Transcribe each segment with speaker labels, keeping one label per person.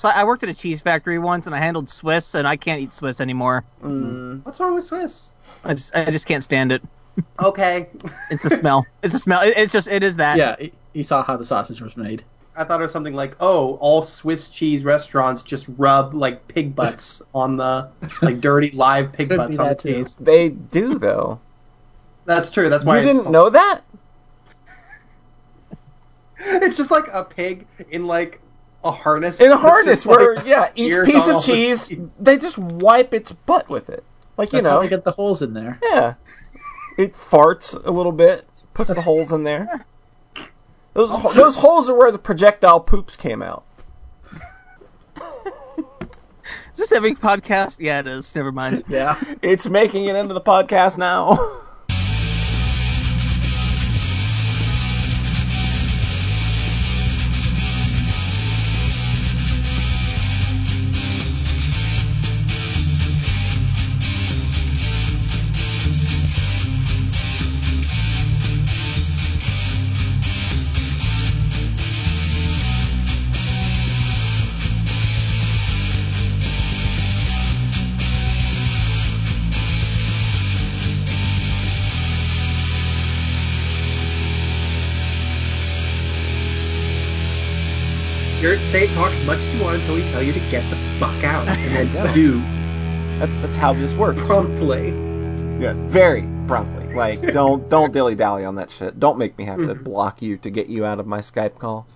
Speaker 1: So I worked at a cheese factory once, and I handled Swiss, and I can't eat Swiss anymore.
Speaker 2: Mm.
Speaker 3: What's wrong with Swiss?
Speaker 1: I just, I just can't stand it.
Speaker 3: Okay.
Speaker 1: It's the smell. It's the smell. It, it's just, it is that.
Speaker 2: Yeah, he- he saw how the sausage was made.
Speaker 3: I thought it was something like, oh, all Swiss cheese restaurants just rub like pig butts on the like dirty live pig butts
Speaker 2: be
Speaker 3: on the
Speaker 2: that, too.
Speaker 3: cheese.
Speaker 4: They do though.
Speaker 3: That's true. That's why
Speaker 4: you didn't know that?
Speaker 3: It's just like a pig in like a harness.
Speaker 4: In a harness where
Speaker 3: like,
Speaker 4: yeah, each piece
Speaker 3: on all
Speaker 4: of
Speaker 3: the
Speaker 4: cheese, they just wipe its butt with it. Like you
Speaker 2: That's how
Speaker 4: know,
Speaker 2: they get the holes in there.
Speaker 4: yeah. It farts a little bit, puts the holes in there. Those ho- those holes are where the projectile poops came out.
Speaker 1: Is this every podcast? Yeah, it is. Never mind.
Speaker 2: Yeah.
Speaker 4: It's making it into the podcast now.
Speaker 3: as much as you want until we tell you to get the fuck out, and
Speaker 4: Yeah.
Speaker 3: then do
Speaker 4: That's that's how this works.
Speaker 3: promptly.
Speaker 4: Yes, very promptly. Like don't don't dilly dally on that shit. Don't make me have to mm-hmm. block you to get you out of my Skype call.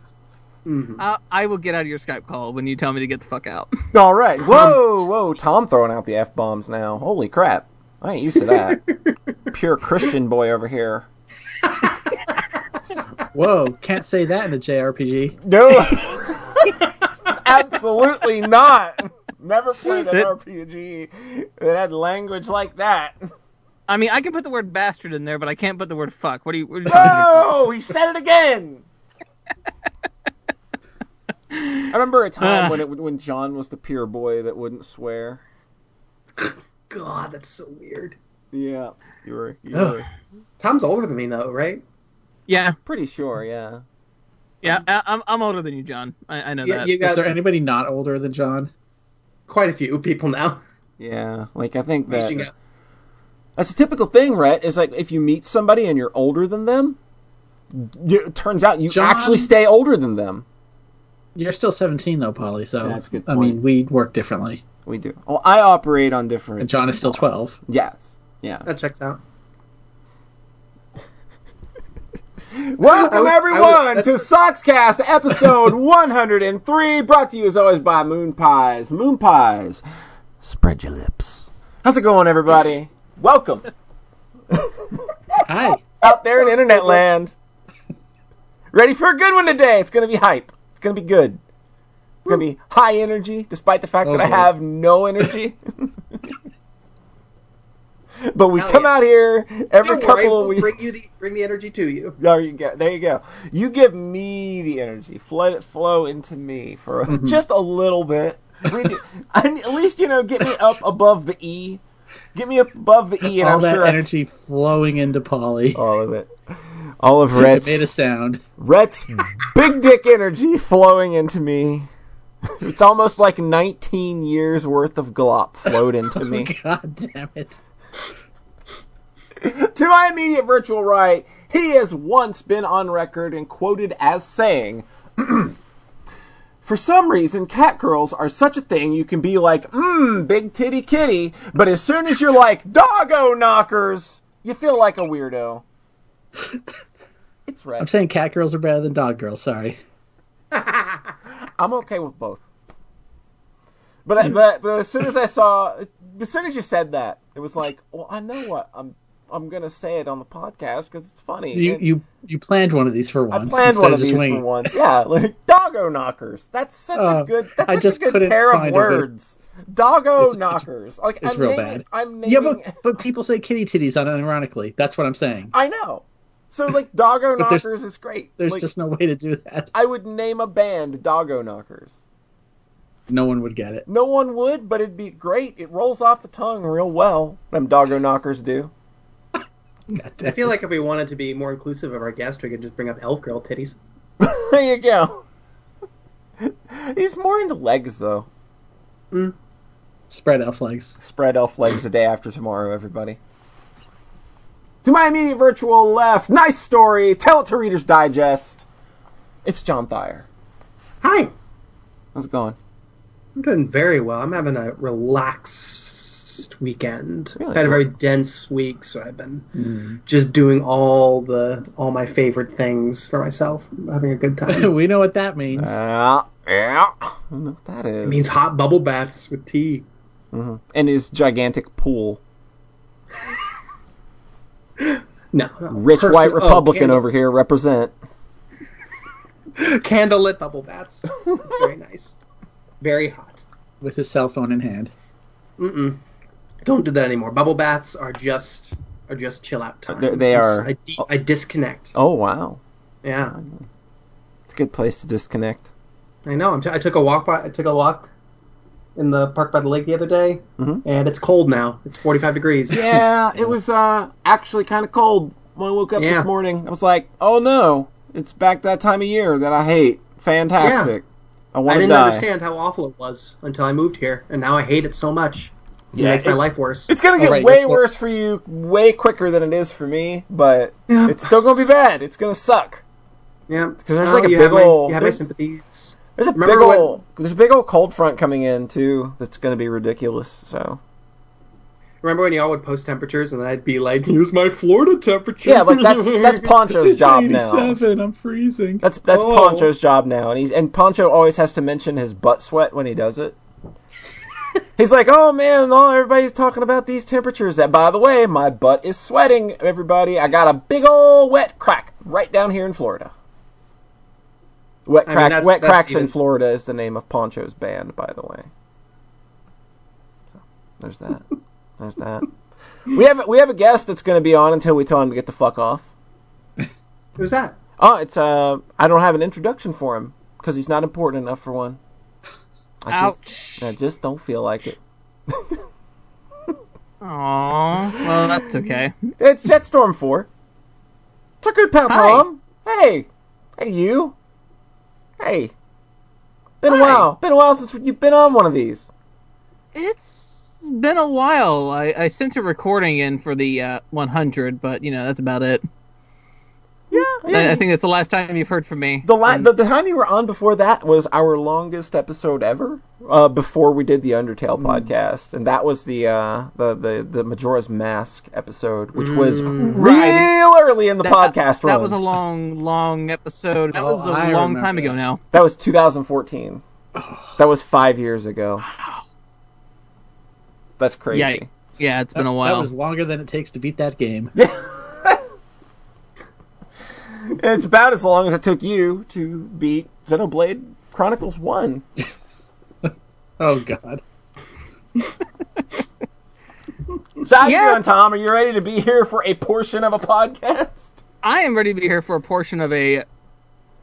Speaker 4: Mm-hmm.
Speaker 1: I, I will get out of your Skype call when you tell me to get the fuck out.
Speaker 4: All right. Whoa, whoa. Tom throwing out the f bombs now. Holy crap! I ain't used to that. Pure Christian boy over here.
Speaker 2: Whoa, can't say that in a JRPG.
Speaker 4: No, absolutely not. Never played an RPG that had language like that.
Speaker 1: I mean, I can put the word bastard in there, but I can't put the word fuck. What are you? What are you talking about?
Speaker 4: No, he said it again. I remember a time
Speaker 1: Ah.
Speaker 4: when it when John was the pure boy that wouldn't swear.
Speaker 3: God, that's so weird.
Speaker 4: Yeah, you were. You were
Speaker 3: Tom's older than me though, right?
Speaker 1: Yeah,
Speaker 4: pretty sure. Yeah.
Speaker 1: Yeah. Um, I, I'm I'm older than you, John. I, I know
Speaker 3: Yeah,
Speaker 1: that.
Speaker 3: you
Speaker 2: Is there anybody not older than John?
Speaker 3: quite a few people now.
Speaker 4: Yeah, like I think that that's a typical thing, Rhett. Is like if you meet somebody and you're older than them, it turns out you
Speaker 2: John-
Speaker 4: actually stay older than them.
Speaker 2: You're still 17 though, Polly. So
Speaker 4: That's a good
Speaker 2: I mean, we work differently,
Speaker 4: We do. Well, I operate on different.
Speaker 2: and John is still 12.
Speaker 4: Yes. Yeah.
Speaker 3: That checks out.
Speaker 4: Welcome
Speaker 3: was-
Speaker 4: everyone
Speaker 3: was-
Speaker 4: to Sockscast episode 103, brought to you as always by Moon Pies. Moon Pies, spread your lips. How's it going, everybody? Welcome
Speaker 2: Hi.
Speaker 4: out there in internet land. Ready for a good one today? It's gonna be hype. It's gonna be good. It's gonna be high energy, despite the fact that I
Speaker 2: Oh,
Speaker 4: have no energy. but we
Speaker 3: Hell
Speaker 4: come
Speaker 3: yeah.
Speaker 4: out here every
Speaker 3: Don't
Speaker 4: couple
Speaker 3: worry,
Speaker 4: of
Speaker 3: we'll
Speaker 4: weeks.
Speaker 3: bring you the bring the energy to you.
Speaker 4: There you go. There you go. You give me the energy. Let it flow into me for a,
Speaker 3: Mm-hmm.
Speaker 4: just a little bit. Do- at least you know, get me up above the E. Get me up above the E, and
Speaker 2: All
Speaker 4: I'm
Speaker 2: that
Speaker 4: sure I
Speaker 2: energy flowing into Polly.
Speaker 4: all of it. All of
Speaker 2: it
Speaker 4: Rhett's,
Speaker 2: made a sound.
Speaker 4: Rhett's big dick energy flowing into me. It's almost like 19 years worth of glop flowed into me.
Speaker 2: God damn it.
Speaker 4: to my immediate virtual right, he has once been on record and quoted as saying, For some reason, cat girls are such a thing you can be like, mmm, big titty kitty, but as soon as you're like, doggo knockers, you feel like a weirdo. It's
Speaker 2: right.
Speaker 4: I'm
Speaker 2: saying cat girls are better than dog girls. Sorry.
Speaker 4: I'm okay with both. But, I, but but as soon as I saw, as soon as you said that, it was like, well, I know what I'm. I'm gonna say it on the podcast because it's funny.
Speaker 2: You you you planned one of these for once.
Speaker 4: I
Speaker 2: planned
Speaker 4: one of these
Speaker 2: winging
Speaker 4: for once. Yeah, like doggo knockers. That's such a
Speaker 2: Uh,
Speaker 4: good. That's
Speaker 2: I
Speaker 4: such
Speaker 2: just
Speaker 4: a good pair of words. Doggo
Speaker 2: It's- it's-
Speaker 4: knockers. like
Speaker 2: it's
Speaker 4: I'm
Speaker 2: real
Speaker 4: naming,
Speaker 2: bad.
Speaker 4: I'm naming.
Speaker 2: Yeah, but but people say kitty titties unironically. That's what I'm saying.
Speaker 4: I know. So like doggo knockers is great.
Speaker 2: There's
Speaker 4: Like,
Speaker 2: just no way to do that.
Speaker 4: I would name a band doggo knockers.
Speaker 2: No one would get it.
Speaker 4: No one would, but it'd be great. It rolls off the tongue real well. Them doggo knockers do.
Speaker 3: I feel like if we wanted to be more inclusive of our guests, we could just bring up elf girl titties.
Speaker 4: there you go. He's more into legs though. Hmm.
Speaker 2: Spread elf legs.
Speaker 4: Spread elf legs the day after tomorrow, everybody. To my immediate virtual left, nice story. Tell it to Reader's Digest. It's John Thayer.
Speaker 3: Hi.
Speaker 4: How's it going?
Speaker 3: I'm doing very well. I'm having a relaxed weekend.
Speaker 4: Really?
Speaker 3: I've had a very dense week, so I've been hmm. just doing all the all my favorite things for myself. I'm having a good time.
Speaker 2: we know what that means.
Speaker 4: Yeah, yeah. I don't know what that is.
Speaker 3: it means hot bubble baths with tea. Mm-hmm.
Speaker 4: and his gigantic pool.
Speaker 3: No, no.
Speaker 4: Rich
Speaker 3: Person-
Speaker 4: white
Speaker 3: oh,
Speaker 4: Republican
Speaker 3: candle-
Speaker 4: over here represent.
Speaker 3: Candlelit bubble baths. It's very nice. Very hot.
Speaker 2: With his cell phone in hand.
Speaker 3: Mm-mm. Don't do that anymore. Bubble baths are just are just chill out time.
Speaker 4: They're- they
Speaker 3: I'm
Speaker 4: are-
Speaker 3: s- I, de- I disconnect.
Speaker 4: Oh wow,
Speaker 3: Yeah,
Speaker 4: it's a good place to disconnect.
Speaker 3: I know. I'm t- I took a walk by. I took a walk in the park by the lake the other day,
Speaker 4: Mhm.
Speaker 3: and it's cold now. It's 45 degrees.
Speaker 4: Yeah, it was uh, actually kind of cold when I woke up
Speaker 3: Yeah.
Speaker 4: this morning. I was like, oh no, it's back that time of year that I hate. Fantastic. I
Speaker 3: I
Speaker 4: want to
Speaker 3: didn't
Speaker 4: die.
Speaker 3: understand how awful it was until I moved here, and now I hate it so much. It
Speaker 4: Yeah,
Speaker 3: makes my life worse.
Speaker 4: It's gonna get
Speaker 2: Alright,
Speaker 4: way
Speaker 2: let's look-
Speaker 4: worse for you way quicker than it is for me, but
Speaker 3: Yeah.
Speaker 4: it's still gonna be bad. It's gonna suck.
Speaker 3: yeah, because
Speaker 4: there's
Speaker 3: Well,
Speaker 4: like a
Speaker 3: you
Speaker 4: big
Speaker 3: have my,
Speaker 4: ol-
Speaker 3: you have my
Speaker 4: there's-
Speaker 3: sympathies.
Speaker 4: There's a
Speaker 3: Remember
Speaker 4: big
Speaker 3: when-
Speaker 4: old there's a big old cold front coming in too. That's gonna be ridiculous. So
Speaker 3: Remember when y'all would post temperatures, and I'd be like, "Here's my Florida temperature."
Speaker 4: yeah, like that's that's Poncho's job now.
Speaker 2: 87, I'm freezing.
Speaker 4: That's that's
Speaker 3: Oh.
Speaker 4: Poncho's job now, and he's and Poncho always has to mention his butt sweat when he does it. He's like, "Oh man, oh, everybody's talking about these temperatures. That by the way, my butt is sweating. Everybody, I got a big old wet crack right down here in Florida. Wet
Speaker 3: I mean,
Speaker 4: crack,
Speaker 3: that's-
Speaker 4: wet
Speaker 3: that's
Speaker 4: cracks in Florida is the name of Poncho's band, by the way. So there's that. there's that. We have we have a guest that's going to be on until we tell him to get the fuck off.
Speaker 3: Who's that?
Speaker 4: Oh, it's uh, I don't have an introduction for him because he's not important enough for one. I
Speaker 1: Ouch.
Speaker 4: Just, I just don't feel like it.
Speaker 1: Aw, well that's okay.
Speaker 4: It's Jetstorm Four. It's a good pal,
Speaker 1: Hi.
Speaker 4: Tom. Hey, hey, you. Hey, been a while. Been a while since you've been on one of these.
Speaker 1: It's been a while. I, I sent a recording in for the uh, 100, but you know that's about it.
Speaker 4: Yeah, yeah.
Speaker 1: I, I think that's the last time you've heard from me.
Speaker 4: the, la- the the time you were on before that was our longest episode ever. Uh, before we did the Undertale
Speaker 1: Hmm.
Speaker 4: podcast, and that was the uh, the the the Majora's Mask episode, which was real
Speaker 1: Hmm. Right.
Speaker 4: early in the
Speaker 1: That-
Speaker 4: podcast
Speaker 1: That
Speaker 4: run.
Speaker 1: was a long, long episode. That
Speaker 2: Oh,
Speaker 1: was a
Speaker 2: I
Speaker 1: long time
Speaker 2: remember
Speaker 1: ago now.
Speaker 4: That was 2014. That was five years ago. That's crazy.
Speaker 1: Yeah, yeah, it's been a while.
Speaker 2: That was longer than it takes to beat that game.
Speaker 4: It's about as long as it took you to beat Xenoblade Chronicles 1.
Speaker 2: Oh god.
Speaker 4: So how you
Speaker 1: Yeah.
Speaker 4: doing, Tom? Are you ready to be here for a portion of a podcast?
Speaker 1: I am ready to be here for a portion of a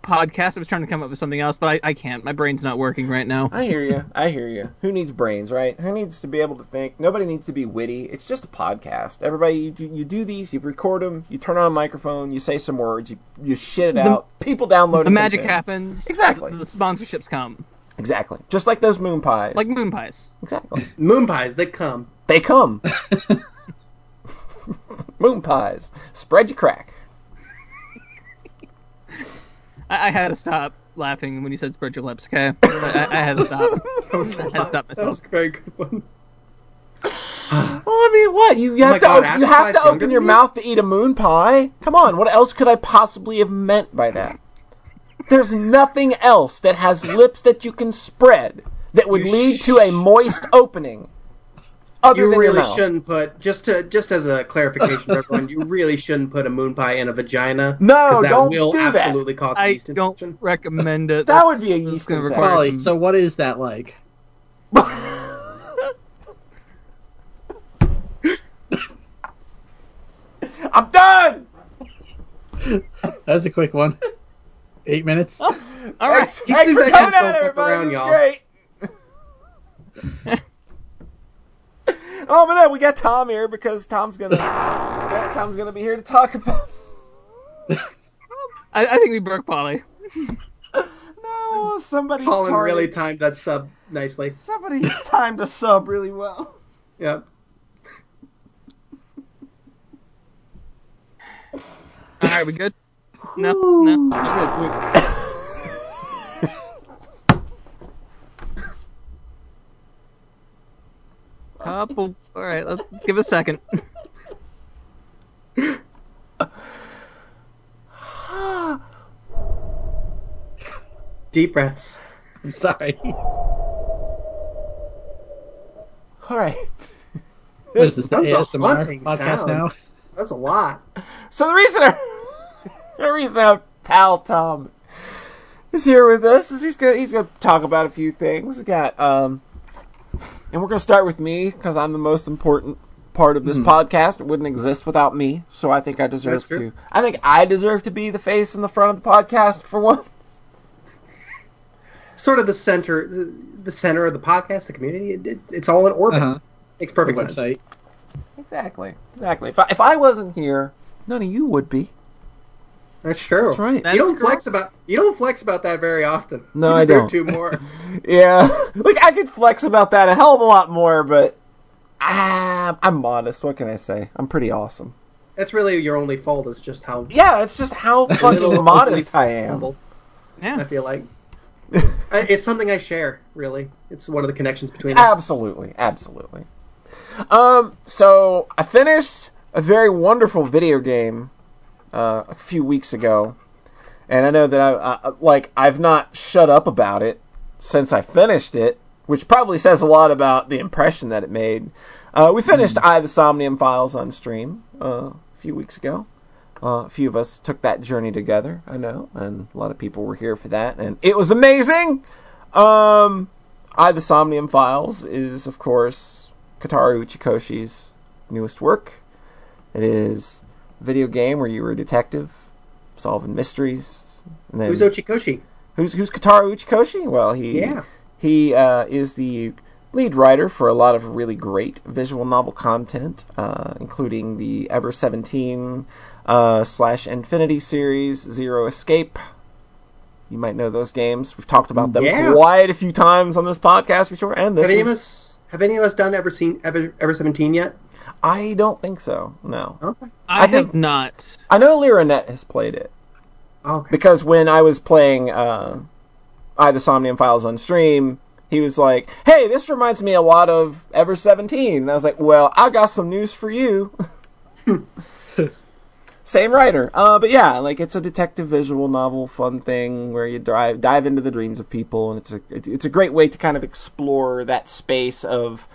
Speaker 1: podcast. I was trying to come up with something else, but I, I can't. My brain's not working right now.
Speaker 4: I hear you. I hear you. Who needs brains, right? Who needs to be able to think? Nobody needs to be witty. It's just a podcast. Everybody, you, do- you do these, you record them, you turn on a microphone, you say some words, you, you shit it out. People download it.
Speaker 1: The magic
Speaker 4: consume.
Speaker 1: happens.
Speaker 4: Exactly.
Speaker 1: The sponsorships come.
Speaker 4: Exactly. Just like those moon pies.
Speaker 1: Like moon pies.
Speaker 4: exactly.
Speaker 3: Moon pies. They come.
Speaker 4: They come. moon pies. Spread your crack.
Speaker 1: I, I had to stop laughing when you said spread your lips, okay? I, I had to stop.
Speaker 3: That was, a
Speaker 1: I had to
Speaker 3: lot.
Speaker 1: stop
Speaker 3: that was a very good one.
Speaker 4: Well, I mean, what you, you
Speaker 3: Oh
Speaker 4: have to
Speaker 3: God,
Speaker 4: op- you have to open your
Speaker 3: than you?
Speaker 4: mouth to eat a moon pie. Come on, what else could I possibly have meant by that? There's nothing else that has lips that you can spread that would
Speaker 3: You
Speaker 4: lead to a moist opening. Other
Speaker 3: You
Speaker 4: than
Speaker 3: really
Speaker 4: your mouth.
Speaker 3: shouldn't put just to just as a clarification for everyone. You really shouldn't put a moon pie in a vagina.
Speaker 4: No,
Speaker 3: that
Speaker 4: don't
Speaker 3: will
Speaker 4: do that.
Speaker 3: absolutely cause
Speaker 1: I
Speaker 3: yeast
Speaker 1: don't recommend it.
Speaker 4: That would be a
Speaker 1: That's-
Speaker 4: yeast
Speaker 1: that's gonna
Speaker 4: infection.
Speaker 1: require
Speaker 2: so what is that like?
Speaker 4: I'm done.
Speaker 2: That was a quick one. Eight minutes.
Speaker 1: All right.
Speaker 4: Thanks, thanks for coming out, everybody.
Speaker 3: around, y'all.
Speaker 4: great. Oh, but no, we got Tom here because Tom's gonna Tom's gonna be here to talk about.
Speaker 1: I, I think we broke Polly.
Speaker 4: No, somebody
Speaker 3: Colin
Speaker 4: sorry.
Speaker 3: really timed that sub nicely.
Speaker 4: Somebody timed a sub really well.
Speaker 3: Yep.
Speaker 1: All right, we good? No, no, we're good. We- Couple. All right, let's, let's give it a second.
Speaker 3: Deep breaths.
Speaker 2: I'm sorry.
Speaker 4: All right.
Speaker 2: What is this, the
Speaker 3: That's a
Speaker 2: ASMR podcast
Speaker 3: sound.
Speaker 2: now?
Speaker 3: That's a lot.
Speaker 4: So the reason I, the reason our pal Tom is here with us is he's gonna he's gonna talk about a few things. We got um, and we're gonna start with me because I'm the most important part of this podcast. It wouldn't exist without me, so I think I deserve to. I think I deserve to be the face in the front of the podcast for one.
Speaker 3: Sort of the center, the, the center of the podcast, the community. It, it, it's all in orbit.
Speaker 2: Uh-huh.
Speaker 3: Makes
Speaker 2: The
Speaker 3: perfect sense.
Speaker 2: website.
Speaker 4: Exactly. Exactly. If I, if I wasn't here, none of you would be.
Speaker 3: That's true.
Speaker 4: That's right.
Speaker 1: That
Speaker 3: you don't flex about you don't flex about that very often.
Speaker 4: No,
Speaker 3: you
Speaker 4: I
Speaker 3: deserve
Speaker 4: don't.
Speaker 3: Two more.
Speaker 4: Yeah, like I could flex about that a hell of a lot more, but ah, I'm modest. What can I say? I'm pretty awesome.
Speaker 3: That's really your only fault. Is just how
Speaker 4: Yeah, it's just how fucking
Speaker 3: Little
Speaker 4: modest I am.
Speaker 3: humble. I feel like I, it's something I share. Really, it's one of the connections between us.
Speaker 4: Absolutely, absolutely. Um, so I finished a very wonderful video game uh, a few weeks ago, and I know that I, I like I've not shut up about it since I finished it, which probably says a lot about the impression that it made. Uh, we finished I the Somnium Files on stream uh, a few weeks ago. Uh, a few of us took that journey together, I know, and a lot of people were here for that, and it was amazing. Um, I the Somnium Files is, of course, Kotaro Uchikoshi's newest work. It is video game where you were a detective solving mysteries. And then,
Speaker 3: Who's Ochikoshi?
Speaker 4: who's who's Kotaro Uchikoshi? Well, he
Speaker 3: Yeah.
Speaker 4: he uh, is the lead writer for a lot of really great visual novel content, uh, including the Ever Seventeen uh, slash Infinity series, Zero Escape. You might know those games. We've talked about them
Speaker 3: Yeah.
Speaker 4: quite a few times on this podcast, for sure. And this
Speaker 3: Have any of
Speaker 4: is-
Speaker 3: us have any of us done ever seen ever ever seventeen yet?
Speaker 4: I don't think so. No,
Speaker 3: Okay.
Speaker 1: I,
Speaker 4: I think-
Speaker 1: have not.
Speaker 4: I know Lyranet has played it
Speaker 3: Okay.
Speaker 4: because when I was playing uh, I the Somnium Files on stream, he was like, "Hey, this reminds me a lot of Ever 17." And I was like, "Well, I got some news for you." Same writer, uh, but yeah, like it's a detective visual novel, fun thing where you dive dive into the dreams of people, and it's a it's a great way to kind of explore that space of.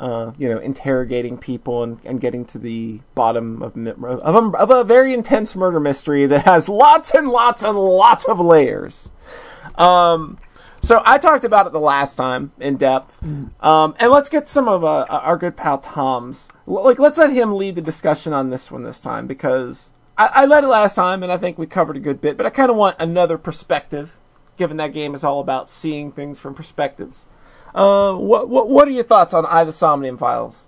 Speaker 4: Uh, you know, interrogating people and, and getting to the bottom of, of, a, of a very intense murder mystery that has lots and lots and lots of layers. Um, so I talked about it the last time in depth, um, and let's get some of uh, our good pal Tom's. Like, let's let him lead the discussion on this one this time because I, I led it last time, and I think we covered a good bit. But I kind of want another perspective, given that game is all about seeing things from perspectives. Uh, what what what are your thoughts on I the Somnium Files?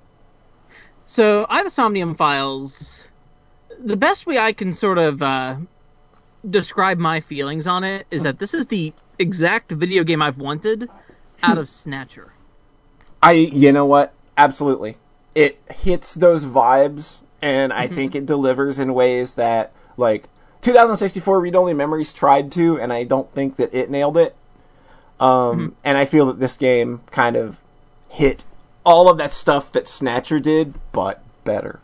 Speaker 1: So, I the Somnium Files. The best way I can sort of uh, describe my feelings on it is that this is the exact video game I've wanted out of Snatcher.
Speaker 4: I, you know what? Absolutely. It hits those vibes, and I think it delivers in ways that, like, 2064 Read Only Memories tried to, and I don't think that it nailed it. Um, And I feel that this game kind of hit all of that stuff that Snatcher did, but better.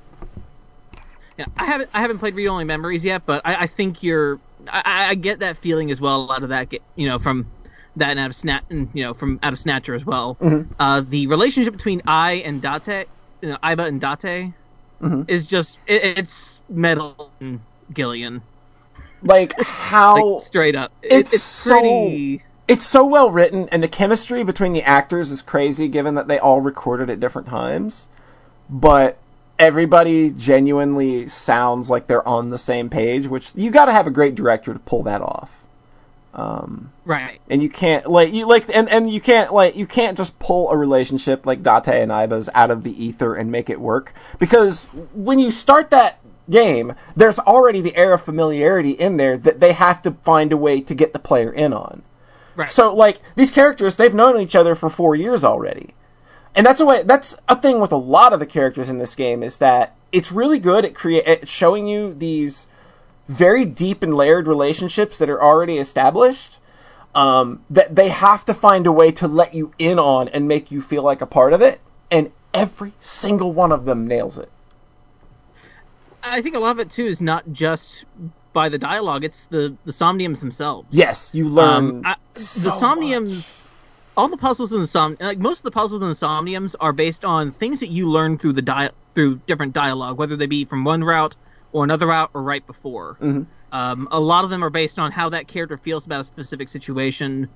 Speaker 1: Yeah, I haven't I haven't played Read Only Memories yet, but I, I think you're I, I get that feeling as well A lot of that ga- you know from that and out of Snat and you know from out of Snatcher as well. Uh, the relationship between I and Date, you know, Aiba and Date, is just it, it's Metal and Gillian
Speaker 4: Like, how.
Speaker 1: like straight up. It-
Speaker 4: it's
Speaker 1: it's
Speaker 4: so-
Speaker 1: pretty.
Speaker 4: It's so well written and the chemistry between the actors is crazy given that they all recorded at different times. But everybody genuinely sounds like they're on the same page which you got to have a great director to pull that off.
Speaker 1: Um, right.
Speaker 4: and you can't like you like and, and you can't like you can't just pull a relationship like Date and Aiba's out of the ether and make it work. Because when you start that game there's already the air of familiarity in there that they have to find a way to get the player in on
Speaker 1: Right.
Speaker 4: So like these characters, they've known each other for four years already, and that's a way. That's a thing with a lot of the characters in this game is that it's really good at create at showing you these very deep and layered relationships that are already established. Um, that they have to find a way to let you in on and make you feel like a part of it, and every single one of them nails it.
Speaker 1: I think a lot of it too is not just by the dialogue; it's the the somniums themselves.
Speaker 4: Yes, you learn.
Speaker 1: Um, I,
Speaker 4: so
Speaker 1: the somniums, all the puzzles in the som, like most of the puzzles in the somniums are based on things that you learn through the di- through different dialogue, whether they be from one route or another route or right before.
Speaker 4: Mm-hmm.
Speaker 1: Um, a lot of them are based on how that character feels about a specific situation,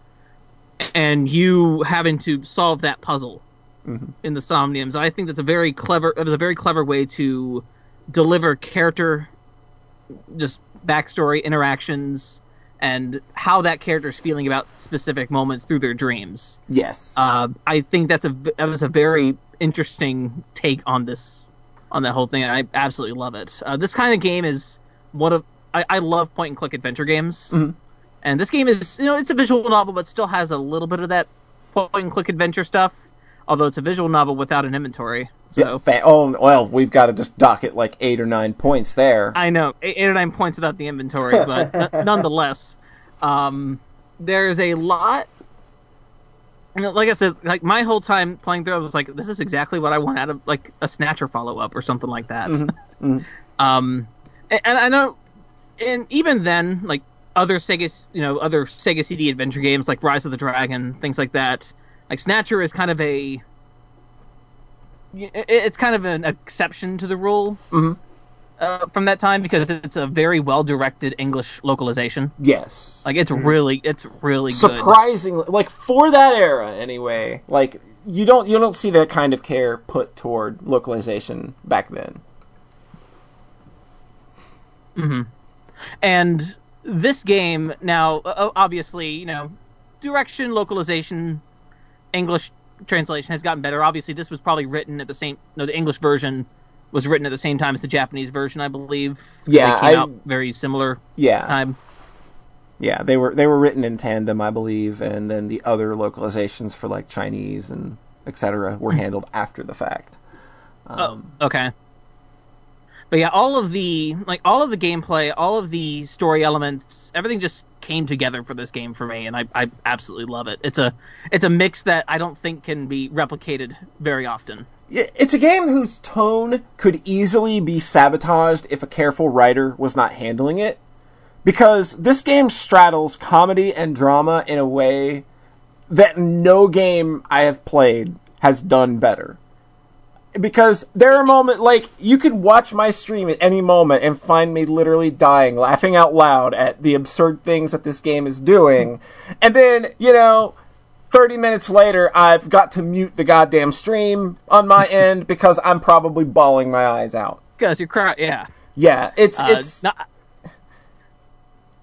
Speaker 1: and you having to solve that puzzle
Speaker 4: Mm-hmm.
Speaker 1: in the somniums. I think that's a very clever. It was a very clever way to deliver character, just backstory, interactions, and how that character is feeling about specific moments through their dreams.
Speaker 4: Yes.
Speaker 1: Uh, I think that's a that was a very interesting take on this on that whole thing. I absolutely love it. Uh, this kind of game is one of I, I love point and click adventure games,
Speaker 4: Mhm.
Speaker 1: and this game is you know it's a visual novel but still has a little bit of that point and click adventure stuff. Although it's a visual novel without an inventory, so
Speaker 4: yeah, oh well, we've got to just dock it like eight or nine points there.
Speaker 1: I know eight, eight or nine points without the inventory, but n- nonetheless, um, there's a lot. you know, Like I said, like my whole time playing through, I was like, "This is exactly what I want out of like a Snatcher follow up or something like that."
Speaker 4: mhm.
Speaker 1: um, and, and I know, and even then, like other Sega, you know, other Sega CD adventure games like Rise of the Dragon, things like that. Like Snatcher is kind of a it's kind of an exception to the rule
Speaker 4: Mhm.
Speaker 1: uh, from that time because it's a very well directed English localization.
Speaker 4: yes.
Speaker 1: Like it's really, it's really good.
Speaker 4: surprisingly like for that era anyway like you don't you don't see that kind of care put toward localization back then
Speaker 1: And this game now, obviously, you know, direction, localization, English translation has gotten better. Obviously, this was probably written at the same. No, the English version was written at the same time as the Japanese version, I believe.
Speaker 4: Yeah,
Speaker 1: they came
Speaker 4: I-
Speaker 1: out very similar
Speaker 4: yeah
Speaker 1: time.
Speaker 4: yeah they were they were written in tandem i believe and then the other localizations for like chinese and etc were handled after the fact um,
Speaker 1: Okay. But yeah, all of the like all of the gameplay, all of the story elements, everything just came together for this game for me, and I, I absolutely love it. It's a it's a mix that I don't think can be replicated very often.
Speaker 4: It's a game whose tone could easily be sabotaged if a careful writer was not handling it. Because this game straddles comedy and drama in a way that no game I have played has done better. Because there are moments, like, you can watch my stream at any moment and find me literally dying, laughing out loud at the absurd things that this game is doing. And then, you know, 30 minutes later, I've got to mute the goddamn stream on my end because I'm probably bawling my eyes out.
Speaker 1: Because you're crying, yeah.
Speaker 4: Yeah, it's,
Speaker 1: Uh,
Speaker 4: it's,
Speaker 1: not-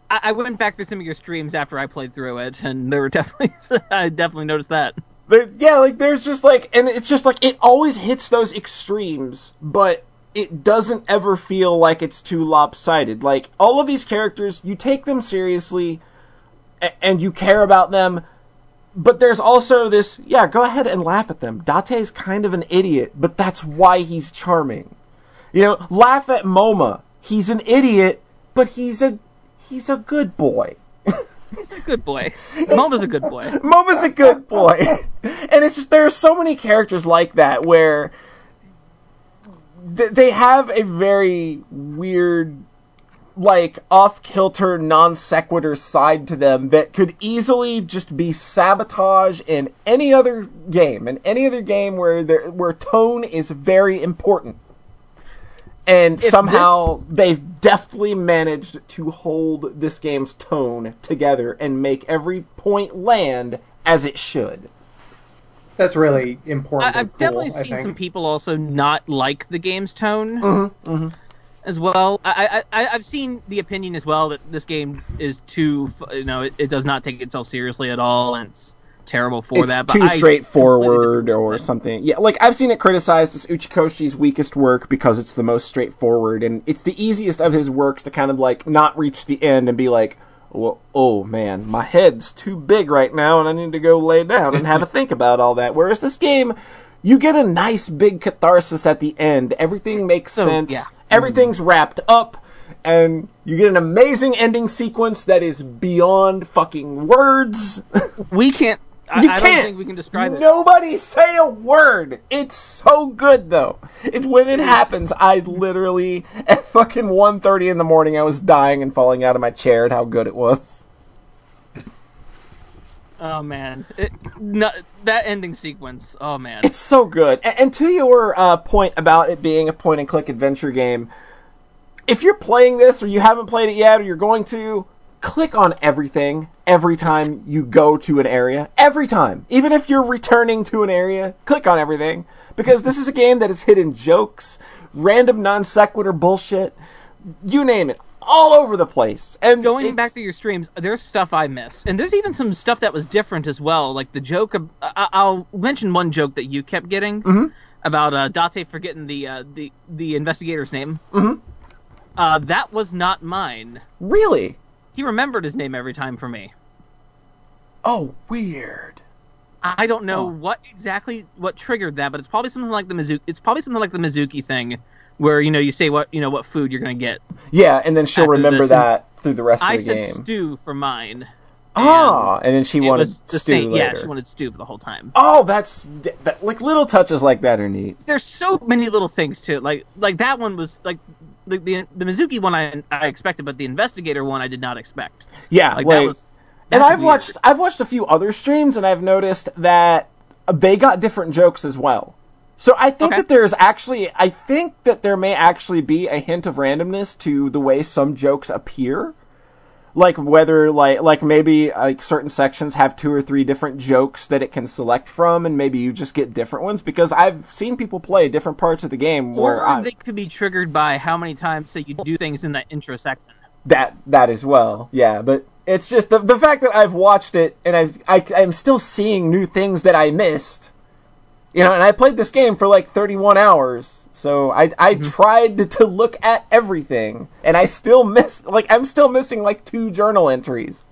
Speaker 1: I, I went back through some of your streams after I played through it, and there were definitely I definitely noticed that.
Speaker 4: Yeah, like, there's just like, and it's just like, it always hits those extremes, but it doesn't ever feel like it's too lopsided. Like, all of these characters, you take them seriously, and you care about them, but there's also this, yeah, go ahead and laugh at them. Date's kind of an idiot, but that's why he's charming. You know, laugh at Moma. He's an idiot, but he's a he's a good boy.
Speaker 1: He's a good boy. Moma's a good boy.
Speaker 4: Moma's a good boy. and it's just there are so many characters like that where th- they have a very weird like off kilter non sequitur side to them that could easily just be sabotage in any other game in any other game where there where tone is very important and somehow
Speaker 1: this-
Speaker 4: they've deftly managed to hold this game's tone together and make every point land as it should.
Speaker 3: That's really important.
Speaker 1: I, I've
Speaker 3: cool,
Speaker 1: definitely
Speaker 3: I
Speaker 1: seen
Speaker 3: think.
Speaker 1: some people also not like the game's tone
Speaker 4: Mm-hmm,
Speaker 1: as well. I, I, I, I've seen the opinion as well that this game is too, you know, it, it does not take itself seriously at all, and it's terrible for
Speaker 4: it's
Speaker 1: that. But
Speaker 4: too
Speaker 1: I
Speaker 4: straightforward or something. Yeah, like I've seen it criticized as Uchikoshi's weakest work because it's the most straightforward and it's the easiest of his works to kind of like not reach the end and be like, well, oh man, my head's too big right now, and I need to go lay down and have a think about all that. Whereas this game, you get a nice big catharsis at the end. Everything makes
Speaker 1: So,
Speaker 4: sense.
Speaker 1: yeah. Mm-hmm.
Speaker 4: Everything's wrapped up, and you get an amazing ending sequence that is beyond fucking words.
Speaker 1: We can't. I,
Speaker 4: You
Speaker 1: I
Speaker 4: can't.
Speaker 1: don't think we can describe it.
Speaker 4: Nobody say a word. It's so good though. It's when it happens. I literally at fucking 1.30 in the morning, I was dying and falling out of my chair at how good it was.
Speaker 1: Oh man, it, no, that ending sequence. Oh man,
Speaker 4: It's so good. And, and to your uh, point about it being a point and click adventure game, if you're playing this or you haven't played it yet or you're going to, click on everything every time you go to an area. Every time. Even if you're returning to an area, click on everything. Because this is a game that is hidden jokes, random non sequitur bullshit, you name it, all over the place. And
Speaker 1: going back to your streams, there's stuff I missed, and there's even some stuff that was different as well. Like the joke. Of, I, I'll mention one joke that you kept getting
Speaker 4: Mm-hmm.
Speaker 1: about uh, Date forgetting the uh, the the investigator's name. Mm-hmm. Uh, that was not mine.
Speaker 4: Really?
Speaker 1: He remembered his name every time for me.
Speaker 4: Oh, weird.
Speaker 1: I don't know what exactly what triggered that, but it's probably something like the Mizuki. It's probably something like the Mizuki thing, where you know you say what you know what food you're gonna get.
Speaker 4: Yeah, and then she'll remember
Speaker 1: this, and
Speaker 4: that through the rest
Speaker 1: I
Speaker 4: of the game.
Speaker 1: I said stew for mine.
Speaker 4: Ah, and then she wanted stew
Speaker 1: same. Yeah, she wanted stew for the whole time.
Speaker 4: Oh, that's that, like little touches like that are neat.
Speaker 1: there's so many little things too. Like like that one was like the the, the Mizuki one I I expected, but the investigator one I did not expect.
Speaker 4: Yeah,
Speaker 1: Like
Speaker 4: like,
Speaker 1: that was.
Speaker 4: and I've
Speaker 1: weird.
Speaker 4: watched I've watched a few other streams and I've noticed that they got different jokes as well. So I think
Speaker 1: Okay.
Speaker 4: that there's actually I think that there may actually be a hint of randomness to the way some jokes appear. Like whether like like maybe like certain sections have two or three different jokes that it can select from and maybe you just get different ones because I've seen people play different parts of the game where
Speaker 1: Or
Speaker 4: I,
Speaker 1: they could be triggered by how many times say you do things in that intro section.
Speaker 4: That that as well, yeah. But it's just the the fact that I've watched it and I've I, I'm still seeing new things that I missed. You know, and I played this game for like 31 hours, so I I mm-hmm. tried to, to look at everything, and I still missed like I'm still missing like two journal entries.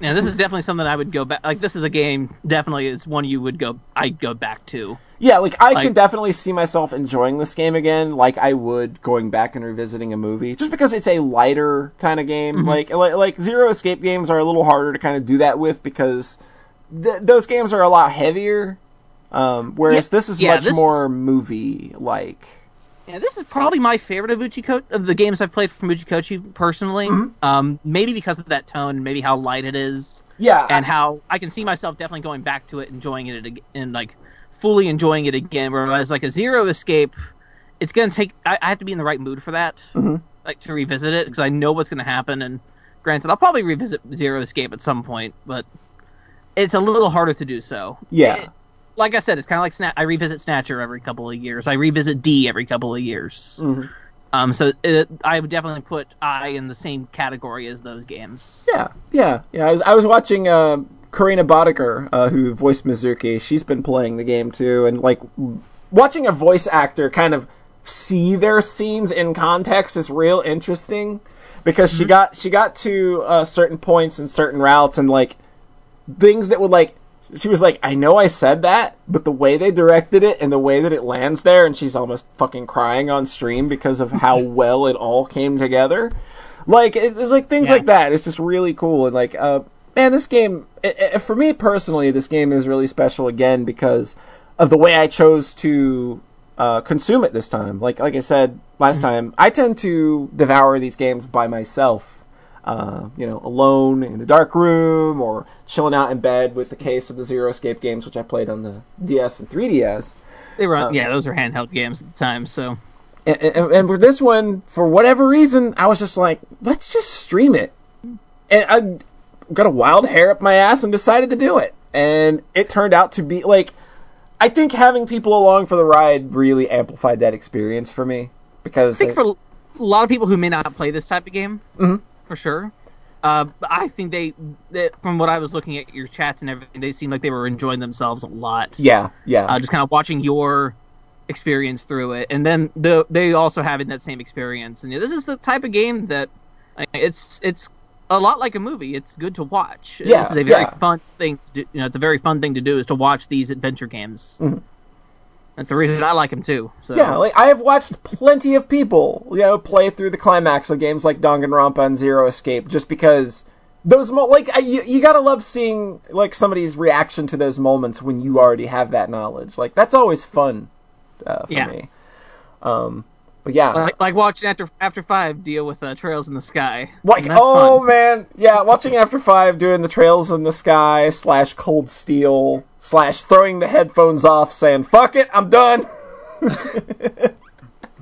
Speaker 1: Yeah, this is definitely something I would go back. Like this is a game definitely is one you would go. I'd go back to.
Speaker 4: Yeah, like I
Speaker 1: Like-
Speaker 4: can definitely see myself enjoying this game again, like I would going back and revisiting a movie, just because it's a lighter kind of game. Mm-hmm. Like, like like Zero Escape games are a little harder to kind of do that with because th- those games are a lot heavier. Um, whereas
Speaker 1: Yeah,
Speaker 4: this is
Speaker 1: yeah,
Speaker 4: much
Speaker 1: this
Speaker 4: more movie like.
Speaker 1: Yeah, this is probably my favorite of Uchiko of the games I've played from Uchikoshi personally. Um, maybe because of that tone, maybe how light it is.
Speaker 4: Yeah,
Speaker 1: and how I can see myself definitely going back to it, enjoying it and like fully enjoying it again. Whereas like a Zero Escape, it's gonna take. I, I have to be in the right mood for that,
Speaker 4: Mhm.
Speaker 1: like to revisit it because I know what's gonna happen. And granted, I'll probably revisit Zero Escape at some point, but it's a little harder to do so.
Speaker 4: yeah,
Speaker 1: It- like I said, it's kind of like Sna- I revisit Snatcher every couple of years. I revisit D every couple of years.
Speaker 4: Mhm.
Speaker 1: Um, so it, I would definitely put I in the same category as those games.
Speaker 4: yeah, yeah, yeah. I was I was watching uh, Karina Boddicker, uh, who voiced Mizuki. She's been playing the game too, and like watching a voice actor kind of see their scenes in context is real interesting because she got she got to uh, certain points and certain routes and like things that would like she was like I know I said that but the way they directed it and the way that it lands there and she's almost fucking crying on stream because of how well it all came together like it's like things
Speaker 1: Yeah.
Speaker 4: like that it's just really cool and like uh man this game i i for me personally this game is really special again because of the way I chose to uh, consume it this time. Like like I said last time, I tend to devour these games by myself. Uh, you know, alone in a dark room or chilling out in bed with the case of the Zero Escape games, which I played on the DS and 3DS.
Speaker 1: They were
Speaker 4: Um,
Speaker 1: yeah, those were handheld games at the time. So
Speaker 4: And, and, and for this one, for whatever reason, I was just like, let's just stream it. And I got a wild hair up my ass and decided to do it. And it turned out to be like, I think having people along for the ride really amplified that experience for me because
Speaker 1: I think for a lot of people who may not play this type of game,
Speaker 4: Mhm.
Speaker 1: For sure. Uh, I think they, they, from what I was looking at your chats and everything, they seemed like they were enjoying themselves a lot.
Speaker 4: yeah, yeah,
Speaker 1: Uh, just kind of watching your experience through it, and then the, they also having that same experience. And yeah, this is the type of game that like, it's it's a lot like a movie. It's good to watch.
Speaker 4: Yeah,
Speaker 1: this is a very
Speaker 4: yeah.
Speaker 1: fun thing. To do, you know, it's a very fun thing to do is to watch these adventure games. That's the reason I like them too. So.
Speaker 4: Yeah, like I have watched plenty of people, you know, play through the climax of games like Danganronpa and Zero Escape just because those mo- like I, you, you gotta love seeing like somebody's reaction to those moments when you already have that knowledge. Like that's always fun uh, for
Speaker 1: Yeah.
Speaker 4: me. Um, but yeah,
Speaker 1: like, like watching after after five deal with uh, trails in the sky.
Speaker 4: Like, oh
Speaker 1: fun.
Speaker 4: man, yeah, watching After Five doing the Trails in the Sky slash Cold Steel slash throwing the headphones off, saying "fuck it, I'm done."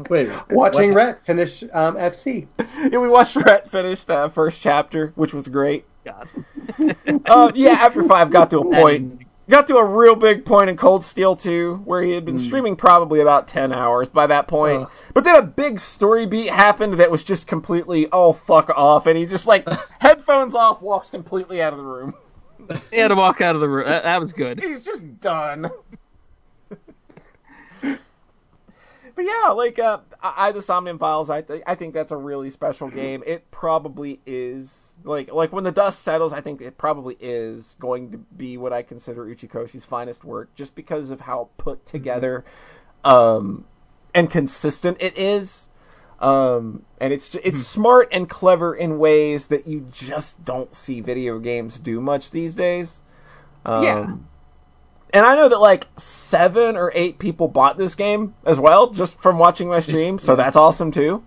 Speaker 2: Wait,
Speaker 3: Watching
Speaker 2: what-
Speaker 3: Rhett finish um, FC.
Speaker 4: yeah, we watched Rhett finish the first chapter, which was great.
Speaker 1: God.
Speaker 4: Uh, yeah, After Five got to a point, got to a real big point in Cold Steel 2, where he had been streaming probably about ten hours by that point.
Speaker 2: Ugh.
Speaker 4: But then a big story beat happened that was just completely oh fuck off, and he just like headphones off, walks completely out of the room.
Speaker 1: He had to walk out of the room. That, that was good.
Speaker 4: He's just done. but yeah, like uh, I, I the Somnium Files, I th- I think that's a really special game. It probably is like like when the dust settles, I think it probably is going to be what I consider Uchikoshi's finest work, just because of how put together um, and consistent it is. Um, and it's it's smart and clever in ways that you just don't see video games do much these days. Um,
Speaker 1: Yeah.
Speaker 4: And I know that like seven or eight people bought this game as well, just from watching my stream. So that's awesome too.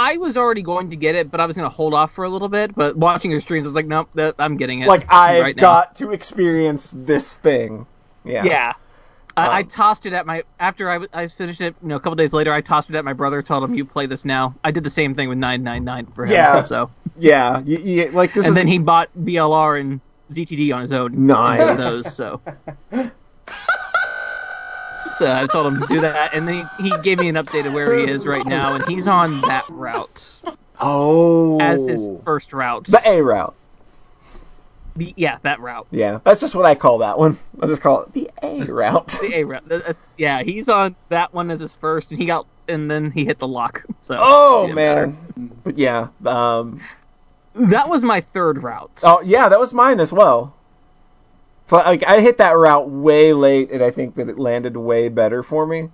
Speaker 1: I was already going to get it, but I was going to hold off for a little bit. But watching your streams, I was like, nope, that, I'm getting it.
Speaker 4: Like I've
Speaker 1: right now.
Speaker 4: got to experience this thing. Yeah.
Speaker 1: Yeah. I, I
Speaker 4: Um,
Speaker 1: tossed it at my after I, I finished it. You know, a couple days later, I tossed it at my brother. Told him, "You play this now." I did the same thing with nine nine nine for him.
Speaker 4: Yeah.
Speaker 1: So,
Speaker 4: Yeah. You, you, like this
Speaker 1: and
Speaker 4: is
Speaker 1: then he bought VLR and ZTD on his own.
Speaker 4: Nice.
Speaker 1: Those so. So I told him to do that, and then he, he gave me an update of where he is right now, and he's on that route
Speaker 4: oh
Speaker 1: as his first route.
Speaker 4: the A route.
Speaker 1: The- yeah, that route.
Speaker 4: Yeah, that's just what I call that one. I just call it the A route.
Speaker 1: The A route. Uh, uh, Yeah, he's on that one as his first, and he got, and then he hit the lock. So
Speaker 4: Oh
Speaker 1: matter.
Speaker 4: man. But yeah, um,
Speaker 1: that was my third route.
Speaker 4: Oh yeah, that was mine as well. Like I hit that route way late, and I think that it landed way better for me.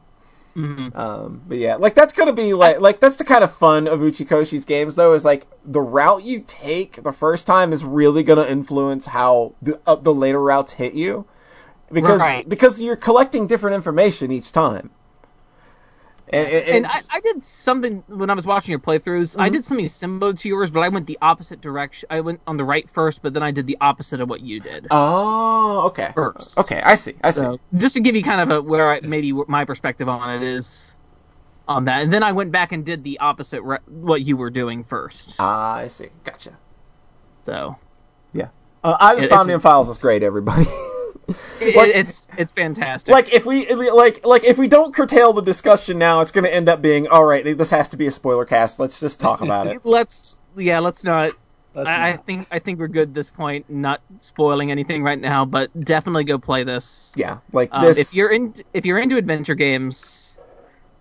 Speaker 1: Mhm.
Speaker 4: Um, but yeah, like that's gonna be like like that's the kind of fun of Uchikoshi's games though. Is like the route you take the first time is really gonna influence how the uh, the later routes hit you, because
Speaker 1: Right.
Speaker 4: because you're collecting different information each time. And, and,
Speaker 1: and I, I did something when I was watching your playthroughs.
Speaker 4: Mm-hmm.
Speaker 1: I did something similar to yours, but I went the opposite direction. I went on the right first, but then I did the opposite of what you did.
Speaker 4: oh okay
Speaker 1: First.
Speaker 4: okay I see I see
Speaker 1: So just to give you kind of a where I, maybe my perspective on it is on that, and then I went back and did the opposite re- what you were doing first.
Speaker 4: Ah, I see gotcha.
Speaker 1: So
Speaker 4: Yeah. Uh, I the
Speaker 1: It- it's-
Speaker 4: Somnium Files is great, everybody.
Speaker 1: it,
Speaker 4: Like-
Speaker 1: it's it's fantastic.
Speaker 4: like if we like like if we don't curtail the discussion now, it's going to end up being all right. This has to be a spoiler cast. Let's just talk about it.
Speaker 1: let's yeah, let's not.
Speaker 2: That's
Speaker 1: I, I
Speaker 2: not-
Speaker 1: think I think we're good at this point. Not spoiling anything right now, but definitely go play this.
Speaker 4: Yeah, like
Speaker 1: Um,
Speaker 4: this.
Speaker 1: If you're in, if you're into adventure games,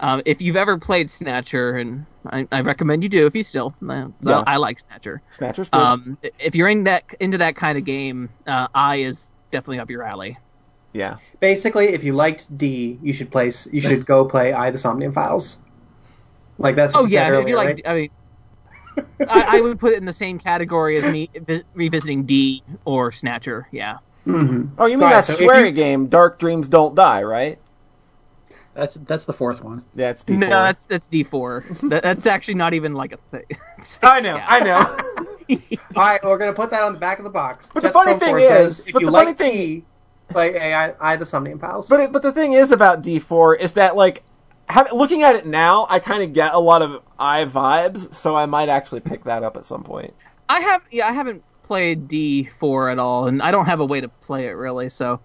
Speaker 1: um, if you've ever played Snatcher, and I, I recommend you do if you still. Uh,
Speaker 4: Yeah.
Speaker 1: I like Snatcher.
Speaker 4: Snatcher's good.
Speaker 1: Um, if you're in that into that kind of game, uh, I is definitely up your alley.
Speaker 4: yeah,
Speaker 3: Basically, if you liked D, you should place You should go play I the Somnium Files. Like that's what
Speaker 1: Oh
Speaker 3: you
Speaker 1: yeah,
Speaker 3: said
Speaker 1: if
Speaker 3: earlier,
Speaker 1: you like,
Speaker 3: right?
Speaker 1: I mean, I, I would put it in the same category as me revisiting D or Snatcher. Yeah.
Speaker 3: Mhm.
Speaker 4: Oh, you mean
Speaker 3: Alright,
Speaker 4: that
Speaker 3: so if you-
Speaker 4: game, Dark Dreams Don't Die, right?
Speaker 2: That's that's the fourth one.
Speaker 4: Yeah, it's D4.
Speaker 1: No, that's that's D four. that, that's actually not even like a thing.
Speaker 4: I know,
Speaker 1: Yeah.
Speaker 4: I know.
Speaker 3: All right, we're gonna put that on the back of the box.
Speaker 4: But the funny
Speaker 3: Pro
Speaker 4: thing
Speaker 3: Force
Speaker 4: is-
Speaker 3: says, if
Speaker 4: but
Speaker 3: you
Speaker 4: the
Speaker 3: like
Speaker 4: funny thing-
Speaker 3: D, play I, I the Somnium Files.
Speaker 4: but it, but the thing is about D4 is that like have, looking at it now, I kind of get a lot of I vibes, so I might actually pick that up at some point.
Speaker 1: I have yeah, I haven't played D four at all, and I don't have a way to play it really. So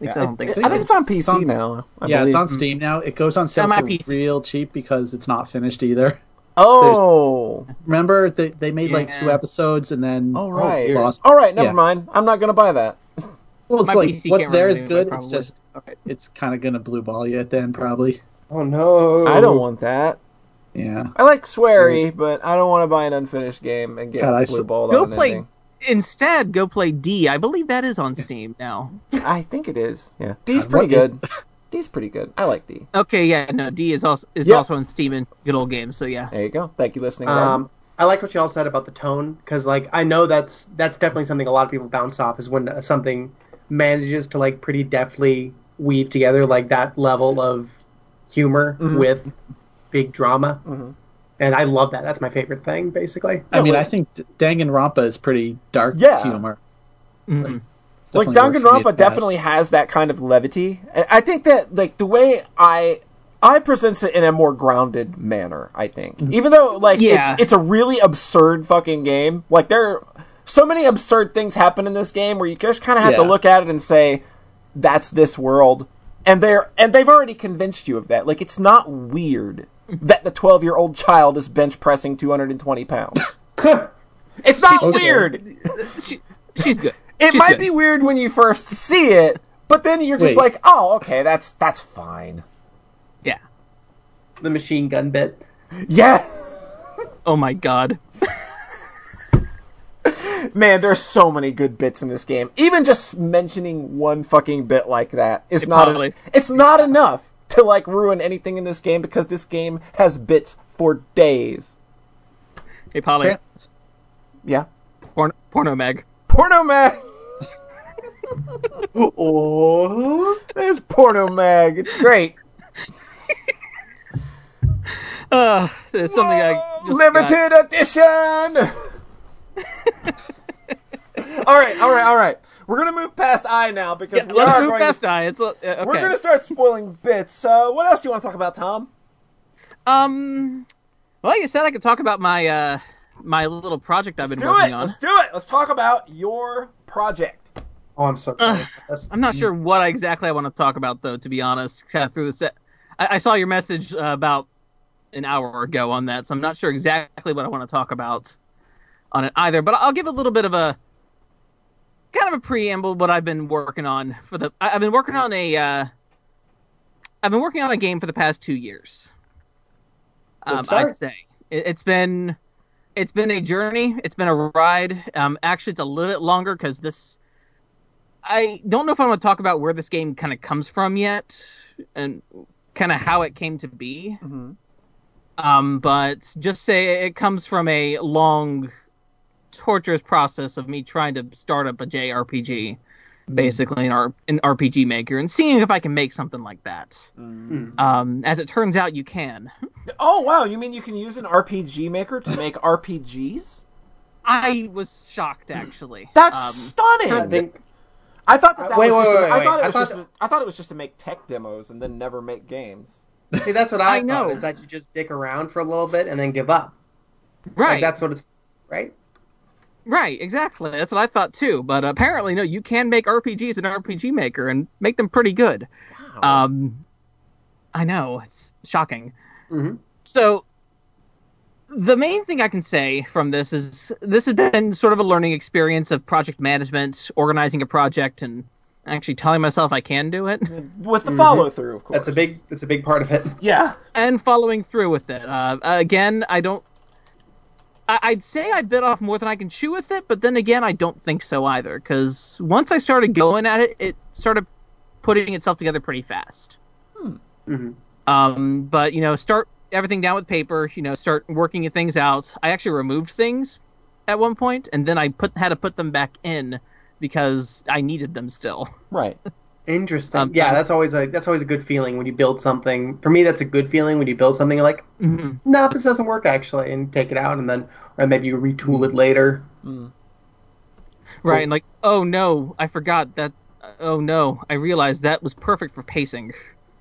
Speaker 1: at least I don't think
Speaker 4: it-
Speaker 1: so.
Speaker 4: I think it's on PC
Speaker 2: It's on-
Speaker 4: now. I
Speaker 2: yeah,
Speaker 4: believe.
Speaker 2: it's on Steam now. It goes on sale
Speaker 1: On
Speaker 2: for real cheap because it's not finished either.
Speaker 4: Oh,
Speaker 2: Remember they they made like two episodes and then
Speaker 4: all right.
Speaker 2: oh, lost.
Speaker 4: All right, never
Speaker 2: Yeah.
Speaker 4: mind. I'm not gonna buy that.
Speaker 2: Well, it's
Speaker 1: My
Speaker 2: like
Speaker 1: PC
Speaker 2: what's
Speaker 1: can't
Speaker 2: there
Speaker 1: run
Speaker 2: is
Speaker 1: it
Speaker 2: good. It's just
Speaker 1: okay.
Speaker 2: it's kind of gonna blue ball you at the end probably.
Speaker 3: oh no!
Speaker 4: I don't want that.
Speaker 2: Yeah.
Speaker 4: I like Swery, but I don't want to buy an unfinished game and get
Speaker 2: God, I s-
Speaker 4: blue balled
Speaker 1: Go
Speaker 4: on
Speaker 1: play.
Speaker 4: ending.
Speaker 1: Instead, go play D. I believe that is on Steam now.
Speaker 4: I think it is. Yeah, D's
Speaker 2: God,
Speaker 4: pretty
Speaker 2: what is-
Speaker 4: good. D's pretty good. I like D.
Speaker 1: Okay, yeah, no, D is also is
Speaker 4: Yep.
Speaker 1: also on Steam and good old games. So yeah,
Speaker 4: There you go. Thank you, listening.
Speaker 3: Um, I like what you all said about the tone because, like, I know that's that's definitely something a lot of people bounce off is when something manages to like pretty deftly weave together like that level of humor with big drama, and I love that. That's my favorite thing, basically.
Speaker 2: I mean,
Speaker 4: like-
Speaker 2: I think D- Danganronpa is pretty dark
Speaker 4: Yeah.
Speaker 2: humor.
Speaker 1: Mhm.
Speaker 2: It's
Speaker 4: like
Speaker 2: definitely worked for
Speaker 4: Danganronpa
Speaker 2: in the past.
Speaker 4: definitely has that kind of levity. And I think that like the way I I presents it in a more grounded manner. I think,
Speaker 2: Mm-hmm.
Speaker 4: even though like
Speaker 1: Yeah.
Speaker 4: it's it's a really absurd fucking game. Like there are so many absurd things happen in this game where you just kind of have to look at it and say, "That's this world." And they're and they've already convinced you of that. Like it's not weird that the twelve year old child is bench pressing two hundred and twenty pounds. It's not
Speaker 2: Okay.
Speaker 4: weird.
Speaker 1: she, she's good.
Speaker 4: It
Speaker 1: She's
Speaker 4: might
Speaker 1: good.
Speaker 4: be weird when you first see it, but then you're just
Speaker 2: Wait.
Speaker 4: like, oh, okay, that's that's fine.
Speaker 1: Yeah.
Speaker 3: the machine gun bit.
Speaker 4: Yeah,
Speaker 1: Oh my god.
Speaker 4: man, there's so many good bits in this game. Even just mentioning one fucking bit like that is not
Speaker 1: Probably.
Speaker 4: it's not enough to like ruin anything in this game because this game has bits for days.
Speaker 1: Hey, Polly.
Speaker 4: Yeah,
Speaker 1: Porn, porno mag.
Speaker 4: Porno Mag.
Speaker 3: Oh,
Speaker 4: There's Porno Mag. It's great.
Speaker 1: Uh, it's something I just got-
Speaker 4: limited edition. all right, all right, all right. We're gonna move past I now because
Speaker 1: Yeah,
Speaker 4: we
Speaker 1: let's
Speaker 4: are
Speaker 1: move
Speaker 4: going
Speaker 1: past
Speaker 4: to,
Speaker 1: I. It's uh, okay.
Speaker 4: we're gonna start spoiling bits. Uh, what else do you want to talk about, Tom?
Speaker 1: Um, well, you said I could talk about my uh my little project I've been working
Speaker 4: it.
Speaker 1: on.
Speaker 4: Let's do it. Let's talk about your project.
Speaker 3: Oh, I'm so for.
Speaker 1: I'm not sure what exactly I want to talk about though. To be honest, kind of through the set, I, I saw your message uh, about an hour ago on that, so I'm not sure exactly what I want to talk about on it either. But I'll give a little bit of a kind of a preamble what I've been working on for the. I, I've been working on a. Uh, I've been working on a game for the past two years. Um. I'd say it, it's been it's been a journey. It's been a ride. Um, actually, it's a little bit longer because this. I don't know if I want to talk about where this game kind of comes from yet, and kind of how it came to be.
Speaker 4: Mhm.
Speaker 1: Um, but just say it comes from a long, torturous process of me trying to start up a JRPG, basically an, R- an RPG maker, and seeing if I can make something like that. Um, as it turns out, you can.
Speaker 4: Oh wow, you mean you can use an RPG maker to make RPGs?
Speaker 1: I was shocked actually.
Speaker 4: That's
Speaker 1: Um,
Speaker 4: stunning.
Speaker 3: I
Speaker 4: thought that, that
Speaker 3: Wait,
Speaker 4: was
Speaker 3: wait,
Speaker 4: just.
Speaker 3: wait,
Speaker 4: I
Speaker 3: wait,
Speaker 4: thought it
Speaker 3: I
Speaker 4: was
Speaker 3: thought-
Speaker 4: just. I thought it was just to make tech demos and then never make games.
Speaker 3: see that's what I,
Speaker 1: I
Speaker 3: thought
Speaker 1: know.
Speaker 3: is that you just dick around for a little bit and then give up.
Speaker 1: right.
Speaker 3: Like that's what it's right.
Speaker 1: Right, exactly. That's what I thought too. But apparently, no, you can make RPGs in RPG Maker and make them pretty good.
Speaker 4: Wow.
Speaker 1: Um, I know it's shocking.
Speaker 3: Mhm.
Speaker 1: So, the main thing I can say from this is this has been sort of a learning experience of project management, organizing a project, and actually telling myself I can do it
Speaker 4: With the follow through, of course.
Speaker 3: That's a big. That's a big part of it.
Speaker 4: Yeah.
Speaker 1: and following through with it. Uh, again, I don't. I- I'd say I bit off more than I can chew with it, but then again, I don't think so either. Because once I started going at it, it started putting itself together pretty fast.
Speaker 3: Mhm.
Speaker 1: Um, but you know, start everything down with paper. You know, start working things out. I actually removed things at one point, and then I put had to put them back in because I needed them still.
Speaker 4: Right.
Speaker 3: Interesting.
Speaker 1: Um,
Speaker 3: yeah,
Speaker 1: um,
Speaker 3: that's always a that's always a good feeling when you build something. For me, that's a good feeling when you build something you're like,
Speaker 1: Mhm.
Speaker 3: no, this doesn't work actually, and take it out, and then or maybe you retool it later.
Speaker 1: Right, and like, oh no, I forgot that. Oh no, I realized that was perfect for pacing.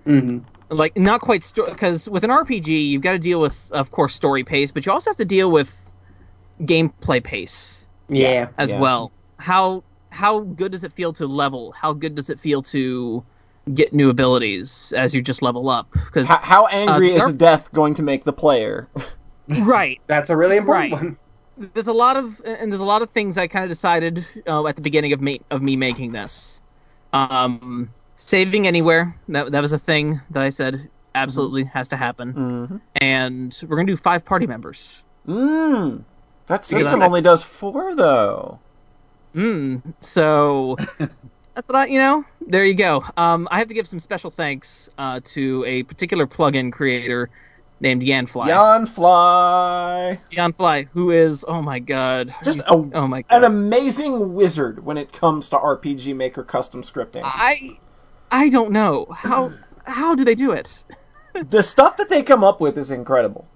Speaker 3: hmm
Speaker 1: Like, not quite because with an RPG, you've got to deal with, of course, story pace, but you also have to deal with gameplay pace
Speaker 3: Yeah.
Speaker 1: as
Speaker 4: Yeah.
Speaker 1: well. How how good does it feel to level? How good does it feel to get new abilities as you just level up? Because
Speaker 4: How, how angry
Speaker 1: Uh,
Speaker 4: is
Speaker 1: there-
Speaker 4: a death going to make the player?
Speaker 1: right,
Speaker 3: That's a really important
Speaker 1: Right.
Speaker 3: one.
Speaker 1: there's a lot of and there's a lot of things I kind of decided uh, at the beginning of me of me making this. Um, saving anywhere that that was a thing that I said absolutely has to happen,
Speaker 4: Mm-hmm.
Speaker 1: and we're gonna do five party members.
Speaker 4: Mm. That
Speaker 1: Because
Speaker 4: system
Speaker 1: I-
Speaker 4: only does four, though.
Speaker 1: Mm. So that's what I, you know. There you go. Um, I have to give some special thanks uh, to a particular plugin creator named Yanfly.
Speaker 4: Yanfly.
Speaker 1: Yanfly, who is oh my god,
Speaker 4: Just a,
Speaker 1: oh my god.
Speaker 4: an amazing wizard when it comes to RPG Maker custom scripting.
Speaker 1: I I don't know how how do they do it?
Speaker 4: the stuff that they come up with is incredible.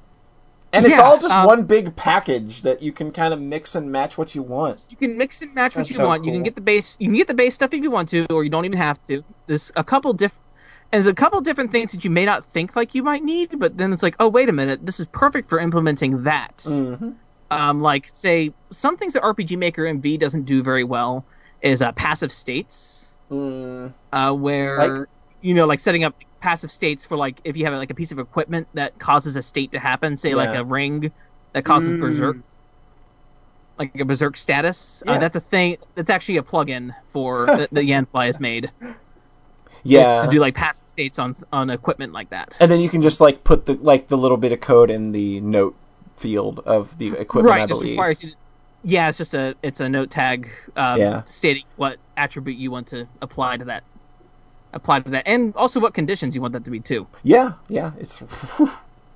Speaker 4: And it's
Speaker 1: Yeah,
Speaker 4: all just
Speaker 1: um,
Speaker 4: one big package that you can kind of mix and match what you want.
Speaker 1: You can mix and match what you
Speaker 3: so
Speaker 1: want. You can get the base. You can get the base stuff if you want to, or you don't even have to. There's a couple different. There's a couple different things that you may not think like you might need, but then it's like, oh wait a minute, this is perfect for implementing that.
Speaker 4: Mm-hmm.
Speaker 1: Um, like say some things that RPG Maker MV doesn't do very well is uh, passive states,
Speaker 4: Mm,
Speaker 1: uh, where
Speaker 3: Like?
Speaker 1: you know, like setting up passive states for like if you have like a piece of equipment that causes a state to happen, say like a ring that causes
Speaker 3: Mm.
Speaker 1: berserk, like a berserk status. Uh, that's a thing. That's actually a plugin for that the Yanfly has made.
Speaker 4: yeah.
Speaker 1: to do like passive states on on equipment like that.
Speaker 4: and then you can just like put the like the little bit of code in the note field of the equipment,
Speaker 1: right,
Speaker 4: I
Speaker 1: just
Speaker 4: believe.
Speaker 1: requires you. To, yeah, it's just a it's a note tag um,
Speaker 4: Yeah.
Speaker 1: stating what attribute you want to apply to that, apply to that, and also what conditions you want that to be too.
Speaker 4: Yeah, yeah, it's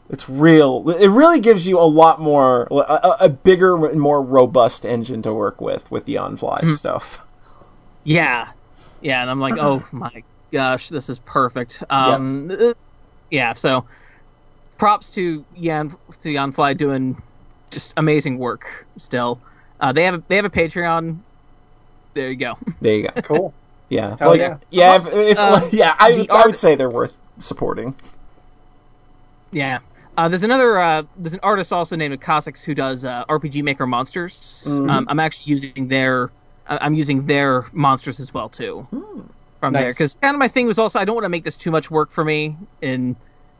Speaker 4: it's real. It really gives you a lot more, a, a- bigger, and more robust engine to work with with the Yanfly
Speaker 1: Hmm.
Speaker 4: stuff.
Speaker 1: Yeah, yeah, and I'm like, oh my gosh, this is perfect. Um, uh, yeah, so props to Yan to Yanfly doing just amazing work. Still, uh, they have a, they have a Patreon. There you go.
Speaker 4: There you go.
Speaker 3: Cool.
Speaker 4: Yeah,
Speaker 3: Hell
Speaker 4: like,
Speaker 3: yeah.
Speaker 4: yeah, if, if,
Speaker 1: Uh,
Speaker 4: yeah. I, I
Speaker 1: art-
Speaker 4: would say they're worth supporting.
Speaker 1: Yeah. Uh, there's another uh, there's an artist also named Cossacks who does uh, RPG Maker monsters.
Speaker 4: Mhm.
Speaker 1: Um, I'm actually using their I- I'm using their monsters as well too from there because kind of my thing was also I don't want to make this too much work for me in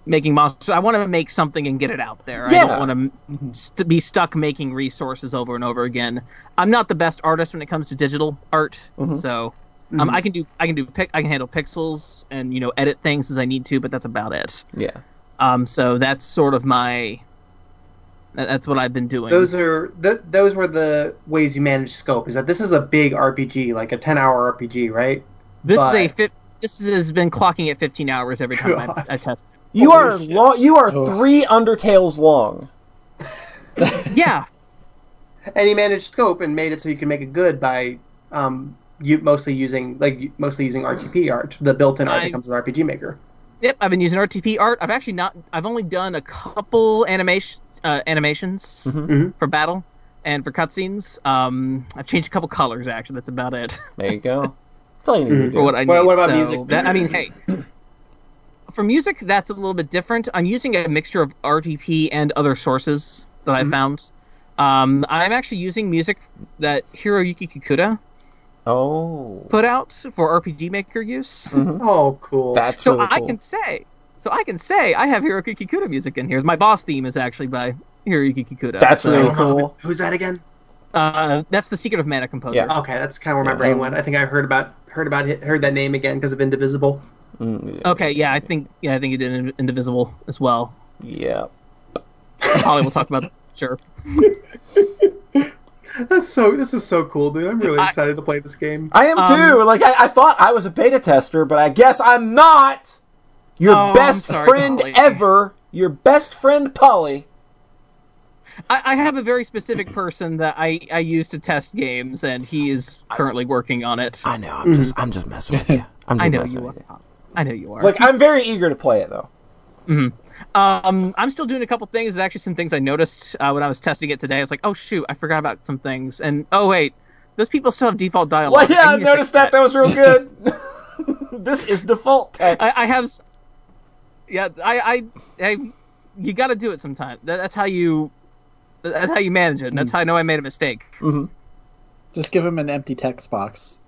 Speaker 1: making monsters. I want to make something and get it out there.
Speaker 4: Yeah.
Speaker 1: I don't want to st- be stuck making resources over and over again. I'm not the best artist when it comes to digital art,
Speaker 4: Mhm.
Speaker 1: so. Um, I can do I can do pic I can handle pixels and you know edit things as I need to, but that's about it.
Speaker 4: Yeah,
Speaker 1: Um, so that's sort of my. That's what I've been doing.
Speaker 3: Those are th- those were the ways you manage scope. Is that this is a big RPG, like a ten hour RPG, right?
Speaker 1: this is a fi- This has been clocking at 15 hours every time I, I test.
Speaker 4: You
Speaker 3: Holy
Speaker 4: are
Speaker 3: shit.
Speaker 4: lo- you are
Speaker 2: Oh.
Speaker 4: three Undertales long.
Speaker 1: Yeah,
Speaker 3: And you managed scope and made it so you can make it good by um, you mostly using like mostly using RTP art, the built-in art
Speaker 1: I-
Speaker 3: that comes with RPG Maker.
Speaker 1: yep. I've been using RTP art. I've actually not. I've only done a couple animation uh, animations
Speaker 4: Mhm.
Speaker 3: Mhm.
Speaker 1: for battle and for cutscenes. Um, I've changed a couple colors. Actually, that's about it
Speaker 4: There you go. That's all you need to do.
Speaker 1: what I need.
Speaker 3: What about
Speaker 1: So
Speaker 3: music?
Speaker 1: that- I mean, hey. For music, that's a little bit different. I'm using a mixture of RTP and other sources that I
Speaker 3: Mhm.
Speaker 1: found. Um, I'm actually using music that Hiroyuki Kikuta
Speaker 4: Oh,
Speaker 1: put out for RPG Maker use.
Speaker 4: Mhm.
Speaker 3: Oh, cool.
Speaker 4: that's
Speaker 1: so
Speaker 4: really
Speaker 1: I can say, so I can say I have Hiroyuki Kikuta music in here. My boss theme is actually by Hiroyuki Kikuta.
Speaker 4: That's
Speaker 1: So,
Speaker 4: really cool.
Speaker 3: Who's that again?
Speaker 1: Uh, that's the Secret of Mana composer.
Speaker 4: Yeah.
Speaker 3: Okay, that's kind of where my
Speaker 4: Yeah.
Speaker 3: brain went. I think I heard about heard about heard that name again because of Indivisible.
Speaker 4: Mm, yeah.
Speaker 1: Okay, yeah, I think yeah, I think he did Ind- Indivisible as well.
Speaker 4: yeah.
Speaker 1: Holly will talk about sure.
Speaker 3: That's so. This is so cool, dude. I'm really
Speaker 1: I-
Speaker 3: excited to play this game.
Speaker 4: I am
Speaker 1: Um,
Speaker 4: too. Like I, I thought I was a beta tester, but I guess I'm not. Your
Speaker 1: Oh,
Speaker 4: best
Speaker 1: sorry,
Speaker 4: friend
Speaker 1: Polly.
Speaker 4: ever. Your best friend Polly.
Speaker 1: I, I have a very specific person that I, I use to test games, and he is currently working on it.
Speaker 4: I know. I'm just. I'm just messing with you. I'm just
Speaker 1: I know
Speaker 4: messing
Speaker 1: you
Speaker 4: with
Speaker 1: are. I know you are.
Speaker 4: Like I'm very eager to play it though.
Speaker 1: Um, I'm still doing a couple things. There's actually some things I noticed uh, when I was testing it today. I was like, oh shoot, I forgot about some things. And oh wait, those people still have default dialogue.
Speaker 4: Well, yeah,
Speaker 1: I
Speaker 4: I noticed
Speaker 1: fix
Speaker 4: that. That was real good. this is default text.
Speaker 1: I, I have. Yeah, I, I, I you got to do it sometime. That, that's how you. That's how you manage it. And that's how I know I made a mistake.
Speaker 2: Just give him an empty text box.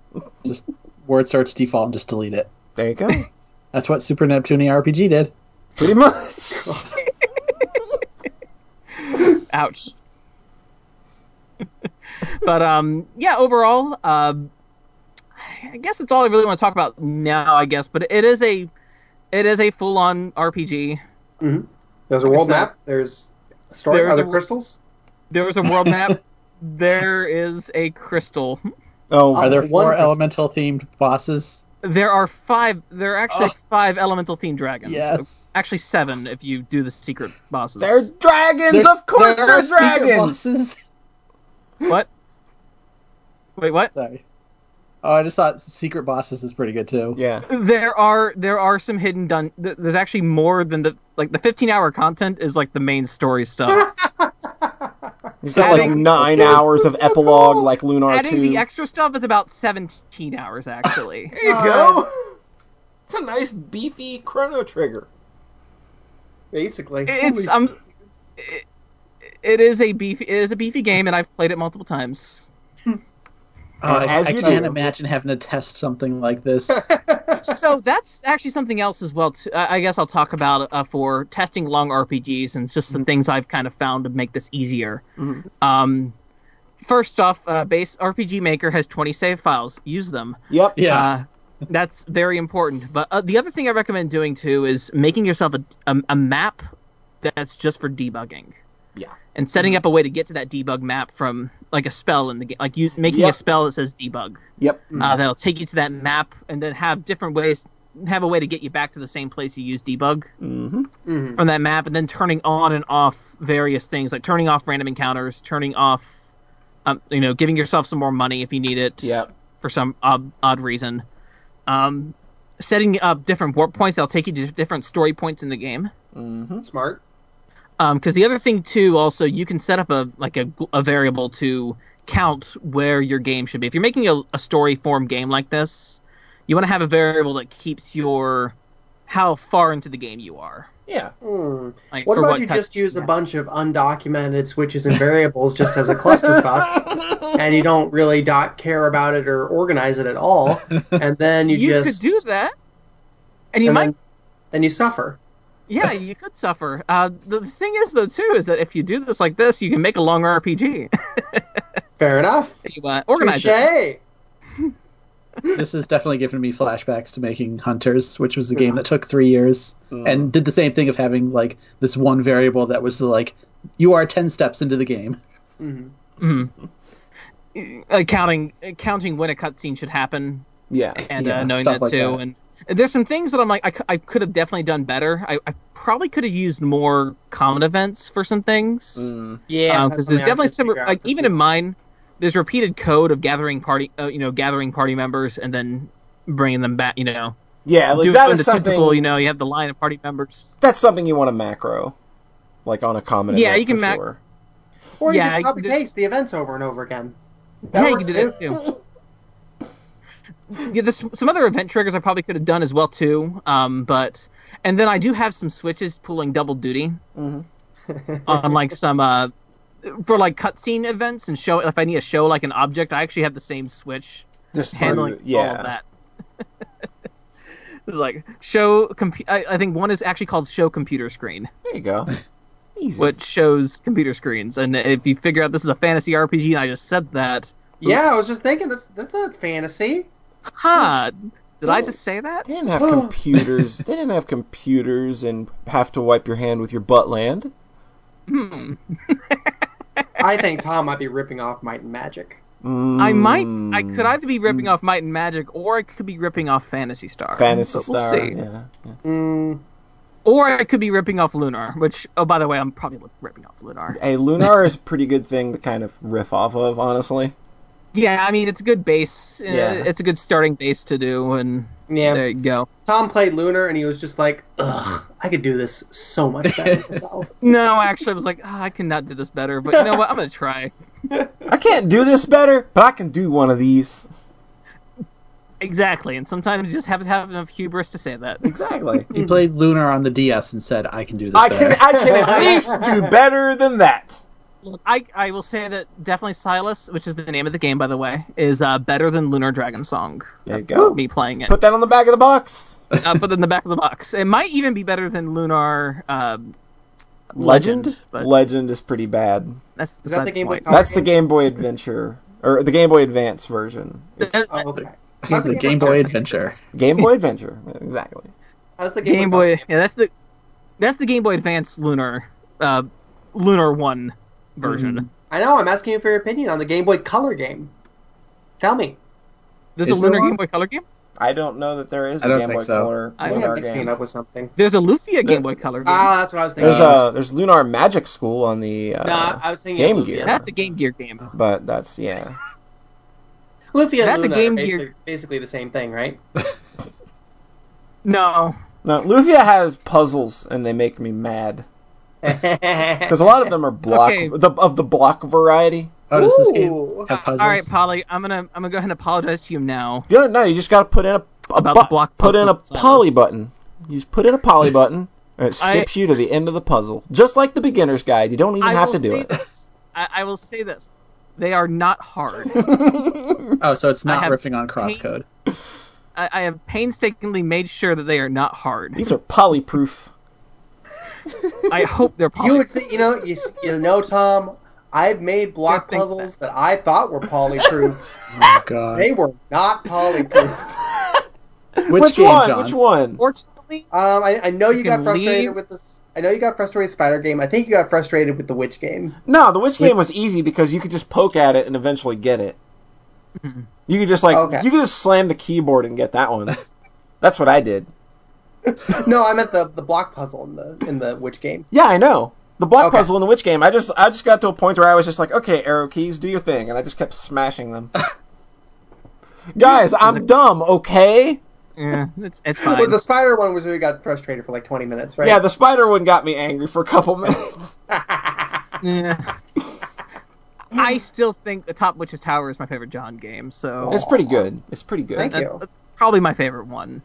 Speaker 2: Just word search default and just delete it.
Speaker 4: there you go.
Speaker 2: That's what Super Neptunia RPG did.
Speaker 4: Pretty much.
Speaker 1: Ouch. but um, yeah. Overall, um, I guess that's all I really want to talk about now. I guess, but it is a it is a full-on RPG.
Speaker 3: There's a world
Speaker 1: So-
Speaker 3: map. There's a story.
Speaker 1: There's
Speaker 3: Are there
Speaker 1: a-
Speaker 3: crystals?
Speaker 1: There is a world map. there is a crystal.
Speaker 4: Oh,
Speaker 2: Are there four
Speaker 3: crystal.
Speaker 2: elemental themed bosses?
Speaker 1: There are five. There are actually
Speaker 2: Oh.
Speaker 1: five elemental themed dragons.
Speaker 2: Yes.
Speaker 1: Actually, seven if you do the secret bosses.
Speaker 4: they're dragons.
Speaker 2: There's-
Speaker 4: of course,
Speaker 2: there
Speaker 4: they're
Speaker 2: are
Speaker 4: dragons.
Speaker 1: What? Wait, what?
Speaker 2: Sorry. Oh, I just thought secret bosses is pretty good too.
Speaker 4: Yeah.
Speaker 1: There are there are some hidden dun. th- There's actually more than the like the 15 hour content is like the main story stuff.
Speaker 4: He's got like nine hours of epilogue, like Lunar
Speaker 1: Adding
Speaker 4: Two.
Speaker 1: the extra stuff is about 17 hours actually.
Speaker 4: there you go. It's a nice beefy Chrono Trigger.
Speaker 3: Basically.
Speaker 1: it's um, it, it is a beefy it is a beefy game, and I've played it multiple times.
Speaker 2: Oh, I,
Speaker 4: As
Speaker 2: I
Speaker 4: you
Speaker 2: can't
Speaker 4: do.
Speaker 2: imagine having to test something like this.
Speaker 1: so that's actually something else as well. Too. I I guess I'll talk about uh, for testing long RPGs and just some things I've kind of found to make this easier. Um, first off, uh, base RPG Maker has 20 save files. Use them.
Speaker 4: Yep.
Speaker 2: yeah.
Speaker 1: Uh, that's very important. But uh, the other thing I recommend doing too is making yourself a, a, a map that's just for debugging.
Speaker 4: Yeah.
Speaker 1: And setting up a way to get to that debug map from like a spell in the game, like you making
Speaker 4: Yep.
Speaker 1: a spell that says debug
Speaker 4: Yep.
Speaker 1: uh, that'll take you to that map and then have different ways have a way to get you back to the same place you use debug
Speaker 4: Mm-hmm.
Speaker 3: Mhm.
Speaker 1: from that map and then turning on and off various things like turning off random encounters turning off um, you know giving yourself some more money if you need it
Speaker 4: Yep.
Speaker 1: for some odd, odd reason um, setting up different warp points that'll take you to different story points in the game
Speaker 4: Mm-hmm.
Speaker 3: Smart.
Speaker 1: Because the other thing too also you can set up a like a, a variable to count where your game should be if you're making a, a story form game like this you want to have a variable that keeps your how far into the game you are
Speaker 4: Yeah.
Speaker 3: Hmm.
Speaker 1: like
Speaker 3: What
Speaker 1: for
Speaker 3: about you
Speaker 1: cut-
Speaker 3: just use a bunch of undocumented switches and variables just as a clusterfuck, and you don't really dot care about it or organize it at all, and then you,
Speaker 1: you
Speaker 3: just
Speaker 1: could do that and you
Speaker 3: and
Speaker 1: might
Speaker 3: then, then you suffer.
Speaker 1: Yeah you could suffer uh, the, the thing is though too is that if you do this like this you can make a longer rpg
Speaker 3: Fair enough.
Speaker 1: if you uh, organize it
Speaker 2: this is definitely giving me flashbacks to making Hunters, which was a game that took three years and did the same thing of having like this one variable that was like you are ten steps into the game.
Speaker 3: Mhm.
Speaker 1: Mhm. Uh, counting uh, counting when a cutscene should happen
Speaker 4: Yeah.
Speaker 1: and
Speaker 2: Yeah,
Speaker 1: uh, knowing
Speaker 2: stuff
Speaker 1: that
Speaker 2: like
Speaker 1: too.
Speaker 2: that.
Speaker 1: And there's some things that I'm like, I, I could have definitely done better. I, I probably could have used more common events for some things
Speaker 4: Mm.
Speaker 3: Yeah,
Speaker 1: because
Speaker 3: that's
Speaker 1: there's definitely some like even in mine, there's repeated code of gathering party, uh, you know, gathering party members and then bringing them back. You know,
Speaker 4: Yeah. Like
Speaker 1: doing
Speaker 4: that
Speaker 1: the
Speaker 4: something.
Speaker 1: typical. You know, you have the line of party members.
Speaker 4: That's something you want to macro, like on a common.
Speaker 1: Yeah,
Speaker 4: event
Speaker 1: you can
Speaker 4: for
Speaker 1: mac-
Speaker 4: sure.
Speaker 3: Or you
Speaker 1: Yeah,
Speaker 3: just copy paste the events over and over again. That
Speaker 1: yeah, you can do that too. yeah, there's some other event triggers I probably could have done as well too. Um, but and then I do have some switches pulling double duty on like some uh for like cutscene events and show if I need to show like an object, I actually have the same switch
Speaker 4: Just
Speaker 1: handling
Speaker 4: through- yeah.
Speaker 1: all of that. it's like show. Compu- I, I think one is actually called show computer screen,
Speaker 4: There you go. Easy.
Speaker 1: which shows computer screens. And if you figure out this is a fantasy RPG, and I just said that,
Speaker 3: Yeah, I was just thinking that's that's not fantasy.
Speaker 1: Ha! Did I just say that?
Speaker 4: They didn't have computers. they didn't have computers and have to wipe your hand with your butt land.
Speaker 1: Hmm.
Speaker 3: I think Tom might be ripping off Might and Magic.
Speaker 1: I might. I
Speaker 4: Mm.
Speaker 1: could either be ripping off Might and Magic, or I could be ripping off Phantasy Star.
Speaker 4: Phantasy
Speaker 1: But we'll see.
Speaker 4: Yeah. yeah.
Speaker 3: Mm,
Speaker 1: Or I could be ripping off Lunar. Which, oh, by the way, I'm probably ripping off Lunar.
Speaker 4: Hey, Lunar is a pretty good thing to kind of riff off of, honestly.
Speaker 1: Yeah, I mean it's a good base. uh,
Speaker 4: Yeah.
Speaker 1: It's a good starting base to do, and
Speaker 3: yeah.
Speaker 1: there you go.
Speaker 3: Tom played Lunar and he was just like, ugh, I could do this so much better myself.
Speaker 1: No, actually, I was like, oh, I cannot do this better. But you know what? I'm gonna try.
Speaker 4: I can't do this better, but I can do one of these.
Speaker 1: Exactly, and sometimes you just have to have enough hubris to say that.
Speaker 4: Exactly.
Speaker 2: He played Lunar on the DS and said, "I can do this."
Speaker 4: I can.
Speaker 2: better."
Speaker 4: I can at least do better than that.
Speaker 1: Look, I I will say that definitely Silas, which is the name of the game, by the way, is uh, better than Lunar Dragon Song.
Speaker 4: There you go.
Speaker 1: Me playing it,
Speaker 4: Put that on the back of the box.
Speaker 1: uh, put it in the back of the box. It might even be better than Lunar uh,
Speaker 4: Legend.
Speaker 1: but
Speaker 4: Legend is pretty bad.
Speaker 1: that's
Speaker 3: Is that the Game Boy
Speaker 1: point.
Speaker 3: Color
Speaker 4: That's the
Speaker 3: game?
Speaker 4: Game Boy Adventure or the Game Boy Advance version. It's
Speaker 3: Oh, okay.
Speaker 2: He's the Game Boy Adventure.
Speaker 4: Game Boy Adventure. Exactly.
Speaker 3: How's the
Speaker 1: Game,
Speaker 3: Game,
Speaker 1: Boy.
Speaker 3: Color
Speaker 1: Yeah, that's the that's the Game Boy Advance Lunar, uh, Lunar One version.
Speaker 3: game? I know. I'm asking you for your opinion on the Game Boy Color game. Tell me.
Speaker 1: There's
Speaker 2: Is
Speaker 1: a
Speaker 2: there
Speaker 1: Lunar
Speaker 2: one?
Speaker 1: Game Boy Color game.
Speaker 4: I don't know that there is
Speaker 2: I
Speaker 4: a
Speaker 2: don't
Speaker 4: Game Boy
Speaker 2: so.
Speaker 4: Color
Speaker 1: I
Speaker 3: I think
Speaker 4: Lunar
Speaker 3: I'm mixing
Speaker 4: game.
Speaker 3: up with something.
Speaker 1: There's a Lufia Game Boy Color game.
Speaker 3: Ah, that's what I was thinking.
Speaker 4: There's uh there's Lunar Magic School on the uh,
Speaker 3: Nah, I was thinking
Speaker 4: Game. Gear.
Speaker 1: that's a Game Gear game.
Speaker 4: but that's yeah.
Speaker 3: Lufia and
Speaker 1: That's a Game
Speaker 3: are
Speaker 1: Gear-
Speaker 3: basically, basically the same thing, right?
Speaker 1: No,
Speaker 4: No, Lufia has puzzles and they make me mad because a lot of them are block
Speaker 1: Okay.
Speaker 4: the, of the block variety.
Speaker 2: Oh, does this game have puzzles?
Speaker 1: all right, Polly. I'm gonna I'm gonna go ahead and apologize to you now.
Speaker 4: Yeah, no, you just got to put in a, a bu-
Speaker 1: block
Speaker 4: put in a poly button. You just put in a poly button and it
Speaker 1: I-
Speaker 4: skips you to the end of the puzzle, just like the beginner's guide. You don't even
Speaker 1: I
Speaker 4: have to do it.
Speaker 1: This. I, I will say this: they are not hard.
Speaker 2: Oh, so it's not
Speaker 1: I have
Speaker 2: riffing on crosscode.
Speaker 1: I, I have painstakingly made sure that they are not hard.
Speaker 4: These are polyproof.
Speaker 1: I hope they're
Speaker 3: You would think, you know, you, you know, Tom. I've made block puzzles that I thought were polyproof.
Speaker 2: Oh god.
Speaker 3: they were not polyproof.
Speaker 2: Which,
Speaker 4: Which,
Speaker 2: game,
Speaker 4: one?
Speaker 2: John?
Speaker 4: Which one?
Speaker 1: Fortunately,
Speaker 3: Um, I, I know you,
Speaker 1: You
Speaker 3: got frustrated
Speaker 1: leave.
Speaker 3: with this. I know you got frustrated with Spider Game. I think you got frustrated with the Witch Game.
Speaker 4: No, the witch game was easy because you could just poke at it and eventually get it. You could just like
Speaker 3: Okay.
Speaker 4: you could just slam the keyboard and get that one. That's what I did.
Speaker 3: No, I meant the, the block puzzle in the in the Witch Game.
Speaker 4: Yeah, I know. The block
Speaker 3: Okay.
Speaker 4: puzzle in the witch game. I just I just got to a point where I was just like, okay, arrow keys, do your thing, and I just kept smashing them. Guys, I'm dumb, okay?
Speaker 1: yeah, it's it's
Speaker 3: Well,
Speaker 1: fine.
Speaker 3: the Spider one was where you got frustrated for like twenty minutes, right?
Speaker 4: Yeah, the spider one got me angry for a couple minutes.
Speaker 1: Yeah. I still think the Top Witch's Tower is my favorite John game, so
Speaker 4: it's pretty good. It's pretty good.
Speaker 3: Thank
Speaker 1: that-
Speaker 3: you.
Speaker 1: that's probably my favorite one.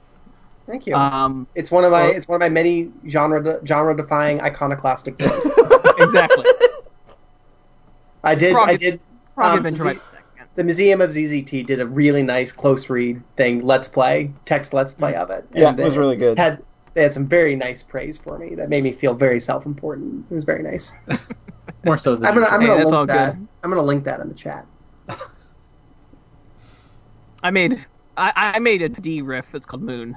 Speaker 3: Thank you.
Speaker 1: Um,
Speaker 3: it's one of my
Speaker 1: well-
Speaker 3: it's one of my many genre genre defying iconoclastic games.
Speaker 1: exactly.
Speaker 3: I did
Speaker 1: Frog-
Speaker 3: I did
Speaker 1: Frog
Speaker 3: Um,
Speaker 1: Adventure
Speaker 3: Z- the Museum of ZZT did a really nice close read thing, let's play, text let's play of it.
Speaker 4: Yeah,
Speaker 3: And
Speaker 4: it was really good.
Speaker 3: Had they had some very nice praise for me that made me feel very self important. It was very nice.
Speaker 2: More so than
Speaker 3: I'm gonna I'm gonna
Speaker 1: that's all
Speaker 3: link that.
Speaker 1: good.
Speaker 3: I'm gonna link that in the chat.
Speaker 1: I made I, I made a D riff. It's called Moon.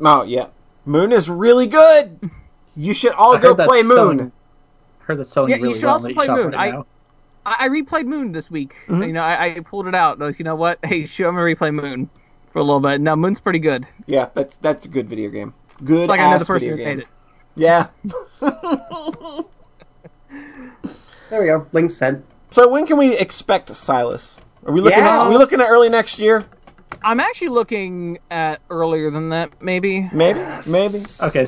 Speaker 4: Oh yeah, Moon is really good. You should all
Speaker 2: I
Speaker 4: go play Moon.
Speaker 2: selling- heard that's selling
Speaker 1: Yeah, you
Speaker 2: really
Speaker 1: should
Speaker 2: well
Speaker 1: also
Speaker 2: in the
Speaker 1: play
Speaker 2: shop
Speaker 1: Moon.
Speaker 2: right
Speaker 1: I-
Speaker 2: now.
Speaker 1: I, I replayed Moon this week.
Speaker 4: Mm-hmm.
Speaker 1: You know, I, I pulled it out. I was, like, you know what? Hey, show me replay Moon for a little bit. Now Moon's pretty good.
Speaker 4: Yeah, that's that's a good video game. Good.
Speaker 1: Like I know the
Speaker 4: ass
Speaker 1: person who
Speaker 4: video
Speaker 1: made it.
Speaker 4: Yeah.
Speaker 3: There we go. Link said.
Speaker 4: So when can we expect Silas? Are we looking?
Speaker 3: Yeah.
Speaker 4: At, are we looking at early next year?
Speaker 1: I'm actually looking at earlier than that, maybe.
Speaker 4: Maybe. Maybe.
Speaker 2: Okay.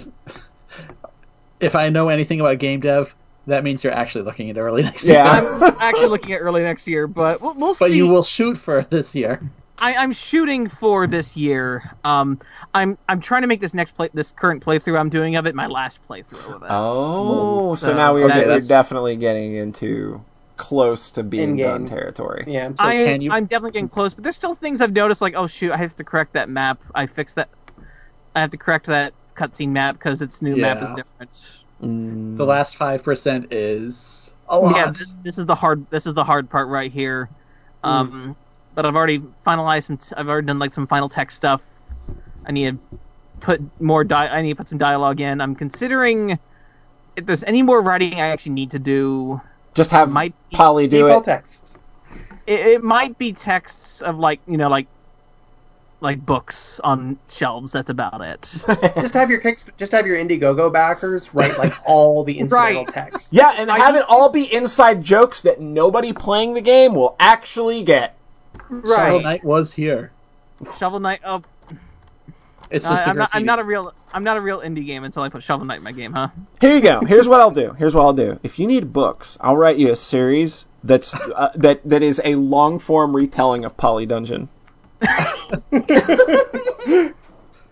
Speaker 2: If I know anything about game dev, that means you're actually looking at early next
Speaker 4: Yeah.
Speaker 2: year.
Speaker 1: I'm actually looking at early next year, but we'll, we'll
Speaker 2: but
Speaker 1: see.
Speaker 2: you will shoot for this year.
Speaker 1: I, I'm shooting for this year. Um, I'm I'm trying to make this next play, this current playthrough I'm doing of it, my last playthrough of it.
Speaker 4: Oh, so
Speaker 1: Uh,
Speaker 4: now we're,
Speaker 1: that
Speaker 4: we're definitely getting into close to being
Speaker 3: In-game.
Speaker 4: done territory.
Speaker 3: Yeah.
Speaker 2: So
Speaker 1: I,
Speaker 2: can you-
Speaker 1: I'm definitely getting close, but there's still things I've noticed, like oh shoot, I have to correct that map. I fixed that. I have to correct that cutscene map because its new map is different.
Speaker 4: Mm.
Speaker 2: The last five percent is a lot.
Speaker 1: Yeah, this, this is the hard. This is the hard part right here. Um, but I've already finalized some. T- I've already done like some final text stuff. I need to put more. Di- I need to put some dialogue in. I'm considering if there's any more writing I actually need to do.
Speaker 4: Just have
Speaker 1: Might be-
Speaker 4: Polly do
Speaker 3: Default
Speaker 4: it.
Speaker 3: text.
Speaker 1: It, it might be texts of like you know like like books on shelves. That's about it.
Speaker 3: just have your kicks. Just have your Indiegogo backers write like all the incidental
Speaker 1: Right.
Speaker 3: text.
Speaker 4: Yeah, and
Speaker 1: I
Speaker 4: have it all be inside jokes that nobody playing the game will actually get.
Speaker 1: Right. Shovel.
Speaker 2: Knight was here.
Speaker 1: Shovel Knight. Oh,
Speaker 2: It's
Speaker 1: I-
Speaker 2: just a
Speaker 1: I'm not. I'm not a real. I'm not a real indie game until I put Shovel Knight in my game, huh?
Speaker 4: Here you go. Here's what I'll do. Here's what I'll do. If you need books, I'll write you a series that's uh, that that is a long form retelling of Poly Dungeon.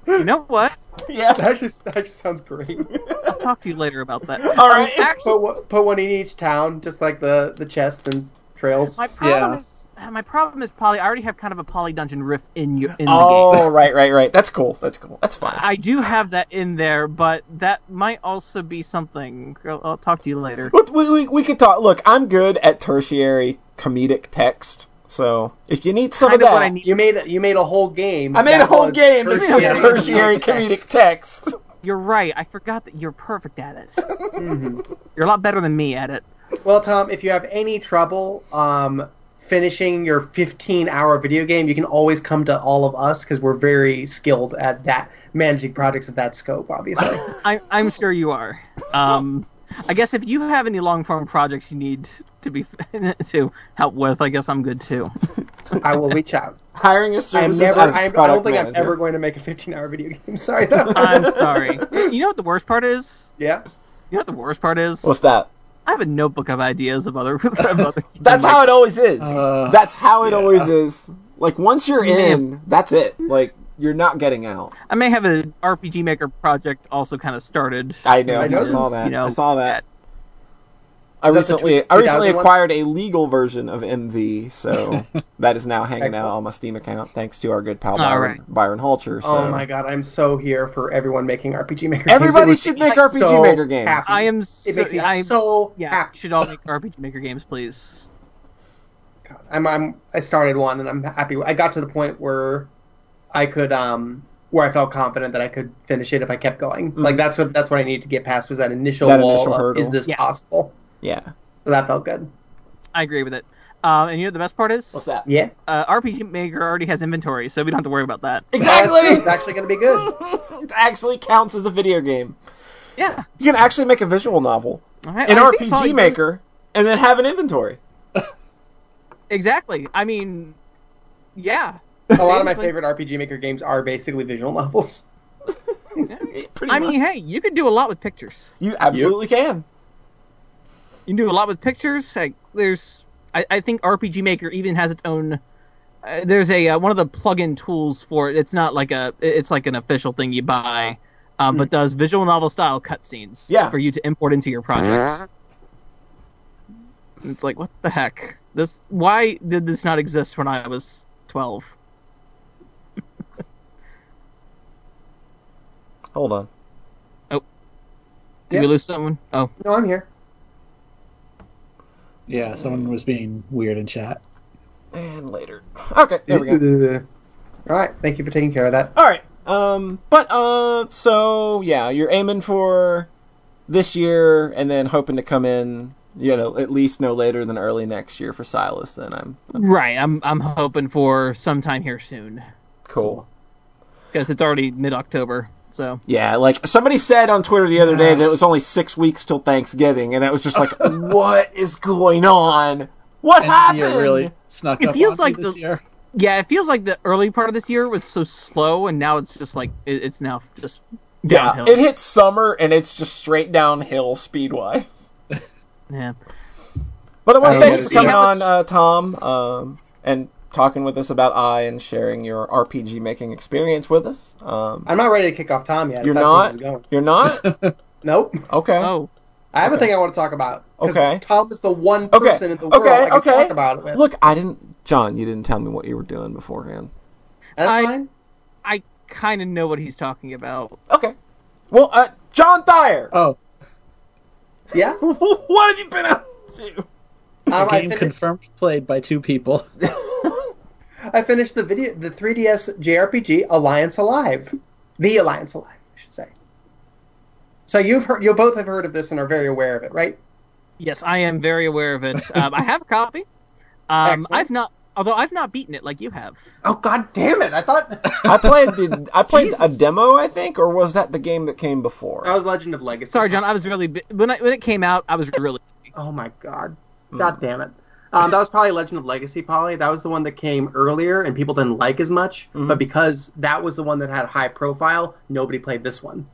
Speaker 1: You know what?
Speaker 4: Yeah.
Speaker 3: That actually, that actually sounds great.
Speaker 1: I'll talk to you later about that.
Speaker 4: All right.
Speaker 1: Actually,
Speaker 3: put, one- put one in each town, just like the the chests and trails.
Speaker 1: my problem
Speaker 2: Yeah.
Speaker 1: is my problem is poly. I already have kind of a poly dungeon riff in your in the game.
Speaker 4: Oh, right, right, right. That's cool. That's cool. That's fine.
Speaker 1: I do have that in there, but that might also be something. I'll, I'll talk to you later.
Speaker 4: But we, we, we could talk. Look, I'm good at tertiary comedic text. So if you need some
Speaker 1: Kind
Speaker 4: of
Speaker 1: of
Speaker 4: that.
Speaker 3: You made you made a whole game.
Speaker 4: I made a whole game that's just tertiary
Speaker 3: comedic
Speaker 4: comedic
Speaker 3: text.
Speaker 4: text.
Speaker 1: you're right. I forgot that you're perfect at it.
Speaker 3: Mhm.
Speaker 1: You're a lot better than me at it.
Speaker 3: Well, Tom, if you have any trouble um, finishing your 15-hour video game, you can always come to all of us because we're very skilled at that managing projects of that scope. Obviously,
Speaker 1: I, I'm sure you are. Um, I guess if you have any long form projects you need to be to help with, I guess I'm good too.
Speaker 3: I will reach out.
Speaker 4: Hiring a
Speaker 3: I'm
Speaker 4: services
Speaker 3: never.
Speaker 4: as a
Speaker 3: I'm, I don't think I'm ever going to make a 15-hour video game. Sorry, though.
Speaker 1: I'm sorry. You know what the worst part is?
Speaker 3: yeah.
Speaker 1: You know what the worst part is?
Speaker 4: What's that?
Speaker 1: I have a notebook of ideas of other. Of other
Speaker 4: That's how it always is.
Speaker 2: Uh,
Speaker 4: that's how it
Speaker 2: yeah.
Speaker 4: always is. Like once you're
Speaker 1: Yeah.
Speaker 4: in, that's it. Like you're not getting out.
Speaker 1: I may have an RPG Maker project also kind of started.
Speaker 4: I know.
Speaker 3: I
Speaker 4: I,
Speaker 3: know
Speaker 4: saw that.
Speaker 1: you know,
Speaker 4: I saw that. I
Speaker 3: Is that the
Speaker 4: recently,
Speaker 3: tw-
Speaker 4: I recently acquired a legal version of MV, so that is now hanging out on my Steam account, thanks to our good pal Byron,
Speaker 1: right.
Speaker 4: Byron Holcher. So.
Speaker 3: Oh my god, I'm so here for everyone making RPG Maker.
Speaker 4: Everybody
Speaker 3: games. It
Speaker 4: should make RPG
Speaker 3: so
Speaker 4: Maker games.
Speaker 3: happy.
Speaker 1: I am
Speaker 3: It
Speaker 1: so.
Speaker 3: makes me
Speaker 1: I
Speaker 3: so
Speaker 1: yeah.
Speaker 3: happy.
Speaker 1: Should all make RPG Maker games, please.
Speaker 3: God, I'm, I'm I started one and I'm happy. I got to the point where I could um where I felt confident that I could finish it if I kept going. Like that's what that's what I needed to get past was that initial
Speaker 4: Mm-hmm. That
Speaker 3: wall.
Speaker 4: initial
Speaker 3: of,
Speaker 4: hurdle.
Speaker 3: Is this
Speaker 1: Yeah.
Speaker 3: possible?
Speaker 4: Yeah.
Speaker 3: So that felt good.
Speaker 1: I agree with it. Um, and you know what the best part is?
Speaker 4: What's that?
Speaker 3: Yeah,
Speaker 1: Uh, RPG Maker already has inventory, so we don't have to worry about that.
Speaker 4: Exactly.
Speaker 3: it's actually going to be good.
Speaker 4: it actually counts as a video game.
Speaker 1: Yeah.
Speaker 4: You can actually make a visual novel
Speaker 1: All right.
Speaker 4: in
Speaker 1: I think it's all
Speaker 4: RPG
Speaker 1: you-
Speaker 4: Maker and then have an inventory.
Speaker 1: Exactly. I mean, yeah.
Speaker 3: A lot of my favorite RPG Maker games are basically visual novels.
Speaker 4: Pretty
Speaker 1: I
Speaker 4: much.
Speaker 1: mean, hey, you can do a lot with pictures.
Speaker 4: you absolutely can.
Speaker 1: You can do a lot with pictures. Like, there's, I, I think RPG Maker even has its own. Uh, there's a uh, one of the plug-in tools for it. It's not like a. It's like an official thing you buy, um, but does visual novel style cutscenes.
Speaker 4: Yeah.
Speaker 1: For you to import into your project. It's like what the heck? This why did this not exist when I was twelve?
Speaker 4: Hold on.
Speaker 1: Oh, did
Speaker 3: Yeah.
Speaker 1: we lose someone? Oh,
Speaker 3: No, I'm here.
Speaker 2: Yeah, someone was being weird in chat.
Speaker 4: And later. Okay, there we go.
Speaker 3: All right, thank you for taking care of that.
Speaker 4: All right. Um, but uh, so yeah, you're aiming for this year, and then hoping to come in, you know, at least no later than early next year for Silas. Then I'm
Speaker 1: right. I'm I'm hoping for sometime here soon
Speaker 4: cool.
Speaker 1: because it's already mid October. So
Speaker 4: Yeah, like somebody said on Twitter the other day that it was only six weeks till Thanksgiving, and that was just like, what is going on? What
Speaker 2: And
Speaker 4: happened?
Speaker 2: you really snuck
Speaker 1: It
Speaker 2: up
Speaker 1: feels
Speaker 2: on
Speaker 1: like
Speaker 2: this
Speaker 1: the-
Speaker 2: year.
Speaker 1: yeah, it feels like the early part of this year was so slow, and now it's just like it, it's now just
Speaker 4: Yeah, it hits summer and it's just straight downhill speed wise.
Speaker 1: yeah.
Speaker 4: But I want
Speaker 2: I
Speaker 4: to thank you for coming on, uh, Tom, um, and talking with us about I and sharing your RPG making experience with us. Um,
Speaker 3: I'm not ready to kick off Tom yet.
Speaker 4: you're not.
Speaker 3: this is going.
Speaker 4: You're not.
Speaker 3: Nope.
Speaker 4: Okay.
Speaker 1: Oh,
Speaker 3: I have
Speaker 4: Okay.
Speaker 3: a thing I want to talk about.
Speaker 4: Okay.
Speaker 3: Tom is the one
Speaker 4: Okay.
Speaker 3: person in the world
Speaker 4: Okay.
Speaker 3: I can
Speaker 4: Okay.
Speaker 3: talk about it with.
Speaker 4: Look, I didn't. John, you didn't tell me what you were doing beforehand.
Speaker 3: That's
Speaker 1: I-
Speaker 3: fine.
Speaker 1: I kind of know what he's talking about.
Speaker 4: Okay. Well, uh, John Thayer,
Speaker 2: Oh,
Speaker 3: Yeah.
Speaker 4: what have you been up to?
Speaker 3: Um,
Speaker 2: a
Speaker 3: I,
Speaker 2: game
Speaker 3: fin-
Speaker 2: confirmed played by two people.
Speaker 3: I finished the video, the 3DS JRPG Alliance Alive, the Alliance Alive, I should say. So you've heard, you both have heard of this and are very aware of it, right?
Speaker 1: Yes, I am very aware of it. Um, I have a copy. Um,
Speaker 3: Excellent.
Speaker 1: I've not, although I've not beaten it like you have.
Speaker 3: Oh God damn it! I thought
Speaker 4: I played the. I played a demo, I think, or was that the game that came before?
Speaker 3: that was Legend of Legacy.
Speaker 1: Sorry, John. I was really when I, when it came out. I was really
Speaker 3: Oh my God!
Speaker 4: Hmm.
Speaker 3: God damn it! Um, that was probably Legend of Legacy, Polly. That was the one that came earlier and people didn't like as much.
Speaker 4: Mm-hmm.
Speaker 3: But because that was the one that had high profile, nobody played this one.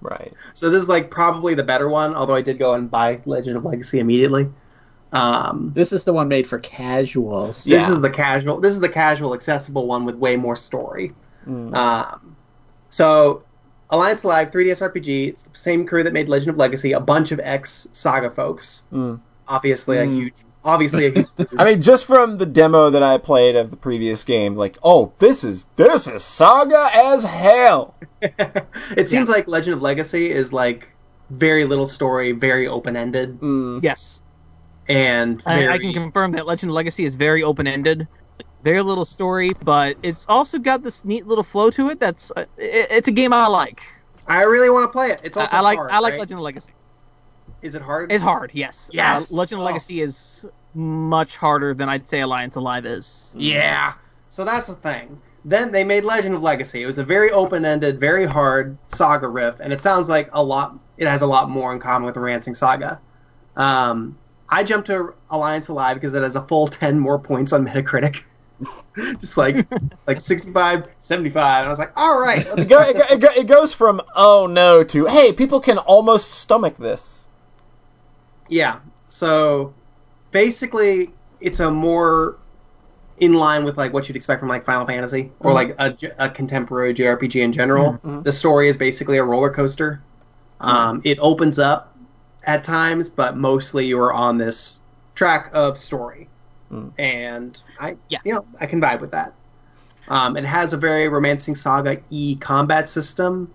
Speaker 4: Right.
Speaker 3: So this is like probably the better one. Although I did go and buy Legend of Legacy immediately. Um,
Speaker 2: This is the one made for casuals.
Speaker 3: This
Speaker 4: Yeah.
Speaker 3: is the casual. This is the casual, accessible one with way more story.
Speaker 4: Mm.
Speaker 3: Um, so, Alliance Alive 3DS RPG. It's the same crew that made Legend of Legacy. A bunch of ex Saga folks.
Speaker 4: Mm.
Speaker 3: Obviously, a
Speaker 2: Mm.
Speaker 3: huge. Obviously, a huge.
Speaker 4: I mean, just from the demo that I played of the previous game, like, oh, this is this is saga as hell.
Speaker 3: it seems like Legend of Legacy is like very little story, very open ended,
Speaker 4: Mm.
Speaker 1: yes.
Speaker 3: and
Speaker 1: I,
Speaker 3: very,
Speaker 1: I can confirm that Legend of Legacy is very open ended, very little story, but it's also got this neat little flow to it. That's uh, it, it's a game I like.
Speaker 3: I really want to play it. It's
Speaker 1: I,
Speaker 3: also
Speaker 1: I like
Speaker 3: hard,
Speaker 1: I like
Speaker 3: right?
Speaker 1: Legend of Legacy.
Speaker 3: Is it hard?
Speaker 1: It's hard, yes.
Speaker 3: Yes!
Speaker 1: Uh, Legend of
Speaker 3: Oh.
Speaker 1: Legacy is much harder than I'd say Alliance Alive is.
Speaker 3: Yeah. So that's the thing. Then they made Legend of Legacy. It was a very open-ended, very hard saga riff, and it sounds like a lot. It has a lot more in common with Romancing Saga. Um, I jumped to Alliance Alive because it has a full ten more points on Metacritic. Just like like 65, 75. And I was like, all right.
Speaker 4: It, go, it, go, it, go, it goes from oh no to hey, people can almost stomach this.
Speaker 3: Yeah. So basically, it's a more in line with like what you'd expect from like Final Fantasy or mm-hmm. like a contemporary JRPG in general. Mm-hmm. Mm-hmm. The story is basically a roller coaster. Um, it opens up at times, but mostly you're on this track of story, mm. and I,
Speaker 1: Yeah.
Speaker 3: you know, I can vibe with that. Um, it has a very romancing saga e combat system,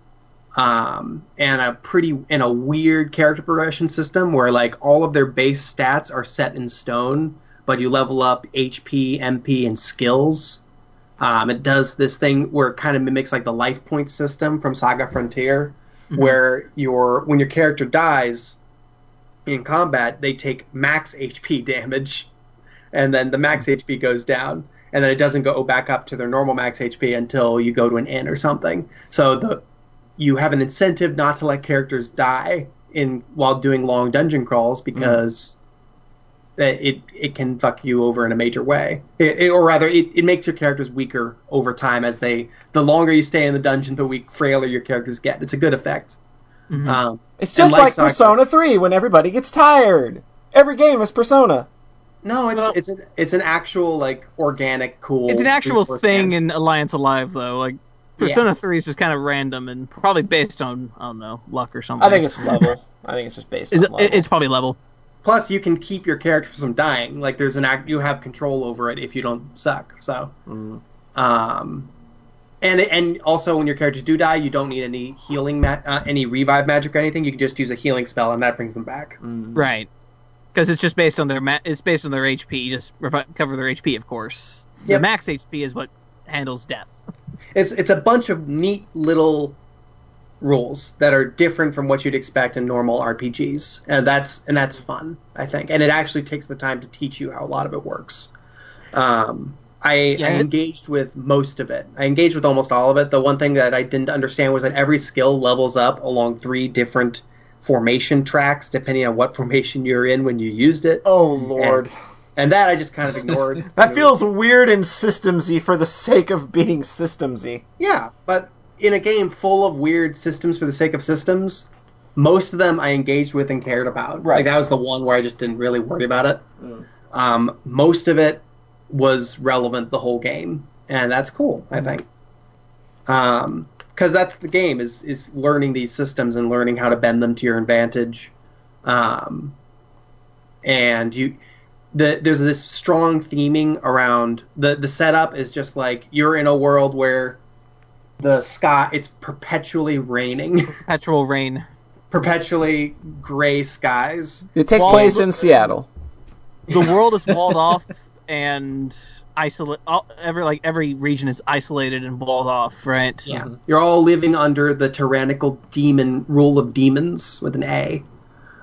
Speaker 3: um, and a pretty and a weird character progression system where like all of their base stats are set in stone, but you level up HP, MP, and skills. Um, it does this thing where it kind of mimics like the life point system from Saga Frontier, where your when your character dies in combat, they take max HP damage, and then the max HP goes down, and then it doesn't go back up to their normal max HP until you go to an inn or something. So the you have an incentive not to let characters die in while doing long dungeon crawls because that it it can fuck you over in a major way, it, it- or rather, it, it makes your characters weaker over time as they the longer you stay in the dungeon, the weak frailer your characters get. It's a good effect. Um,
Speaker 4: It's just like
Speaker 3: Saga-
Speaker 4: Persona 3 when everybody gets tired. Every game is Persona.
Speaker 3: No, it's
Speaker 1: Well-
Speaker 3: it's an it's an actual like organic cool.
Speaker 1: It's an actual thing
Speaker 3: management.
Speaker 1: in Alliance Alive, though. Like Persona Three is just kind of random and probably based on I don't know luck or something.
Speaker 4: I think it's level. I think it's just based
Speaker 1: Is
Speaker 4: on level.
Speaker 1: it's probably level.
Speaker 3: Plus, you can keep your characters from dying. Like there's an act you have control over it if you don't suck. So, um, and and also when your characters do die, you don't need any healing, ma- uh, any revive magic or anything. You can just use a healing spell, and that brings them back.
Speaker 1: Right. Because it's just based on their ma- it's based on their HP. Just revi- cover their HP, of course. The max HP is what handles death.
Speaker 3: It's it's a bunch of neat little rules that are different from what you'd expect in normal RPGs, and that's and that's fun, I think. And it actually takes the time to teach you how a lot of it works. Um, I,
Speaker 1: Yeah,
Speaker 3: I engaged with most of it. I engaged with almost all of it. The one thing that I didn't understand was that every skill levels up along three different formation tracks, depending on what formation you're in when you used it.
Speaker 4: Oh lord.
Speaker 3: And that I just kind of ignored.
Speaker 4: That feels weird and systemsy for the sake of being systemsy.
Speaker 3: Yeah, but in a game full of weird systems for the sake of systems, most of them I engaged with and cared about.
Speaker 4: Right.
Speaker 3: Like that was the one where I just didn't really worry about it. Um, most of it was relevant the whole game, and that's cool. I think. Um, because that's the game is is learning these systems and learning how to bend them to your advantage. Um, and you the, there's this strong theming around the the setup is just like you're in a world where the sky it's perpetually raining
Speaker 1: Perpetual rain.
Speaker 3: perpetually gray skies
Speaker 4: It takes
Speaker 1: Well,
Speaker 4: place in Seattle.
Speaker 1: The world is walled off and isolate. all- Every like every region is isolated and walled off. Right.
Speaker 3: yeah you're all living under the tyrannical demon rule of demons with an a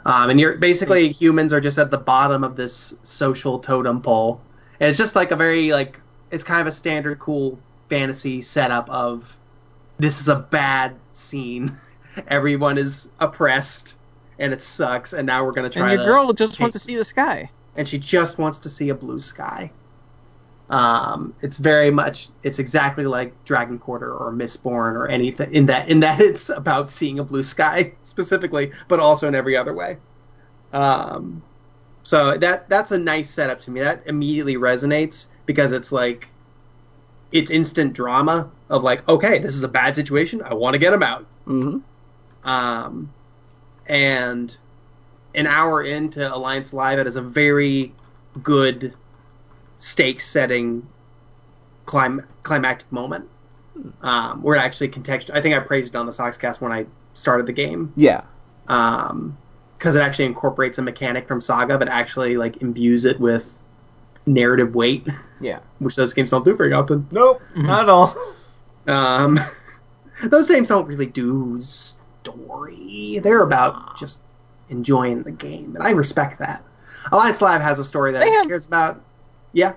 Speaker 3: um, and you're basically humans are just at the bottom of this social totem pole and it's just like a very like it's kind of a standard cool fantasy setup of this is a bad scene everyone is oppressed and it sucks and now we're going to try
Speaker 1: And your girl just wants to see the sky.
Speaker 3: and she just wants to see a blue sky. Um, it's very much it's exactly like Dragon Quarter or Mistborn or anything in that in that it's about seeing a blue sky specifically, but also in every other way. Um, so that that's a nice setup to me. That immediately resonates because it's like it's instant drama of like, okay, this is a bad situation. I want to get him out.
Speaker 4: hmm
Speaker 3: Um, and an hour into Alliance Alive, it is a very good stake setting clim- climactic moment. Um, where it actually contextual. I think I praised it on the Soxcast when I started the game.
Speaker 4: Yeah.
Speaker 3: Um, because it actually incorporates a mechanic from Saga, but actually like imbues it with narrative weight,
Speaker 4: Yeah.
Speaker 3: which those games don't do very often.
Speaker 4: Nope. Not at all.
Speaker 3: Um, those games don't really do story. They're about just enjoying the game, and I respect that. Alliance Alive has a story that
Speaker 1: They
Speaker 3: it
Speaker 1: have-
Speaker 3: cares about. Yeah,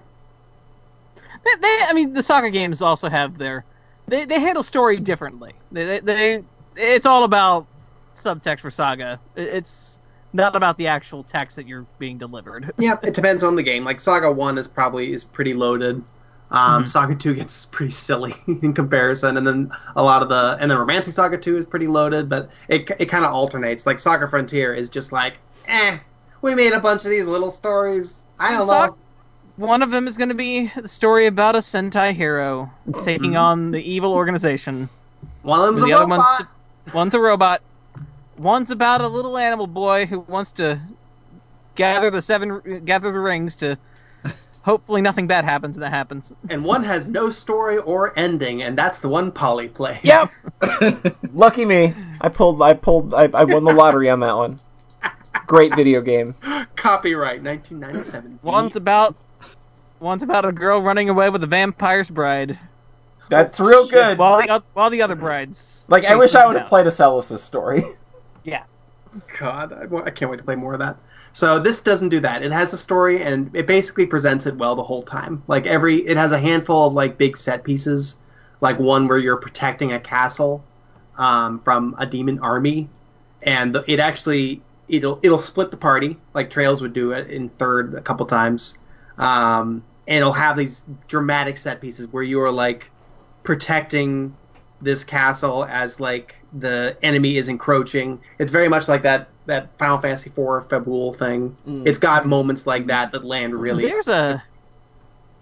Speaker 1: They, they, I mean, the Saga games also have their. They, they handle story differently. They, they, they it's all about subtext for Saga. It's not about the actual text that you're being delivered.
Speaker 3: yeah. It depends on the game. Like Saga One is probably is pretty loaded. Um,
Speaker 1: Mhm.
Speaker 3: Saga Two gets pretty silly in comparison, and then a lot of the and then Romancing Saga Two is pretty loaded, but it it kind of alternates. Like Saga Frontier is just like, eh, we made a bunch of these little stories. I don't know.
Speaker 1: One of them is going to be the story about a Sentai hero taking mm-hmm. on the evil organization.
Speaker 3: One of them's
Speaker 1: the
Speaker 3: a
Speaker 1: other
Speaker 3: robot.
Speaker 1: one's one's a robot. One's about a little animal boy who wants to gather the seven gather the rings to. Hopefully, nothing bad happens, and that happens.
Speaker 3: and one has no story or ending, and that's the one Polly plays.
Speaker 4: Yep. Lucky me. I pulled. I pulled. I, I won the lottery on that one. Great video game.
Speaker 3: Copyright 1997.
Speaker 1: One's about one's about a girl running away with a vampire's bride,
Speaker 4: That's real
Speaker 3: Shit.
Speaker 4: good.
Speaker 1: while the while the other brides.
Speaker 4: Like I wish I would have played a Celis' story.
Speaker 1: Yeah,
Speaker 3: God, I, I can't wait to play more of that. So this doesn't do that. It has a story, and it basically presents it well the whole time. Like every, it has a handful of like big set pieces, like one where you're protecting a castle um, from a demon army, and the, it actually it'll it'll split the party like Trails would do it in third a couple times, um, and it'll have these dramatic set pieces where you are like protecting this castle as like the enemy is encroaching. It's very much like that that Final Fantasy IV Fabul thing.
Speaker 4: Mm.
Speaker 3: It's got moments like that that land really.
Speaker 1: there's a,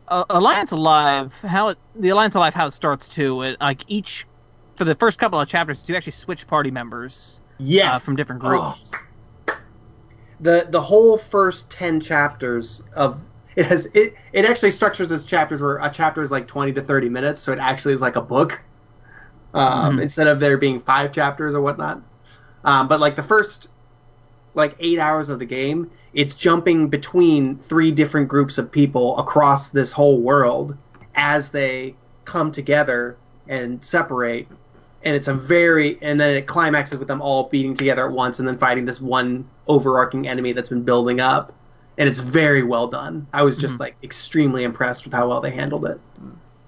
Speaker 1: a Alliance Alive. How it, the Alliance Alive how it starts too. It, like each for the first couple of chapters, you actually switch party members.
Speaker 3: yes
Speaker 1: uh, from different groups.
Speaker 3: Oh. The the whole first ten chapters of it has it it actually structures its chapters where a chapter is like twenty to thirty minutes, so it actually is like a book. Um,
Speaker 1: Mhm.
Speaker 3: Instead of there being five chapters or whatnot, um, but like the first like eight hours of the game, it's jumping between three different groups of people across this whole world as they come together and separate. And it's a very, and then it climaxes with them all beating together at once and then fighting this one overarching enemy that's been building up. And it's very well done. I was just
Speaker 1: Mhm.
Speaker 3: like extremely impressed with how well they handled it.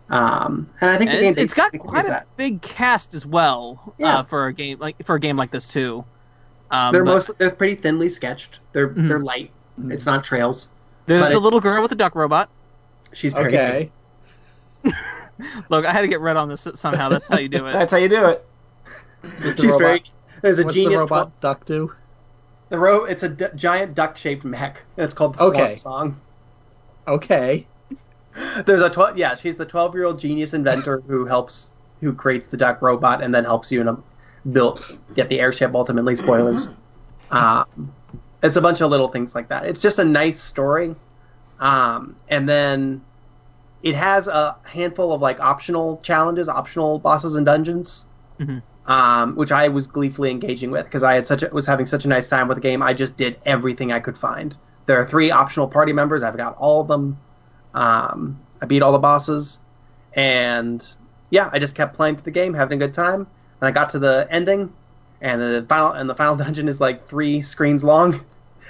Speaker 3: Um, and I think the
Speaker 1: And
Speaker 3: game
Speaker 1: it's, it's got quite a
Speaker 3: that.
Speaker 1: big cast as well
Speaker 3: Yeah.
Speaker 1: uh, for a game like for a game like this too. Um,
Speaker 3: They're
Speaker 1: but
Speaker 3: mostly they're pretty thinly sketched. They're
Speaker 1: Mhm.
Speaker 3: they're light. It's not trails.
Speaker 1: there's
Speaker 3: but
Speaker 1: a
Speaker 3: it-
Speaker 1: little girl with a duck robot.
Speaker 3: She's very
Speaker 2: Okay.
Speaker 1: Look, I had to get red on this somehow. That's how you do it.
Speaker 4: That's how you do it.
Speaker 3: She's
Speaker 2: robot-
Speaker 3: very. There's a
Speaker 2: What's the
Speaker 3: genius.
Speaker 2: robot duck do?
Speaker 3: The ro- It's a d- giant duck-shaped mech, and it's called the Swan
Speaker 2: Okay.
Speaker 3: Song.
Speaker 2: Okay.
Speaker 3: There's a twelve. Yeah, she's the twelve-year-old genius inventor who helps, who creates the duck robot, and then helps you in a build get the airship. Ultimately, spoilers. um, it's a bunch of little things like that. It's just a nice story, um, and then it has a handful of like optional challenges, optional bosses and dungeons.
Speaker 1: Mhm.
Speaker 3: Um, which I was gleefully engaging with because I had such a, was having such a nice time with the game. I just did everything I could find. There are three optional party members. I've got all of them. Um, I beat all the bosses, and yeah, I just kept playing through the game, having a good time. And I got to the ending, and the final and the final dungeon is like three screens long.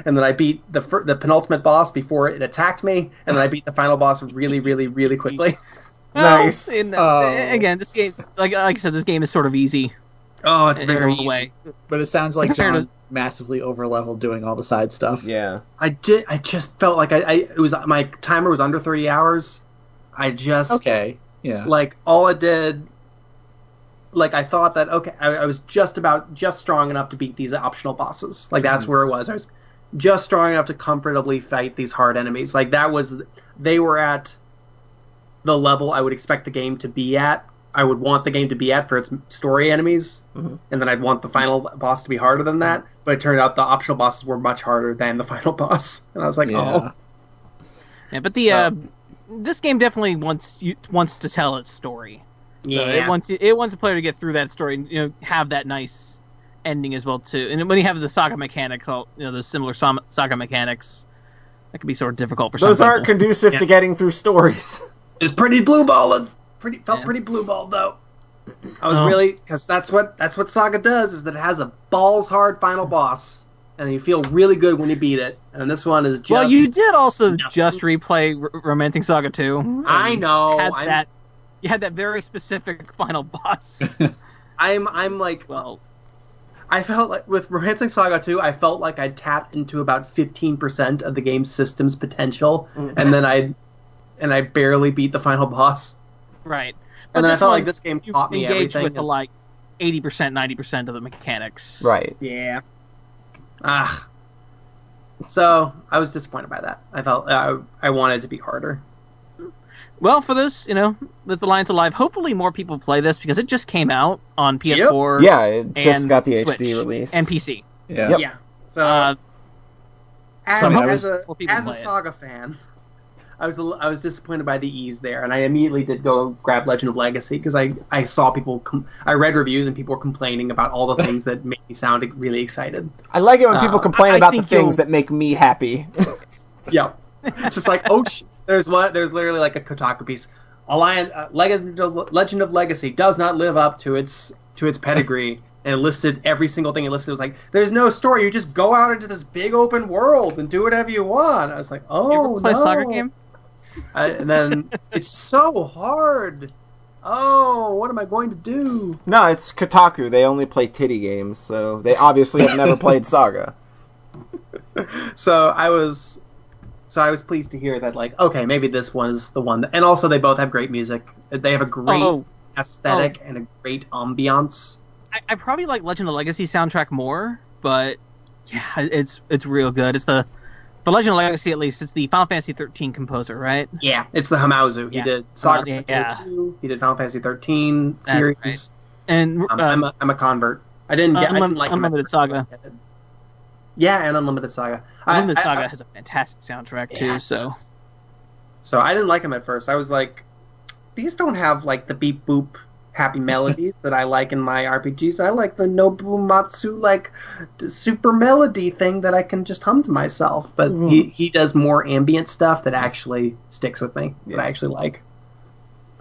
Speaker 3: And then I beat the fir- the penultimate boss before it attacked me, and then I beat the final boss really, really, really quickly.
Speaker 1: Well,
Speaker 4: Nice.
Speaker 1: in-
Speaker 2: Oh.
Speaker 1: Again, this game, like like I said, this game is sort of easy
Speaker 3: Oh, it's very easy.
Speaker 1: way.
Speaker 2: But it sounds like John
Speaker 1: to-
Speaker 2: massively overleveled doing all the side stuff.
Speaker 4: Yeah.
Speaker 3: I did. I just felt like I, I. It was my timer was under thirty hours. I just
Speaker 2: Okay. Yeah.
Speaker 3: like all it did like i thought that okay I, I was just about just strong enough to beat these optional bosses like that's mm-hmm. where it was i was just strong enough to comfortably fight these hard enemies like that was they were at the level i would expect the game to be at i would want the game to be at for its story enemies
Speaker 4: Mhm.
Speaker 3: and then i'd want the final boss to be harder than that but it turned out the optional bosses were much harder than the final boss and i was like
Speaker 2: yeah.
Speaker 3: oh
Speaker 1: Yeah, but the uh, this game definitely wants you wants to tell its story. So
Speaker 3: yeah
Speaker 1: it wants you- it wants a player to get through that story and you know have that nice ending as well too. And when you have the saga mechanics, all you know, the similar som- saga mechanics, that can be sort of difficult for
Speaker 4: Those
Speaker 1: some Those
Speaker 4: aren't
Speaker 1: people.
Speaker 4: conducive
Speaker 1: Yeah.
Speaker 4: to getting through stories.
Speaker 3: it's pretty blue balled pretty felt
Speaker 1: Yeah.
Speaker 3: pretty blue balled though I was
Speaker 1: Oh.
Speaker 3: really because that's what that's what Saga does is that it has a balls hard final boss, and you feel really good when you beat it. And this one is just
Speaker 1: well, you did also
Speaker 3: nothing.
Speaker 1: just replay R- Romancing Saga 2.
Speaker 3: I know.
Speaker 1: Had
Speaker 3: I'm,
Speaker 1: that. You had that very specific final boss.
Speaker 3: I'm I'm like
Speaker 1: well,
Speaker 3: I felt like with Romancing Saga 2, I felt like I'd tapped into about 15% of the game's system's potential,
Speaker 1: Mm.
Speaker 3: and then I and I barely beat the final boss.
Speaker 1: right.
Speaker 3: And then I felt
Speaker 1: one,
Speaker 3: like this game
Speaker 1: you
Speaker 3: taught me
Speaker 1: engaged
Speaker 3: everything.
Speaker 1: with the, like 80%, 90% of the mechanics.
Speaker 4: Right.
Speaker 3: Yeah. Ah. So I was disappointed by that. I felt uh, I wanted it to be harder.
Speaker 1: Well, for this, you know, with Alliance Alive, hopefully more people play this because it just came out on PS4
Speaker 4: Yeah, it just got the
Speaker 1: Switch
Speaker 4: HD release.
Speaker 1: and PC.
Speaker 2: Yeah.
Speaker 4: Yep.
Speaker 3: Yeah. So
Speaker 1: Uh,
Speaker 3: as,
Speaker 2: I mean,
Speaker 3: as
Speaker 2: was-
Speaker 3: a as a
Speaker 1: play it.
Speaker 3: Saga fan, I was a li- I was disappointed by the ease there, and I immediately did go grab Legend of Legacy because I I saw people com- I read reviews and people were complaining about all the things that made me sound really excited.
Speaker 4: I like it when people
Speaker 3: Uh,
Speaker 4: complain
Speaker 1: I- I
Speaker 4: about the things that make me happy.
Speaker 3: Yeah, it's just like oh, sh- there's one there's literally like a Kotaku piece. Alliance uh, Legend of, Legend of Legacy does not live up to its to its pedigree. And it listed every single thing it listed. It was like, "There's no story. You just go out into this big open world and do whatever you want." I was like, "Oh
Speaker 1: you ever play
Speaker 3: no!"
Speaker 1: a Saga game?
Speaker 3: I, and then it's so hard. Oh, what am I going to do?
Speaker 4: no, it's Kotaku. They only play titty games, so they obviously have never played Saga.
Speaker 3: So I was, so I was pleased to hear that. Like, okay, maybe this one is the one. That, and also, they both have great music. They have a great
Speaker 1: Oh,
Speaker 3: aesthetic oh. and a great ambiance.
Speaker 1: I, I probably like Legend of Legacy soundtrack more, but yeah, it's it's real good. It's the for Legend of Legacy at least. It's the Final Fantasy 13 composer, right?
Speaker 3: Yeah, it's the Hamauzu. He
Speaker 1: Yeah.
Speaker 3: did Saga
Speaker 1: Yeah.
Speaker 3: 2. He did Final Fantasy 13 series.
Speaker 1: right. And
Speaker 3: Um,
Speaker 1: uh,
Speaker 3: I'm, a, I'm a convert. I didn't get. I
Speaker 1: Unlim-
Speaker 3: didn't like him at
Speaker 1: Unlimited
Speaker 3: first,
Speaker 1: Saga.
Speaker 3: but I did. Yeah, and Unlimited Saga.
Speaker 1: Unlimited
Speaker 3: I-
Speaker 1: Saga
Speaker 3: I-
Speaker 1: has a fantastic soundtrack too.
Speaker 3: Yeah, it
Speaker 1: so
Speaker 3: so I didn't like them at first. I was like, these don't have like the beep boop happy melodies that I like in my RPGs. I like the Nobumatsu like super melody thing that I can just hum to myself. But he he does more ambient stuff that actually sticks with me. That I actually like.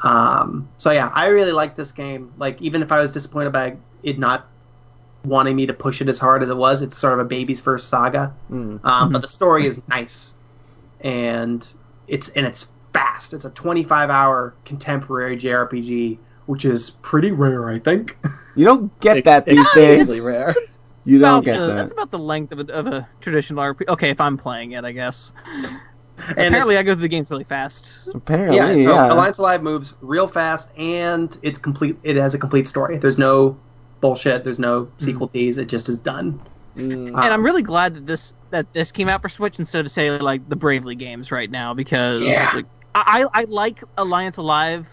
Speaker 3: Um. So yeah, I really like this game. Like even if I was disappointed by it not wanting me to push it as hard as it was, it's sort of a baby's first saga.
Speaker 4: Mm.
Speaker 3: Um, But the story is nice, and it's and it's fast. It's a 25 hour contemporary JRPG, which is pretty rare, I think.
Speaker 4: You don't get
Speaker 2: Ex-
Speaker 4: that these days.
Speaker 2: extremely rare.
Speaker 4: You don't
Speaker 1: about
Speaker 4: get
Speaker 1: the-
Speaker 4: that.
Speaker 1: That's about the length of a, of a traditional RPG. Okay, if I'm playing it, I guess.
Speaker 3: And
Speaker 1: Apparently, I go through the games really fast.
Speaker 4: Apparently,
Speaker 3: yeah,
Speaker 4: yeah.
Speaker 3: Alliance Alive moves real fast, and it's complete. It has a complete story. There's no bullshit. There's no sequel tease. It just is done.
Speaker 4: Mm.
Speaker 1: And I'm really glad that this that this came out for Switch instead of say like the Bravely games right now because
Speaker 3: Yeah.
Speaker 1: like, I I like Alliance Alive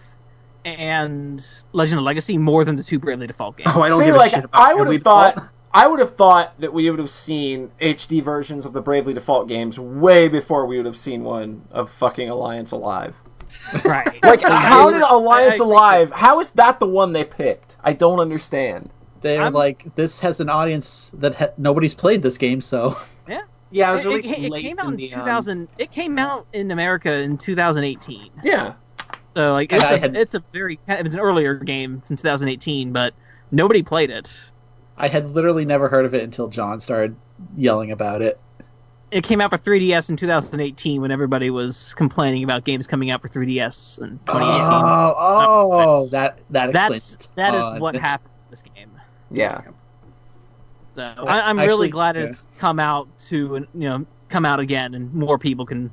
Speaker 1: and Legend of Legacy more than the two Bravely Default games.
Speaker 3: Oh, I don't
Speaker 4: See,
Speaker 3: give
Speaker 4: like
Speaker 3: a shit about
Speaker 4: I would have thought,
Speaker 3: Default.
Speaker 4: I would have thought that we would have seen HD versions of the Bravely Default games way before we would have seen one of fucking Alliance Alive.
Speaker 1: right.
Speaker 4: Like, how did Alliance
Speaker 1: I- I-
Speaker 4: Alive? How is that the one they picked? I don't understand.
Speaker 2: They're
Speaker 1: I'm-
Speaker 2: like, this has an audience that ha- nobody's played this game, so
Speaker 3: Yeah, Yeah, I was
Speaker 1: It,
Speaker 3: really
Speaker 1: it- it
Speaker 3: late
Speaker 1: came out
Speaker 3: in
Speaker 1: in
Speaker 3: the, um,
Speaker 1: 2000. It came out in America in 2018.
Speaker 4: Yeah,
Speaker 1: So like it's
Speaker 2: I
Speaker 1: a,
Speaker 2: had-
Speaker 1: it's a very it was an earlier game from 2018, but nobody played it.
Speaker 2: I had literally never heard of it until John started yelling about it.
Speaker 1: It came out for 3DS in 2018 when everybody was complaining about games coming out for 3DS in 2018.
Speaker 2: Oh, oh, that that.
Speaker 1: That's
Speaker 2: it.
Speaker 1: that is what happened to this game.
Speaker 4: yeah.
Speaker 1: So I, I'm
Speaker 2: actually,
Speaker 1: really glad
Speaker 2: yeah.
Speaker 1: it's come out to you know come out again and more people can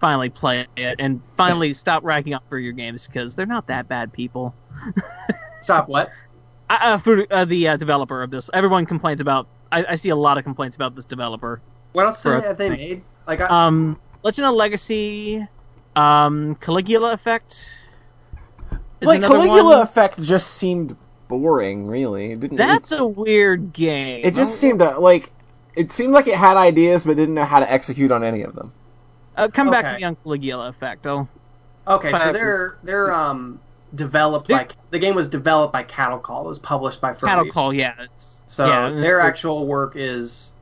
Speaker 1: finally play it and finally stop racking up for your games because they're not that bad people.
Speaker 3: Stop. What?
Speaker 1: Uh, uh, for uh, the uh, developer of this, everyone complains about. I, I see a lot of complaints about this developer.
Speaker 3: What else have they
Speaker 1: thing.
Speaker 3: made? Like, I,
Speaker 1: Um, Legend of Legacy, um, Caligula Effect. is
Speaker 4: like
Speaker 1: another
Speaker 4: Caligula
Speaker 1: one.
Speaker 4: Effect just seemed boring. Really, it didn't.
Speaker 1: That's a weird game.
Speaker 4: it just seemed to, like it seemed like it had ideas but didn't know how to execute on any of them.
Speaker 1: Uh, come back to
Speaker 3: Okay.
Speaker 1: me on Caligula Effect. Oh,
Speaker 3: okay, so they're they're um developed
Speaker 1: They're-
Speaker 3: by the game was developed by Cattle Call. It was published by FuRyu.
Speaker 1: Cattle Call. Yeah,
Speaker 3: So
Speaker 1: yeah,
Speaker 3: their actual work is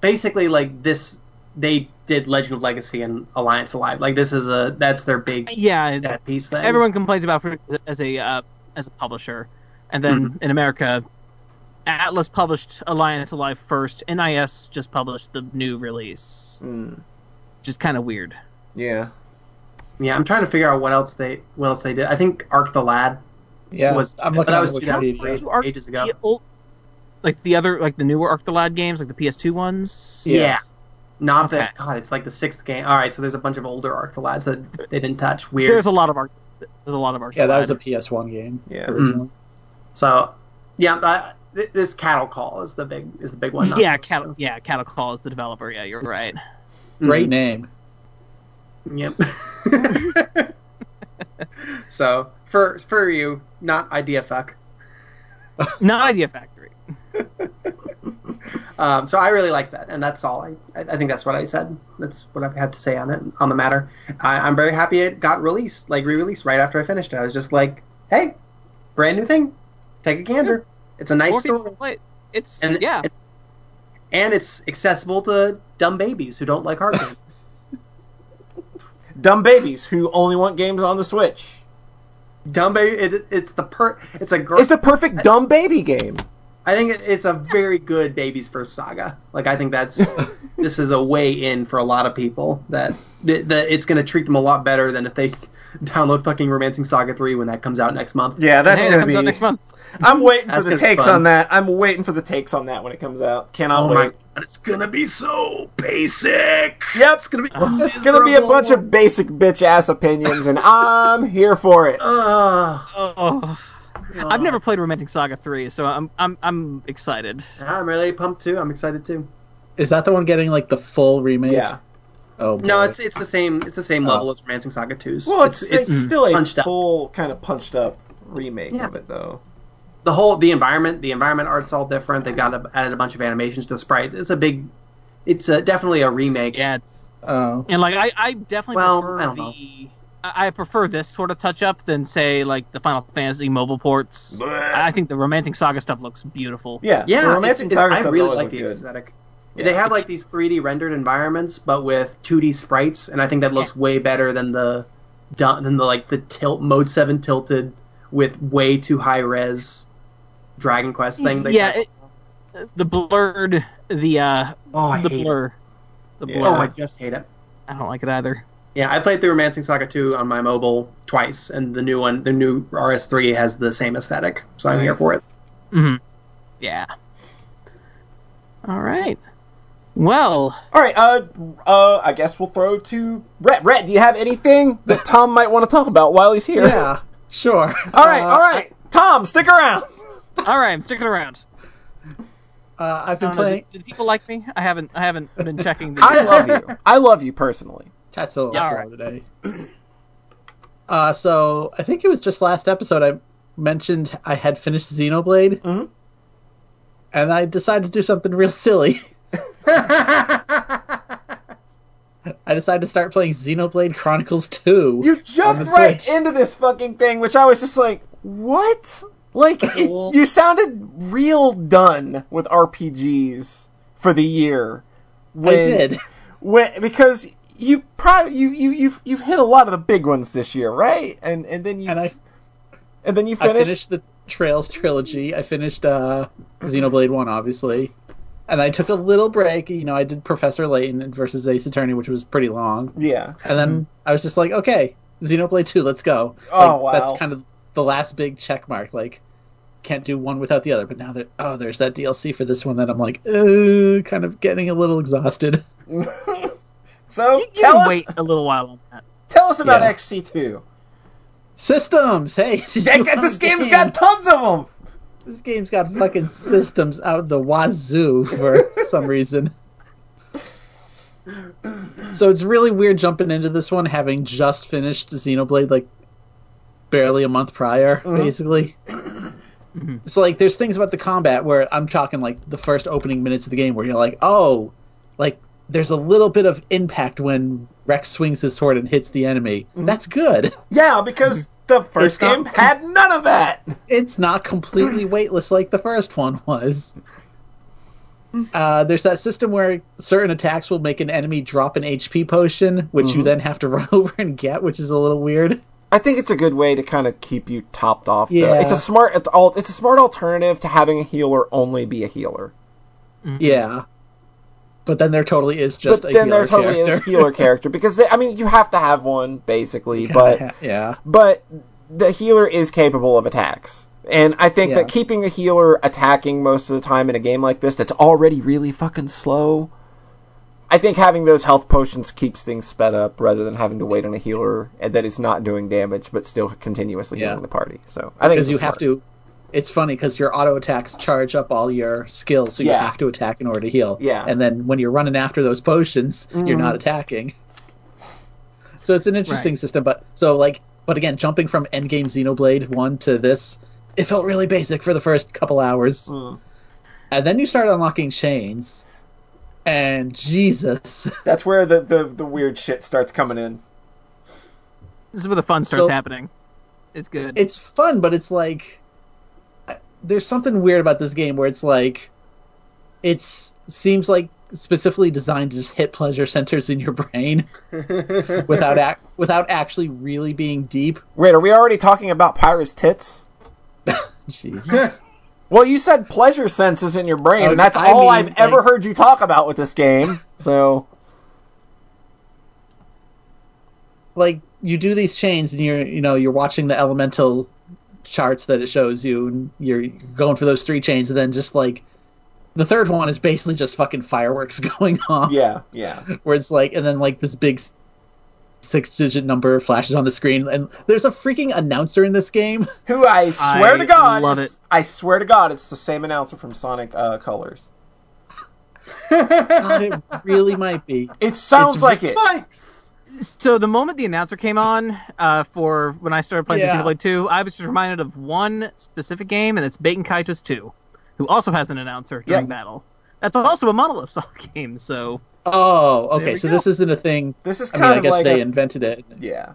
Speaker 3: basically like this. They did Legend of Legacy and Alliance Alive. Like this is a that's their big
Speaker 1: Yeah,
Speaker 3: that piece thing.
Speaker 1: everyone complains about it as a uh, as a publisher, and then in America, Atlus published Alliance Alive first. NIS just published the new release,
Speaker 4: Mm,
Speaker 1: which is kind of weird.
Speaker 4: yeah.
Speaker 3: Yeah, I'm trying to figure out what else they what else they did. I think Arc the Lad
Speaker 2: Yeah,
Speaker 3: was
Speaker 2: I'm
Speaker 3: but
Speaker 2: looking
Speaker 3: that
Speaker 2: at
Speaker 3: was
Speaker 2: Wikipedia.
Speaker 3: 2003, ages ago.
Speaker 1: The old- like the other, like the newer Arc the Lad games, like the PS2 ones.
Speaker 2: Yeah.
Speaker 3: Yeah. Not
Speaker 1: Okay.
Speaker 3: that God, it's like the sixth game. All right, so there's a bunch of older Arc the Lads that they didn't touch. Weird.
Speaker 1: There's a lot of Arc. There's a lot of Arc the Lad.
Speaker 2: Yeah, that was a PS1 game.
Speaker 4: Yeah.
Speaker 2: originally. Mm-hmm.
Speaker 3: So, yeah, that, this Cattle Call is the big is the big one.
Speaker 1: yeah, Cattle. Yeah, Cattle Call is the developer. Yeah, you're right.
Speaker 2: Great
Speaker 3: Mhm.
Speaker 2: name.
Speaker 3: Yep. so for for you, not idea fuck.
Speaker 1: Not Idea Factory.
Speaker 3: Um, so I really like that, and that's all. I I think that's what I said. That's what I had to say on it on the matter. I, I'm very happy it got released, like re-released right after I finished it. I was just like, hey, brand new thing, take a gander. It's a nice story.
Speaker 1: It's
Speaker 3: and
Speaker 1: yeah.
Speaker 3: and it's accessible to dumb babies who don't like hard games.
Speaker 4: Dumb babies who only want games on the Switch.
Speaker 3: dumb baby, it, it's the per, it's a girl.
Speaker 4: It's the perfect dumb baby game.
Speaker 3: I think it, it's a very good baby's first saga. Like I think that's this is a way in for a lot of people that that it's going to treat them a lot better than if they download fucking Romancing Saga three when that comes out next month.
Speaker 4: Yeah, that's
Speaker 1: Hey,
Speaker 4: gonna
Speaker 1: comes out
Speaker 4: be.
Speaker 1: next month.
Speaker 4: I'm waiting for the takes on that. I'm waiting for the takes on that when it comes out. Cannot
Speaker 3: Oh
Speaker 4: wait.
Speaker 3: my god, it's gonna be so basic.
Speaker 4: Yep,
Speaker 3: It's gonna be.
Speaker 4: it's gonna be a bunch of basic bitch ass opinions, and I'm here for it.
Speaker 3: Ugh.
Speaker 1: Oh, oh. I've never played Romancing Saga three, so I'm I'm I'm excited.
Speaker 3: I'm really pumped too. I'm excited too.
Speaker 2: Is that the one getting like the full remake?
Speaker 4: Yeah.
Speaker 2: Oh boy.
Speaker 3: No, it's it's the same. It's the same
Speaker 2: Oh.
Speaker 3: level as Romancing Saga 2's.
Speaker 4: Well, it's, it's, mm-hmm. still a
Speaker 3: punched up.
Speaker 4: full kind of punched up remake
Speaker 3: Yeah.
Speaker 4: of it, though.
Speaker 3: the whole the environment the environment art's all different they've got a, added a bunch of animations to the sprites it's a big it's a, definitely a remake
Speaker 1: Yeah, it's
Speaker 2: Oh.
Speaker 1: and like I I definitely
Speaker 3: Well,
Speaker 1: prefer
Speaker 3: I don't
Speaker 1: the.
Speaker 3: know.
Speaker 1: I I prefer this sort of touch up than say like the Final Fantasy mobile ports. I think the Romancing Saga stuff looks beautiful.
Speaker 4: Yeah,
Speaker 3: yeah
Speaker 4: the
Speaker 3: it's,
Speaker 4: Romancing
Speaker 3: it's,
Speaker 4: Saga
Speaker 3: i
Speaker 4: stuff
Speaker 3: really
Speaker 4: always
Speaker 3: like the
Speaker 4: good.
Speaker 3: aesthetic
Speaker 4: Yeah.
Speaker 3: they have like these 3d rendered environments but with 2d sprites and i think that looks way better than the than the like the tilt mode 7 tilted with way too high res dragon quest thing they
Speaker 1: yeah, it, the blurred, the uh,
Speaker 3: oh i
Speaker 1: the
Speaker 3: hate it.
Speaker 1: blur, the
Speaker 4: Yeah.
Speaker 1: blur.
Speaker 3: oh i just hate it
Speaker 1: I don't like it either.
Speaker 3: Yeah, I played through Romancing Saga 2 on my mobile twice, and the new one, the new RS3, has the same aesthetic, so I'm here for it.
Speaker 1: hmm Yeah. All right. Well,
Speaker 4: All right, uh, uh, I guess we'll throw to Rhett. Rhett, do you have anything that Tom might want to talk about while he's here?
Speaker 2: Yeah. Sure.
Speaker 4: All right,
Speaker 2: Uh,
Speaker 4: all right. Tom, stick around.
Speaker 1: all right. I'm sticking around.
Speaker 2: Uh, I've been
Speaker 1: don't know,
Speaker 2: playing.
Speaker 1: did, did people like me? I haven't. I haven't been checking. The,
Speaker 4: I love you. I love you personally.
Speaker 2: Chat's a little
Speaker 1: Yeah,
Speaker 2: slow
Speaker 1: all
Speaker 2: today. Uh, so I think it was just last episode I mentioned I had finished Xenoblade,
Speaker 4: Mhm.
Speaker 2: and I decided to do something real silly. I decided to start playing Xenoblade Chronicles 2.
Speaker 4: You jumped right
Speaker 2: Switch.
Speaker 4: into this fucking thing, which I was just like, what? Like, it, you sounded real done with RPGs for the year.
Speaker 2: I did.
Speaker 4: When, because you probably you you you've you've hit a lot of the big ones this year, right? And and then you
Speaker 2: And I,
Speaker 4: and then you
Speaker 2: I
Speaker 4: finished.
Speaker 2: finished the Trails trilogy. I finished uh, Xenoblade 1, obviously. And I took a little break. You know, I did Professor Layton versus Ace Attorney, which was pretty long.
Speaker 4: Yeah.
Speaker 2: And then I was just like, okay, Xenoblade 2, let's go.
Speaker 4: Oh,
Speaker 2: like,
Speaker 4: wow.
Speaker 2: That's kind of the last big check mark. Like, can't do one without the other. But now that, oh, there's that DLC for this one that I'm like, uh, kind of getting a little exhausted.
Speaker 4: So
Speaker 1: You
Speaker 4: tell
Speaker 1: can
Speaker 4: us
Speaker 1: wait a little while on that.
Speaker 4: tell us about
Speaker 2: Yeah.
Speaker 4: XC2.
Speaker 2: Systems! Hey!
Speaker 4: That- this
Speaker 2: a
Speaker 4: game's
Speaker 2: game?
Speaker 4: got tons of them.
Speaker 2: This game's got fucking systems out the wazoo for some reason. So it's really weird jumping into this one having just finished Xenoblade like barely a month prior, uh-huh. basically. So like there's things about the combat where I'm talking like the first opening minutes of the game where you're like, oh, like there's a little bit of impact when Rex swings his sword and hits the enemy. Mm-hmm. That's good.
Speaker 4: Yeah, because the first
Speaker 2: It's not-
Speaker 4: game had none of that.
Speaker 2: it's not completely weightless like the first one was. Uh, there's that system where certain attacks will make an enemy drop an HP potion, which you then have to run over and get, which is a little weird.
Speaker 4: I think it's a good way to kind of keep you topped off. though.
Speaker 2: Yeah.
Speaker 4: It's a smart it's al- it's a smart alternative to having a healer only be a healer.
Speaker 2: Yeah. But then there totally is just
Speaker 4: but
Speaker 2: a
Speaker 4: then
Speaker 2: healer
Speaker 4: there totally is a
Speaker 2: character.
Speaker 4: healer character because they, I mean you have to have one basically, but
Speaker 2: ha- yeah.
Speaker 4: but the healer is capable of attacks. And I think
Speaker 2: Yeah.
Speaker 4: that keeping the healer attacking most of the time in a game like this that's already really fucking slow, I think having those health potions keeps things sped up rather than having to wait on a healer that is not doing damage but still continuously
Speaker 2: Yeah.
Speaker 4: healing the party. So I think
Speaker 2: Because you have to. It's funny because your auto attacks charge up all your skills, so you
Speaker 4: Yeah.
Speaker 2: have to attack in order to heal.
Speaker 4: Yeah. Mm-hmm.
Speaker 2: And then when you're running after those potions, you're not attacking. So it's an interesting
Speaker 1: Right.
Speaker 2: system, but so like, but again, jumping from Endgame Xenoblade One to this, it felt really basic for the first couple hours,
Speaker 4: Mm.
Speaker 2: and then you start unlocking chains, and Jesus,
Speaker 4: That's where the, the, the weird shit starts coming in.
Speaker 1: This is where the fun starts
Speaker 2: So-
Speaker 1: happening. It's good.
Speaker 2: it's fun, but it's like I- there's something weird about this game where it's like it seems like specifically designed to just hit pleasure centers in your brain without ac- without actually really being deep.
Speaker 4: Wait, are we already talking about Pyra's tits?
Speaker 2: Jesus.
Speaker 4: Well, you said pleasure senses in your brain,
Speaker 2: Oh,
Speaker 4: and that's
Speaker 2: I
Speaker 4: all
Speaker 2: mean,
Speaker 4: I've ever heard you talk about with this game. So,
Speaker 2: like you do these chains and you're you know you're watching the elemental charts that it shows you and you're going for those three chains and then just like the third one is basically just fucking fireworks going off
Speaker 4: yeah, yeah.
Speaker 2: where it's like and then like this big six digit number flashes on the screen and there's a freaking announcer in this game
Speaker 4: Who I swear
Speaker 1: I
Speaker 4: to God,
Speaker 1: love it.
Speaker 4: I swear to God, it's the same announcer from Sonic uh, Colors.
Speaker 2: God, it really might be
Speaker 4: It sounds
Speaker 2: It's
Speaker 4: like it.
Speaker 3: Spikes!
Speaker 1: So the moment the announcer came on uh, for when I started playing
Speaker 2: Yeah.
Speaker 1: the Xenoblade 2, I was just reminded of one specific game, and it's Baten Kaitos 2, who also has an announcer during
Speaker 4: Yeah.
Speaker 1: battle. That's also a Monolith Soft game, so
Speaker 2: oh okay so
Speaker 1: go.
Speaker 2: this isn't a thing
Speaker 4: This is
Speaker 2: i
Speaker 4: kind
Speaker 2: mean i
Speaker 4: of
Speaker 2: guess
Speaker 4: like
Speaker 2: they
Speaker 4: a-
Speaker 2: invented it
Speaker 4: yeah.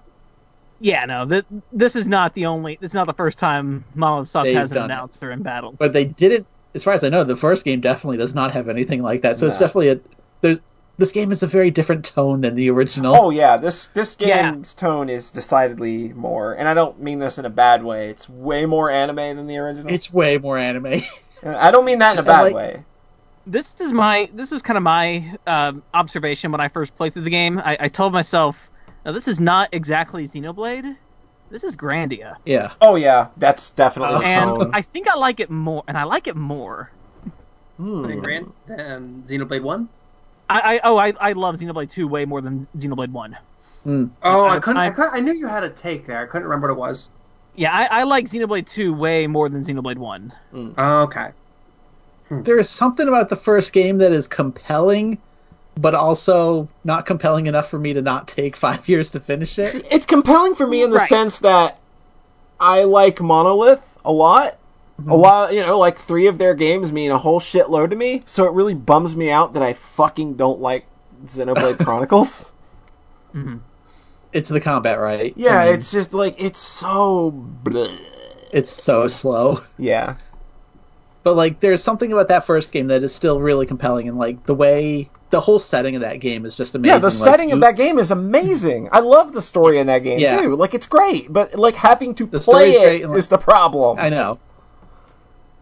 Speaker 1: yeah, no, th- this is not the only. It's not the first time Monolith Soft
Speaker 2: They've
Speaker 1: has an
Speaker 2: done it.
Speaker 1: announcer in battle.
Speaker 2: but they didn't as far as i know the first game definitely does not have anything like that so it's definitely a there's this game is a very different tone than the original
Speaker 4: Oh yeah, this this
Speaker 1: Yeah.
Speaker 4: game's tone is decidedly more, and I don't mean this in a bad way. It's way more anime than the original.
Speaker 2: it's way more anime
Speaker 4: I don't mean that in a bad
Speaker 2: like-
Speaker 4: way.
Speaker 1: this is my this was kind of my um, observation when I first played through the game. I, I told myself, now this is not exactly Xenoblade. This is Grandia,
Speaker 2: yeah
Speaker 4: Oh yeah, that's definitely the
Speaker 1: and
Speaker 4: tone.
Speaker 1: I think I like it more. And I like it more.
Speaker 4: Hmm.
Speaker 3: Than Grand than Xenoblade One.
Speaker 1: I, I oh I, I love Xenoblade 2 way more than Xenoblade 1. Hmm.
Speaker 3: Oh, I,
Speaker 1: I-
Speaker 3: couldn't. I,
Speaker 1: I-
Speaker 3: couldn't, I knew you had a take there. I couldn't remember what it was.
Speaker 1: Yeah, I, I like Xenoblade 2 way more than Xenoblade 1. Hmm.
Speaker 3: Oh, okay. Hmm.
Speaker 2: there is something about the first game that is compelling but also not compelling enough for me to not take five years to finish it
Speaker 4: It's compelling for me in the
Speaker 1: Right.
Speaker 4: sense that I like Monolith a lot.
Speaker 2: Mm-hmm.
Speaker 4: A lot, you know, like three of their games mean a whole shitload to me. So it really bums me out that I fucking don't like Xenoblade Chronicles.
Speaker 2: it's the combat right
Speaker 4: Yeah,
Speaker 2: I mean,
Speaker 4: it's just like it's so. bleh.
Speaker 2: it's so slow
Speaker 4: Yeah,
Speaker 2: but like there's something about that first game that is still really compelling and like the way the whole setting of that game is just amazing
Speaker 4: yeah. The
Speaker 2: Like,
Speaker 4: setting of that game is amazing. I love the story in that game
Speaker 2: Yeah.
Speaker 4: too. Like it's great, but like having to
Speaker 2: The
Speaker 4: play it
Speaker 2: and, like-
Speaker 4: is the problem.
Speaker 2: I know.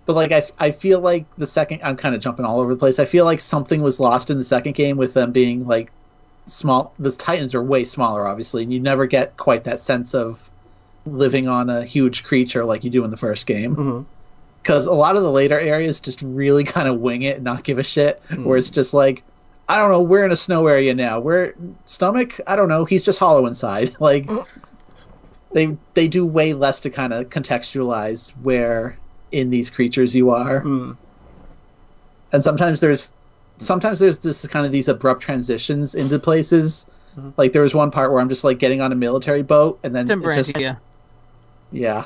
Speaker 2: But like I, I feel like the second I'm kind of jumping all over the place. I feel like something was lost in the second game with them being like small. The Titans are way smaller, obviously, and you never get quite that sense of living on a huge creature like you do in the first game.
Speaker 4: Mm-hmm.
Speaker 2: Because a lot of the later areas just really kind of wing it and not give a shit. Mm-hmm. Where it's just like, I don't know, we're in a snow area now. We're stomach. I don't know. He's just hollow inside. Like mm. they they do way less to kind of contextualize where in these creatures you are.
Speaker 4: Mm.
Speaker 2: And sometimes there's sometimes there's this kind of these abrupt transitions into places. Like there was one part where I'm just like getting on a military boat and then
Speaker 1: It's
Speaker 2: it just
Speaker 1: Grandia.
Speaker 2: yeah.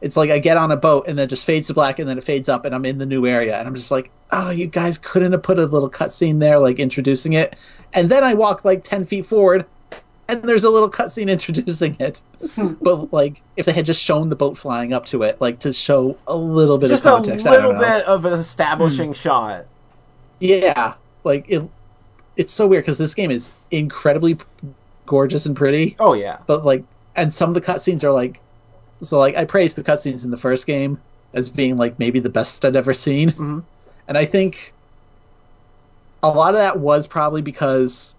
Speaker 2: It's like I get on a boat and then it just fades to black and then it fades up and I'm in the new area and I'm just like, oh, you guys couldn't have put a little cutscene there, like introducing it. And then I walk like ten feet forward and there's a little cutscene introducing it. but like, if they had just shown the boat flying up to it, like to show a little bit
Speaker 4: Just
Speaker 2: of
Speaker 4: a
Speaker 2: context, I
Speaker 4: little
Speaker 2: don't know.
Speaker 4: bit of an establishing shot.
Speaker 2: Yeah, like it. It's so weird because this game is incredibly gorgeous and pretty,
Speaker 4: Oh yeah.
Speaker 2: but like and some of the cutscenes are like, so like I praised the cutscenes in the first game as being like maybe the best I'd ever seen,
Speaker 4: Mhm.
Speaker 2: and I think a lot of that was probably because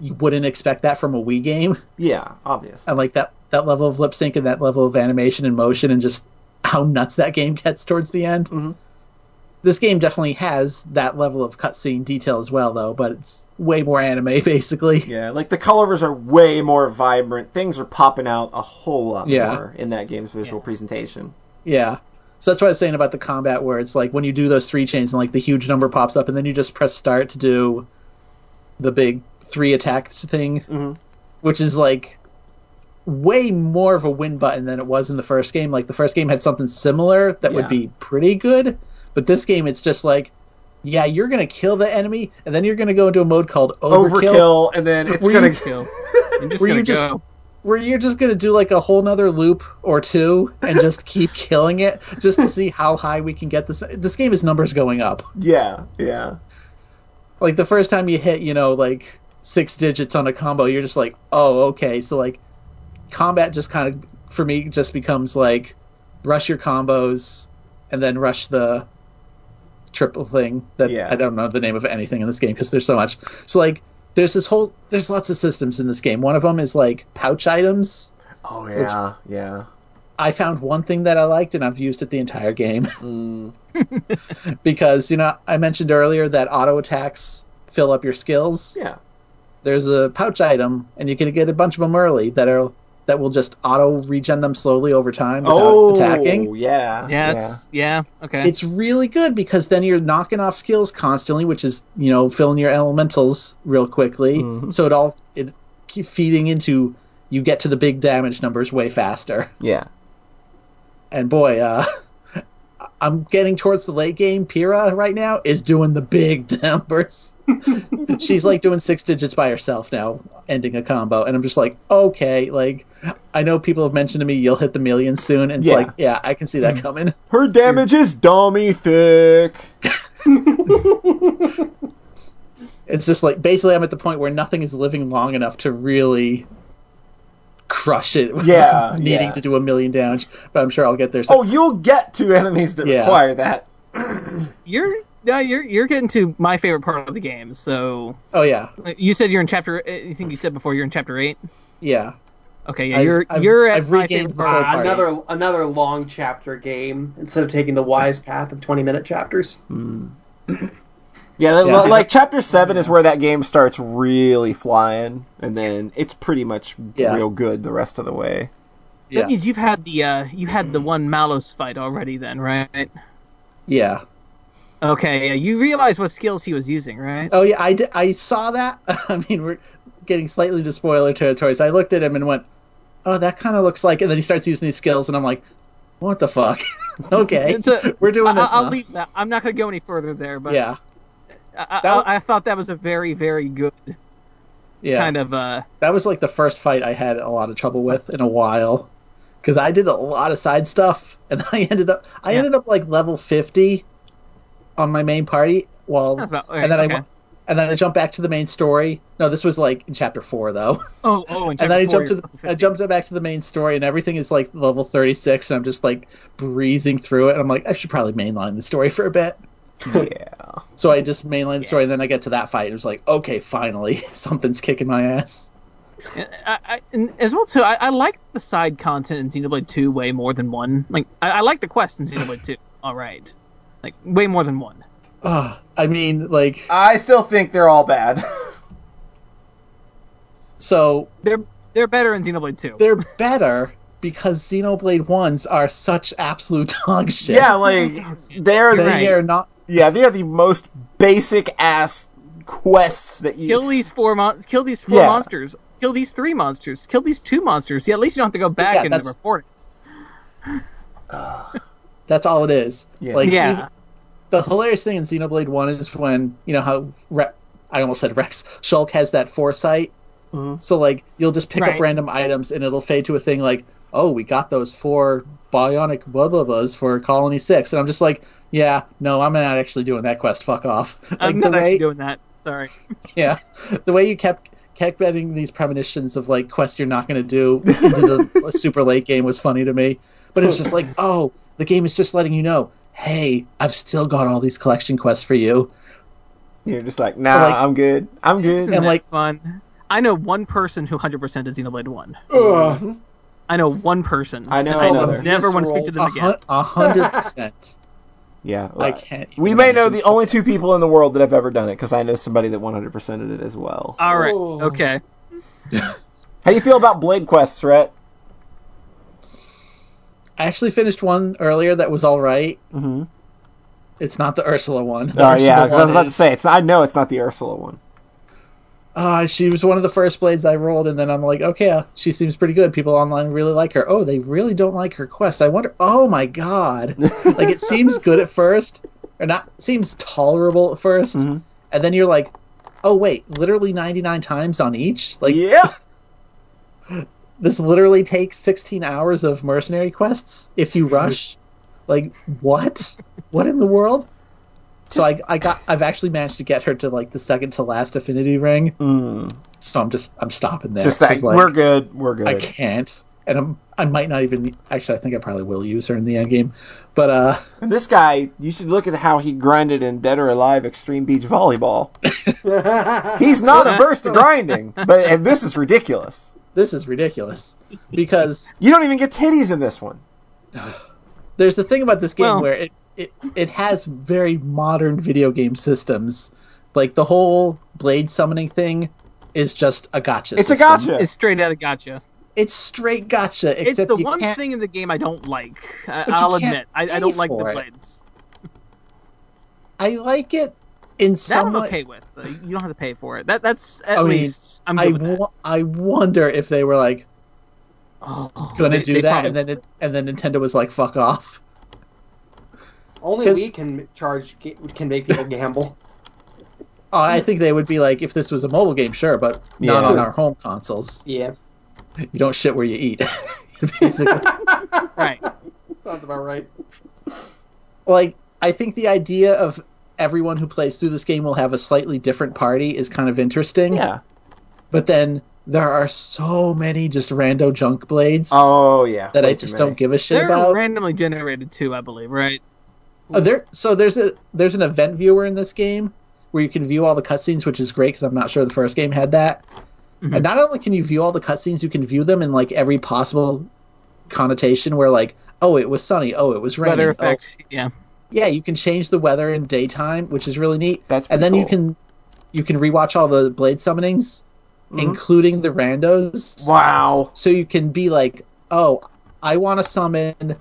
Speaker 2: you wouldn't expect that from a Wii game,
Speaker 4: Yeah, obvious.
Speaker 2: and like that that level of lip sync and that level of animation and motion and just how nuts that game gets towards the end.
Speaker 4: Mhm.
Speaker 2: This game definitely has that level of cutscene detail as well, though, but it's way more anime basically.
Speaker 4: Yeah, like the colors are way more vibrant. Things are popping out a whole lot
Speaker 2: Yeah.
Speaker 4: more in that game's visual presentation.
Speaker 2: Yeah. So that's what I was saying about the combat, where it's like when you do those three chains and like the huge number pops up, and then you just press start to do the big three attack thing,
Speaker 4: Mhm.
Speaker 2: which is like way more of a win button than it was in the first game. Like the first game had something similar that
Speaker 4: Yeah.
Speaker 2: would be pretty good, but this game it's just like, yeah, you're gonna kill the enemy, and then you're gonna go into a mode called overkill,
Speaker 4: Overkill, and then it's gonna
Speaker 2: you-
Speaker 1: Kill. I'm just
Speaker 2: Were
Speaker 1: gonna
Speaker 2: you just-
Speaker 1: go.
Speaker 2: where you're just gonna do like a whole nother loop or two and just keep killing it just to see how high we can get this. This game is numbers going up.
Speaker 4: Yeah, yeah.
Speaker 2: Like the first time you hit, you know, like six digits on a combo, you're just like, oh, okay. So like, combat just kind of for me just becomes like, rush your combos, and then rush the triple thing that
Speaker 4: Yeah.
Speaker 2: I don't know the name of anything in this game because there's so much. So like, there's this whole there's lots of systems in this game. One of them is like pouch items.
Speaker 4: Oh yeah, yeah.
Speaker 2: I found one thing that I liked, and I've used it the entire game
Speaker 4: Mm,
Speaker 2: because you know I mentioned earlier that auto attacks fill up your skills.
Speaker 4: yeah.
Speaker 2: There's a pouch item, and you can get a bunch of them early that are that will just auto regen them slowly over time without
Speaker 4: Oh,
Speaker 2: attacking.
Speaker 4: yeah,
Speaker 1: Yeah, it's yeah. Okay.
Speaker 2: It's really good because then you're knocking off skills constantly, which is you know filling your elementals real quickly.
Speaker 4: Mhm.
Speaker 2: So it all it keep feeding into you get to the big damage numbers way faster.
Speaker 4: yeah.
Speaker 2: And boy, uh, I'm getting towards the late game. Pyra right now is doing the big numbers. She's like doing six digits by herself now, ending a combo, and I'm just like, okay, like I know people have mentioned to me you'll hit the million soon, and it's
Speaker 4: Yeah.
Speaker 2: like, yeah, I can see that mm. coming.
Speaker 4: Her damage is dummy thick.
Speaker 2: It's just like basically I'm at the point where nothing is living long enough to really crush it.
Speaker 4: Yeah,
Speaker 2: needing
Speaker 4: yeah.
Speaker 2: to do a million damage, but I'm sure I'll get there.
Speaker 4: Oh, you'll get to enemies that
Speaker 2: Yeah.
Speaker 4: require that.
Speaker 1: you're yeah, you're you're getting to my favorite part of the game. So
Speaker 2: oh yeah,
Speaker 1: you said you're in chapter. I think you said before you're in chapter eight.
Speaker 2: yeah.
Speaker 1: Okay, yeah,
Speaker 2: I've-
Speaker 1: you're
Speaker 2: I've-
Speaker 1: you're at
Speaker 2: I've
Speaker 1: my
Speaker 2: regained
Speaker 1: favorite part.
Speaker 3: Uh, another another long chapter game instead of taking the wise path of twenty minute chapters.
Speaker 4: Yeah,
Speaker 2: Yeah.
Speaker 4: like chapter seven is where that game starts really flying, and then it's pretty much
Speaker 2: Yeah.
Speaker 4: real good the rest of the way.
Speaker 2: Yeah.
Speaker 1: That means you've had the uh, you had the one Malos fight already, then, right?
Speaker 2: Yeah.
Speaker 1: Okay, yeah, you realize what skills he was using, right?
Speaker 2: Oh yeah, I, I saw that. I mean, we're getting slightly to spoiler territory. So I looked at him and went, "Oh, that kind of looks like." And then he starts using these skills, and I'm like, "What the fuck?" okay,
Speaker 1: a-
Speaker 2: we're doing
Speaker 1: I,
Speaker 2: this.
Speaker 1: I'll
Speaker 2: now.
Speaker 1: leave that. I'm not going to go any further there, but
Speaker 2: Yeah,
Speaker 1: I,
Speaker 2: That-
Speaker 1: I, I thought that was a very, very good
Speaker 2: yeah.
Speaker 1: kind of. uh
Speaker 2: That was like the first fight I had a lot of trouble with in a while, because I did a lot of side stuff, and I ended up I
Speaker 1: Yeah.
Speaker 2: ended up like level fifty on my main party. Well,
Speaker 1: That's about-
Speaker 2: and then
Speaker 1: okay.
Speaker 2: I and then I jumped back to the main story. No, this was like in chapter four though.
Speaker 1: Oh, oh, and,
Speaker 2: and then I
Speaker 1: chapter
Speaker 2: jumped to the, I
Speaker 1: 50.
Speaker 2: jumped back to the main story, and everything is like level thirty six, and I'm just like breezing through it. And I'm like, I should probably mainline the story for a bit.
Speaker 4: Yeah.
Speaker 2: So I just mainline the story, and then I get to that fight, and it was like, okay, finally, something's kicking my ass.
Speaker 1: I, I, and as well too. I, I like the side content in Xenoblade Two way more than one. Like I, I like the quest in Xenoblade Two. All right, like way more than one.
Speaker 2: Ugh, I mean, like,
Speaker 4: I still think they're all bad.
Speaker 2: so
Speaker 1: They're they're better in Xenoblade Two.
Speaker 2: they're better because Xenoblade ones are such absolute dog shit.
Speaker 4: yeah, like they're
Speaker 2: they
Speaker 1: right.
Speaker 2: are not.
Speaker 4: yeah they're the most basic ass quests that you.
Speaker 1: Kill these four mon- Kill these four
Speaker 4: Yeah.
Speaker 1: monsters. Kill these three monsters. Kill these two monsters. Yeah, at least you don't have to go back
Speaker 2: Yeah,
Speaker 1: and
Speaker 2: that's-
Speaker 1: report
Speaker 2: That's all it is.
Speaker 4: Yeah.
Speaker 2: Like.
Speaker 1: Yeah.
Speaker 2: even- the hilarious thing in Xenoblade One is when you know how Re- I almost said Rex Shulk has that foresight.
Speaker 4: Mhm.
Speaker 2: So like you'll just pick
Speaker 1: Right.
Speaker 2: up random items and it'll fade to a thing like, oh, we got those four bionic blah blah blahs for Colony Six, and I'm just like, yeah, no, I'm not actually doing that quest. Fuck off. Like
Speaker 1: I'm
Speaker 2: the
Speaker 1: not actually doing that. Sorry.
Speaker 2: yeah, the way you kept kept getting these premonitions of like quests you're not going to do into the super late game was funny to me. But it's just like, oh, the game is just letting you know, hey, I've still got all these collection quests for you.
Speaker 4: You're just like, nah,
Speaker 2: like-
Speaker 4: I'm good. I'm good.
Speaker 1: Isn't
Speaker 2: And, like-
Speaker 1: fun? I know one person who 100% did Xenoblade 1.
Speaker 3: Ugh.
Speaker 1: I know one person.
Speaker 4: I know
Speaker 1: I
Speaker 4: another.
Speaker 1: never want to speak to them again.
Speaker 2: hundred percent.
Speaker 4: Yeah,
Speaker 2: I can't.
Speaker 4: We may know the only two people in the world that have ever done it because I know somebody that 100%ed it as well.
Speaker 1: All right.
Speaker 3: Oh.
Speaker 1: Okay.
Speaker 4: How do you feel about Blade Quest, Rhett?
Speaker 2: I actually finished one earlier that was all right.
Speaker 4: Mm-hmm.
Speaker 2: It's not the Ursula one. The
Speaker 4: Oh
Speaker 2: Ursula
Speaker 4: yeah, I was about to say it's. I know it's not the Ursula one.
Speaker 2: Uh, she was one of the first blades I rolled, and then I'm like, okay, uh, she seems pretty good. People online really like her. Oh, they really don't like her quest. I wonder. Oh my god! like it seems good at first, or not seems tolerable at 1st
Speaker 4: Mhm.
Speaker 2: and then you're like, oh wait, literally 99 times on each. Like
Speaker 4: yeah,
Speaker 2: this literally takes 16 hours of mercenary quests if you rush. like what? What in the world? So I, I got I've actually managed to get her to like the second to last affinity ring.
Speaker 4: mm.
Speaker 2: So I'm just I'm stopping there.
Speaker 4: just that
Speaker 2: 'cause, like,
Speaker 4: we're good. We're good.
Speaker 2: I can't, and I'm I might not even actually I think I probably will use her in the end game, but uh
Speaker 4: This guy, you should look at how he grinded in Dead or Alive Extreme Beach Volleyball. He's not averse to grinding, but and this is ridiculous.
Speaker 2: This is ridiculous because
Speaker 4: You don't even get titties in this one.
Speaker 2: there's a thing about this game
Speaker 1: Well-
Speaker 2: where it, it it has very modern video game systems. Like the whole blade summoning thing is just a gotcha.
Speaker 4: It's a gotcha.
Speaker 1: It's straight out of gotcha.
Speaker 2: It's straight gotcha.
Speaker 1: It's the
Speaker 2: you
Speaker 1: one
Speaker 2: can't,
Speaker 1: thing in the game I don't like. I, I'll admit. I, I don't like the
Speaker 2: for it.
Speaker 1: blades.
Speaker 2: I like it in
Speaker 1: That
Speaker 2: some
Speaker 1: I'm
Speaker 2: way.
Speaker 1: okay with. Uh, You don't have to pay for it. That that's at
Speaker 2: I mean,
Speaker 1: least I'm
Speaker 2: I,
Speaker 1: with that.
Speaker 2: wo- I wonder if they were like
Speaker 1: Oh,
Speaker 2: going to
Speaker 1: they-
Speaker 2: do
Speaker 1: they
Speaker 2: that,
Speaker 1: probably-
Speaker 2: and then it, and then Nintendo was like, "Fuck off."
Speaker 3: Only
Speaker 2: 'Cause-
Speaker 3: we can charge can make people gamble.
Speaker 2: Oh, I think they would be like, if this was a mobile game, sure, but not on our home consoles.
Speaker 3: Yeah,
Speaker 2: You don't shit where you eat. Basically,
Speaker 1: right.
Speaker 3: sounds about right.
Speaker 2: like I think the idea of everyone who plays through this game will have a slightly different party is kind of interesting.
Speaker 4: Yeah.
Speaker 2: But then there are so many just rando junk blades
Speaker 4: Oh yeah.
Speaker 2: that
Speaker 4: Way
Speaker 2: I just don't give a shit
Speaker 1: They're
Speaker 2: about.
Speaker 1: randomly generated too, I believe. Right.
Speaker 2: Oh, there, so there's a there's an event viewer in this game where you can view all the cutscenes, which is great because I'm not sure the first game had that.
Speaker 1: Mhm.
Speaker 2: And not only can you view all the cutscenes, you can view them in like every possible connotation. Where like, oh, it was sunny. Oh, it was raining.
Speaker 1: Weather
Speaker 2: oh,
Speaker 1: effects. Yeah.
Speaker 2: Yeah, you can change the weather in daytime, which is really neat.
Speaker 4: That's
Speaker 2: and
Speaker 4: pretty
Speaker 2: then you can you can rewatch all the blade summonings,
Speaker 4: Mhm.
Speaker 2: including the randos.
Speaker 4: Wow.
Speaker 2: So you can be like, oh, I want to summon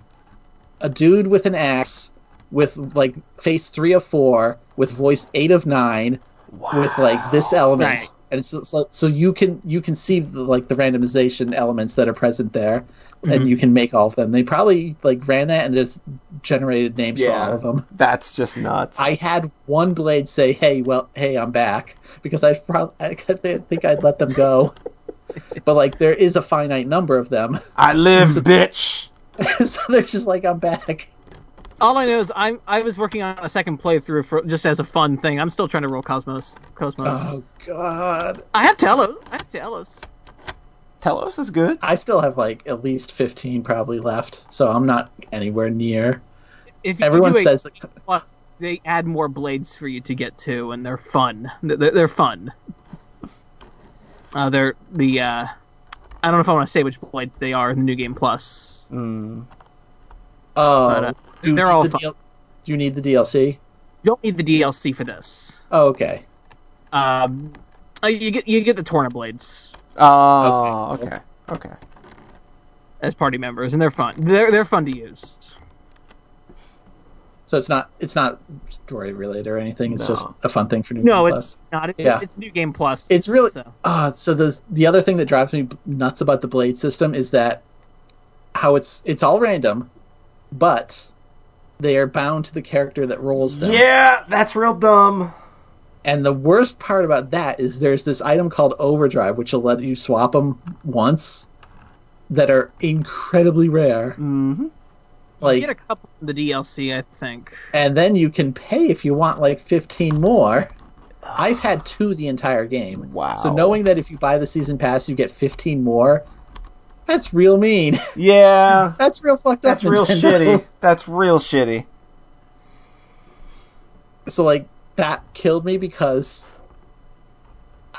Speaker 2: a dude with an axe with like face three of four with voice eight of nine
Speaker 4: Wow.
Speaker 2: with like this element.
Speaker 1: Right.
Speaker 2: And it's, it's like, so you can you can see the, like the randomization elements that are present there,
Speaker 1: Mhm.
Speaker 2: and you can make all of them. They probably like ran that and just generated names for all of them.
Speaker 4: That's just nuts.
Speaker 2: I had one blade say, "Hey, well, hey, I'm back," because I probably I think I'd let them go. but like, there is a finite number of them,
Speaker 4: I live, bitch.
Speaker 2: so they're just like, "I'm back."
Speaker 1: All I know is I'm I was working on a second playthrough for just as a fun thing. I'm still trying to roll KOS-MOS. KOS-MOS.
Speaker 2: Oh God,
Speaker 1: I have T-elos. I have T-elos.
Speaker 4: T-elos is good.
Speaker 2: I still have like at least fifteen probably left, so I'm not anywhere near.
Speaker 1: If you
Speaker 2: Everyone
Speaker 1: do a
Speaker 2: says, like,
Speaker 1: plus, they add more blades for you to get to, and they're fun. They're, they're fun. Uh, they're the uh, I don't know if I want to say which blades they are in the new game plus.
Speaker 4: Mm.
Speaker 2: "Oh,
Speaker 1: But, uh,
Speaker 2: do
Speaker 1: they're all
Speaker 2: the
Speaker 1: fun.
Speaker 2: DL- do you need the DLC?"
Speaker 1: You don't need the DLC for this.
Speaker 2: Oh, okay.
Speaker 1: Um, uh, you get you get the Torna blades
Speaker 4: Oh, okay. Okay.
Speaker 1: as party members, and they're fun. They're they're fun to use.
Speaker 2: So it's not it's not story related or anything. It's
Speaker 4: No.
Speaker 2: just a fun thing for New
Speaker 1: No,
Speaker 2: Game
Speaker 1: it's not. It's,
Speaker 2: Yeah.
Speaker 1: it's new game plus.
Speaker 2: It's really-
Speaker 1: so.
Speaker 2: Ah, so the the other thing that drives me nuts about the blade system is that how it's it's all random, but they are bound to the character that rolls them.
Speaker 4: Yeah, that's real dumb.
Speaker 2: And the worst part about that is there's this item called Overdrive, which will let you swap them once, that are incredibly rare.
Speaker 4: Mm-hmm.
Speaker 1: you
Speaker 2: Like,
Speaker 1: get a couple in the DLC, I think.
Speaker 2: and then you can pay if you want like 15 more. I've had two the entire game.
Speaker 4: Wow.
Speaker 2: So knowing that if you buy the season pass, you get 15 more, that's real mean.
Speaker 4: Yeah,
Speaker 2: that's real fucked up.
Speaker 4: that's real
Speaker 2: Nintendo.
Speaker 4: shitty. That's real shitty.
Speaker 2: So like that killed me because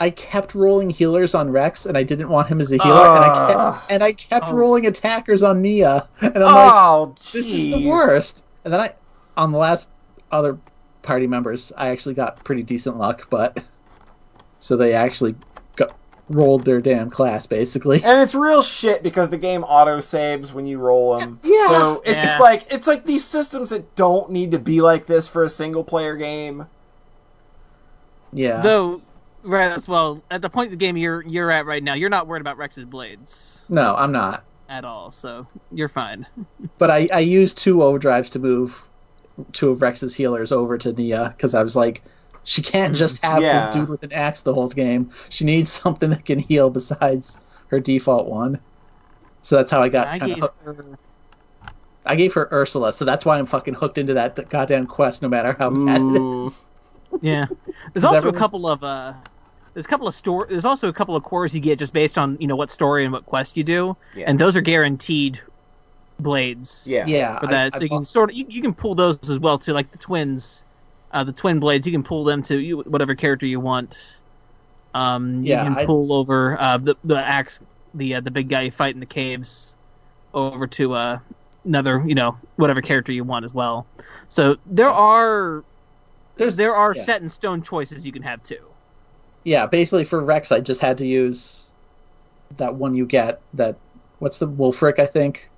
Speaker 2: I kept rolling healers on Rex, and I didn't want him as a healer, and I kept ah. and I kept
Speaker 1: Oh.
Speaker 2: rolling attackers on Nia, and I'm like,
Speaker 4: Oh,
Speaker 2: this is the worst. And then I, on the last other party members, I actually got pretty decent luck, but so they actually got, rolled their damn class basically.
Speaker 4: And it's real shit because the game auto saves when you roll them.
Speaker 2: Yeah.
Speaker 4: So it's just like it's like these systems that don't need to be like this for a single player game.
Speaker 2: Yeah,
Speaker 1: Though, right as well, at the point of the game you're you're at right now, you're not worried about Rex's blades
Speaker 2: no, I'm not.
Speaker 1: at all, so you're fine.
Speaker 2: But I I used two overdrives to move two of Rex's healers over to Nia because I was like. She can't just mm, have
Speaker 4: Yeah.
Speaker 2: this dude with an axe the whole game. She needs something that can heal besides her default one. So that's how I got
Speaker 1: I
Speaker 2: kind
Speaker 1: gave
Speaker 2: of
Speaker 1: her
Speaker 2: I gave her Ursula, so that's why I'm fucking hooked into that goddamn quest, no matter how bad it
Speaker 4: Ooh.
Speaker 2: is.
Speaker 1: Yeah. There's also a couple of uh there's a couple of store there's also a couple of cores you get just based on, you know, what story and what quest you do.
Speaker 4: Yeah.
Speaker 1: And those are guaranteed blades.
Speaker 4: Yeah.
Speaker 2: Yeah,
Speaker 1: For that.
Speaker 2: I
Speaker 1: so you can sort of you, you can pull those as well too, like the twins. Uh, the twin blades, you can pull them to you, whatever character you want. Um, you
Speaker 2: Yeah,
Speaker 1: can
Speaker 2: I-
Speaker 1: pull over uh, the the axe, the uh, the big guy you fight in the caves, over to uh, another, you know, whatever character you want as well. So there are
Speaker 2: There's
Speaker 1: there are
Speaker 2: yeah.
Speaker 1: set in stone choices you can have too.
Speaker 2: yeah. Basically, for Rex, I just had to use that one you get. That what's the Wulfric? I think.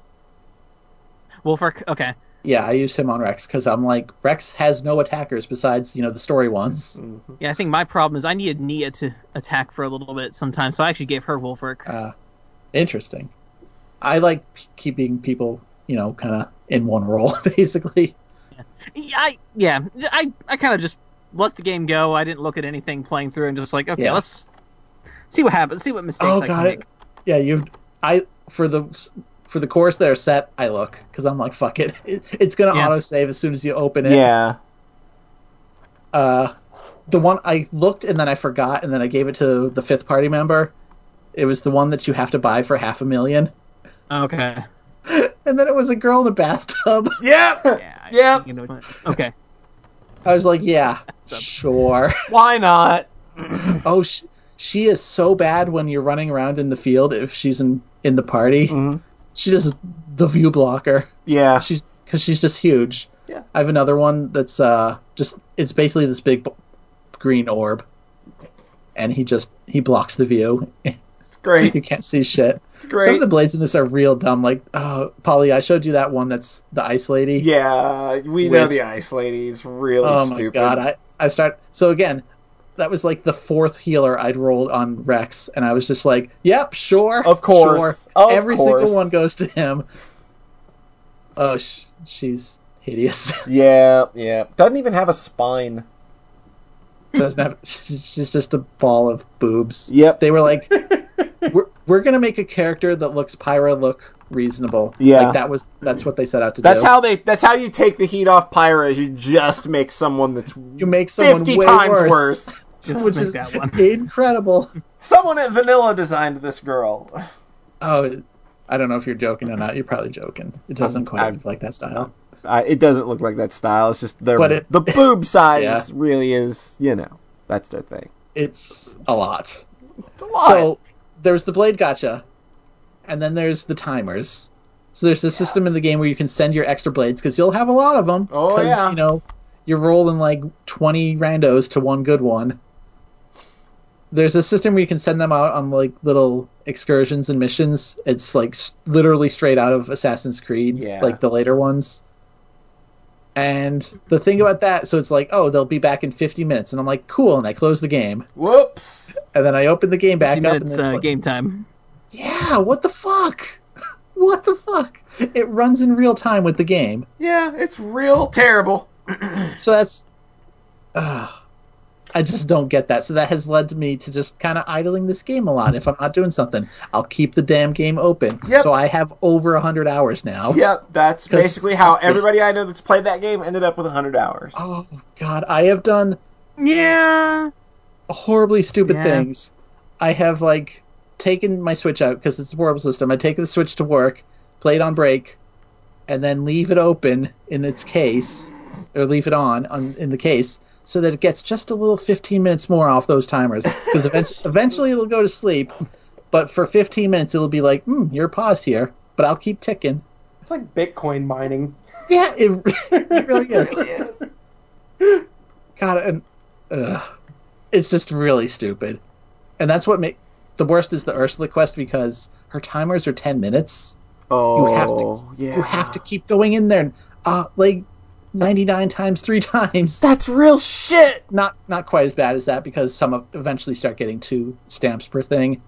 Speaker 1: Wulfric, okay,
Speaker 2: Yeah, I used him on Rex because I'm like Rex has no attackers besides you know the story ones.
Speaker 1: yeah. I think my problem is I needed Nia to attack for a little bit sometimes, so I actually gave her Wulfric.
Speaker 2: Uh, interesting. I like p- keeping people you know kind of in one role basically.
Speaker 1: Yeah, I yeah, I I kind of just let the game go. I didn't look at anything playing through and just like, okay,
Speaker 2: Yeah.
Speaker 1: let's see what happens. See what mistakes
Speaker 2: Oh
Speaker 1: I
Speaker 2: god,
Speaker 1: can
Speaker 2: it.
Speaker 1: make.
Speaker 2: Yeah, you. I for the for the cores that are set, I look because I'm like fuck it. it it's gonna
Speaker 1: Yeah.
Speaker 2: auto save as soon as you open it.
Speaker 4: Yeah.
Speaker 2: uh the one I looked and then I forgot and then I gave it to the fifth party member. It was the one that you have to buy for half a million.
Speaker 1: Okay.
Speaker 2: And then it was a girl in a bathtub.
Speaker 4: Yep.
Speaker 1: Yeah. I-
Speaker 4: Yep.
Speaker 1: you know okay.
Speaker 2: I was like, yeah, sure.
Speaker 4: Why not?
Speaker 2: Oh, sh- she is so bad when you're running around in the field if she's in in the party.
Speaker 4: Mhm.
Speaker 2: She does the view blocker.
Speaker 4: Yeah.
Speaker 2: She's because she's just huge.
Speaker 4: Yeah.
Speaker 2: I have another one that's uh just it's basically this big b- green orb, and he just he blocks the view.
Speaker 4: Great.
Speaker 2: you can't see shit. Some of the blades in this are real dumb. Like, oh, Polly, I showed you that one that's the ice lady.
Speaker 4: Yeah, we know the ice lady is really
Speaker 2: Oh my
Speaker 4: stupid.
Speaker 2: god, I I start so again. That was like the fourth healer I'd rolled on Rex, and I was just like, "Yep, sure,
Speaker 4: Of course.
Speaker 2: sure."
Speaker 4: Of
Speaker 2: Every
Speaker 4: course.
Speaker 2: single one goes to him. Oh, sh- she's hideous.
Speaker 4: Yeah, yeah. Doesn't even have a spine.
Speaker 2: Doesn't have. She's she's just a ball of boobs.
Speaker 4: Yep.
Speaker 2: They were like, "We're we're gonna make a character that looks Pyra look reasonable."
Speaker 4: Yeah.
Speaker 2: like that was that's what they set out to
Speaker 4: That's
Speaker 2: do.
Speaker 4: That's how they. That's how you take the heat off Pyra. Is you just make someone that's
Speaker 2: you make someone
Speaker 4: fifty
Speaker 2: way
Speaker 4: times
Speaker 2: worse.
Speaker 4: worse.
Speaker 1: Just
Speaker 2: which
Speaker 1: make
Speaker 2: is
Speaker 1: that one.
Speaker 2: incredible.
Speaker 4: Someone at Vanilla designed this girl.
Speaker 2: Oh, I don't know if you're joking or not. You're probably joking. It doesn't
Speaker 4: I'm-
Speaker 2: quite
Speaker 4: I'm-
Speaker 2: look like that style.
Speaker 4: I, it doesn't look like that style. It's just their
Speaker 2: But it-
Speaker 4: the boob size
Speaker 2: Yeah.
Speaker 4: really is. You know, that's their thing.
Speaker 2: It's a lot.
Speaker 4: It's a lot.
Speaker 2: So there's the blade gacha, and then there's the timers. So there's the system in the game where you can send your extra blades because you'll have a lot of them.
Speaker 4: Oh, yeah.
Speaker 2: You know, you're rolling like 20 randos to one good one. There's a system where you can send them out on like little excursions and missions. It's like literally straight out of Assassin's Creed,
Speaker 4: Yeah.
Speaker 2: like the later ones. And the thing about that, so it's like, oh, they'll be back in 50 minutes, and I'm like, cool, and I close the game,
Speaker 4: Whoops.
Speaker 2: and then I open the game back
Speaker 1: 50
Speaker 2: up,
Speaker 1: minutes
Speaker 2: and then,
Speaker 1: uh, game time.
Speaker 2: yeah, what the fuck? what the fuck? It runs in real time with the game.
Speaker 4: Yeah, it's real terrible.
Speaker 2: So that's. Uh, I just don't get that. So that has led to me to just kind of idling this game a lot. If I'm not doing something, I'll keep the damn game open.
Speaker 4: Yep.
Speaker 2: So I have over 100 hours now.
Speaker 4: Yep, that's basically how everybody I know that's played that game ended up with 100 hours.
Speaker 2: Oh, God. I have done.
Speaker 1: Yeah.
Speaker 2: horribly stupid
Speaker 1: Yeah.
Speaker 2: things. I have like taken my Switch out because it's a portable system. I take the Switch to work, play it on break, and then leave it open in its case, or leave it on, on in the case, so that it gets just a little 15 minutes more off those timers. Because eventually, eventually it'll go to sleep, but for 15 minutes it'll be like, hmm, you're paused here, but I'll keep ticking.
Speaker 3: It's like Bitcoin mining.
Speaker 2: Yeah, it, it really is. God, and ugh, it's just really stupid, and that's what make the worst is the Ursula quest because her timers are ten minutes.
Speaker 4: Oh,
Speaker 2: have to-
Speaker 4: yeah.
Speaker 2: You have to keep going in there, and, uh, like ninety nine times three times.
Speaker 4: That's real shit.
Speaker 2: Not not quite as bad as that because some of, eventually start getting two stamps per thing,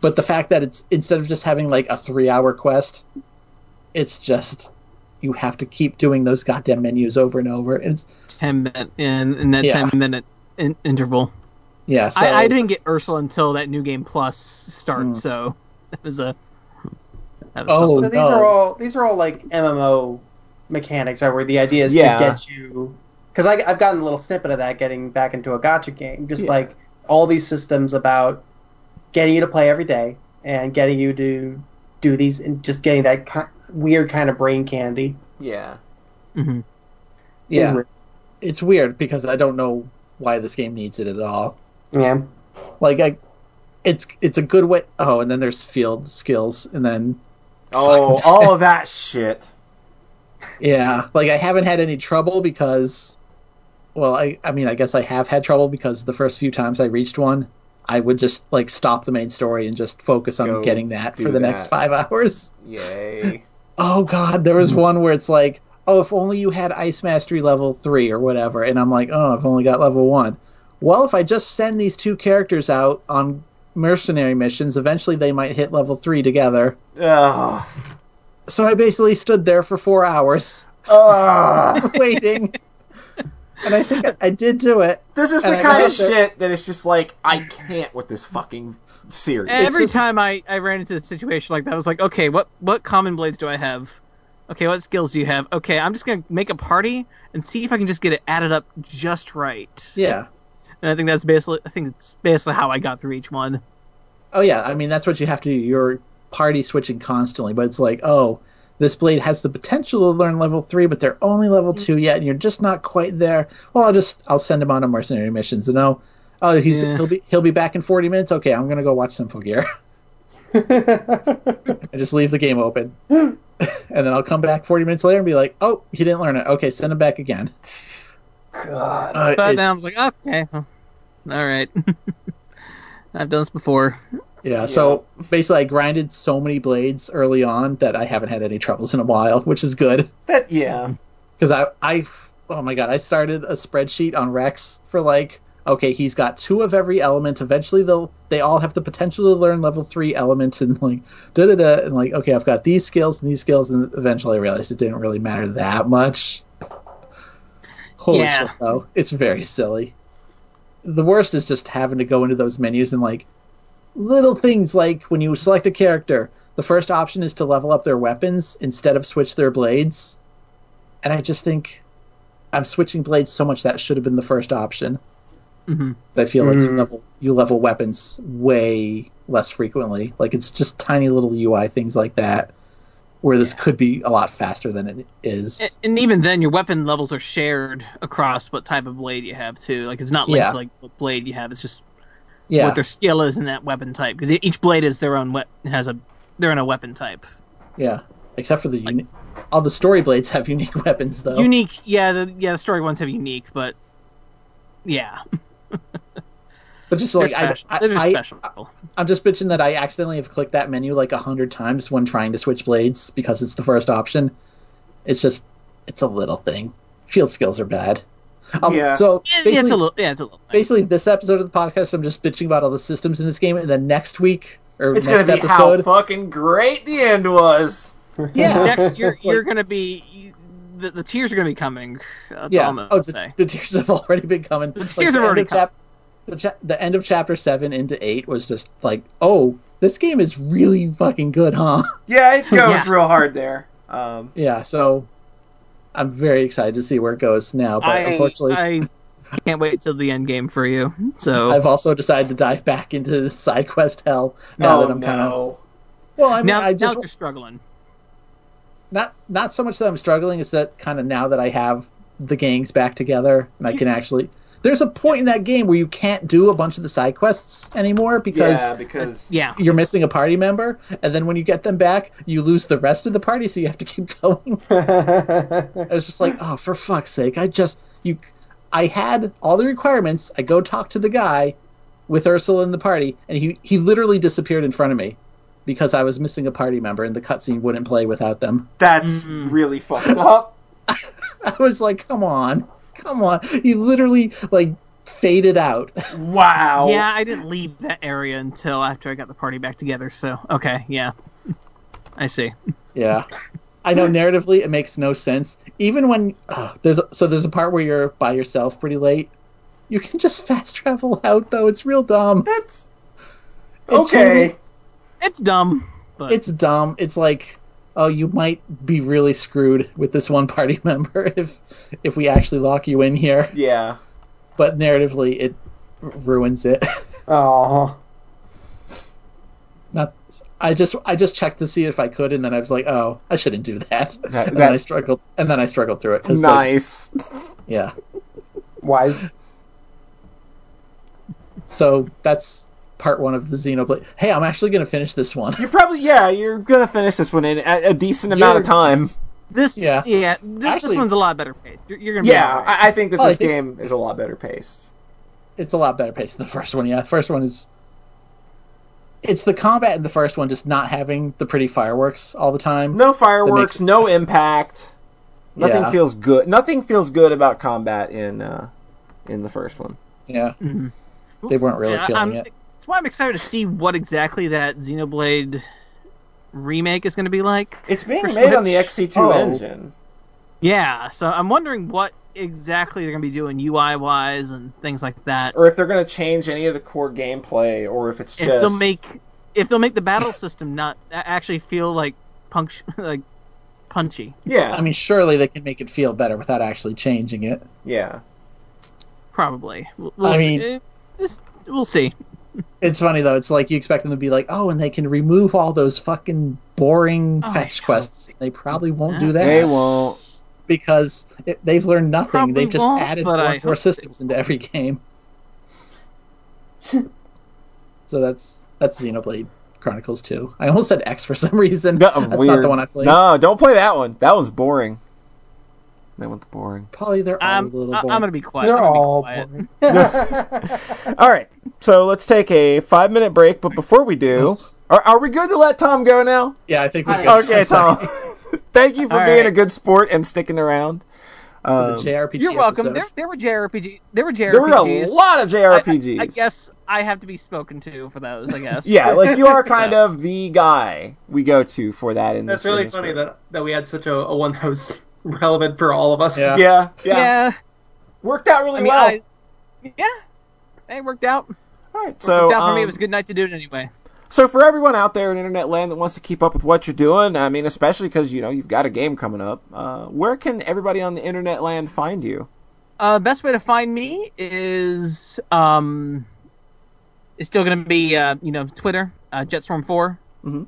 Speaker 2: but the fact that it's instead of just having like a three hour quest, it's just you have to keep doing those goddamn menus over and over. And it's
Speaker 1: ten minute in, in that
Speaker 2: Yeah.
Speaker 1: ten minute in, interval.
Speaker 2: yeah. So,
Speaker 1: I, I didn't get Ursula until that new game plus start,
Speaker 2: Mm.
Speaker 1: so that was a. That was
Speaker 2: Oh,
Speaker 3: So these
Speaker 2: no.
Speaker 3: are all these are all like MMO mechanics, right? Where the idea is
Speaker 4: Yeah.
Speaker 3: to get you. Because I've gotten a little snippet of that getting back into a gacha game. Just
Speaker 4: Yeah.
Speaker 3: like all these systems about getting you to play every day and getting you to do these and just getting that ki- weird kind of brain candy.
Speaker 4: Yeah.
Speaker 1: Mhm.
Speaker 2: yeah,
Speaker 3: Is weird.
Speaker 2: it's weird because I don't know why this game needs it at all.
Speaker 3: Yeah.
Speaker 2: Like I, it's it's a good way. Oh, and then there's field skills, and then
Speaker 4: Oh, all of that shit.
Speaker 2: Yeah, like I haven't had any trouble because, well, I I mean I guess I have had trouble because the first few times I reached one, I would just like stop the main story and just focus on
Speaker 4: Go
Speaker 2: getting that for the next five hours.
Speaker 4: Yay.
Speaker 2: Oh god, there was one where it's like, oh, if only you had Ice Mastery level three or whatever, and I'm like, oh, I've only got level one. Well, if I just send these two characters out on mercenary missions, eventually they might hit level three together.
Speaker 4: Ugh.
Speaker 2: So I basically stood there for four hours
Speaker 4: Ugh.
Speaker 2: waiting, and I think I, I did do it.
Speaker 4: This is the
Speaker 2: I
Speaker 4: kind of
Speaker 2: got it.
Speaker 4: shit that it's just like I can't with this fucking series.
Speaker 1: Every
Speaker 2: just-
Speaker 1: time I, I ran into a situation like that, I was like, okay, what what common blades do I have? Okay, what skills do you have? Okay, I'm just gonna make a party and see if I can just get it added up just right.
Speaker 2: Yeah.
Speaker 1: And I think that's basically I think it's basically how I got through each one.
Speaker 2: Oh yeah, I mean that's what you have to do. You're party switching constantly, but it's like, oh, this blade has the potential to learn level three, but they're only level two yet, and you're just not quite there. Well, I'll just I'll send him on a mercenary missions, and oh, oh, he's
Speaker 1: Yeah.
Speaker 2: he'll be he'll be back in forty minutes. Okay, I'm gonna go watch Symphogear. I just leave the game open, and then I'll come back forty minutes later and be like, oh, he didn't learn it. Okay, send him back again.
Speaker 3: God.
Speaker 2: Uh,
Speaker 1: But
Speaker 2: it-
Speaker 1: then I was like, okay, all right. I've done this before.
Speaker 2: Yeah, so basically, I grinded so many blades early on that I haven't had any troubles in a while, which is good.
Speaker 4: that yeah.
Speaker 2: Because I, I, oh my god, I started a spreadsheet on Rex for like, okay, he's got two of every element. Eventually, they'll they all have the potential to learn level three elements, and like, da da da, and like, okay, I've got these skills and these skills, and eventually I realized it didn't really matter that much. Holy
Speaker 1: Yeah.
Speaker 2: shit, though, it's very silly. The worst is just having to go into those menus and like little things like when you select a character, the first option is to level up their weapons instead of switch their blades. And I just think I'm switching blades so much that should have been the first option.
Speaker 1: hmm
Speaker 2: I feel like you
Speaker 3: Mm.
Speaker 2: level you level weapons way less frequently. Like it's just tiny little UI things like that, where this could be a lot faster than it is.
Speaker 1: And, and even then, your weapon levels are shared across what type of blade you have too. Like it's not linked
Speaker 2: Yeah.
Speaker 1: to like what blade you have. It's just
Speaker 2: yeah,
Speaker 1: what their skill is in that weapon type because each blade is their own we- has a they're in a weapon type.
Speaker 2: yeah. Except for the uni- all the story blades have unique weapons though.
Speaker 1: Unique, yeah, the yeah the story ones have unique, but yeah,
Speaker 2: but just like I. I,
Speaker 1: they're just
Speaker 2: I,
Speaker 1: special.
Speaker 2: I'm just bitching that I accidentally have clicked that menu like a hundred times when trying to switch blades because it's the first option. It's just, it's a little thing. Field skills are bad. Um,
Speaker 4: Yeah.
Speaker 2: So
Speaker 1: Yeah, yeah,
Speaker 2: basically,
Speaker 1: it's a little. Yeah, it's a little.
Speaker 2: basically, this episode of the podcast, I'm just bitching about all the systems in this game, and then next week or
Speaker 4: It's
Speaker 2: next
Speaker 4: gonna be how
Speaker 2: episode,
Speaker 4: fucking great the end was.
Speaker 2: yeah,
Speaker 1: Next, you're you're gonna be the, the tears are gonna be coming. That's
Speaker 2: yeah.
Speaker 1: all I'm gonna
Speaker 2: Oh, the,
Speaker 1: say.
Speaker 2: the tears have already been coming. The
Speaker 1: tears have already come.
Speaker 2: the, cha- the end of chapter seven into eight was just like, oh, this game is really fucking good, huh?
Speaker 4: Yeah, it goes
Speaker 1: Yeah.
Speaker 4: real hard there. Um,
Speaker 2: Yeah, so I'm very excited to see where it goes now. But
Speaker 1: I,
Speaker 2: unfortunately,
Speaker 1: I can't wait till the end game for you. So
Speaker 2: I've also decided to dive back into side quest hell now that I'm kind of.
Speaker 4: Oh.
Speaker 2: Well, I mean,
Speaker 1: now,
Speaker 2: I
Speaker 1: now
Speaker 2: just
Speaker 1: you're struggling.
Speaker 2: not not so much that I'm struggling. It's that kind of now that I have the gangs back together and I can actually. There's a point in that game where you can't do a bunch of the side quests anymore because
Speaker 4: Yeah, because uh,
Speaker 1: Yeah.
Speaker 2: you're missing a party member, and then when you get them back, you lose the rest of the party, so you have to keep going. I was just like, oh, for fuck's sake! I just you, I had all the requirements. I go talk to the guy with Ursula in the party, and he he literally disappeared in front of me because I was missing a party member, and the cutscene wouldn't play without them.
Speaker 4: that's mm-hmm. really fucked up.
Speaker 2: I was like, come on, come on! He literally like faded out.
Speaker 4: Wow.
Speaker 1: Yeah, I didn't leave that area until after I got the party back together. So okay, yeah, I see.
Speaker 2: Yeah. I know narratively it makes no sense. Even when uh, there's a, so there's a part where you're by yourself pretty late. You can just fast travel out though. It's real dumb.
Speaker 4: That's
Speaker 2: It's
Speaker 4: okay.
Speaker 2: really-
Speaker 1: It's dumb, but
Speaker 2: It's dumb. It's like oh, you might be really screwed with this one party member if if we actually lock you in here.
Speaker 4: Yeah.
Speaker 2: But narratively it ruins it.
Speaker 3: Oh,
Speaker 2: Not I just I just checked to see if I could and then I was like, "Oh, I shouldn't do that."
Speaker 4: That-
Speaker 2: and then I struggled and then I struggled through it 'cause, like,
Speaker 4: Nice.
Speaker 2: yeah.
Speaker 3: wise.
Speaker 2: So that's part one of the Xenoblade. Hey, I'm actually going to finish this one.
Speaker 4: You're probably yeah. You're gonna finish this one in a, a decent amount of time.
Speaker 1: this
Speaker 2: Yeah.
Speaker 1: yeah, this, this one's a lot better paced. You're, you're gonna be
Speaker 4: Yeah,
Speaker 1: all right.
Speaker 4: I, I think that
Speaker 2: I
Speaker 4: this
Speaker 2: think-
Speaker 4: game is a lot better paced.
Speaker 2: It's a lot better paced than the first one. Yeah, the first one is. It's the combat in the first one just not having the pretty fireworks all the time.
Speaker 4: No fireworks,
Speaker 2: makes-
Speaker 4: no impact. Nothing
Speaker 2: Yeah.
Speaker 4: feels good. Nothing feels good about combat in uh, in the first one.
Speaker 2: Yeah, they weren't really
Speaker 1: Yeah,
Speaker 2: feeling
Speaker 1: I'm-
Speaker 2: it.
Speaker 1: That's why I'm excited to see what exactly that Xenoblade remake is going to be like.
Speaker 4: It's being
Speaker 1: For
Speaker 4: made on the XC2
Speaker 3: Oh.
Speaker 4: engine.
Speaker 1: Yeah, so I'm wondering what exactly they're going to be doing UI wise and things like that.
Speaker 4: or if they're going to change any of the core gameplay, or if it's
Speaker 1: If
Speaker 4: just
Speaker 1: they'll make if they'll make the battle system not actually feel like punch like punchy.
Speaker 4: yeah,
Speaker 2: I mean, surely they can make it feel better without actually changing it.
Speaker 4: yeah.
Speaker 1: Probably. We'll, we'll
Speaker 2: I
Speaker 1: see.
Speaker 2: mean-
Speaker 1: Eh, just- we'll see.
Speaker 2: It's funny though. It's like you expect them to be like, oh, and they can remove all those fucking boring
Speaker 1: Oh,
Speaker 2: fetch quests. They probably won't do that.
Speaker 4: They won't.
Speaker 2: because it, they've learned nothing.
Speaker 1: Probably
Speaker 2: they've just added
Speaker 1: but
Speaker 2: more, more systems into every game. so that's that's Xenoblade Chronicles 2. I almost said X for some reason.
Speaker 4: No,
Speaker 2: that's
Speaker 4: weird.
Speaker 2: not the one I played.
Speaker 4: No, don't play that one. That one's boring. That one's boring.
Speaker 2: Probably they're all
Speaker 1: I'm,
Speaker 2: a little
Speaker 1: I-
Speaker 2: boring.
Speaker 1: I'm going to be quiet.
Speaker 3: They're
Speaker 1: I'm
Speaker 3: all
Speaker 1: quiet.
Speaker 3: boring.
Speaker 4: All right, so let's take a five minute break. But before we do, are, are we good to let Tom go now?
Speaker 2: Yeah, I think we're good.
Speaker 4: Okay, Tom. Thank you for
Speaker 1: All
Speaker 4: being
Speaker 1: right.
Speaker 4: a good sport and sticking around.
Speaker 2: The
Speaker 4: Um,
Speaker 2: JRPG
Speaker 1: You're welcome.
Speaker 2: episode.
Speaker 1: There, there were JRPG. There were JRPGs.
Speaker 4: there were a lot of
Speaker 1: I-
Speaker 4: JRPGs.
Speaker 1: I, I guess I have to be spoken to for those. I guess.
Speaker 4: Yeah, like you are kind of the guy we go to for that. In
Speaker 3: That's
Speaker 4: this, in
Speaker 3: really
Speaker 4: this
Speaker 3: funny
Speaker 4: group.
Speaker 3: that that we had such a, a one that was relevant for all of us.
Speaker 2: Yeah.
Speaker 4: Yeah, yeah,
Speaker 1: Yeah.
Speaker 4: worked out really
Speaker 1: I mean,
Speaker 4: well.
Speaker 1: I, yeah. It worked out.
Speaker 4: All right,
Speaker 1: Worked
Speaker 4: so
Speaker 1: out for me. It
Speaker 4: um,
Speaker 1: was a good night to do it anyway.
Speaker 4: So for everyone out there in internet land that wants to keep up with what you're doing, I mean, especially because you know you've got a game coming up, uh, where can everybody on the internet land find you?
Speaker 1: Uh, best way to find me is um, is still going to be uh, you know Twitter, uh, Jetstorm 4
Speaker 4: Mhm.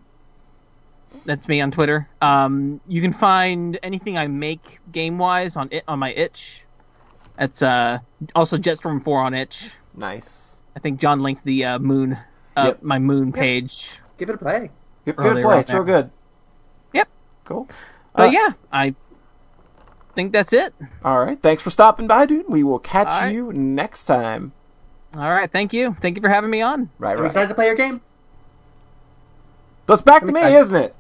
Speaker 1: That's me on Twitter. Um, you can find anything I make game wise on it on my itch. That's uh, also Jetstorm 4 on itch.
Speaker 4: Nice.
Speaker 1: I think John linked the uh, moon, uh,
Speaker 4: Yep.
Speaker 1: my moon page.
Speaker 3: Give it a play.
Speaker 4: Good, good
Speaker 1: Earlier
Speaker 4: play.
Speaker 1: on
Speaker 4: It's real good.
Speaker 1: Yep.
Speaker 4: Cool.
Speaker 1: But
Speaker 4: Uh,
Speaker 1: yeah, I think that's it.
Speaker 4: All right. Thanks for stopping by, dude. We will catch
Speaker 1: All right.
Speaker 4: you next time.
Speaker 1: All right, thank you. Thank you for having me on.
Speaker 4: Right,
Speaker 3: I'm
Speaker 4: right.
Speaker 3: excited to play your game.
Speaker 4: So it's back to
Speaker 3: I'm
Speaker 4: me,
Speaker 3: excited.
Speaker 4: isn't it?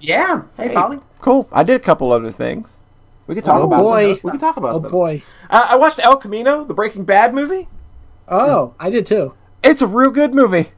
Speaker 3: Yeah. Hey,
Speaker 4: Hey.
Speaker 3: Polly.
Speaker 4: Cool. I did a couple other things. We can talk
Speaker 2: Oh,
Speaker 4: about
Speaker 2: boy.
Speaker 4: them. We can talk about
Speaker 2: Oh
Speaker 4: them.
Speaker 2: boy.
Speaker 4: Uh, I watched El Camino, the Breaking Bad movie.
Speaker 2: Oh, I did too.
Speaker 4: It's a real good movie.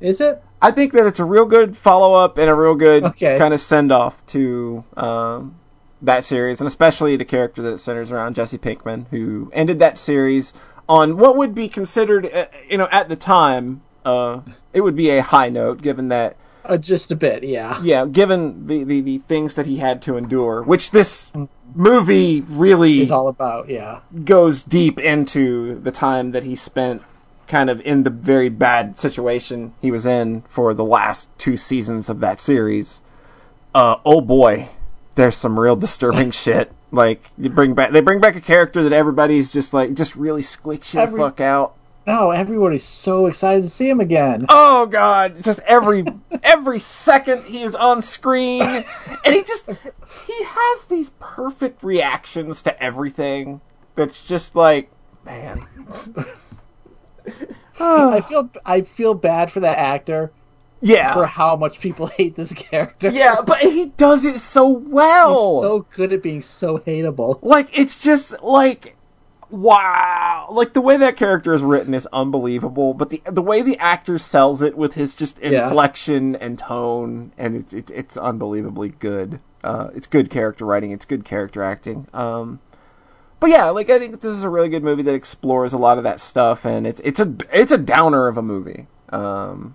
Speaker 2: Is it?
Speaker 4: I think that it's a real good follow up and a real good
Speaker 2: Okay.
Speaker 4: kind of send off to um, that series, and especially the character that centers around Jesse Pinkman, who ended that series on what would be considered, uh, you know, at the time, uh, it would be a high note, given that,
Speaker 2: Uh, just a bit, yeah.
Speaker 4: yeah, given the, the, the things that he had to endure, which this movie really
Speaker 2: Is all about yeah.
Speaker 4: goes deep into the time that he spent kind of in the very bad situation he was in for the last two seasons of that series. Uh, oh boy, there's some real disturbing shit. Like you bring back, they bring back a character that everybody's just like, just really squeaks you
Speaker 2: Every-
Speaker 4: the fuck out.
Speaker 2: No, everybody's so excited to see him again.
Speaker 4: Oh god, just every every second he is on screen and he just he has these perfect reactions to everything. That's just like, man.
Speaker 2: I feel I feel bad for that actor
Speaker 4: Yeah.
Speaker 2: for how much people hate this character.
Speaker 4: Yeah, but he does it so well.
Speaker 2: He's so good at being so hateable.
Speaker 4: like it's just like wow. Like the way that character is written is unbelievable, but the the way the actor sells it with his just
Speaker 2: Yeah.
Speaker 4: inflection and tone and it's it's, it's unbelievably good. Uh, it's good character writing, it's good character acting. Um but yeah, like I think this is a really good movie that explores a lot of that stuff and it's it's a it's a downer of a movie. Um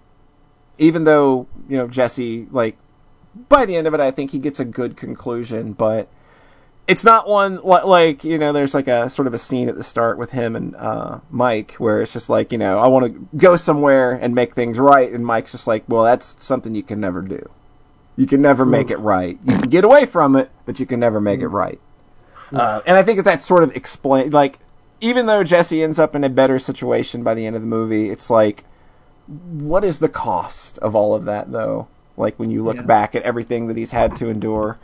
Speaker 4: even though, you know, Jesse like by the end of it I think he gets a good conclusion, but it's not one like you know there's like a sort of a scene at the start with him and uh, mike where it's just like you know i want to go somewhere and make things right and mike's just like well that's something you can never do. You can never make it right. You can get away from it but you can never make it right. Uh, and i think that that's sort of explained like even though jesse ends up in a better situation by the end of the movie it's like what is the cost of all of that though? Like when you look
Speaker 2: Yeah.
Speaker 4: back at everything that he's had to endure.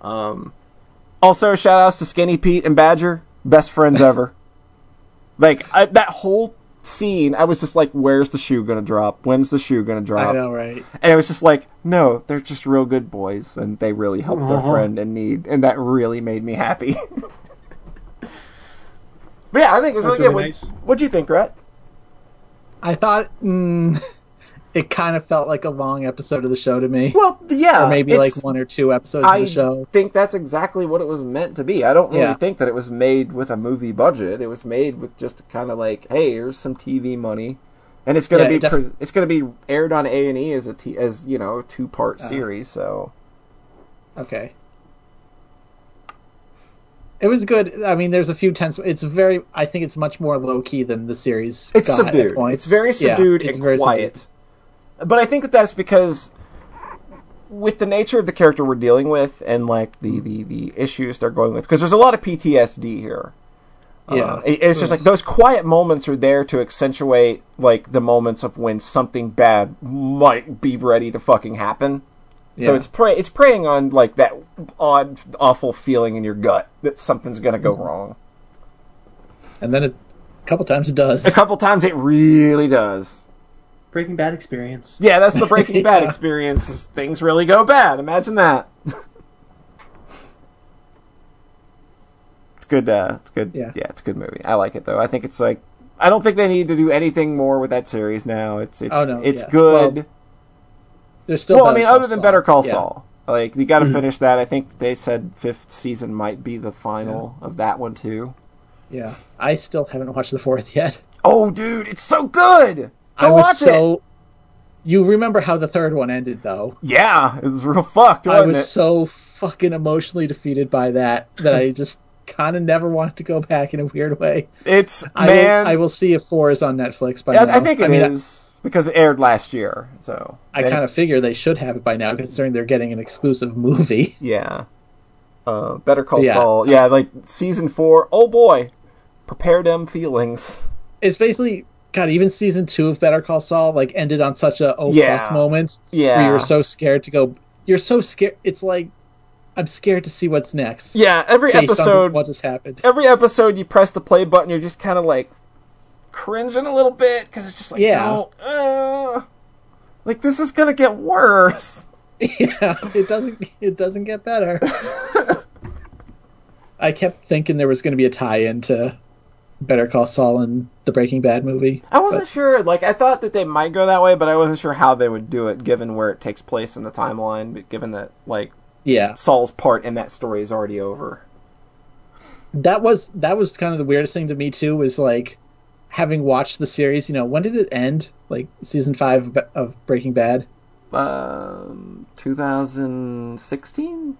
Speaker 4: Um, also, shout outs to Skinny Pete and Badger, best friends ever. like I, that whole scene, I was just like, "Where's the shoe gonna drop? When's the shoe gonna drop?"
Speaker 2: I know, right?
Speaker 4: And it was just like, "No, they're just real good boys, and they really help their friend in need," and that really made me happy. but yeah, I think it was
Speaker 3: That's
Speaker 4: really good.
Speaker 3: really
Speaker 4: What,
Speaker 3: nice.
Speaker 4: What'd you think, Rhett?
Speaker 2: I thought mm, it kind of felt like a long episode of the show to me,
Speaker 4: Well, yeah,
Speaker 2: or maybe like one or two episodes
Speaker 4: I
Speaker 2: of the show.
Speaker 4: I think that's exactly what it was meant to be. I don't really
Speaker 2: Yeah.
Speaker 4: think that it was made with a movie budget. It was made with just kind of like, hey, here's some TV money, and it's gonna
Speaker 2: Yeah,
Speaker 4: be
Speaker 2: it def-
Speaker 4: pre- it's gonna be aired on A and E as a t- as you know two part
Speaker 2: Uh.
Speaker 4: series. So
Speaker 2: Okay. It was good. I mean, there's a few tense. It's very. I think it's much more low key than the series.
Speaker 4: it's subdued. It's very
Speaker 2: Yeah,
Speaker 4: subdued
Speaker 2: it's
Speaker 4: and
Speaker 2: very
Speaker 4: quiet.
Speaker 2: subdued.
Speaker 4: But I think that that's because with the nature of the character we're dealing with and like the the, the issues they're going with because there's a lot of PTSD here.
Speaker 2: Yeah.
Speaker 4: Uh, it- it's just like those quiet moments are there to accentuate like the moments of when something bad might be ready to fucking happen.
Speaker 2: Yeah.
Speaker 4: So it's prey it's preying on like that odd awful feeling in your gut that something's going to go wrong.
Speaker 2: And then it, a couple times it does.
Speaker 4: A couple times it really does.
Speaker 3: Breaking Bad experience.
Speaker 4: Yeah, that's the Breaking Bad experience. Things really go bad. Imagine that. it's good. Uh, it's good.
Speaker 2: Yeah.
Speaker 4: yeah, it's a good movie. I like it though. I think it's like I don't think they need to do anything more with that series now. It's it's
Speaker 2: Oh, no,
Speaker 4: it's
Speaker 2: yeah.
Speaker 4: good.
Speaker 2: Well, There's still.
Speaker 4: Well, I mean,
Speaker 2: Call
Speaker 4: other than
Speaker 2: Saul.
Speaker 4: Better Call
Speaker 2: Yeah.
Speaker 4: Saul, like you got to
Speaker 2: Mhm.
Speaker 4: finish that. I think they said fifth season might be the final of that one too.
Speaker 2: Yeah, I still haven't watched the fourth yet.
Speaker 4: Oh, dude, it's so good. Go
Speaker 2: I was
Speaker 4: watch
Speaker 2: so.
Speaker 4: it.
Speaker 2: You remember how the third one ended, though?
Speaker 4: Yeah, it was real fucked.
Speaker 2: I
Speaker 4: Wasn't
Speaker 2: was
Speaker 4: it?
Speaker 2: so fucking emotionally defeated by that that I just kind of never wanted to go back in a weird way.
Speaker 4: It's
Speaker 2: I
Speaker 4: man.
Speaker 2: will, I will see if four is on Netflix by
Speaker 4: I,
Speaker 2: now.
Speaker 4: I think it is
Speaker 2: mean,
Speaker 4: because it aired last year. So
Speaker 2: I, kind of figure they should have it by now, considering they're getting an exclusive movie.
Speaker 4: yeah. Uh, Better Call
Speaker 2: Yeah.
Speaker 4: Saul. Yeah, like season four. Oh boy, prepare them feelings.
Speaker 2: It's basically God. Even season two of Better Call Saul like ended on such a oh
Speaker 4: Yeah.
Speaker 2: fuck moment
Speaker 4: Yeah,
Speaker 2: where you were so scared to go. You're so scared. It's like I'm scared to see what's next.
Speaker 4: yeah. Every episode,
Speaker 2: what just happened.
Speaker 4: every episode, you press the play button. You're just kind of like cringing a little bit because it's just like,
Speaker 2: Yeah.
Speaker 4: uh, like this is gonna get worse.
Speaker 2: yeah, it doesn't. It doesn't get better. I kept thinking there was going to be a tie-in to Better Call Saul and the Breaking Bad movie.
Speaker 4: I wasn't sure. Like I thought that they might go that way, but I wasn't sure how they would do it, given where it takes place in the timeline. But given that like
Speaker 2: Yeah,
Speaker 4: Saul's part in that story is already over.
Speaker 2: that was that was kind of the weirdest thing to me too. Was like having watched the series. You know, when did it end? Like season five of- of Breaking Bad.
Speaker 4: Um, 2016.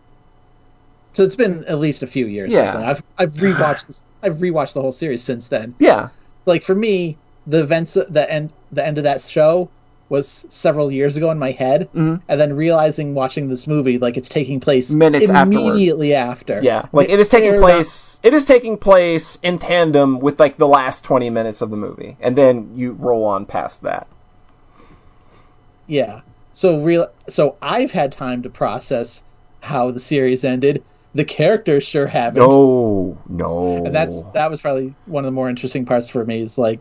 Speaker 2: So it's been at least a few years.
Speaker 4: Yeah.
Speaker 2: I've I've rewatched this, I've rewatched the whole series since then.
Speaker 4: Yeah.
Speaker 2: Like for me, the events the end the end of that show was several years ago in my head,
Speaker 4: Mhm.
Speaker 2: and then realizing watching this movie like it's taking place
Speaker 4: Minutes
Speaker 2: immediately after.
Speaker 4: Yeah. Like it is taking place it is taking place in tandem with like the last 20 minutes of the movie and then you roll on past that.
Speaker 2: Yeah. So real so I've had time to process how the series ended. The characters sure haven't.
Speaker 4: No, no.
Speaker 2: And that's that was probably one of the more interesting parts for me is like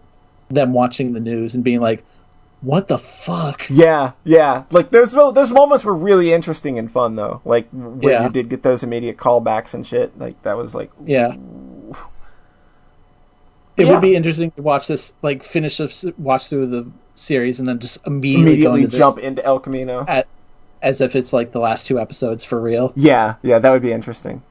Speaker 2: them watching the news and being like, "What the fuck?"
Speaker 4: Yeah, yeah. Like those those moments were really interesting and fun though. Like when
Speaker 2: Yeah.
Speaker 4: you did get those immediate callbacks and shit. Like that was like
Speaker 2: Yeah. It
Speaker 4: Yeah.
Speaker 2: would be interesting to watch this, like finish this, watch through the series, and then just immediately,
Speaker 4: immediately
Speaker 2: into
Speaker 4: jump into El Camino.
Speaker 2: at, as if it's like the last two episodes for real.
Speaker 4: Yeah, yeah, that would be interesting.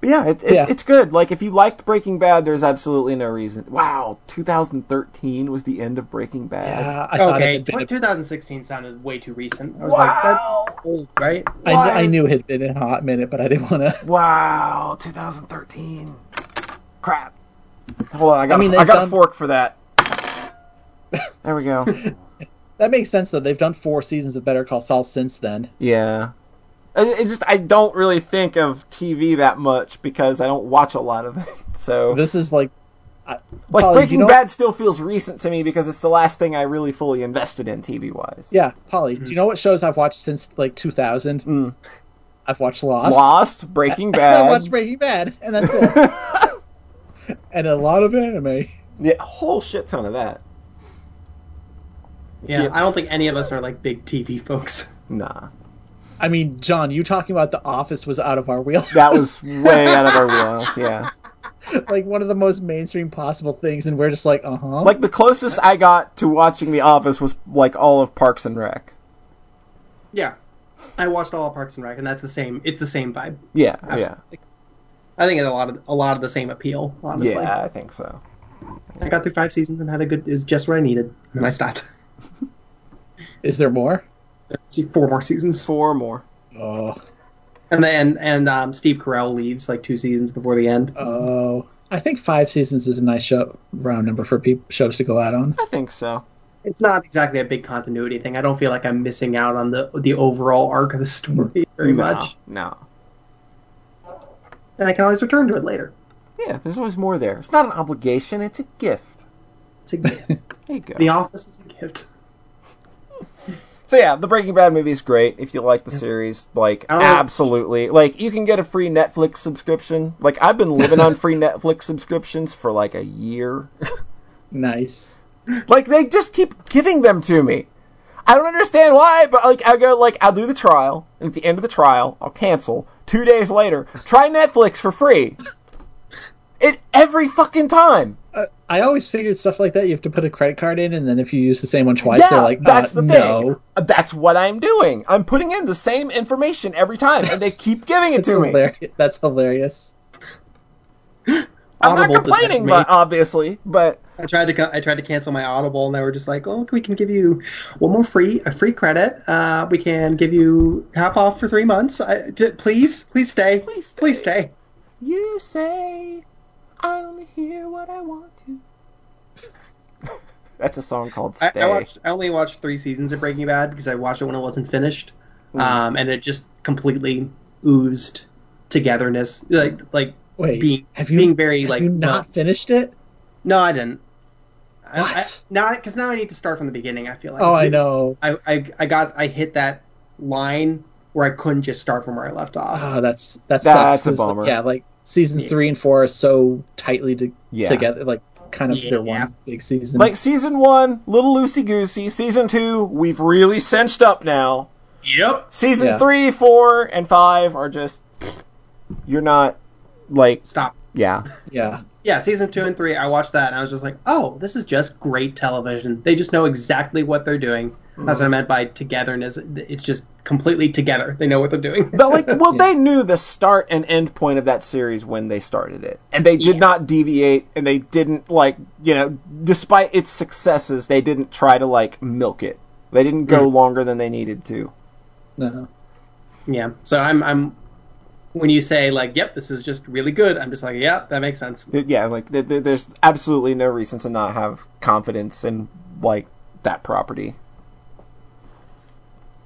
Speaker 4: But yeah, it, it,
Speaker 2: Yeah.
Speaker 4: it's good. Like if you liked Breaking Bad, there's absolutely no reason. Wow, 2013 was the end of Breaking Bad.
Speaker 2: Yeah, I thought
Speaker 3: okay,
Speaker 2: it had been,
Speaker 3: 2016 sounded way too recent. I was
Speaker 4: Wow.
Speaker 3: like, that's old, right?
Speaker 2: I, I knew it had been a hot minute, but I didn't want to.
Speaker 4: Wow, 2013. Crap. Hold on, I got
Speaker 2: I mean,
Speaker 4: I
Speaker 2: they've
Speaker 4: got a fork for that. There we go.
Speaker 2: That makes sense though. They've done four seasons of Better Call Saul since then.
Speaker 4: Yeah. It, it just I don't really think of TV that much because I don't watch a lot of it. So
Speaker 2: This is like, I,
Speaker 4: like
Speaker 2: Polly,
Speaker 4: Breaking
Speaker 2: you know-
Speaker 4: Bad still feels recent to me because it's the last thing I really fully invested in TV wise.
Speaker 2: Yeah, Polly. Do you know what shows I've watched since like 2000?
Speaker 4: Mm.
Speaker 2: I've watched Lost.
Speaker 4: Lost, Breaking Bad.
Speaker 2: I
Speaker 4: Bad.
Speaker 2: watched Breaking Bad, and that's it. and a lot of anime.
Speaker 4: yeah, whole shit ton of that.
Speaker 3: Yeah,
Speaker 4: Yeah.
Speaker 3: I don't think any of us are like big TV folks.
Speaker 4: Nah.
Speaker 2: I mean, John, you talking about The Office was out of our wheel.
Speaker 4: That was way out of our wheelhouse, yeah.
Speaker 2: like one of the most mainstream possible things, and we're just like, uh huh.
Speaker 4: Like the closest I got to watching The Office was like all of Parks and Rec.
Speaker 3: Yeah, I watched all of Parks and Rec, and that's the same. It's the same vibe.
Speaker 4: Yeah,
Speaker 3: Absolutely. I think it's a lot of a lot of the same appeal. Honestly,
Speaker 4: Yeah, I think so.
Speaker 3: I got through five seasons and had a good. Is just what I needed, and I stopped.
Speaker 2: is there more?
Speaker 3: See four more seasons,
Speaker 4: Four more.
Speaker 2: Oh,
Speaker 3: and then and um, Steve Carell leaves like two seasons before the end.
Speaker 2: oh. I think five seasons is a nice show round number for peop shows to go out on.
Speaker 4: I think so.
Speaker 3: It's not exactly a big continuity thing. I don't feel like I'm missing out on the the overall arc of the story very
Speaker 4: no,
Speaker 3: much,
Speaker 4: No.
Speaker 3: and I can always return to it later.
Speaker 4: Yeah, there's always more there. It's not an obligation, it's a gift.
Speaker 3: It's a gift.
Speaker 4: There you go.
Speaker 3: the Office is a gift.
Speaker 4: So yeah, the Breaking Bad movie is great if you like the series. Like absolutely. Like you can get a free Netflix subscription. Like I've been living on free Netflix subscriptions for like a year.
Speaker 2: Nice.
Speaker 4: like they just keep giving them to me. I don't understand why, but like I go like I'll do the trial, and at the end of the trial, I'll cancel. Two days later, try Netflix for free. It every fucking time.
Speaker 2: I always figured stuff like that you have to put a credit card in, and then if you use the same one twice,
Speaker 4: yeah,
Speaker 2: they're like,
Speaker 4: that's
Speaker 2: uh,
Speaker 4: the thing.
Speaker 2: no.
Speaker 4: Uh, That's what I'm doing. I'm putting in the same information every time, and they keep giving it
Speaker 2: That's
Speaker 4: to me.
Speaker 2: That's hilarious.
Speaker 4: I'm not
Speaker 3: Audible did that to
Speaker 4: complaining, but obviously, but
Speaker 3: I tried to I tried to cancel my Audible, and they were just like, "Oh, we can give you one more free a free credit. Uh, we can give you half off for three months. I, d- please, please stay.
Speaker 4: Please stay.
Speaker 3: Please stay."
Speaker 4: you say I only hear what I want to. That's a song called "Stay."
Speaker 3: I watched. I only watched three seasons of Breaking Bad because I watched it when it wasn't finished, um, and it just completely oozed togetherness. Like like
Speaker 2: Wait,
Speaker 3: being
Speaker 2: have you
Speaker 3: being very
Speaker 2: have
Speaker 3: like
Speaker 2: you not
Speaker 3: well-
Speaker 2: finished it?
Speaker 3: no, I didn't.
Speaker 2: What?
Speaker 3: I, now, because now I need to start from the beginning. I feel like.
Speaker 2: Oh,
Speaker 3: It's
Speaker 2: I know.
Speaker 3: I, I I got I hit that line where I couldn't just start from where I left off.
Speaker 2: Oh, that's that
Speaker 4: That's
Speaker 2: sucks.
Speaker 4: a
Speaker 2: 'cause,
Speaker 4: bummer.
Speaker 2: Yeah, like seasons
Speaker 3: Yeah.
Speaker 2: three and four are so tightly to-
Speaker 4: Yeah.
Speaker 2: together, like kind of their one big season.
Speaker 4: Like season one, little loosey goosey. Season two, we've really cinched up now.
Speaker 3: Yep.
Speaker 4: Season
Speaker 2: Yeah.
Speaker 4: three, four, and five are just you're not like
Speaker 3: Stop.
Speaker 4: yeah.
Speaker 2: yeah,
Speaker 3: Yeah, season two and three, I watched that and I was just like, oh, this is just great television. They just know exactly what they're doing. That's mm-hmm. what I meant by togetherness. It's just completely together. They know what they're doing.
Speaker 4: But like, well,
Speaker 2: Yeah.
Speaker 4: they knew the start and end point of that series when they started it, and they did
Speaker 3: Yeah.
Speaker 4: not deviate, and they didn't like you know, despite its successes, they didn't try to like milk it. They didn't go mm. longer than they needed to.
Speaker 2: no,
Speaker 3: yeah. So I'm I'm when you say like, "Yep, this is just really good," I'm just like, "Yeah, that makes sense."
Speaker 4: Yeah, like th- th- there's absolutely no reason to not have confidence in like that property.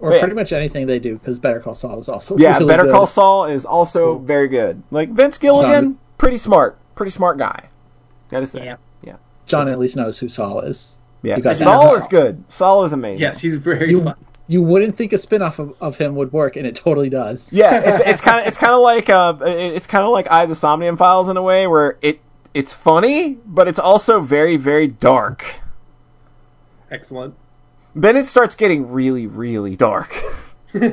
Speaker 2: Or
Speaker 4: Yeah.
Speaker 2: pretty much anything they do, because Better Call Saul is also
Speaker 4: Yeah,
Speaker 2: really
Speaker 4: Better
Speaker 2: good.
Speaker 4: Call Saul is also very good. Like Vince Gilligan,
Speaker 2: John-
Speaker 4: pretty smart, pretty smart guy. Gotta say,
Speaker 3: Yeah.
Speaker 4: yeah,
Speaker 2: John at least knows who Saul is.
Speaker 4: yeah.
Speaker 2: You got.
Speaker 4: Saul is good. Saul is amazing.
Speaker 3: Yes, he's very
Speaker 2: You,
Speaker 3: fun.
Speaker 2: you wouldn't think a spin-off of, of him would work, and it totally does.
Speaker 4: Yeah, it's it's kind of it's kind of like uh, it's kind of like I the Somnium Files in a way where it it's funny, but it's also very very dark.
Speaker 3: Excellent.
Speaker 4: Then it starts getting really really dark, and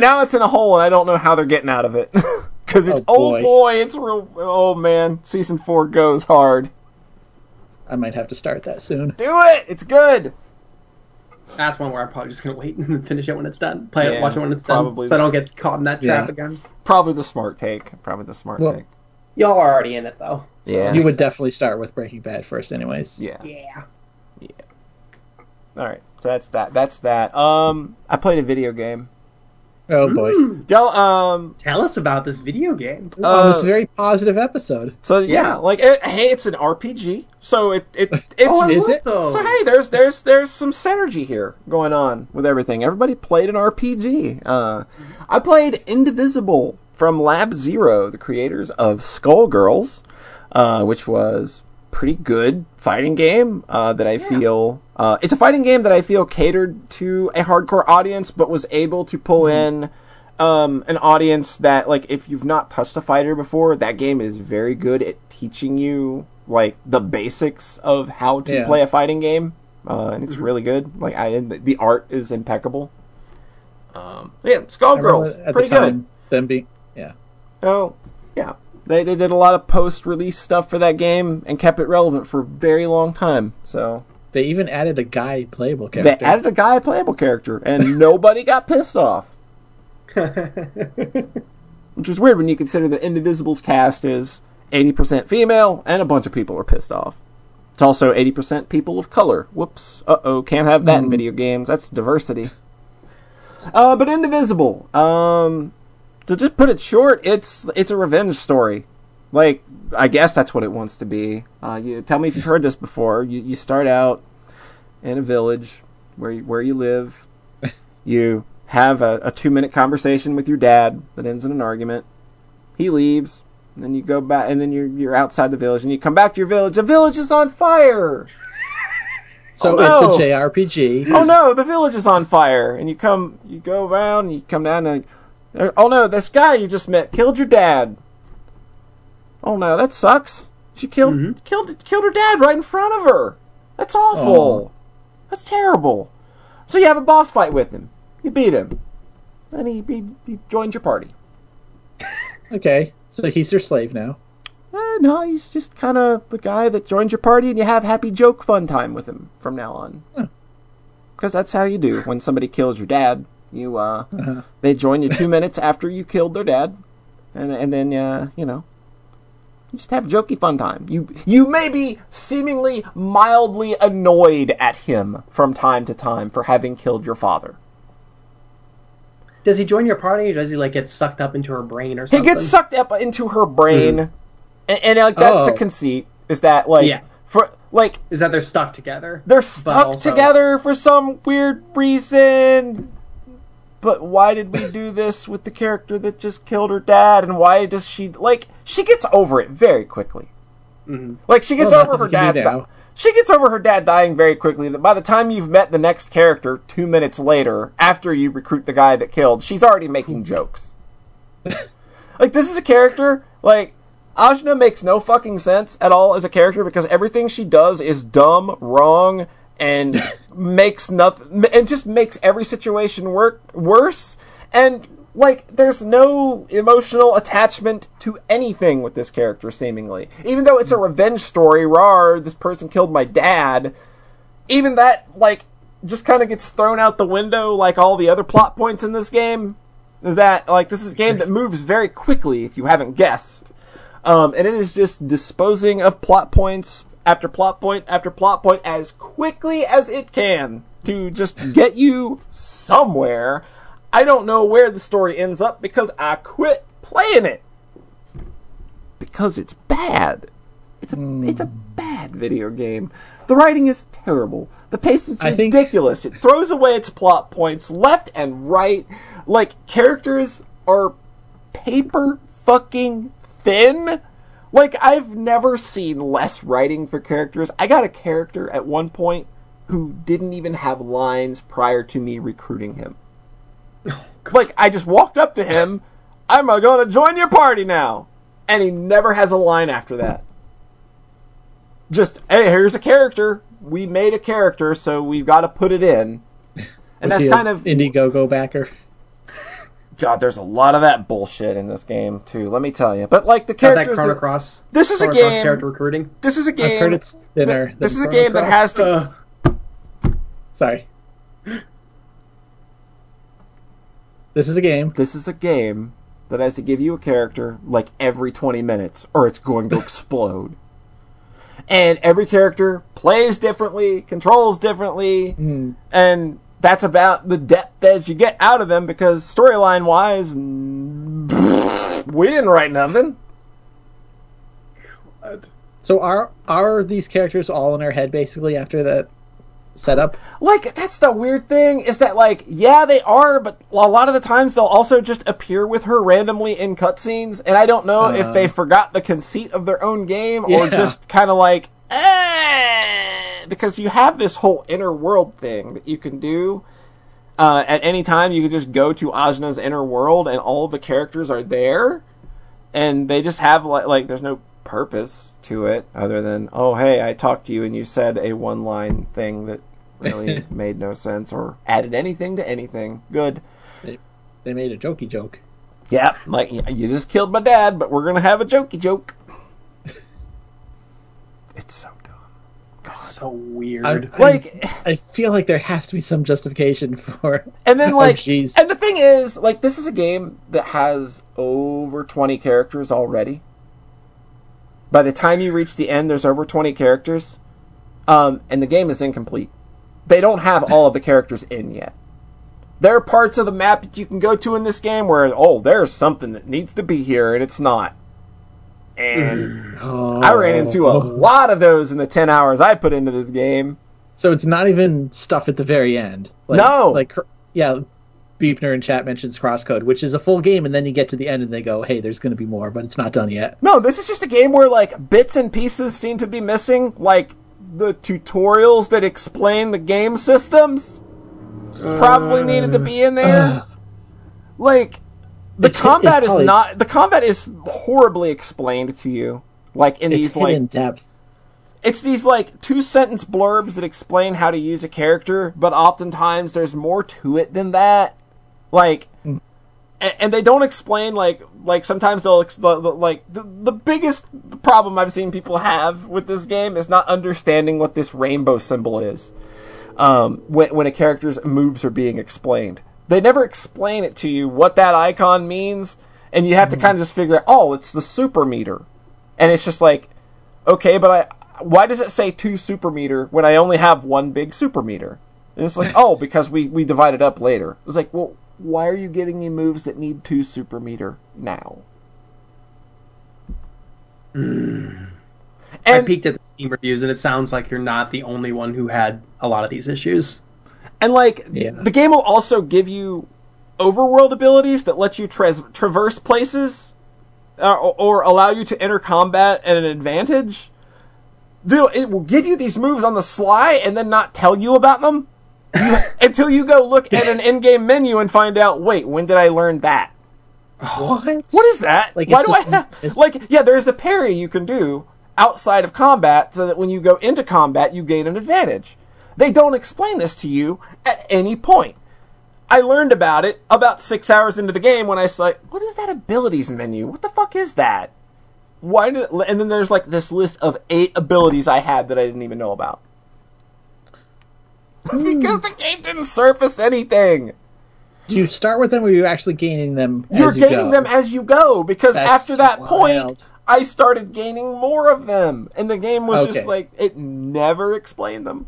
Speaker 4: now it's in a hole, and I don't know how they're getting out of it because it's
Speaker 2: Oh,
Speaker 4: oh
Speaker 2: boy.
Speaker 4: boy, it's real. Oh man, season four goes hard.
Speaker 2: I might have to start that soon.
Speaker 4: Do it. It's good.
Speaker 3: That's one where I'm probably just gonna wait and finish it when it's done. Play
Speaker 4: Yeah,
Speaker 3: it, watch it when it's
Speaker 4: probably.
Speaker 3: done, so I don't get caught in that trap
Speaker 2: Yeah.
Speaker 3: again.
Speaker 4: Probably the smart take. Probably the smart
Speaker 2: Well,
Speaker 4: take.
Speaker 3: Y'all are already in it though. so-
Speaker 4: Yeah.
Speaker 2: You would definitely start with Breaking Bad first, anyways.
Speaker 4: Yeah.
Speaker 3: Yeah.
Speaker 4: All right. So that's that. That's that. Um, I played a video game.
Speaker 2: Oh boy.
Speaker 4: Y'all. Um.
Speaker 3: Tell us about this video game.
Speaker 2: On this
Speaker 4: uh,
Speaker 2: very positive episode.
Speaker 4: So yeah, like it, hey, it's an RPG. So it it it's
Speaker 3: Oh,
Speaker 2: is it?
Speaker 3: those.
Speaker 4: so hey, there's there's there's some synergy here going on with everything. Everybody played an RPG. Uh, I played Indivisible from Lab Zero, the creators of Skullgirls, uh, which was pretty good fighting game uh, that I feel. Uh, it's a fighting game that I feel catered to a hardcore audience, but was able to pull in um, an audience that, like, if you've not touched a fighter before, that game is very good at teaching you like the basics of how to
Speaker 2: Yeah.
Speaker 4: play a fighting game, uh, and it's really good. Like, I the, the art is impeccable. Um, yeah, Skullgirls, pretty
Speaker 2: the time,
Speaker 4: good.
Speaker 2: Them being yeah.
Speaker 4: Oh, yeah. They they did a lot of post release stuff for that game and kept it relevant for a very long time. So
Speaker 2: They even added a guy playable character.
Speaker 4: they added a guy playable character, and nobody got pissed off. Which is weird when you consider that Indivisible's cast is 80% female and a bunch of people are pissed off. It's also 80% people of color. Whoops. Uh oh, can't have that in video games. That's diversity. Uh, but Indivisible. Um, to just put it short, it's it's a revenge story. Like, I guess that's what it wants to be. Uh, you tell me if you've heard this before. You you start out in a village where you, where you live. You have a, a two minute conversation with your dad that ends in an argument. He leaves. And then you go back, and then you're you're outside the village, and you come back to your village. The village is on fire.
Speaker 2: so
Speaker 4: Oh, no.
Speaker 2: it's a JRPG.
Speaker 4: oh no, the village is on fire, and you come, you go around, and you come down, and oh no, this guy you just met killed your dad. Oh no, that sucks. She killed killed killed her dad right in front of her. That's awful. That's terrible. So you have a boss fight with him. You beat him, and he he, he joined your party.
Speaker 2: Okay. So he's your slave now.
Speaker 4: Uh, no, he's just kind of the guy that joins your party, and you have happy joke fun time with him from now on. Because that's how you do when somebody kills your dad. You uh, they join you two minutes after you killed their dad, and and then uh, you know, you just have a jokey fun time. You you may be seemingly mildly annoyed at him from time to time for having killed your father.
Speaker 3: Does he join your party, or does he like get sucked up into her brain or something?
Speaker 4: He gets sucked up into her brain, and, and like that's the
Speaker 2: Oh.
Speaker 4: conceit is that like
Speaker 3: Yeah.
Speaker 4: for like
Speaker 3: Is that they're stuck together?
Speaker 4: They're stuck
Speaker 3: also-
Speaker 4: together for some weird reason. But why did we do this with the character that just killed her dad? And why does she like? She gets over it very quickly. Mm-hmm. Like she gets
Speaker 2: Well,
Speaker 4: over her
Speaker 2: nothing you can
Speaker 4: dad. di- she gets over her dad dying very quickly. That by the time you've met the next character, two minutes later, after you recruit the guy that killed, she's already making jokes. like this is a character like Ajna makes no fucking sense at all as a character because everything she does is dumb, wrong, and makes nothing and just makes every situation work worse. And like there's no emotional attachment to anything with this character seemingly. Even though it's a revenge story, rar, this person killed my dad. Even that like just kind of gets thrown out the window like all the other plot points in this game. Is that like this is a game that moves very quickly if you haven't guessed. Um, and it is just disposing of plot points after plot point after plot point as quickly as it can to just get you somewhere. I don't know where the story ends up because I quit playing it because it's bad. It's a
Speaker 2: Hmm.
Speaker 4: it's a bad video game. The writing is terrible. The pace is
Speaker 2: I think-
Speaker 4: ridiculous. It throws away its plot points left and right. Like characters are paper fucking thin. Like I've never seen less writing for characters. I got a character at one point who didn't even have lines prior to me recruiting him. Like I just walked up to him, I'm going to join your party now, and he never has a line after that. Just hey, here's a character. We made a character, so we've got to put it in. And
Speaker 2: Was
Speaker 4: that's
Speaker 2: he a
Speaker 4: kind of
Speaker 2: Indiegogo backer.
Speaker 4: God. There's a lot of that bullshit in this game too. Let me tell you. But like the
Speaker 3: that
Speaker 4: characters,
Speaker 3: Chrono
Speaker 4: that-
Speaker 3: Cross.
Speaker 4: This is a
Speaker 3: Chrono Cross
Speaker 4: game-
Speaker 3: character recruiting.
Speaker 4: this is a game.
Speaker 2: I've heard it's thinner.
Speaker 4: th- this is a
Speaker 2: Chrono
Speaker 4: game that has to
Speaker 3: Uh,
Speaker 2: Sorry. This is a game.
Speaker 4: this is a game that has to give you a character like every 20 minutes or it's going to explode. And every character plays differently, controls differently,
Speaker 2: Hmm.
Speaker 4: and that's about the depth as you get out of them because storyline wise, we didn't write nothing.
Speaker 2: So are are these characters all in our head basically after that setup?
Speaker 4: Like that's the weird thing is that like yeah they are, but a lot of the times they'll also just appear with her randomly in cutscenes, and I don't know if
Speaker 2: Uh.
Speaker 4: they forgot the conceit of their own game or just kind of like eh, because you have this whole inner world thing that you can do. Uh, at any time, you can just go to Ajna's inner world, and all the characters are there, and they just have like like there's no purpose to it other than oh hey I talked to you and you said a one line thing that really made no sense or added anything to anything. Good.
Speaker 2: They made a jokey joke.
Speaker 4: Yeah, like you just killed my dad, but we're gonna have a jokey joke. It's so dumb.
Speaker 3: It's so weird.
Speaker 2: I-
Speaker 4: Like,
Speaker 2: I feel like there has to be some justification for.
Speaker 4: and then
Speaker 2: Oh,
Speaker 4: like,
Speaker 2: jeez.
Speaker 4: and the thing is, like, this is a game that has over twenty characters already. By the time you reach the end, there's over twenty characters, um, and the game is incomplete. They don't have all of the characters in yet. There are parts of the map that you can go to in this game where, oh, there's something that needs to be here, and it's not. And
Speaker 2: Oh.
Speaker 4: I ran into a oh. lot of those in the 10 hours I put into this game.
Speaker 2: So it's not even stuff at the very end. Like,
Speaker 4: No.
Speaker 2: Like, yeah, Beepner in chat mentions Crosscode, which is a full game, and then you get to the end and they go, hey, there's going to be more, but it's not done yet.
Speaker 4: No, this is just a game where like bits and pieces seem to be missing, like the tutorials that explain the game systems probably needed to be in there. Uh, like the combat is not the combat is horribly explained to you. Like in
Speaker 2: It's
Speaker 4: these
Speaker 2: hidden
Speaker 4: in
Speaker 2: depth.
Speaker 4: it's these like two sentence blurbs that explain how to use a character, but oftentimes there's more to it than that. Like, a- and, they don't explain like like sometimes they'll ex- like the, the biggest problem I've seen people have with this game is not understanding what this rainbow symbol is. Um, when when a character's moves are being explained, they never explain it to you what that icon means, and you have to mm-hmm. kind of just figure out. Oh, it's the super meter, and it's just like okay, but I why does it say two super meter when I only have one big super meter? And it's like, oh, because we we divided up later. It was like, well, why are you giving me moves that need two super meter now? Mm.
Speaker 3: I
Speaker 4: And
Speaker 3: peeked at the Steam reviews, and it sounds like you're not the only one who had a lot of these issues.
Speaker 4: And like
Speaker 2: Yeah.
Speaker 4: the game will also give you overworld abilities that let you tra- traverse places uh, or, or allow you to enter combat at an advantage. They'll, it will give you these moves on the sly and then not tell you about them until you go look at an in-game menu and find out. Wait, when did I learn that?
Speaker 2: What?
Speaker 4: What is that?
Speaker 2: Like,
Speaker 4: Why do
Speaker 2: just-
Speaker 4: I have, like? Yeah, there's a parry you can do outside of combat, so that when you go into combat, you gain an advantage. They don't explain this to you at any point. I learned about it about six hours into the game when I was like, "What is that abilities menu? What the fuck is that?" Why did? And then there's like this list of eight abilities I had that I didn't even know about because the game didn't surface anything.
Speaker 2: Do you start with them or are you actually gaining them
Speaker 4: You're
Speaker 2: as you
Speaker 4: gaining
Speaker 2: go?
Speaker 4: them as you go because
Speaker 2: That's
Speaker 4: after that point. I started gaining more of them, and the game was just like it never explained them.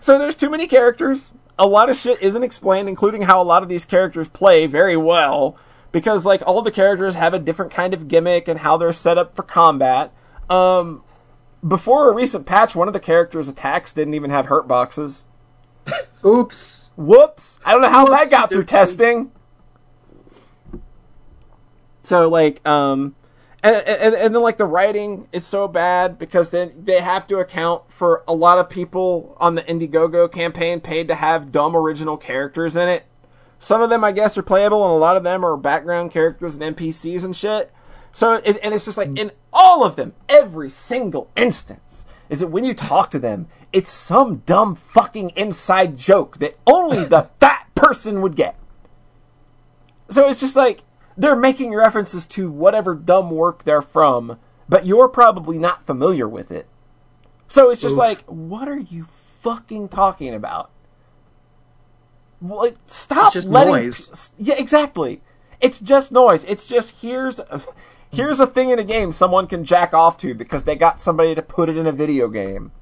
Speaker 4: So there's too many characters. a lot of shit isn't explained, including how a lot of these characters play very well, because like all the characters have a different kind of gimmick and how they're set up for combat. Um, before a recent patch, one of the characters' attacks didn't even have hurt boxes.
Speaker 3: Oops.
Speaker 4: Whoops! I don't know how that got through testing. So like, um, and, and and then like the writing is so bad because then they have to account for a lot of people on the Indiegogo campaign paid to have dumb original characters in it. Some of them, I guess, are playable, and a lot of them are background characters and NPCs and shit. So, it, and it's just like in all of them, every single instance, is that when you talk to them, it's some dumb fucking inside joke that only the that person would get. So it's just like they're making references to whatever dumb work they're from, but you're probably not familiar with it. So it's just
Speaker 3: Oof.
Speaker 4: like, what are you fucking talking about? Like, stop it's
Speaker 3: just
Speaker 4: letting.
Speaker 3: noise.
Speaker 4: Yeah, exactly. It's just noise. It's just here's a, here's a thing in a game someone can jack off to because they got somebody to put it in a video game.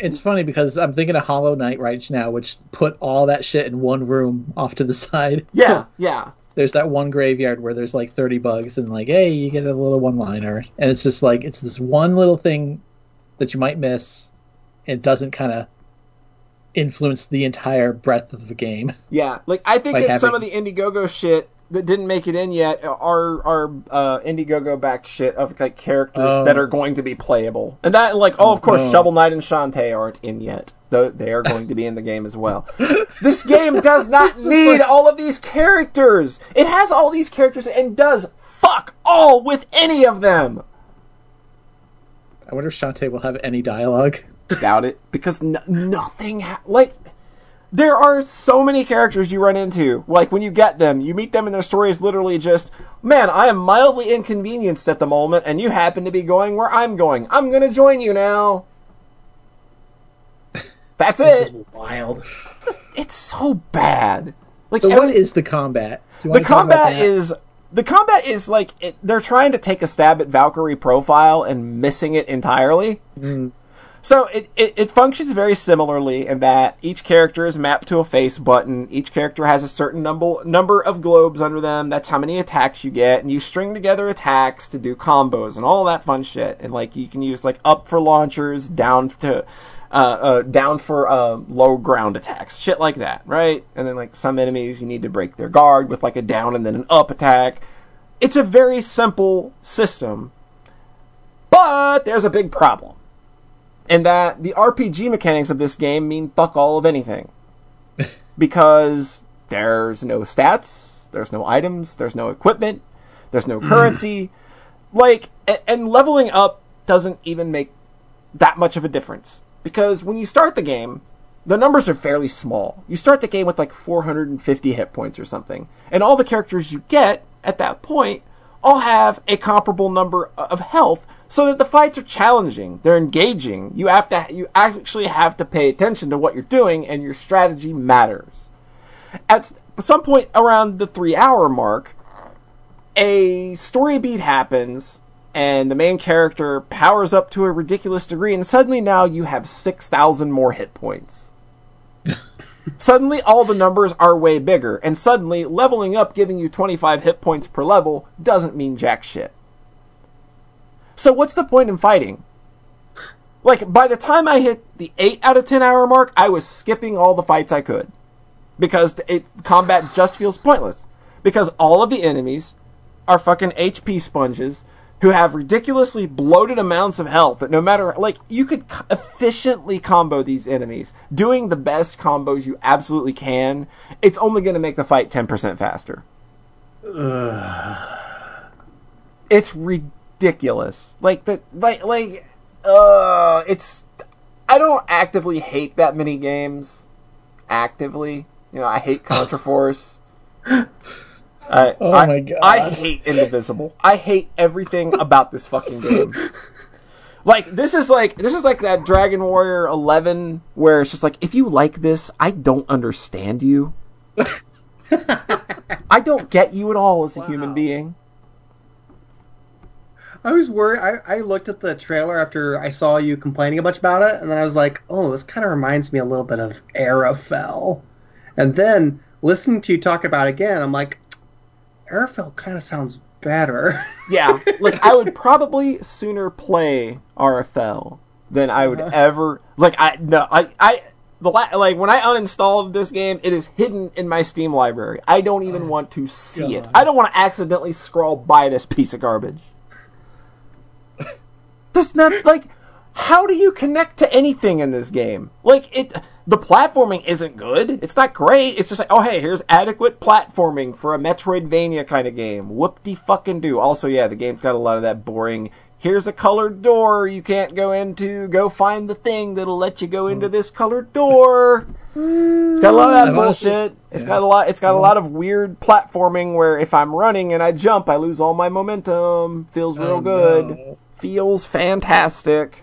Speaker 2: It's funny because I'm thinking of Hollow Knight right now, which put all that shit in one room off to the side.
Speaker 4: Yeah, yeah.
Speaker 2: There's that one graveyard where there's like 30 bugs and like, hey, you get a little one liner. And it's just like, it's this one little thing that you might miss. And it doesn't kind of influence the entire breadth of the game.
Speaker 4: Yeah, like I think that some of
Speaker 2: having-
Speaker 4: the Indiegogo shit that didn't make it in yet are are uh, Indiegogo backed shit of like characters
Speaker 2: Oh.
Speaker 4: that are going to be playable, and that like oh of course
Speaker 2: no.
Speaker 4: Shovel Knight and Shantae aren't in yet. Though they are going to be in the game as well. This game does not need all of these characters. It has all these characters and does fuck all with any of them.
Speaker 2: I wonder if Shantae will have any dialogue.
Speaker 4: Doubt it because n- nothing ha- like there are so many characters you run into. Like when you get them, you meet them and their story is literally just, man, I am mildly inconvenienced at the moment and you happen to be going where I'm going. I'm going to join you now. That's
Speaker 3: This
Speaker 4: it.
Speaker 3: is wild.
Speaker 4: It's so bad. Like
Speaker 2: So,
Speaker 4: every-
Speaker 2: what is the combat?
Speaker 4: The
Speaker 2: wanna talk about
Speaker 4: combat is the combat is like it, they're trying to take a stab at Valkyrie profile and missing it entirely. Mm. So it, it, it functions very similarly in that each character is mapped to a face button. Each character has a certain number number of globes under them. That's how many attacks you get, and you string together attacks to do combos and all that fun shit. And like you can use like up for launchers, down to uh, uh, down for uh, low ground attacks, shit like that, right? And then like some enemies, you need to break their guard with like a down and then an up attack. It's a very simple system, but there's a big problem and that the RPG mechanics of this game mean fuck all of anything. because there's no stats, there's no items, there's no equipment, there's no mm. currency. Like, and leveling up doesn't even make that much of a difference. Because when you start the game, the numbers are fairly small. You start the game with like 450 hit points or something. And all the characters you get at that point all have a comparable number of health so that the fights are challenging. They're engaging. You have to you actually have to pay attention to what you're doing and your strategy matters. At some point around the 3 hour mark, a story beat happens and the main character powers up to a ridiculous degree and suddenly now you have 6000 more hit points. suddenly all the numbers are way bigger and suddenly leveling up giving you 25 hit points per level doesn't mean jack shit. So what's the point in fighting? Like by the time I hit the 8 out of 10 hour mark, I was skipping all the fights I could. Because it, combat just feels pointless. Because all of the enemies are fucking HP sponges who have ridiculously bloated amounts of health that no matter like you could efficiently combo these enemies doing the best combos you absolutely can. It's only going to make the fight 10% faster. It's ridiculous like the like like uh it's i don't actively hate that many games actively you know i hate contraforce I,
Speaker 2: Oh
Speaker 4: I,
Speaker 2: my God.
Speaker 4: I hate Indivisible. I hate everything about this fucking game. Like this is like this is like that Dragon Warrior 11 where it's just like if you like this, I don't understand you. I don't get you at all as a human being.
Speaker 3: I was worried. I, I looked at the trailer after I saw you complaining a bunch about it, and then I was like, "Oh, this kind of reminds me a little bit of Ara Fell." And then listening to you talk about it again, I'm like, Ara Fell kind of sounds better.
Speaker 4: Yeah, like I would probably sooner play Ara Fell than I would uh-huh. ever like I no I I the la- like when I uninstalled this game, it is hidden in my Steam library. I don't even oh, want to see it. I don't want to accidentally scroll by this piece of garbage. There's not like how do you connect to anything in this game? Like it the platforming isn't good. It's not great. It's just like, oh hey, here's adequate platforming for a Metroidvania kind of game. Whoop de fucking do. Also, yeah, the game's got a lot of that boring here's a colored door you can't go into. Go find the thing that'll let you go into hmm. this colored door. It's got a lot of that
Speaker 2: honestly-
Speaker 4: bullshit. It's got a lot. It's got a lot of weird platforming where if I'm running and I jump, I lose all my momentum. Feels real
Speaker 2: Oh,
Speaker 4: good. Feels fantastic.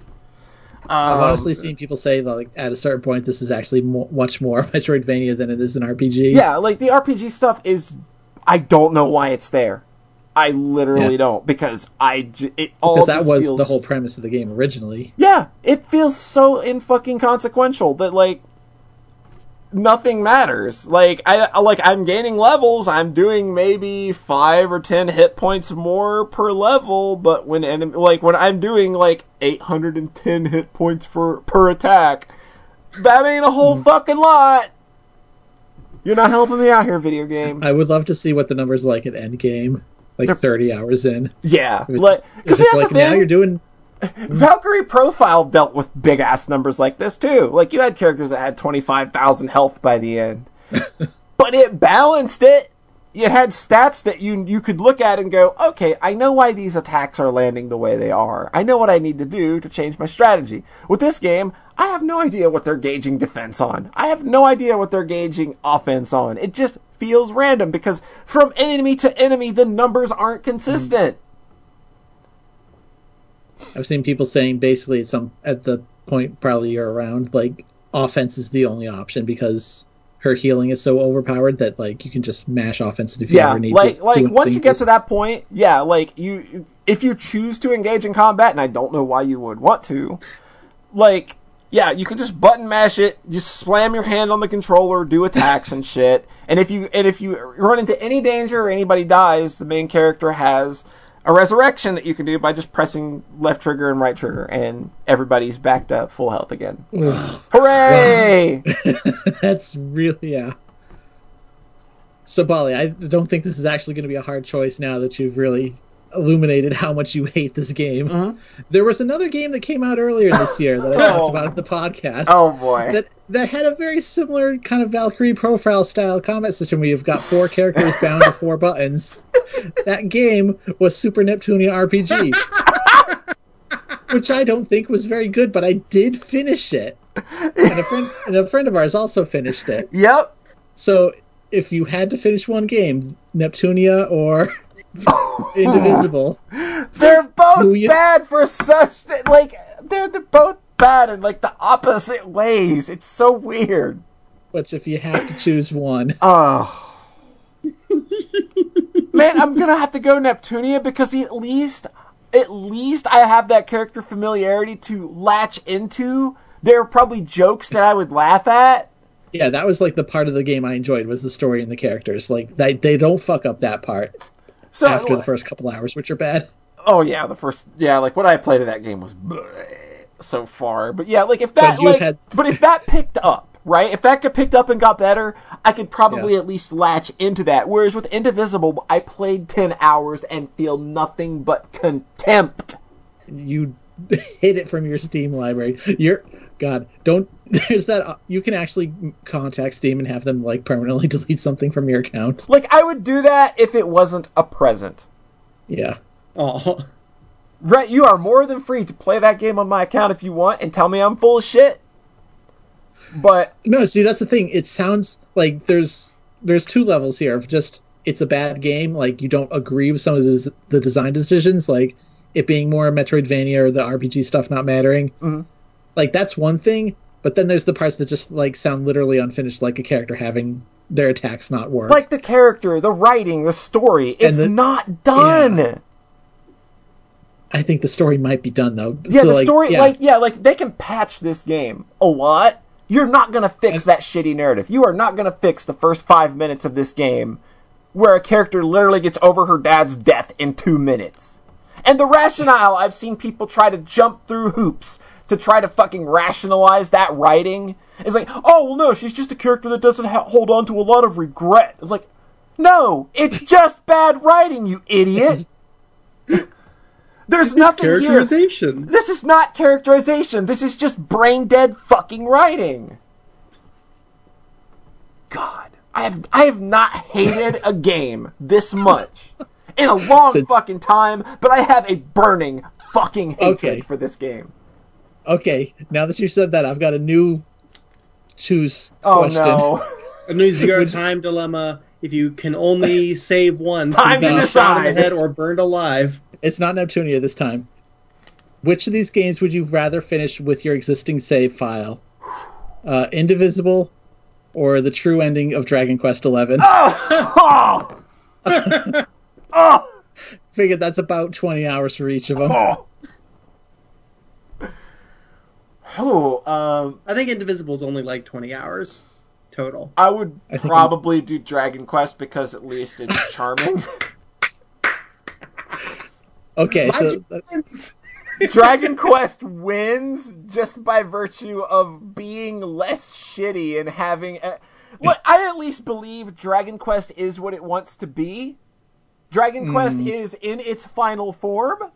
Speaker 2: I've
Speaker 4: Um,
Speaker 2: honestly seen people say that, like at a certain point, this is actually mo- much more Metroidvania than it is an RPG.
Speaker 4: Yeah, like the RPG stuff is. I don't know why it's there. I literally
Speaker 2: Yeah.
Speaker 4: don't because I j- it all
Speaker 2: because that was
Speaker 4: feels,
Speaker 2: the whole premise of the game originally.
Speaker 4: Yeah, it feels so in fucking consequential that like nothing matters. Like I like I'm gaining levels. I'm doing maybe five or ten hit points more per level. But when enemy, like when I'm doing like 810 hit points for per attack, that ain't a whole hmm. fucking lot. You're not helping me out here, video game.
Speaker 2: I would love to see what the numbers like at end game, like
Speaker 4: They're-
Speaker 2: 30 hours in.
Speaker 4: Yeah, like because
Speaker 2: it's like
Speaker 4: the
Speaker 2: now you're doing
Speaker 4: Valkyrie Profile dealt with big ass numbers like this too. Like you had characters that had twenty five thousand health by the end, but it balanced it. You had stats that you you could look at and go, okay, I know why these attacks are landing the way they are. I know what I need to do to change my strategy. With this game, I have no idea what they're gauging defense on. I have no idea what they're gauging offense on. It just feels random because from enemy to enemy, the numbers aren't consistent.
Speaker 2: I've seen people saying basically at some at the point probably you're around like offense is the only option because her healing is so overpowered that like you can just mash offense if you
Speaker 4: yeah
Speaker 2: ever need
Speaker 4: like
Speaker 2: to.
Speaker 4: like
Speaker 2: do
Speaker 4: once you get to that point yeah like you if you choose to engage in combat and i don't know why you would want to like yeah you can just button mash it just slam your hand on the controller do attacks and shit and if you and if you run into any danger or anybody dies the main character has a resurrection that you can do by just pressing left trigger and right trigger and everybody's back to full health again hooray
Speaker 2: That's really yeah. So Bali, I don't think this is actually going to be a hard choice now that you've really illuminated how much you hate this game.
Speaker 4: Mm-hmm.
Speaker 2: There was another game that came out earlier this year that I
Speaker 4: Oh.
Speaker 2: talked about in the podcast.
Speaker 4: oh boy
Speaker 2: That that had a very similar kind of Valkyrie profile style combat system where you've got four characters bound to four buttons. That game was Super Neptunia RPG. which I don't think was very good, but I did finish it. And a friend and a friend of ours also finished it.
Speaker 4: yep
Speaker 2: So if you had to finish one game, Neptunia or Indivisible,
Speaker 4: They're both
Speaker 2: you-
Speaker 4: bad for such like they're they're both bad in like the opposite ways. It's so weird.
Speaker 2: which if you have to choose one,
Speaker 4: Oh. Man, I'm gonna have to go Neptunia because at least at least I have that character familiarity to latch into. There are probably jokes that I would laugh at.
Speaker 2: yeah, that was like the part of the game I enjoyed was the story and the characters. Like they they don't fuck up that part
Speaker 4: So
Speaker 2: after the uh, first couple hours, which are bad.
Speaker 4: Oh yeah, the first yeah, like what I played of that game was bleh so far. But yeah, like if that
Speaker 2: But
Speaker 4: like
Speaker 2: had-
Speaker 4: but if that picked up, right? If that got picked up and got better, I could probably
Speaker 2: Yeah.
Speaker 4: at least latch into that. Whereas with Indivisible, I played 10 hours and feel nothing but contempt.
Speaker 2: You hid it from your Steam library. You're God, don't. There's that. uh, You can actually contact Steam and have them like permanently delete something from your account.
Speaker 4: Like I would do that if it wasn't a present.
Speaker 2: Yeah.
Speaker 3: Oh,
Speaker 4: Right, you are more than free to play that game on my account if you want and tell me I'm full of shit. But
Speaker 2: No, see that's the thing. It sounds like there's there's two levels here of just it's a bad game. Like you don't agree with some of the, the design decisions, like it being more Metroidvania or the RPG stuff not mattering.
Speaker 4: Mhm.
Speaker 2: Like that's one thing. But then there's the parts that just like sound literally unfinished, like a character having their attacks not work.
Speaker 4: like the character, the writing, the story, it's
Speaker 2: the-
Speaker 4: not done.
Speaker 2: I think the story might be done though.
Speaker 4: Yeah,
Speaker 2: So,
Speaker 4: the story,
Speaker 2: yeah.
Speaker 4: like, yeah, like they can patch this game a lot. You're not gonna fix that shitty narrative. You are not gonna fix the first five minutes of this game, where a character literally gets over her dad's death in two minutes. And the rationale, I've seen people try to jump through hoops to try to fucking rationalize that writing. is like, oh well, no, she's just a character that doesn't ha- hold on to a lot of regret. It's like, no, it's just bad writing, you idiot. There's nothing here. This is not characterization. This is just brain dead fucking writing. God, I have I have not hated a game this much in a long
Speaker 2: Since-
Speaker 4: fucking time, but I have a burning fucking hatred
Speaker 2: Okay.
Speaker 4: for this game.
Speaker 2: okay, now that you said that, I've got a new choose
Speaker 4: Oh
Speaker 2: question.
Speaker 4: no.
Speaker 3: A new zero time dilemma. If you can only save one,
Speaker 4: Time
Speaker 3: from
Speaker 2: to
Speaker 3: being shot in the head or burned alive.
Speaker 2: It's not Neptunia this time. Which of these games would you rather finish with your existing save file? Uh, Indivisible or the true ending of Dragon Quest XI?
Speaker 4: oh! oh!
Speaker 2: Figured that's about 20 hours for each of them.
Speaker 4: Oh! Oh, um,
Speaker 3: I think Indivisible is only like twenty hours total.
Speaker 4: I would
Speaker 2: I think
Speaker 4: probably do Dragon Quest because at least it's charming.
Speaker 2: Okay, so
Speaker 4: Dragon Quest wins just by virtue of being less shitty and having. A, what I at least believe Dragon Quest is what it wants to be. Dragon hmm. Quest is in its final form.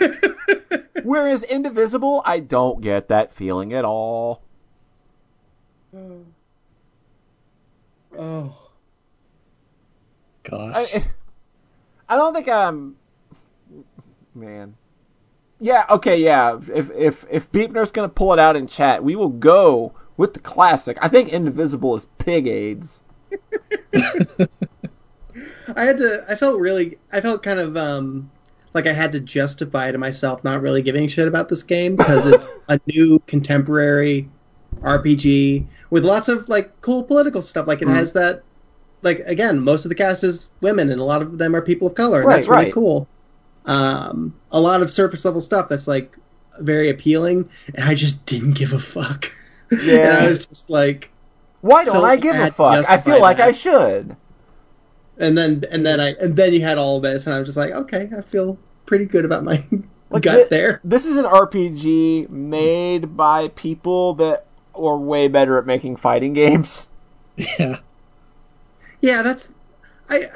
Speaker 4: Whereas Indivisible, I don't get that feeling at all.
Speaker 3: Oh,
Speaker 2: gosh.
Speaker 4: I, I don't think I'm. Man. Yeah. Okay. Yeah. If if if Beepner's gonna pull it out in chat, we will go with the classic. I think Indivisible is pig AIDS.
Speaker 3: I had to. I felt really. I felt kind of um like I had to justify to myself not really giving shit about this game because it's a new contemporary RPG with lots of like cool political stuff. Like it has that. Like again, most of the cast is women, and a lot of them are people of color.
Speaker 4: Right,
Speaker 3: that's really
Speaker 4: right.
Speaker 3: cool. Um, a lot of surface level stuff that's like very appealing, and I just didn't give a fuck. and
Speaker 4: Yeah.
Speaker 3: I was just like,
Speaker 4: Why don't I give a fuck? I feel like
Speaker 3: that.
Speaker 4: I should.
Speaker 3: and then and then I and then you had all of this, and I was just like, okay, I feel pretty good about my
Speaker 4: Like
Speaker 3: gut
Speaker 4: thi-
Speaker 3: there.
Speaker 4: This is an RPG made by people that are way better at making fighting games.
Speaker 2: yeah.
Speaker 3: Yeah, that's I.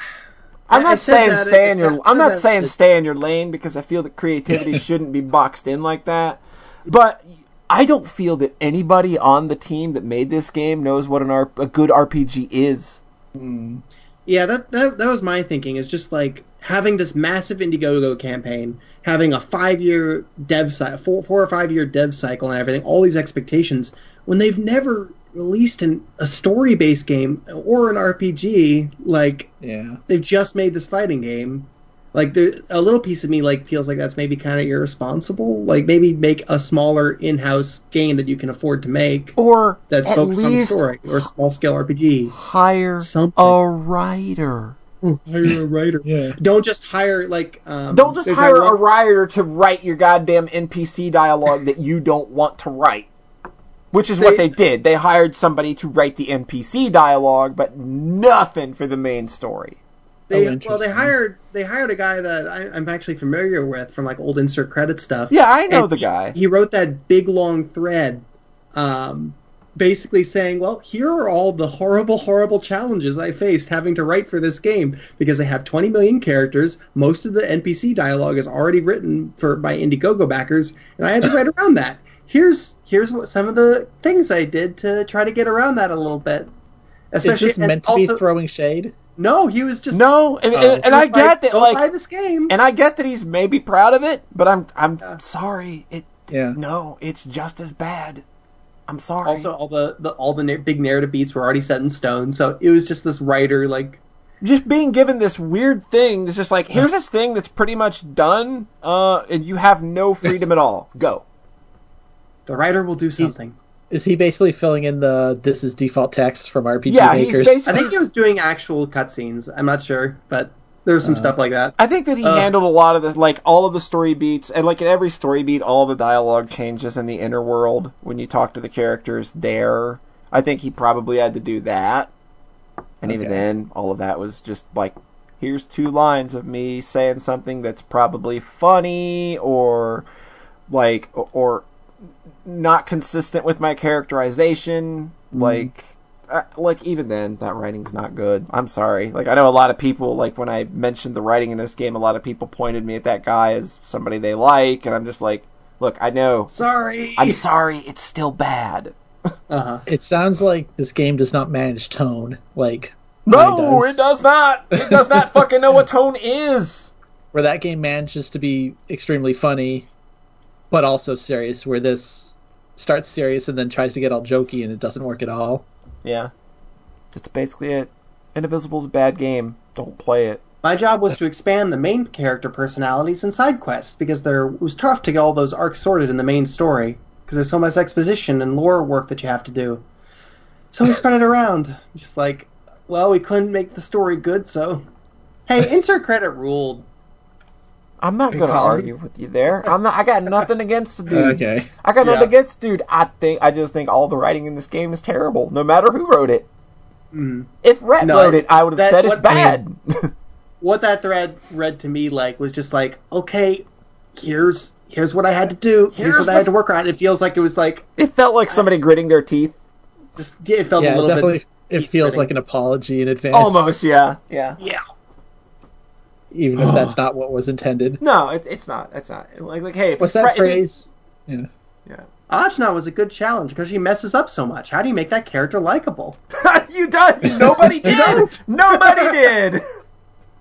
Speaker 4: I'm not saying stay in your. I'm not saying stay in your lane because I feel that creativity shouldn't be boxed in like that. But I don't feel that anybody on the team that made this game knows what an R- a good RPG is. Mm.
Speaker 3: Yeah, that, that that was my thinking. Is just like having this massive Indiegogo campaign, having a five year dev cycle, four, four or five year dev cycle, and everything. All these expectations when they've never released an, a story based game or an RPG. Like
Speaker 2: Yeah.
Speaker 3: they've just made this fighting game. Like there, a little piece of me like feels like that's maybe kind of irresponsible. Like maybe make a smaller in-house game that you can afford to make
Speaker 4: Or
Speaker 3: that's
Speaker 4: at
Speaker 3: focused on story or small scale RPG.
Speaker 4: hire
Speaker 3: Something.
Speaker 4: a writer.
Speaker 3: Hire a writer.
Speaker 2: Yeah.
Speaker 3: Don't just hire like. Um,
Speaker 4: Don't just hire a writer to write your goddamn NPC dialogue that you don't want to write. Which is what
Speaker 3: They-
Speaker 4: they did. They hired somebody to write the NPC dialogue, but nothing for the main story.
Speaker 3: They,
Speaker 2: Oh,
Speaker 3: well, they hired they hired a guy that I, I'm actually familiar with from like old insert credit stuff.
Speaker 4: Yeah, I know
Speaker 3: And
Speaker 4: the guy.
Speaker 3: He wrote that big long thread, um, basically saying, "Well, here are all the horrible, horrible challenges I faced having to write for this game because they have 20 million characters. Most of the NPC dialogue is already written for by Indiegogo backers, and I had to write around that. Here's here's what some of the things I did to try to get around that a little bit."
Speaker 2: Is
Speaker 3: Especially
Speaker 2: this meant to
Speaker 3: also-
Speaker 2: be throwing shade?
Speaker 3: No, he was just
Speaker 4: No, and,
Speaker 2: Oh.
Speaker 4: and, and I
Speaker 3: like,
Speaker 4: get that,
Speaker 3: "Don't
Speaker 4: like,
Speaker 3: buy this game.
Speaker 4: and I get that he's maybe proud of it, but I'm, I'm
Speaker 3: Yeah.
Speaker 4: sorry. It,
Speaker 2: Yeah.
Speaker 4: no, it's just as bad. I'm sorry.
Speaker 3: also all the, the all the na- big narrative beats were already set in stone so it was just this writer like
Speaker 4: just being given this weird thing that's just like, here's this thing that's pretty much done, uh, and you have no freedom at all. Go.
Speaker 3: The writer will do something
Speaker 2: Is he basically filling in the this is default text from RPG
Speaker 4: Yeah,
Speaker 2: makers?
Speaker 4: basically-
Speaker 3: i think he was doing actual cutscenes i'm not sure but There's some
Speaker 2: Uh,
Speaker 3: stuff like that.
Speaker 4: I think that he
Speaker 3: Uh.
Speaker 4: handled a lot of the like all of the story beats and like in every story beat, all the dialogue changes in the inner world when you talk to the characters there. I think he probably had to do that, and even then, all of that was just like, here's two lines of me saying something that's probably funny or like or not consistent with my characterization, like. Uh, like even then that writing's not good i'm sorry like i know a lot of people like when i mentioned the writing in this game a lot of people pointed me at that guy as somebody they like and i'm just like look i know
Speaker 3: Sorry.
Speaker 4: i'm sorry it's still bad
Speaker 3: Uh-huh.
Speaker 2: It sounds like this game does not manage tone. Like mine
Speaker 4: no it does not it does not fucking know what tone is
Speaker 2: where that game manages to be extremely funny, but also serious. Where this starts serious and then tries to get all jokey, and it doesn't work at all.
Speaker 4: yeah that's basically it indivisible's a bad game don't play it
Speaker 3: My job was to expand the main character personalities and side quests because there it was tough to get all those arcs sorted in the main story because there's so much exposition and lore work that you have to do. So we spread it around, just like, well, we couldn't make the story good, so hey, insert credit ruled.
Speaker 4: I'm not gonna argue with you there i'm not i got nothing against the dude
Speaker 2: Okay.
Speaker 4: i got nothing against the dude i think i just think all the writing in this game is terrible no matter who wrote it
Speaker 3: Mm.
Speaker 4: if Rhett
Speaker 3: No,
Speaker 4: wrote it i would have
Speaker 3: that-
Speaker 4: said it's
Speaker 3: what-
Speaker 4: bad
Speaker 3: What that thread read to me like was just like, okay, here's here's what I had to do. Here's,
Speaker 4: Here's
Speaker 3: what I had to work on. It feels like it was like
Speaker 4: It felt like somebody gritting their teeth.
Speaker 3: just it felt
Speaker 2: Yeah,
Speaker 3: a little
Speaker 2: definitely.
Speaker 3: bit
Speaker 2: It feels
Speaker 3: gritting.
Speaker 2: like an apology in advance.
Speaker 4: Almost, yeah, yeah.
Speaker 3: yeah.
Speaker 2: Even if that's not what was intended.
Speaker 4: No, it, it's not. It's not. Like, like, hey,
Speaker 2: What's that
Speaker 4: Fre- if
Speaker 2: phrase? Yeah.
Speaker 4: it-
Speaker 3: Ajna was a good challenge because she messes up so much. How do you make that character likable?
Speaker 4: you don't. Nobody did. Nobody did.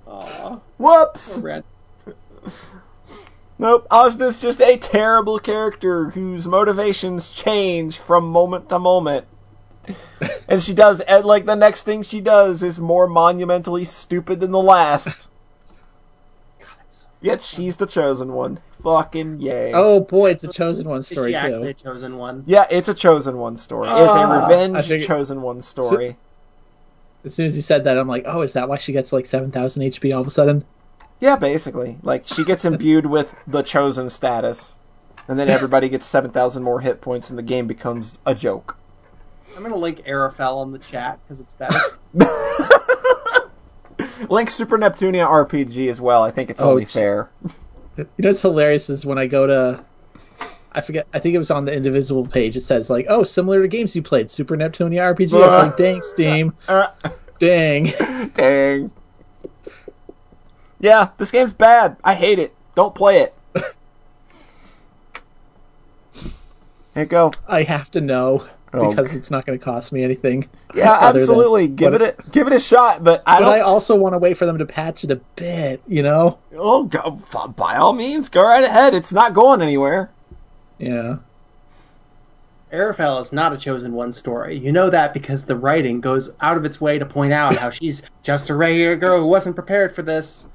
Speaker 3: Aw,
Speaker 4: Whoops.
Speaker 3: Red.
Speaker 4: Nope. Ajna's just a terrible character whose motivations change from moment to moment. and she does, and like the next thing she does is more monumentally stupid than the last. Yet she's the chosen one. Fucking yay.
Speaker 2: Oh boy, it's a chosen one
Speaker 3: Is
Speaker 2: story
Speaker 3: she actually
Speaker 2: too.
Speaker 3: a chosen one?
Speaker 4: Yeah, it's a chosen one story. It's
Speaker 3: Ah,
Speaker 4: a revenge
Speaker 2: I figured-
Speaker 4: chosen one story.
Speaker 2: As soon as you said that, I'm like, oh, is that why she gets like seven thousand HP all of a sudden?
Speaker 4: Yeah, basically. Like she gets imbued with the chosen status, and then everybody gets seven thousand more hit points, and the game becomes a joke.
Speaker 3: I'm gonna link Ara Fell on the chat because it's better.
Speaker 4: Link Super Neptunia RPG as well. I think it's
Speaker 2: Oh,
Speaker 4: only fair.
Speaker 2: You know what's hilarious is when I go to, I forget, I think it was on the Indivisible page. It says like, oh, similar to games you played, Super Neptunia RPG. I was like, dang, Steam,
Speaker 4: Uh,
Speaker 2: dang.
Speaker 4: dang. Yeah, this game's bad. I hate it. Don't play it. Here you go.
Speaker 2: I have to know
Speaker 4: Oh,
Speaker 2: because it's not going to cost me anything.
Speaker 4: Yeah,
Speaker 2: other than-
Speaker 4: absolutely. give
Speaker 2: but-
Speaker 4: it a give it a shot, but I
Speaker 2: But
Speaker 4: don't.
Speaker 2: I also want to wait for them to patch it a bit. You know?
Speaker 4: Oh, go, by all means, go right ahead. It's not going anywhere.
Speaker 2: Yeah.
Speaker 3: Ara Fell is not a chosen one story. You know that because the writing goes out of its way to point out how she's just a regular girl who wasn't prepared for this.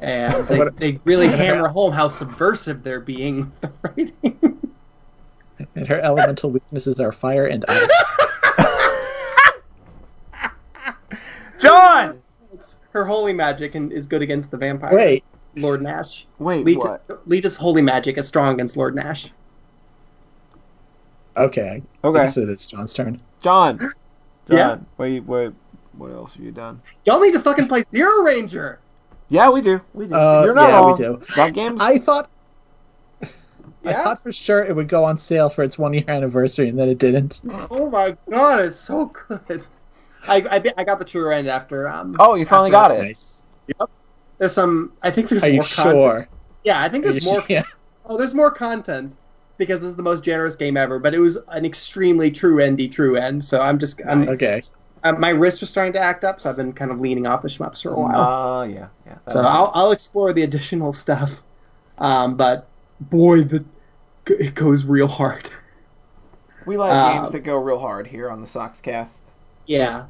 Speaker 3: And they, they really hammer home how subversive they're being with the writing.
Speaker 2: And her elemental weaknesses are fire and ice.
Speaker 4: John.
Speaker 3: Her holy magic and is good against the vampire.
Speaker 2: Wait,
Speaker 3: Lord Nash.
Speaker 4: Wait,
Speaker 3: Lita,
Speaker 4: what?
Speaker 3: Lita's holy magic is strong against Lord Nash.
Speaker 2: okay. I
Speaker 4: Okay,
Speaker 2: guess it is John's turn.
Speaker 4: John. John.
Speaker 3: Yeah?
Speaker 4: Wait, wait. What else have you done?
Speaker 3: Y'all need to fucking play Zero Ranger.
Speaker 4: Yeah, we do. We do.
Speaker 2: Uh,
Speaker 4: You're not
Speaker 2: yeah, we
Speaker 4: wrong.
Speaker 2: do.
Speaker 4: That game's.
Speaker 2: I thought I thought for sure it would go on sale for its one year anniversary, and then it didn't.
Speaker 3: Oh my god, it's so good. I, I, I got the true end after. Um,
Speaker 4: oh, you finally got it.
Speaker 2: Nice.
Speaker 3: There's some. I think there's
Speaker 2: Are you
Speaker 3: more content.
Speaker 2: sure?
Speaker 3: Yeah, I think there's more.
Speaker 2: sure? Yeah.
Speaker 3: Oh, there's more content because this is the most generous game ever. But it was an extremely true endy true end. So I'm just. I'm,
Speaker 2: Okay.
Speaker 3: uh, my wrists are starting to act up, so I've been kind of leaning off the shmups for a while.
Speaker 4: Uh, yeah, yeah.
Speaker 3: so I'll I'll explore the additional stuff. Um, but boy, the it goes real hard.
Speaker 4: we like
Speaker 3: uh,
Speaker 4: games that go real hard here on the Sox Cast.
Speaker 3: Yeah,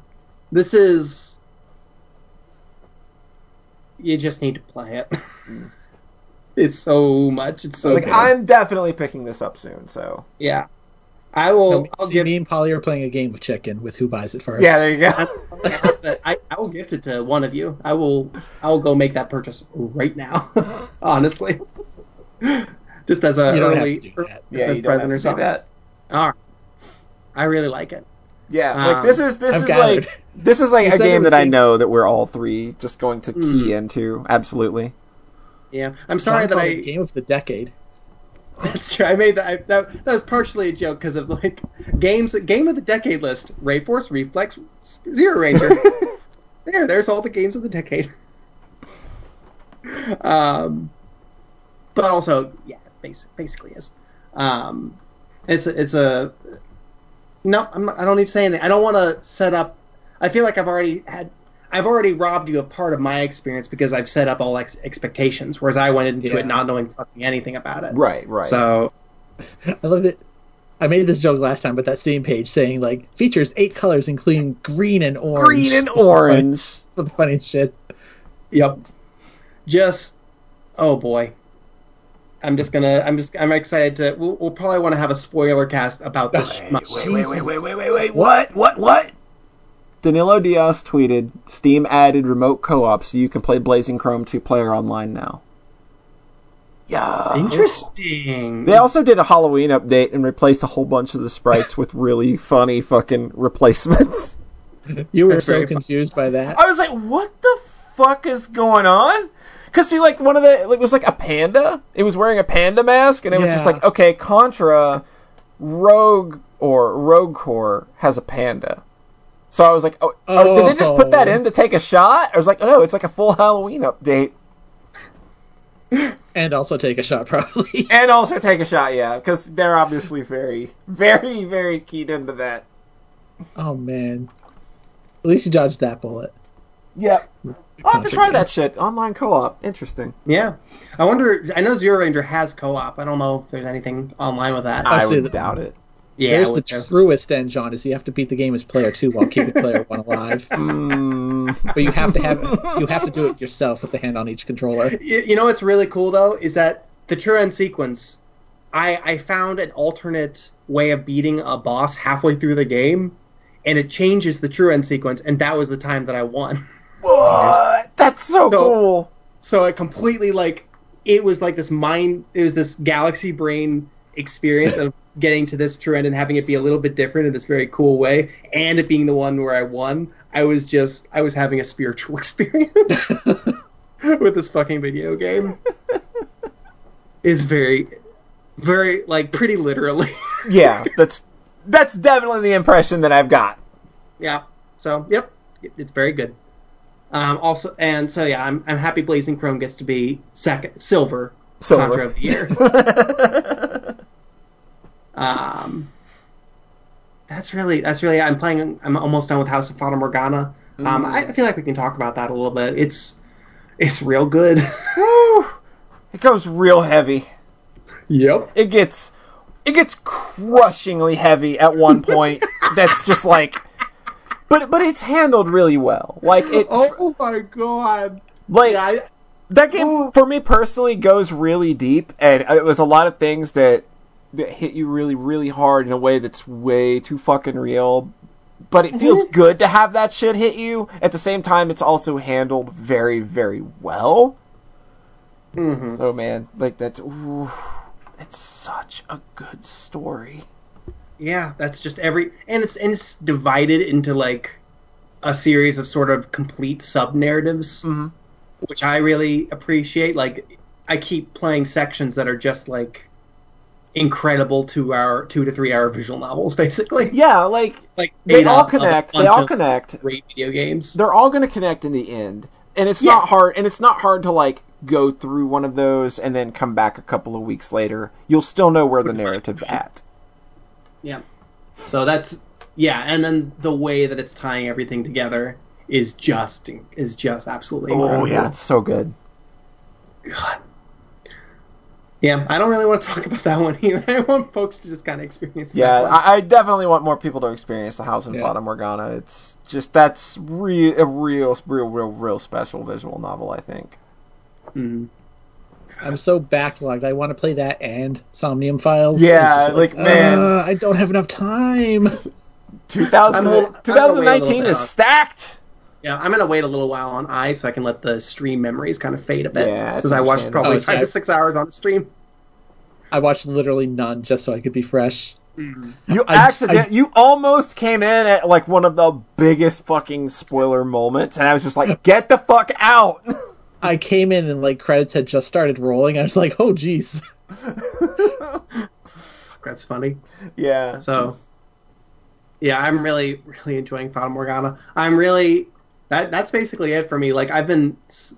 Speaker 3: this is. You just need to play it. it's so much. It's so
Speaker 4: Like
Speaker 3: good.
Speaker 4: I'm definitely picking this up soon. So
Speaker 3: Yeah. I will.
Speaker 2: No,
Speaker 3: I'll
Speaker 2: see,
Speaker 3: give.
Speaker 2: me and Polly are playing a game of chicken with who buys it first.
Speaker 4: Yeah, there you go.
Speaker 3: I, I will gift it to one of you. I will. I will go make that purchase right now. honestly, just as a
Speaker 2: You don't have
Speaker 3: early
Speaker 2: to do that.
Speaker 4: yeah, you don't have
Speaker 3: present
Speaker 4: to
Speaker 3: or
Speaker 4: do
Speaker 3: something.
Speaker 4: that.
Speaker 3: All right. I really like it.
Speaker 4: Yeah,
Speaker 3: Um,
Speaker 4: like this is this
Speaker 2: I've
Speaker 4: is
Speaker 2: gathered.
Speaker 4: like this is like
Speaker 2: You
Speaker 4: a game
Speaker 2: was
Speaker 4: that I know that we're all three just going to key
Speaker 3: Mm.
Speaker 4: into. Absolutely.
Speaker 3: Yeah, I'm sorry
Speaker 2: Sean
Speaker 3: that I.
Speaker 2: game of the decade.
Speaker 3: That's true. I made that. I, that that was partially a joke because of like games. Game of the decade list: Ray Force, Reflex, Zero Ranger. there, there's all the games of the decade. um, but also, yeah, basic, basically is. Um, it's a, it's a. No, I'm not, I don't need to say anything. I don't want to set up. I feel like I've already had. I've already robbed you of part of my experience because I've set up all ex- expectations, whereas I went into
Speaker 2: Yeah.
Speaker 3: it not knowing fucking anything about it.
Speaker 4: Right, right.
Speaker 3: So
Speaker 2: I love that. I made this joke last time, but that Steam page saying like features eight colors, including green and orange.
Speaker 4: green and
Speaker 2: Just the funny-
Speaker 4: orange.
Speaker 2: For the funny shit.
Speaker 3: Yep. Just oh boy. I'm just gonna. I'm just. I'm excited to. We'll, we'll probably want to have a spoiler cast about this.
Speaker 2: Wait.
Speaker 4: Wait, wait, wait, wait, wait, wait, wait. What? What? What? Danilo Diaz tweeted, Steam added remote co-op so you can play Blazing Chrome two-player online now. Yeah.
Speaker 3: Interesting.
Speaker 4: They also did a Halloween update and replaced a whole bunch of the sprites with really funny fucking replacements.
Speaker 2: You were
Speaker 3: That's
Speaker 2: so
Speaker 3: very fun.
Speaker 2: confused by that.
Speaker 4: I was like, what the fuck is going on? Because, see, like, one of the, it was like a panda. It was wearing a panda mask, and it was just like, okay, Contra, Rogue, or Rogue Corps has a panda. So I was like, oh, oh, did they just put that
Speaker 2: Oh.
Speaker 4: in to take a shot? I was like, oh, no, it's like a full Halloween update.
Speaker 2: And also take a shot, probably.
Speaker 4: And also take a shot, yeah, because they're obviously very, very, very keyed into that.
Speaker 2: oh man. At least you dodged that bullet.
Speaker 4: Yep. I'll have to try that shit. Online co-op. Interesting.
Speaker 3: Yeah. I wonder. I know Zero Ranger has co-op. I don't know if there's anything online with that.
Speaker 4: I
Speaker 2: see
Speaker 4: would doubt it.
Speaker 3: yeah.
Speaker 2: There's the
Speaker 3: would
Speaker 2: truest end, John, is you have to beat the game as player two while keeping player one alive.
Speaker 4: Mm,
Speaker 2: But you have to have you have to do it yourself with the hand on each controller.
Speaker 3: You, you know what's really cool though is that the true end sequence. I I found an alternate way of beating a boss halfway through the game, and it changes the true end sequence, and that was the time that I won.
Speaker 4: what? That's so,
Speaker 3: So-
Speaker 4: cool.
Speaker 3: So it completely like it was like this mind. It was this galaxy brain experience of getting to this true end and having it be a little bit different in this very cool way, and it being the one where I won. I was just I was having a spiritual experience with this fucking video game. Is very, very like pretty literally.
Speaker 4: Yeah, that's that's definitely the impression that I've got.
Speaker 3: yeah. So yep, it's very good. Um, also, and so yeah, I'm I'm happy Blazing Chrome gets to be second silver
Speaker 4: Silver.
Speaker 3: Contra of the year. um, that's really that's really I'm playing. I'm almost done with House of Fata Morgana. Um, I, I feel like we can talk about that a little bit. It's it's real good.
Speaker 4: Woo! It goes real heavy.
Speaker 3: yep.
Speaker 4: It gets it gets crushingly heavy at one point. that's just like but but it's handled really well. Like it
Speaker 3: Oh my god.
Speaker 4: like
Speaker 3: Yeah, I,
Speaker 4: that game
Speaker 3: Oh.
Speaker 4: for me personally goes really deep and it was a lot of things that that hit you really really hard in a way that's way too fucking real but it feels good to have that shit hit you at the same time it's also handled very very well
Speaker 3: mhm.
Speaker 4: oh man like that's ooh, it's such a good story
Speaker 3: Yeah, that's just every and it's and it's divided into like a series of sort of complete sub narratives,
Speaker 4: Mhm.
Speaker 3: which I really appreciate. Like I keep playing sections that are just like incredible two hour, two to three hour visual novels, basically.
Speaker 4: yeah like
Speaker 3: Like
Speaker 4: they all connect they all connect
Speaker 3: Great video games.
Speaker 4: they're all going to connect in the end and it's
Speaker 3: Yeah.
Speaker 4: not hard and it's not hard to like go through one of those and then come back a couple of weeks later you'll still know where the narrative's at
Speaker 3: Yeah. So that's yeah, and then the way that it's tying everything together is just is just absolutely incredible.
Speaker 4: oh yeah it's so good
Speaker 3: God. Yeah, I don't really want to talk about that one either. I want folks to just kind of experience
Speaker 4: yeah
Speaker 3: that one.
Speaker 4: I, I definitely want more people to experience the house in
Speaker 2: Yeah.
Speaker 4: fata morgana it's just that's re- a real real real real special visual novel i think
Speaker 3: Mhm.
Speaker 2: I'm so backlogged. I want to play that and Somnium Files.
Speaker 4: Yeah,
Speaker 2: It's just
Speaker 4: like, man.
Speaker 2: uh, I don't have enough time.
Speaker 4: 2000,
Speaker 3: I'm I'm gonna wait a
Speaker 4: 2019 is
Speaker 3: bit.
Speaker 4: stacked.
Speaker 3: Yeah, I'm gonna wait a little while on I so I can let the stream memories kind of fade a bit.
Speaker 4: Yeah,
Speaker 3: since I watched probably
Speaker 2: Oh, so
Speaker 3: five
Speaker 2: I-
Speaker 3: or six hours on the stream.
Speaker 2: I watched literally none just so I could be fresh.
Speaker 4: You
Speaker 2: I-
Speaker 4: accident,
Speaker 2: I-
Speaker 4: you almost came in at like one of the biggest fucking spoiler moments, and I was just like, "Get the fuck out!"
Speaker 2: I came in and like credits had just started rolling. I was like, oh geez.
Speaker 3: That's funny.
Speaker 4: yeah.
Speaker 3: So, yeah, I'm really, really enjoying Fata Morgana. I'm really that. That's basically it for me. Like I've been s-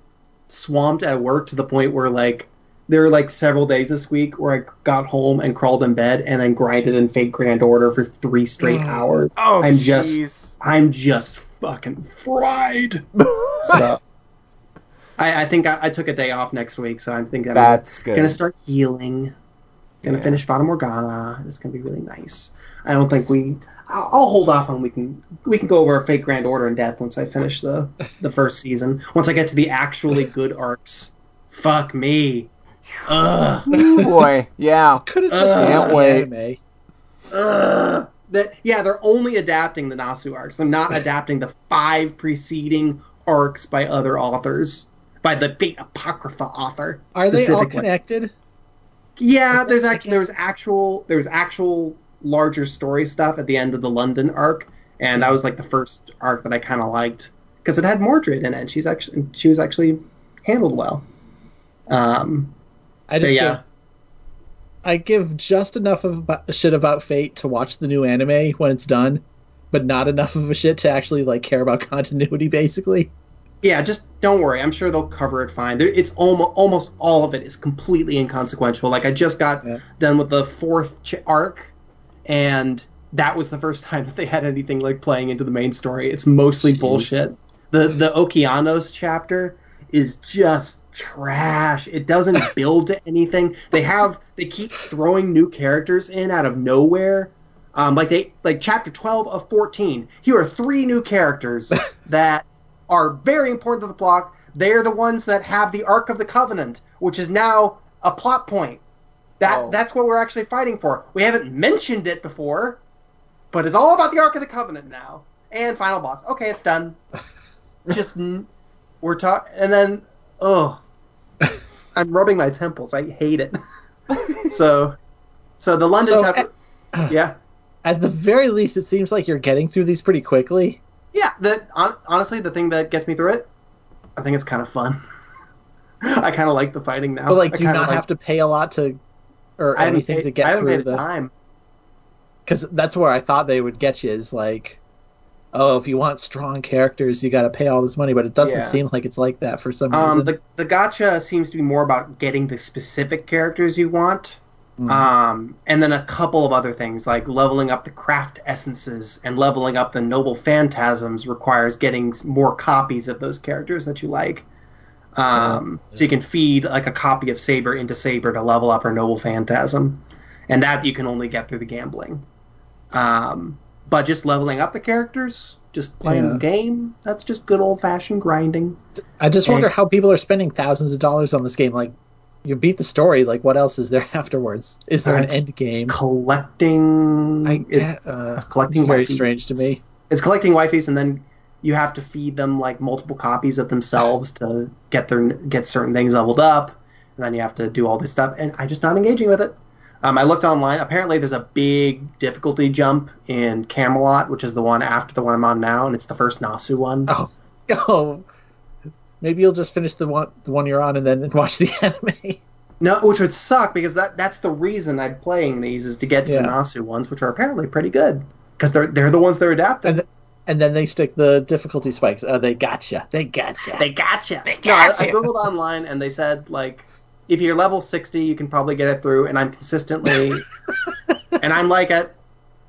Speaker 3: swamped at work to the point where like there were like several days this week where I got home and crawled in bed and then grinded in Fate Grand Order for three straight hours.
Speaker 4: Oh,
Speaker 3: I'm
Speaker 4: jeez.
Speaker 3: just, I'm just fucking fried. so. I, I think I, I took a day off next week, so I'm thinking I'm
Speaker 4: That's good.
Speaker 3: gonna start healing. Gonna
Speaker 4: Yeah.
Speaker 3: finish Fata Morgana. It's gonna be really nice. I don't think we. I'll, I'll hold off on we can we can go over a Fate Grand Order in depth once I finish the the first season. Once I get to the actually good arcs. Fuck me. Ugh.
Speaker 4: Ooh, boy, yeah.
Speaker 2: Could have just been
Speaker 4: Can't wait.
Speaker 2: anime.
Speaker 3: Ugh. That yeah, they're only adapting the Nasu arcs. They're not adapting the five preceding arcs by other authors, by the Fate Apocrypha author.
Speaker 2: Are they all connected?
Speaker 3: Yeah, there's actually there was actual there was actual larger story stuff at the end of the London arc, and that was like the first arc that I kind of liked because it had Mordred in it. And she's actually she was actually handled well. Um,
Speaker 2: I just
Speaker 3: yeah,
Speaker 2: give, I give just enough of a shit about Fate to watch the new anime when it's done, but not enough of a shit to actually like care about continuity. Basically,
Speaker 3: yeah. Just don't worry. I'm sure they'll cover it fine. There, it's almost almost all of it is completely inconsequential. Like I just got
Speaker 2: Yeah.
Speaker 3: done with the fourth ch- arc, and that was the first time that they had anything like playing into the main story. It's mostly
Speaker 2: Jeez.
Speaker 3: bullshit. The the Okeanos chapter is just trash. It doesn't build to anything. They have they keep throwing new characters in out of nowhere. Um, like they like chapter twelve of fourteen. Here are three new characters that are very important to the plot. They are the ones that have the Ark of the Covenant, which is now a plot point. That
Speaker 4: Oh.
Speaker 3: that's what we're actually fighting for. We haven't mentioned it before, but it's all about the Ark of the Covenant now. And final boss. Okay, it's done. Just we're talking, and then oh, I'm rubbing my temples. I hate it. so, so the London
Speaker 2: So,
Speaker 3: chapter. yeah,
Speaker 2: at the very least, it seems like you're getting through these pretty quickly.
Speaker 3: Yeah. The hon- honestly, the thing that gets me through it, I think it's kind of fun. I kind of like the fighting now.
Speaker 2: But like, do you not
Speaker 3: like-
Speaker 2: have to pay a lot to, or
Speaker 3: I
Speaker 2: anything
Speaker 3: paid,
Speaker 2: to get
Speaker 3: I haven't
Speaker 2: through
Speaker 3: paid
Speaker 2: the?
Speaker 3: dime.
Speaker 2: Because that's where I thought they would get you is like, oh, if you want strong characters, you got to pay all this money. But it doesn't
Speaker 4: Yeah.
Speaker 2: seem like it's like that for some
Speaker 3: Um,
Speaker 2: reason.
Speaker 3: the the gacha seems to be more about getting the specific characters you want,
Speaker 2: Mhm.
Speaker 3: um, and then a couple of other things like leveling up the craft essences and leveling up the noble phantasms requires getting more copies of those characters that you like. Um, so you can feed like a copy of Saber into Saber to level up her noble phantasm, and that you can only get through the gambling. Um, but just leveling up the characters, just playing
Speaker 2: Yeah.
Speaker 3: the game, that's just good old fashioned grinding.
Speaker 2: I just
Speaker 3: and-
Speaker 2: wonder how people are spending thousands of dollars on this game. Like, you beat the story. Like, what else is there afterwards? Is there an end game?
Speaker 3: It's collecting.
Speaker 2: I
Speaker 3: it's,
Speaker 2: uh,
Speaker 3: it's collecting
Speaker 2: it's very strange to me.
Speaker 3: it's collecting wifeys, and then you have to feed them like multiple copies of themselves to get their get certain things leveled up, and then you have to do all this stuff. And I'm just not engaging with it. Um, I looked online. Apparently, there's a big difficulty jump in Camelot, which is the one after the one I'm on now, and it's the first Nasu one.
Speaker 2: Oh, oh, maybe you'll just finish the one the one you're on and then watch the anime.
Speaker 3: No, which would suck because that that's the reason I'm playing these is to get to the
Speaker 2: Yeah.
Speaker 3: Nasu ones, which are apparently pretty good because they're they're the ones they're adapting.
Speaker 2: And and then they stick the difficulty spikes. Oh, they gotcha. They gotcha.
Speaker 3: They gotcha. No, I, I googled online and they said like if you're level sixty, you can probably get it through. And I'm consistently, and I'm like at,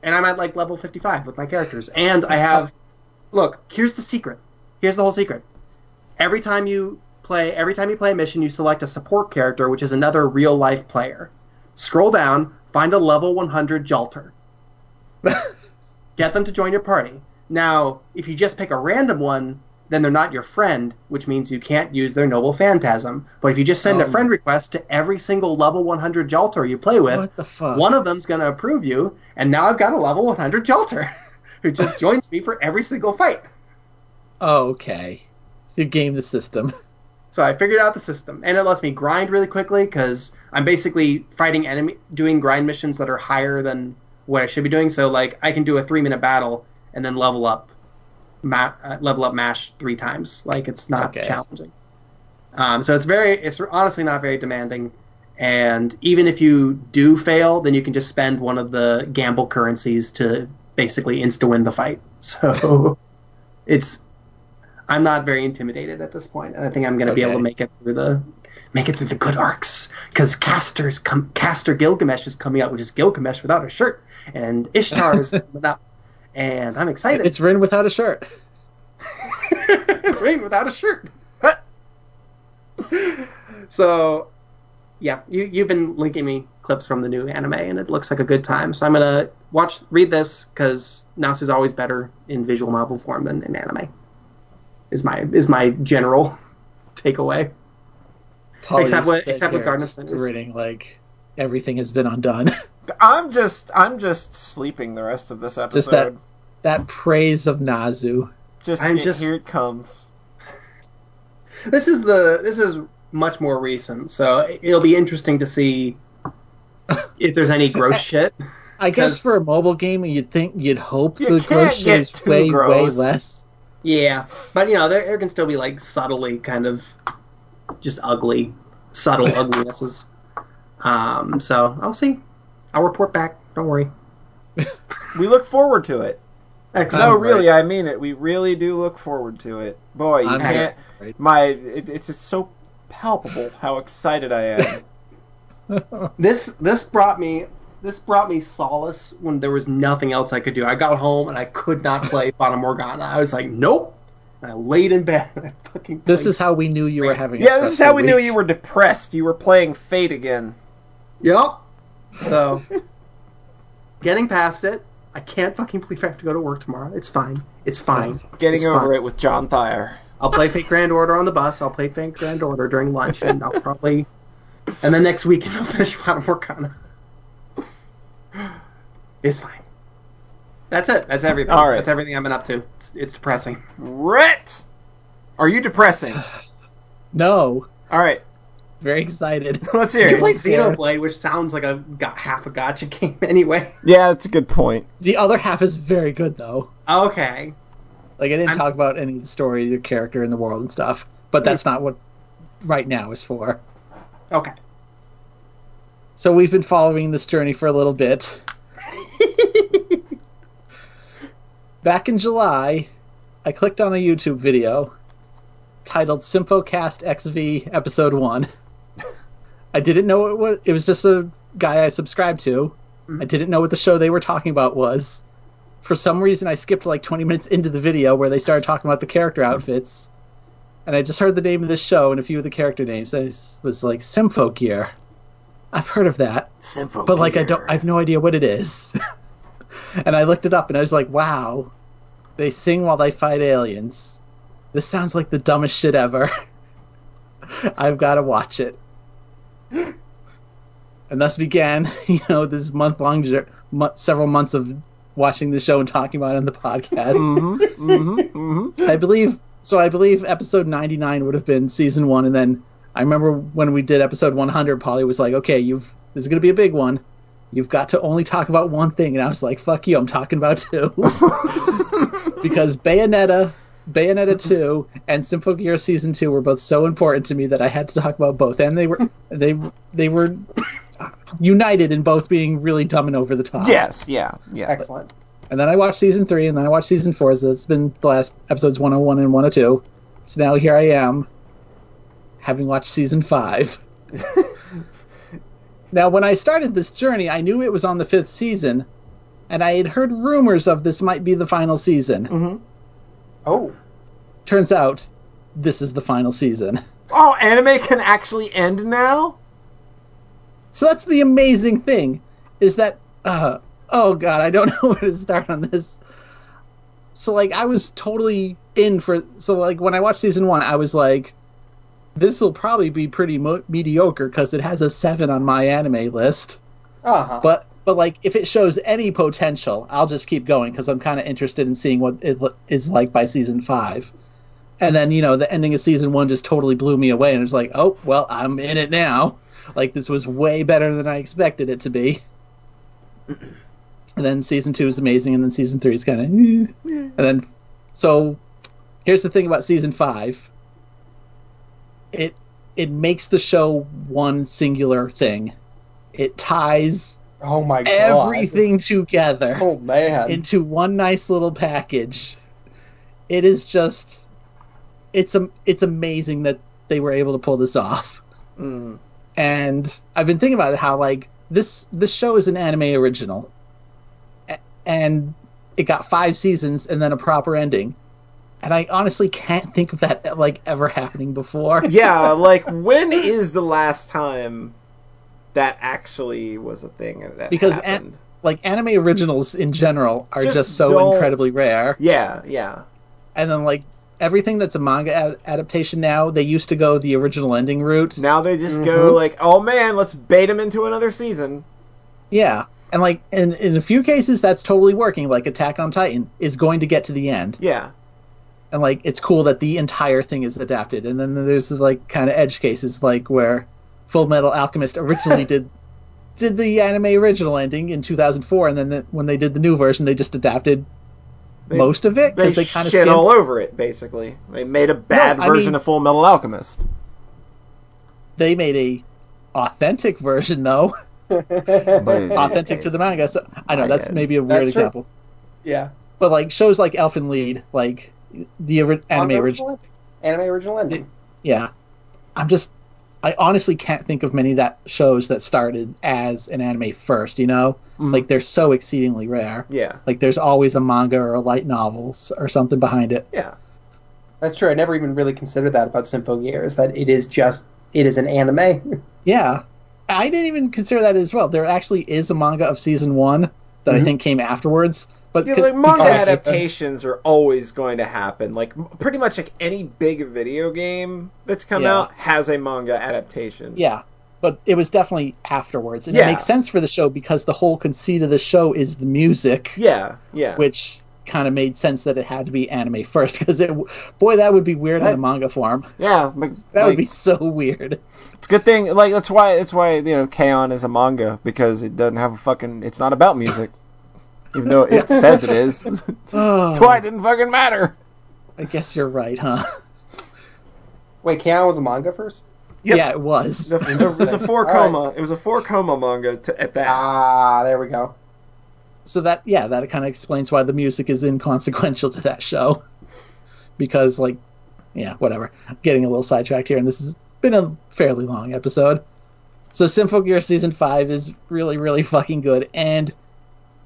Speaker 3: and I'm at like level fifty five with my characters. And I have, look, here's the secret. Here's the whole secret. Every time you play, every time you play a mission, you select a support character, which is another real life player. Scroll down, find a level one hundred Jalter. Get them to join your party. Now, if you just pick a random one, then they're not your friend, which means you can't use their noble phantasm. But if you just send a
Speaker 2: Oh.
Speaker 3: friend request to every single level 100 Jalter you play with,
Speaker 2: What the fuck?
Speaker 3: one of them's going to approve you, and now I've got a level 100 Jalter who just joins me for every single fight.
Speaker 2: Oh, okay. You game the system.
Speaker 3: So I figured out the system, and it lets me grind really quickly because I'm basically fighting enemy, doing grind missions that are higher than what I should be doing. So like I can do a three minute battle and then level up, ma- uh, level up mash three times. Like it's not
Speaker 2: Okay.
Speaker 3: challenging. Um, so it's very, it's honestly not very demanding. And even if you do fail, then you can just spend one of the gamble currencies to basically insta win the fight. So it's I'm not very intimidated at this point, and I think I'm going to be able to make it through the make it through the good arcs because Caster's com- Caster Gilgamesh is coming out, which is Gilgamesh without a shirt, and Ishtar is coming out, and I'm excited.
Speaker 2: It's Rin without a shirt.
Speaker 3: it's Rain without a shirt. so, yeah, you you've been linking me clips from the new anime, and it looks like a good time. So I'm gonna watch read this because Nasu's always better in visual novel form than in anime. Is my is my general takeaway.
Speaker 2: Polly's
Speaker 3: Except with-
Speaker 2: sitting
Speaker 3: except with
Speaker 2: here
Speaker 3: Garden of
Speaker 2: just
Speaker 3: Sinners.
Speaker 2: like everything has been undone.
Speaker 4: I'm just I'm just sleeping the rest of this episode.
Speaker 2: Just that- that praise of Nasu.
Speaker 4: Just,
Speaker 3: I'm
Speaker 4: it-
Speaker 3: just-
Speaker 4: here it comes.
Speaker 3: This is the this is much more recent, so it'll be interesting to see if there's any gross shit.
Speaker 2: I guess for a mobile game, you'd think you'd hope
Speaker 4: You
Speaker 2: the gross shit is
Speaker 4: too
Speaker 2: way way less.
Speaker 3: Yeah, but you know there, there can still be like subtly kind of just ugly, subtle uglinesses. Um, so I'll see. I'll report back. Don't worry.
Speaker 4: We look forward to it.
Speaker 3: Excellent.
Speaker 4: No, really, I mean it. We really do look forward to it. Boy, you
Speaker 2: I'm
Speaker 4: can't.
Speaker 2: right.
Speaker 4: My, it, it's just so palpable how excited I am.
Speaker 3: This this brought me this brought me solace when there was nothing else I could do. I got home and I could not play Fata Morgana. I was like, nope. And I laid in bed and I fucking.
Speaker 2: This is how we knew you were having. A
Speaker 4: yeah, this is how
Speaker 2: stressful
Speaker 4: we knew you were depressed. You were playing Fate again.
Speaker 3: Yep. So, getting past it. I can't fucking believe I have to go to work tomorrow. It's fine. It's fine.
Speaker 4: Getting
Speaker 3: It's
Speaker 4: over
Speaker 3: fine.
Speaker 4: it with John Thayer.
Speaker 3: I'll play Fate Grand Order on the bus. I'll play Fate Grand Order during lunch, and I'll probably. And then next weekend I'll finish Fata Morgana. It's fine. That's it. That's everything.
Speaker 4: All right.
Speaker 3: That's everything I've been up to. It's, it's depressing.
Speaker 4: Rhett! Are you depressing?
Speaker 2: No,
Speaker 4: All right,
Speaker 2: very excited.
Speaker 4: let's hear
Speaker 3: You
Speaker 4: it.
Speaker 3: play
Speaker 2: Yeah.
Speaker 3: Xenoblade, which sounds like a got half a gacha game anyway.
Speaker 4: Yeah, that's a good point.
Speaker 2: The other half is very good though.
Speaker 3: Okay.
Speaker 2: Like I didn't
Speaker 3: I'm-
Speaker 2: talk about any of the story, the character in the world and stuff, but that's not what right now is for.
Speaker 3: Okay.
Speaker 2: So we've been following this journey for a little bit. Back in July, I clicked on a YouTube video titled Symphocast XV Episode 1. I didn't know it was it was just a guy I subscribed to. Mm-hmm. I didn't know what the show they were talking about was. For some reason I skipped like 20 minutes into the video where they started talking about the character outfits. And I just heard the name of this show and a few of the character names. I was like Symphogear. I've heard of that but like I don't, I have no idea what it is. and I looked it up, and I was like, "Wow, they sing while they fight aliens. This sounds like the dumbest shit ever. I've got to watch it." And thus began, you know, this month-long, several months of watching the show and talking about it on the podcast.
Speaker 4: Mm-hmm, mm-hmm, mm-hmm.
Speaker 2: I believe so. I believe episode ninety nine would have been season one, and then I remember when we did episode one hundred. Polly was like, "Okay, you've this is going to be a big one. You've got to only talk about one thing," and I was like, "Fuck you! I'm talking about two because Bayonetta." Bayonetta 2 and Symphogear Season 2 were both so important to me that I had to talk about both and they were they they were united in both being really dumb and over the top.
Speaker 4: Yes, yeah, yeah.
Speaker 3: Excellent.
Speaker 2: And then I watched season three, and then I watched season four. So it's been the last episodes 101 and 102. So now here I am, having watched season five. now, when I started this journey, I knew it was on the fifth season, and I had heard rumors of this might be the final season.
Speaker 3: Oh.
Speaker 2: Turns out, this is the final season.
Speaker 4: Oh, anime can actually end now?
Speaker 2: So that's the amazing thing, is that uh, oh god, I don't know where to start on this. So like I was totally in for so like when I watched season one, I was like, this will probably be pretty mo- mediocre because it has a seven on my anime list.
Speaker 3: Uh-huh.
Speaker 2: But but like if it shows any potential, I'll just keep going because I'm kind of interested in seeing what it lo- is like by season five. And then you know the ending of season one just totally blew me away, and it was like, oh well, I'm in it now. Like this was way better than I expected it to be. And then season two is amazing, and then season three is kind of, and then so here's the thing about season five. It it makes the show one singular thing. It ties
Speaker 3: oh my god.
Speaker 2: everything together
Speaker 3: Oh man.
Speaker 2: into one nice little package. It is just it's a, it's amazing that they were able to pull this off.
Speaker 4: Mm.
Speaker 2: And I've been thinking about how like this this show is an anime original. And it got 5 seasons and then a proper ending. And I honestly can't think of that like ever happening before.
Speaker 4: Yeah, like when is the last time that actually was a thing that
Speaker 2: Because an- like anime originals in general are
Speaker 4: Just
Speaker 2: just, so
Speaker 4: don't-
Speaker 2: incredibly rare.
Speaker 4: yeah, yeah.
Speaker 2: and then like everything that's a manga ad- adaptation now they used to go the original ending route
Speaker 4: Now they just
Speaker 2: Mm-hmm.
Speaker 4: go like, "Oh man, let's bait him into another season."
Speaker 2: yeah and like in, in a few cases that's totally working like attack on titan is going to get to the end
Speaker 4: Yeah,
Speaker 2: and like it's cool that the entire thing is adapted and then there's like kind of edge cases like where full metal alchemist originally did did the anime original ending in 2004 and then the, when they did the new version they just adapted
Speaker 4: They-
Speaker 2: most of it because they, kind of
Speaker 4: shit
Speaker 2: skimmed
Speaker 4: all over it. Basically, they made a bad
Speaker 2: I
Speaker 4: version
Speaker 2: mean-
Speaker 4: of Full Metal Alchemist.
Speaker 2: they made a authentic version though authentic to the manga so i know
Speaker 4: I
Speaker 2: that's
Speaker 4: get
Speaker 2: maybe a weird
Speaker 3: That's true.
Speaker 2: example
Speaker 3: yeah.
Speaker 2: But like shows like Elfen Lied, like the ori- anime original,
Speaker 3: Anime original ending.
Speaker 2: yeah. I'm just, I honestly can't think of many that shows that started as an anime first. You know,
Speaker 4: Mhm.
Speaker 2: like they're so exceedingly rare.
Speaker 4: yeah,
Speaker 2: Like there's always a manga or a light novel s- or something behind it.
Speaker 4: yeah.
Speaker 3: That's true. I never even really considered that about Symphogear, is that it is just it is an anime.
Speaker 2: Yeah, I didn't even consider that as well. There actually is a manga of season one that I
Speaker 3: Mhm.
Speaker 2: think came afterwards. But
Speaker 4: Yeah, like manga adaptations are always going to happen. Like pretty much like any big video game that's come
Speaker 2: Yeah.
Speaker 4: out has a manga adaptation.
Speaker 2: Yeah, but it was definitely afterwards, and
Speaker 4: Yeah.
Speaker 2: it makes sense for the show because the whole conceit of the show is the music.
Speaker 4: yeah, yeah.
Speaker 2: which kind of made sense that it had to be anime first because it boy that would be weird in
Speaker 4: That-
Speaker 2: a manga form
Speaker 4: yeah, like,
Speaker 2: that would be so weird
Speaker 4: it's a good thing. Like that's why that's why you know K-On! is a manga because it doesn't have a fucking. It's not about music, even though it says it is. that's why it didn't fucking matter.
Speaker 2: i guess you're right huh
Speaker 3: Wait, K-On was a manga first?
Speaker 4: Yep.
Speaker 2: yeah it was
Speaker 4: It was a four
Speaker 3: All right.
Speaker 4: koma. It was a four koma manga to, at that.
Speaker 3: Ah, there we go.
Speaker 2: so that yeah that kind of explains why the music is inconsequential to that show because like yeah whatever I'm getting a little sidetracked here and this has been a fairly long episode so Symphogear season 5 is really really fucking good and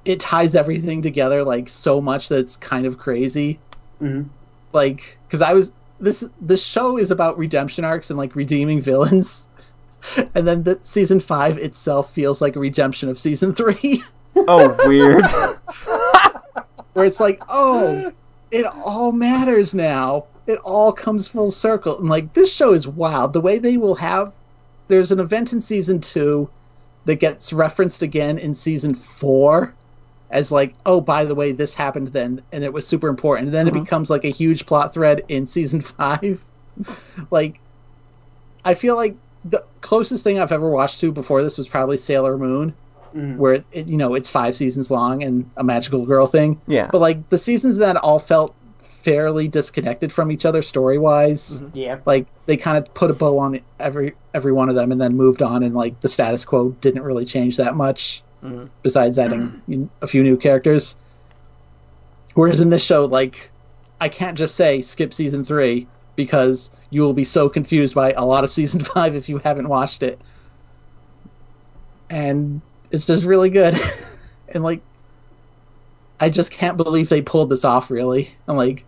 Speaker 2: it ties everything together like so much that it's kind of crazy.
Speaker 3: Mhm.
Speaker 2: like because i was this this show is about redemption arcs and like redeeming villains. And then the season five itself feels like a redemption of season three.
Speaker 4: Oh, weird.
Speaker 2: where it's like oh it all matters now. It all comes full circle. And like this show is wild. The way they will have there's an event in season two that gets referenced again in season four as like oh by the way this happened then and it was super important and then it becomes like a huge plot thread in season five like i feel like the closest thing i've ever watched to before this was probably sailor moon
Speaker 3: Mhm.
Speaker 2: where it, it, you know it's five seasons long and a magical girl thing
Speaker 4: yeah.
Speaker 2: but like the seasons that all felt fairly disconnected from each other story wise
Speaker 3: Yeah.
Speaker 2: like they kind of put a bow on every every one of them and then moved on and like the status quo didn't really change that much
Speaker 4: Mhm.
Speaker 2: besides adding a few new characters. Whereas in this show like i can't just say skip season three because you will be so confused by a lot of season five if you haven't watched it. And it's just really good. And like i just can't believe they pulled this off really. And like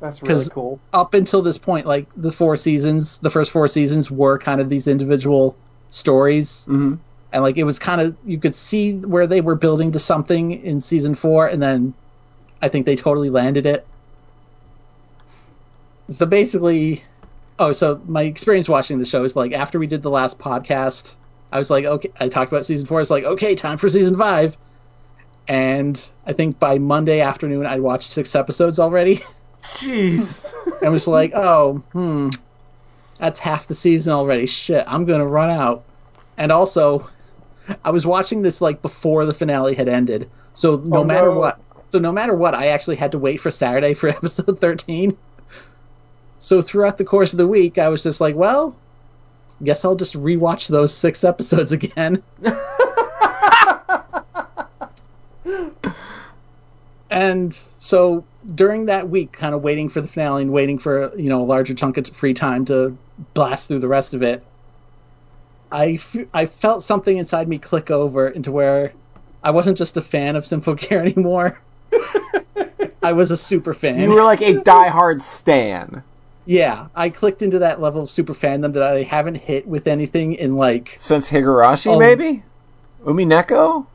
Speaker 3: That's really cool.
Speaker 2: up until this point, like the four seasons, the first four seasons were kind of these individual stories,
Speaker 4: hmm
Speaker 2: and like it was kind of you could see where they were building to something in season four, and then I think they totally landed it. so basically, oh, so my experience watching the show is like after we did the last podcast, I was like, okay, I talked about season four. It's like, okay, time for season five. And I think by Monday afternoon, I watched six episodes already.
Speaker 4: Jeez.
Speaker 2: and was like, oh, hmm, that's half the season already. Shit, I'm gonna run out. And also, I was watching this like before the finale had ended, so no
Speaker 3: Oh,
Speaker 2: matter
Speaker 3: no.
Speaker 2: what, so no matter what, I actually had to wait for Saturday for episode 13. So throughout the course of the week, I was just like, well, guess I'll just rewatch those six episodes again. and so during that week, kind of waiting for the finale and waiting for you know a larger chunk of free time to blast through the rest of it, I, f- I felt something inside me click over into where I wasn't just a fan of Symphogear anymore. I was a super fan.
Speaker 4: You were like a diehard stan.
Speaker 2: Yeah, I clicked into that level of super fandom that I haven't hit with anything in like
Speaker 4: Since Higurashi,
Speaker 2: Oh.
Speaker 4: maybe? Umineko?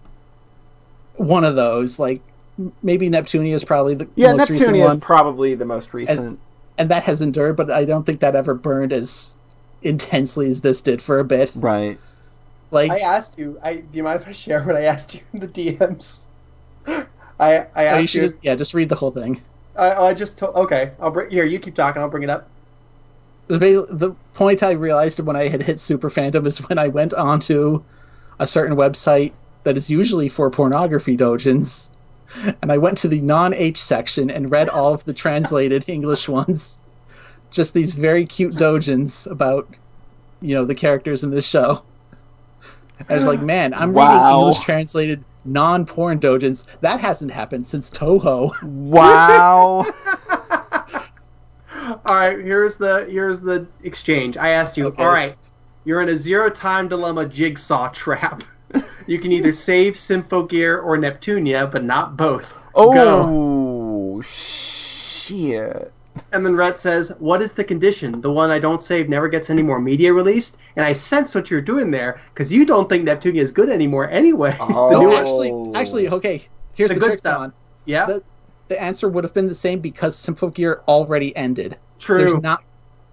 Speaker 2: one of those. Like maybe Neptunia is probably the
Speaker 4: Yeah,
Speaker 2: most recent
Speaker 4: Neptunia is probably the most recent.
Speaker 2: and that has endured. But I don't think that ever burned as intensely as this did for a bit.
Speaker 4: right.
Speaker 2: Like
Speaker 3: I asked you. I do you mind if I share what I asked you in the DMs? I I
Speaker 2: oh, you
Speaker 3: asked
Speaker 2: should
Speaker 3: you.
Speaker 2: just, yeah, just read the whole thing.
Speaker 3: I, oh, I just told. Okay, I'll bring here. You keep talking. I'll bring it up.
Speaker 2: The the point I realized when I had hit super fandom is when I went onto a certain website that is usually for pornography dojins, and I went to the non H section and read all of the translated English ones. Just these very cute dojins about, you know, the characters in this show. I was like, man, I'm reading English translated non porn dojins. That hasn't happened since Touhou.
Speaker 4: Wow.
Speaker 3: All right, here's the here's the exchange. I asked you.
Speaker 2: Okay.
Speaker 3: All right, you're in a zero time dilemma jigsaw trap. You can either save Symphogear or Neptunia, but not both. Go.
Speaker 4: oh, shit.
Speaker 3: And then Rhett says, "What is the condition? The one I don't save never gets any more media released." And I sense what you're doing there because you don't think Neptunia is good anymore anyway.
Speaker 4: Oh.
Speaker 2: No,
Speaker 3: new-
Speaker 2: actually, actually, okay. Here's
Speaker 3: The
Speaker 2: the,
Speaker 3: good
Speaker 2: trick,
Speaker 3: stuff.
Speaker 2: Don.
Speaker 3: yeah,
Speaker 2: the- the answer would have been the same because Symphogear already ended.
Speaker 3: true.
Speaker 2: There's not.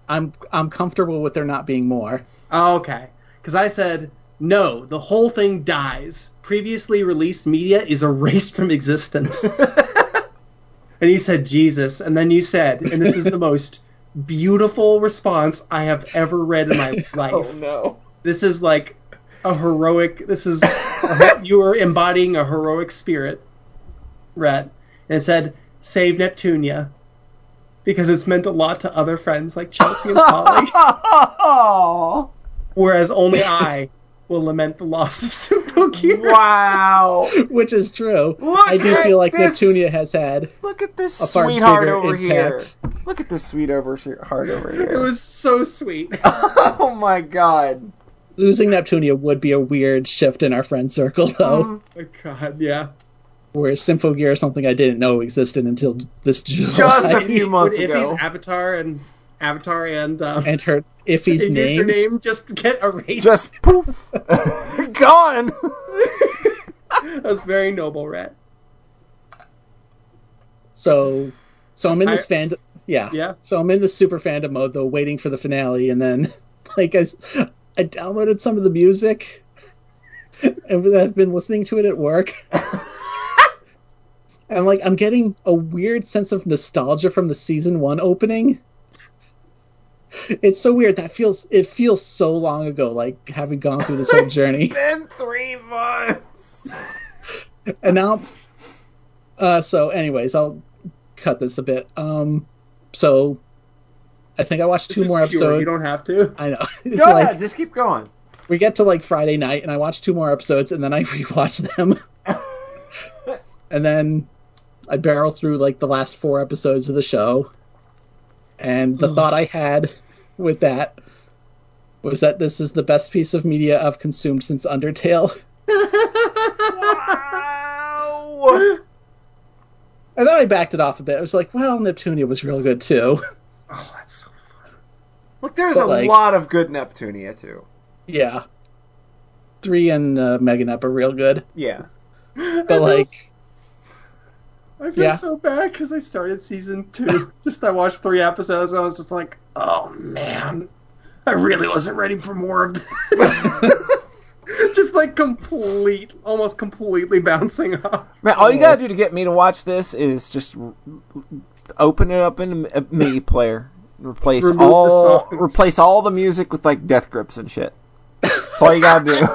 Speaker 2: I'm I'm comfortable with there not being more.
Speaker 3: Oh, okay. Because I said, no, the whole thing dies. Previously released media is erased from existence. and you said, Jesus. And then you said, and this is the most beautiful response I have ever read in my oh, life.
Speaker 4: Oh, no.
Speaker 3: This is like a heroic, this is, you are embodying a heroic spirit, Rhett. And it said, save Neptunia. Because it's meant a lot to other friends like Chelsea and Polly.
Speaker 4: Oh,
Speaker 3: whereas only I will lament the loss of Symphogear.
Speaker 4: wow.
Speaker 2: Which is true.
Speaker 4: Look
Speaker 2: I do feel like
Speaker 4: this-
Speaker 2: Neptunia has had
Speaker 4: Look at this sweetheart over
Speaker 2: impact.
Speaker 4: here. Look at this sweet over heart over here.
Speaker 3: It was so sweet.
Speaker 4: oh my god.
Speaker 2: losing Neptunia would be a weird shift in our friend circle though.
Speaker 4: Um,
Speaker 3: oh God, yeah.
Speaker 2: where Symphogear is something I didn't know existed until this July.
Speaker 4: Just a few months ago.
Speaker 3: Avatar and Avatar and um,
Speaker 2: and her Iffy's
Speaker 3: and
Speaker 2: name.
Speaker 3: username just get erased.
Speaker 4: Just poof. Gone.
Speaker 3: that was very noble, Rhett.
Speaker 2: So, so I'm in this
Speaker 3: I-
Speaker 2: fandom. Yeah.
Speaker 3: Yeah.
Speaker 2: So I'm in the super fandom mode though, waiting for the finale, and then like i downloaded some of the music, and I've been listening to it at work. and like I'm getting a weird sense of nostalgia from the season one opening. It's so weird. That feels it feels so long ago, like having gone through this whole journey.
Speaker 4: Been three months.
Speaker 2: and now uh so anyways i'll cut this a bit um so i think i watched two
Speaker 3: This is
Speaker 2: more
Speaker 3: pure,
Speaker 2: episodes
Speaker 3: You don't have to.
Speaker 2: i know it's
Speaker 4: Go
Speaker 2: like
Speaker 4: ahead, just keep going.
Speaker 2: we get to like friday night and i watch two more episodes and then i rewatch them and then i barrel through like the last four episodes of the show and the thought i had with that was that this is the best piece of media i've consumed since undertale
Speaker 4: Wow.
Speaker 2: and then i backed it off a bit i was like well neptunia was real good too
Speaker 3: Oh, that's so. fun.
Speaker 4: Look, there's
Speaker 2: But,
Speaker 4: a
Speaker 2: like-
Speaker 4: lot of good Neptunia too.
Speaker 2: Yeah. Three and uh, Meganep are real good,
Speaker 4: Yeah.
Speaker 2: but like,
Speaker 3: I feel
Speaker 2: Yeah.
Speaker 3: so bad because I started season two. just I watched three episodes and I was just like, oh man, I really wasn't ready for more of this. just like complete, almost completely bouncing off.
Speaker 4: Man, all you gotta do to get me to watch this is just open it up in a MIDI player, replace
Speaker 3: Remove
Speaker 4: all, replace all the music with like death grips and shit. That's all you gotta do.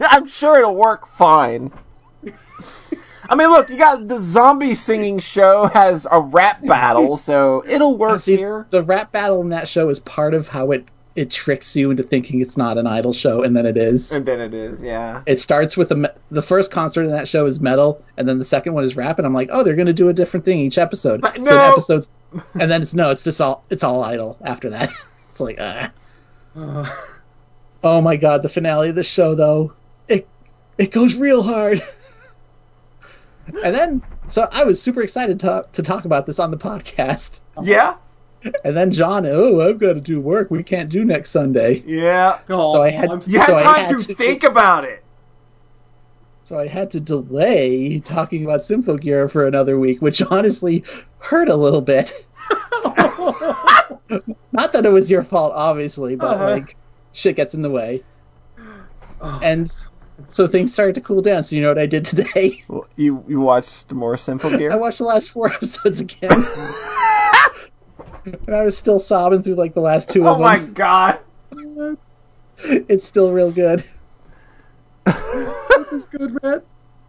Speaker 4: I'm sure it'll work fine. I mean, look, you got the zombie singing show has a rap battle, so it'll work
Speaker 2: See,
Speaker 4: here.
Speaker 2: the rap battle in that show is part of how it it tricks you into thinking it's not an idol show, and then it is.
Speaker 4: And then it is, yeah.
Speaker 2: It starts with the the first concert in that show is metal, and then the second one is rap, and I'm like, oh, they're gonna do a different thing each episode.
Speaker 4: But
Speaker 2: So
Speaker 4: no!
Speaker 2: episode, and then it's no, it's just all it's all idol after that. it's like, ah. oh my god, the finale of the show though, it it goes real hard. And then, so I was super excited to to talk about this on the podcast.
Speaker 4: Yeah?
Speaker 2: And then John, oh, I've got to do work. We can't do next Sunday.
Speaker 4: Yeah.
Speaker 3: Oh,
Speaker 2: So I had-
Speaker 3: I'm
Speaker 4: You had
Speaker 2: So I
Speaker 4: time
Speaker 2: had
Speaker 4: to
Speaker 2: to-
Speaker 4: think about it.
Speaker 2: So I had to delay talking about Symphogear for another week, which honestly hurt a little bit. Not that it was your fault, obviously, but
Speaker 3: Uh-huh.
Speaker 2: like shit gets in the way.
Speaker 3: Oh,
Speaker 2: And so things started to cool down. So you know what I did today?
Speaker 4: Well, You you watched more Sinful Gear.
Speaker 2: I watched the last four episodes again. and I was still sobbing through like the last two
Speaker 4: Oh
Speaker 2: of Oh
Speaker 4: my
Speaker 2: them.
Speaker 4: god.
Speaker 2: It's still real good.
Speaker 3: That's good, Matt.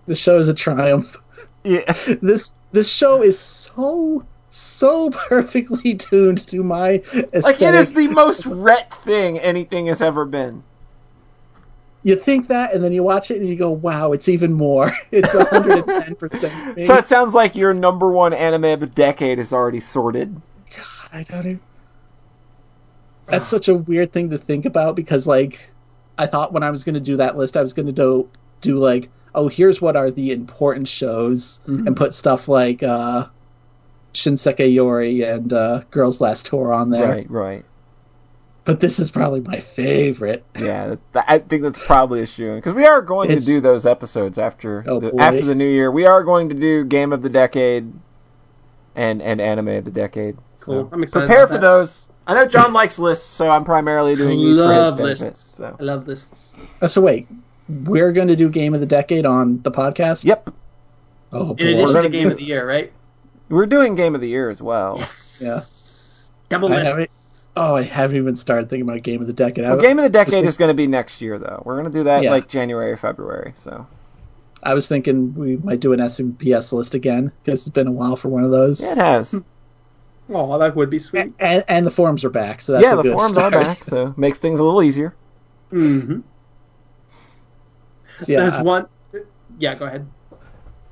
Speaker 2: The show is a triumph.
Speaker 4: Yeah.
Speaker 2: this this show is so so perfectly tuned to my aesthetic.
Speaker 4: Like it is the most Rhett thing anything has ever been.
Speaker 2: You think that, and then you watch it and you go, "Wow, it's even more. It's 110 percent."
Speaker 4: So it sounds like your number one anime of the decade is already sorted.
Speaker 2: God, I don't even. That's such a weird thing to think about because, like, I thought when I was going to do that list, I was going to do do like, oh, here's what are the important shows, and put stuff like uh, Shinsekai Yori and uh, Girls Last Tour on there.
Speaker 4: Right, right.
Speaker 2: But this is probably my favorite.
Speaker 4: Yeah, I think that's probably a shoe because we are going
Speaker 2: It's-
Speaker 4: to do those episodes after
Speaker 2: Oh,
Speaker 4: the,
Speaker 2: boy.
Speaker 4: after the new year. We are going to do game of the decade and and anime of the decade.
Speaker 3: Cool.
Speaker 4: So
Speaker 3: I'm excited.
Speaker 4: prepare
Speaker 3: about
Speaker 4: for
Speaker 3: that.
Speaker 4: those. I know John likes lists, so I'm primarily doing these for his
Speaker 3: love
Speaker 4: benefit.
Speaker 3: lists.
Speaker 4: So.
Speaker 3: I love lists.
Speaker 2: Oh, so wait, we're going to do Game of the Decade on the podcast.
Speaker 4: Yep,
Speaker 2: Oh,
Speaker 3: In
Speaker 2: boy.
Speaker 3: addition
Speaker 4: gonna
Speaker 3: Game of the Year, right?
Speaker 4: we're doing game of the year as well.
Speaker 2: Yeah.
Speaker 3: Double
Speaker 2: I haven't-
Speaker 3: lists.
Speaker 2: Oh, I haven't even started thinking about Game of the Decade.
Speaker 4: Well, game of the decade
Speaker 2: think-
Speaker 4: is going to be next year, though. We're going to do that
Speaker 2: Yeah.
Speaker 4: like January or February. So
Speaker 2: I was thinking we might do an SMPS list again because it's been a while for one of those.
Speaker 4: yeah, it has.
Speaker 3: Oh, that would be sweet.
Speaker 2: And, and the forums are back, so that's
Speaker 4: yeah,
Speaker 2: a
Speaker 4: the
Speaker 2: good
Speaker 4: forums
Speaker 2: start.
Speaker 4: are back, so makes things a little easier.
Speaker 3: hmm
Speaker 2: Yeah,
Speaker 3: There's one. Yeah, go ahead.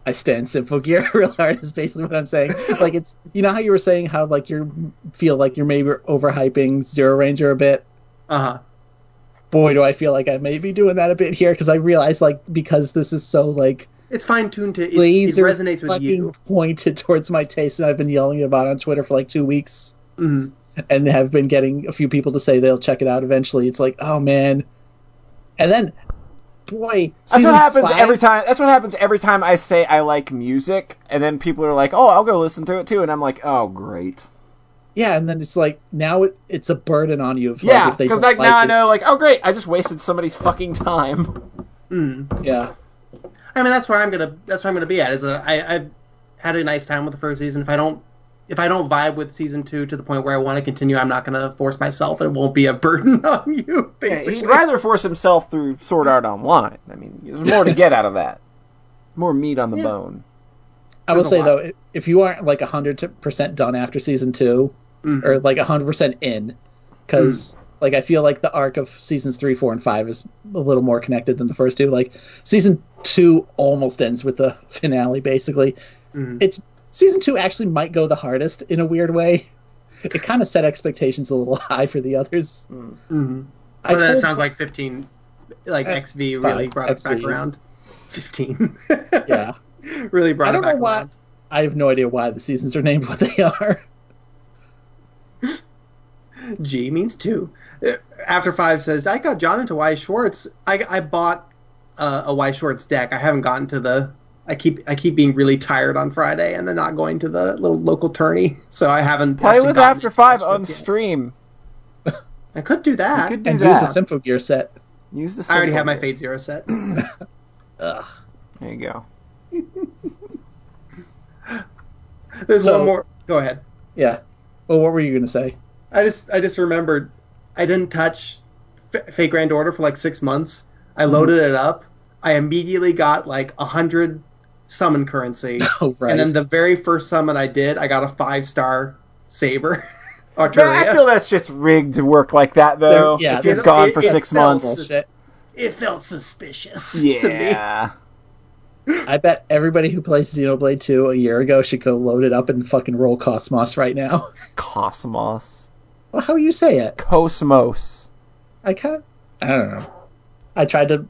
Speaker 2: I stand Simple Gear real hard. Is basically what I'm saying. Like it's you know how you were saying how like you feel like you're maybe overhyping Zero Ranger a bit.
Speaker 3: Uh huh.
Speaker 2: Boy, do I feel like I may be doing that a bit here because I realize like because this is so like
Speaker 3: It's fine tuned to. It, it resonates with you.
Speaker 2: pointed towards my taste, and I've been yelling about it on Twitter for like two weeks.
Speaker 3: hmm
Speaker 2: and have been getting a few people to say they'll check it out eventually. It's like, oh man. And then, boy,
Speaker 4: That's what happens
Speaker 2: five-
Speaker 4: every time. That's what happens every time I say I like music, and then people are like, "Oh, I'll go listen to it too," and I'm like, "Oh, great."
Speaker 2: Yeah, and then it's like now it, it's a burden on you. If,
Speaker 4: Yeah,
Speaker 2: they
Speaker 4: because
Speaker 2: don't
Speaker 4: like, now I know, like, oh, great, I just wasted somebody's fucking time.
Speaker 3: Mm.
Speaker 2: Yeah,
Speaker 3: I mean, that's where I'm gonna. That's where I'm gonna be at. Is a, I, I've had a nice time with the first season. If I don't, if I don't vibe with season two to the point where I want to continue, I'm not gonna force myself. And it won't be a burden on you. Basically.
Speaker 4: He'd rather force himself through Sword Art Online. I mean, there's more to get out of that. More meat on the
Speaker 3: Yeah.
Speaker 4: bone.
Speaker 2: I will say
Speaker 3: lot.
Speaker 2: though, if you aren't like hundred percent done after season two,
Speaker 3: Mhm.
Speaker 2: or like hundred percent in, because like I feel like the arc of seasons three, four, and five is a little more connected than the first two. Like season two almost ends with the finale, basically.
Speaker 3: Mhm.
Speaker 2: It's season two actually might go the hardest in a weird way. It kind of set expectations a little high for the others.
Speaker 3: Mhm.
Speaker 2: I
Speaker 3: But then sounds like 15, like
Speaker 2: Uh,
Speaker 3: XV really
Speaker 2: five,
Speaker 3: brought it back around. 15.
Speaker 2: Yeah,
Speaker 3: really brought
Speaker 2: I don't
Speaker 3: it back
Speaker 2: know why.
Speaker 3: around.
Speaker 2: I have no idea why the seasons are named what they are.
Speaker 3: G means two. Uh, After five says, I got John into Weiss Schwarz. I, I bought uh, a Weiss Schwarz deck. I haven't gotten to the I keep I keep being really tired on Friday and then not going to the little local tourney, so I haven't
Speaker 4: Play with After Five on stream.
Speaker 3: I could do that.
Speaker 4: You could do
Speaker 2: and
Speaker 4: that.
Speaker 2: use the Simple Symphogear set.
Speaker 4: Use the
Speaker 3: I already have my Fate Zero set.
Speaker 2: Ugh.
Speaker 4: There you go.
Speaker 3: There's
Speaker 2: So-
Speaker 3: one more. Go ahead.
Speaker 2: Yeah. Well, what were you gonna say?
Speaker 3: I just I just remembered I didn't touch F- Fate Grand Order for like six months. I loaded mm-hmm. it up. I immediately got like a hundred summon currency,
Speaker 2: Oh, right.
Speaker 3: and then the very first summon I did, I got a five star saber.
Speaker 4: Man, I feel that's just rigged to work like that, though.
Speaker 2: There- yeah,
Speaker 4: if you're gone
Speaker 3: it-
Speaker 4: for
Speaker 3: it
Speaker 4: six months.
Speaker 2: Bullshit.
Speaker 3: It felt suspicious to me.
Speaker 4: Yeah.
Speaker 2: I bet everybody who plays Xenoblade 2 a year ago should go load it up and fucking roll KOS-MOS right now.
Speaker 4: KOS-MOS.
Speaker 2: Well, how you say it?
Speaker 4: KOS-MOS.
Speaker 2: I kind of, I don't know. I tried to.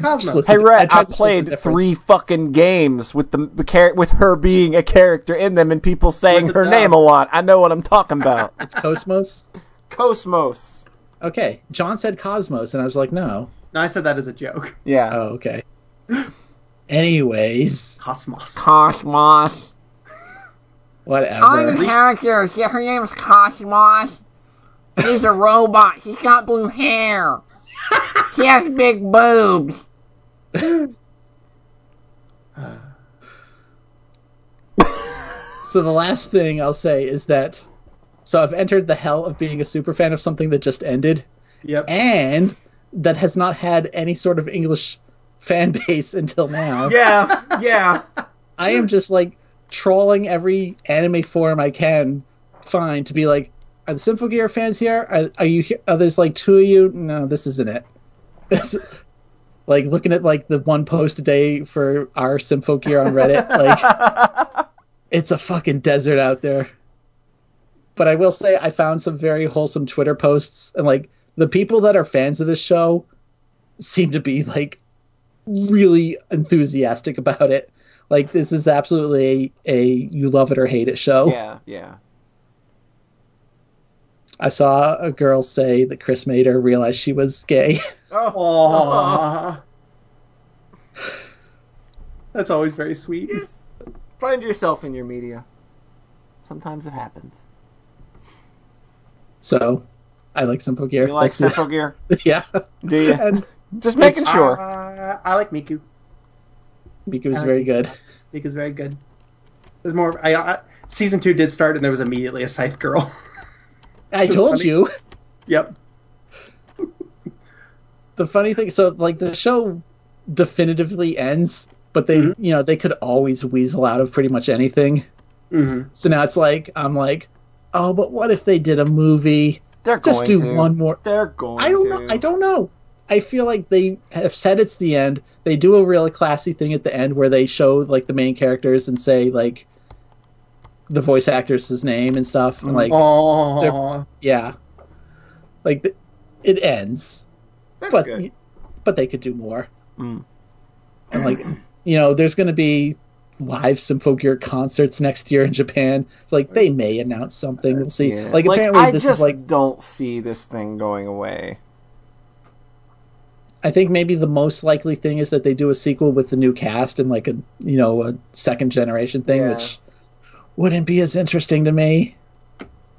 Speaker 2: KOS-MOS.
Speaker 4: Hey,
Speaker 2: I
Speaker 4: Rhett,
Speaker 2: tried
Speaker 4: I
Speaker 2: to split the
Speaker 4: played three fucking games with the, the char- with her being a character in them and people saying her
Speaker 3: dub.
Speaker 4: name a lot. I know what I'm talking about.
Speaker 2: It's KOS-MOS.
Speaker 4: KOS-MOS.
Speaker 2: Okay, John said KOS-MOS, and I was like, no.
Speaker 3: No, I said that as a joke.
Speaker 4: Yeah.
Speaker 2: Oh, okay. Anyways,
Speaker 3: KOS-MOS.
Speaker 5: KOS-MOS.
Speaker 2: whatever.
Speaker 5: I'm the character. She, her name's KOS-MOS. She's a robot. She's got blue hair. She has big boobs.
Speaker 2: So the last thing I'll say is that so I've entered the hell of being a super fan of something that just ended
Speaker 3: Yep.
Speaker 2: and that has not had any sort of English fan base until now.
Speaker 4: Yeah. Yeah.
Speaker 2: I am just like trolling every anime forum I can find to be like, are the Simple Gear fans here? Are, are you? Here? Are there's like two of you? No, this isn't it. This, like looking at like the one post a day for our Symphogear on Reddit, like it's a fucking desert out there. But I will say I found some very wholesome Twitter posts and like the people that are fans of this show seem to be like really enthusiastic about it. Like this is absolutely a, a you love it or hate it show.
Speaker 4: Yeah. Yeah.
Speaker 2: I saw a girl say that Chris made her realize she was gay.
Speaker 3: Aww. That's always very sweet.
Speaker 4: Yes. Find yourself in your media. Sometimes it happens.
Speaker 2: so I like Simple Gear.
Speaker 4: You like
Speaker 2: That's the-
Speaker 4: Symphogear?
Speaker 2: yeah.
Speaker 4: Do you?
Speaker 2: And
Speaker 4: Just making sure.
Speaker 3: Uh, I like Miku.
Speaker 2: Miku was very good.
Speaker 3: Miku's very good. There's more. I, I, season two did start, and there was immediately a Scythe girl.
Speaker 2: I told
Speaker 3: funny.
Speaker 2: you.
Speaker 3: yep.
Speaker 2: The funny thing so like the show definitively ends, but they
Speaker 3: Mhm.
Speaker 2: you know, they could always weasel out of pretty much anything.
Speaker 3: hmm
Speaker 2: So now it's like I'm like, oh, but what if they did a movie?
Speaker 4: They're
Speaker 2: Just
Speaker 4: going
Speaker 2: do
Speaker 4: to.
Speaker 2: one more.
Speaker 4: They're going.
Speaker 2: I don't
Speaker 4: to.
Speaker 2: know. I don't know. I feel like they have said it's the end. They do a really classy thing at the end where they show like the main characters and say like the voice actress's name and stuff. And like, yeah, like it ends,
Speaker 4: That's
Speaker 2: but
Speaker 4: good.
Speaker 2: but they could do more.
Speaker 4: Mm.
Speaker 2: And like, you know, there's going to be live Symphogear concerts next year in Japan. It's like they may announce something. We'll see.
Speaker 4: Yeah.
Speaker 2: Like apparently
Speaker 4: I
Speaker 2: this
Speaker 4: just
Speaker 2: is like
Speaker 4: don't see this thing going away.
Speaker 2: I think maybe the most likely thing is that they do a sequel with the new cast and like a you know a second generation thing,
Speaker 4: Yeah.
Speaker 2: which wouldn't be as interesting to me.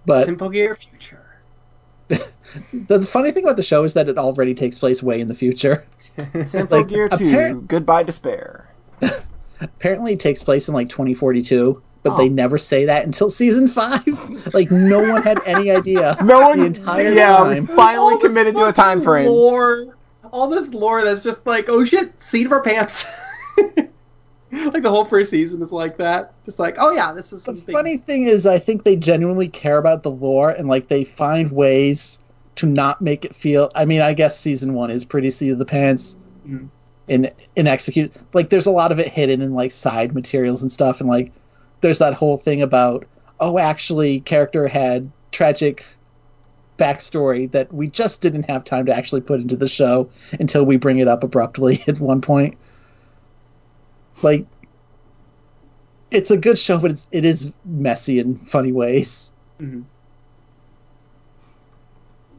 Speaker 2: But
Speaker 3: Simple Gear Future.
Speaker 2: the, the funny thing about the show is that it already takes place way in the future.
Speaker 4: Simple
Speaker 2: Like,
Speaker 4: Gear 2,
Speaker 2: appar-
Speaker 4: Goodbye Despair.
Speaker 2: Apparently, it takes place in like 2042, but
Speaker 4: Oh.
Speaker 2: they never say that until season five. like no one had any idea.
Speaker 4: No one,
Speaker 2: the entire
Speaker 4: yeah,
Speaker 2: time.
Speaker 4: we finally
Speaker 3: All
Speaker 4: committed to a time
Speaker 3: fucking
Speaker 4: frame.
Speaker 3: Lore, all this lore that's just like, oh shit, seat of our pants. like the whole first season is like that. Just like, oh yeah, this is
Speaker 2: The
Speaker 3: something.
Speaker 2: funny thing is, I think they genuinely care about the lore and like they find ways to not make it feel. I mean, I guess season one is pretty seat of the pants
Speaker 3: Mhm.
Speaker 2: in in execute. Like, there's a lot of it hidden in like side materials and stuff, and like there's that whole thing about oh, actually, character had tragic backstory that we just didn't have time to actually put into the show until we bring it up abruptly at one point. Like it's a good show, but it's, it is messy in funny ways.
Speaker 3: Mhm.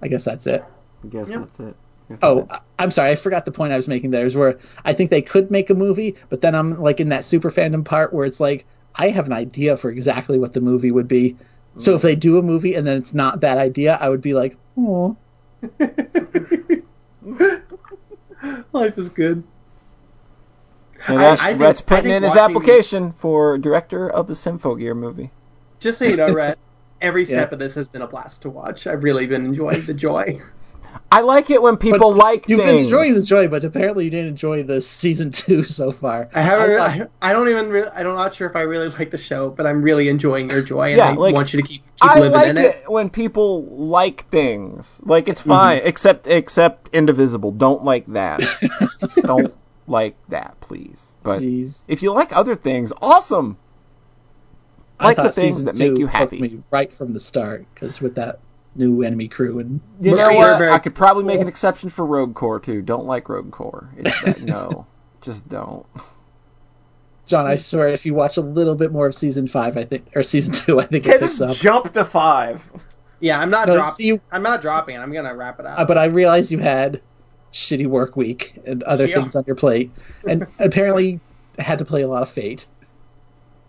Speaker 2: I guess that's it.
Speaker 4: I guess
Speaker 3: Yep.
Speaker 4: that's it.
Speaker 2: Oh, I- I'm sorry. I forgot the point I was making there. Is where I think they could make a movie, but then I'm like in that super fandom part where it's like I have an idea for exactly what the movie would be. So if they do a movie and then it's not that idea, I would be like, oh,
Speaker 3: Life is good.
Speaker 4: And
Speaker 3: I-
Speaker 4: that,
Speaker 3: I think-
Speaker 4: Rhett's
Speaker 3: I
Speaker 4: putting
Speaker 3: think
Speaker 4: in his application for director of the Symphogear movie.
Speaker 3: Just so you know, Rhett, every step
Speaker 2: Yeah.
Speaker 3: of this has been a blast to watch. I've really been enjoying the joy.
Speaker 4: I like it when people like
Speaker 2: you've been enjoying the joy, but apparently you didn't enjoy the season two so far.
Speaker 3: I haven't.
Speaker 2: I
Speaker 3: I, I, don't even. Re- I'm not sure if I really like the show, but I'm really enjoying your joy, and
Speaker 4: Yeah,
Speaker 3: I
Speaker 4: like,
Speaker 3: want you to keep keep
Speaker 4: I
Speaker 3: living
Speaker 4: like
Speaker 3: in
Speaker 4: it.
Speaker 3: it.
Speaker 4: when people like things. Like it's mm-hmm. fine, except except Indivisible. Don't like that. don't like that, please. But
Speaker 2: Jeez.
Speaker 4: if you like other things, awesome.
Speaker 2: I
Speaker 4: Like the
Speaker 2: thought
Speaker 4: things that make you
Speaker 2: hooked
Speaker 4: happy.
Speaker 2: Me right from the start, because with that new enemy crew and
Speaker 4: You
Speaker 3: But
Speaker 4: know what?
Speaker 3: very
Speaker 4: I could probably make an exception for Rogue Corps too. Don't like Rogue Corps. It's that, no, just don't.
Speaker 2: John, I swear, if you watch a little bit more of season five, I think, or season two, I think it
Speaker 4: Okay,
Speaker 2: picks
Speaker 4: just
Speaker 2: up.
Speaker 4: jump to five.
Speaker 3: Yeah, I'm not
Speaker 2: No,
Speaker 3: dropping.
Speaker 2: see, you-
Speaker 3: I'm not dropping it. I'm gonna wrap it up.
Speaker 2: Uh, but I realized you had shitty work week and other
Speaker 3: Yeah.
Speaker 2: things on your plate, and apparently had to play a lot of Fate.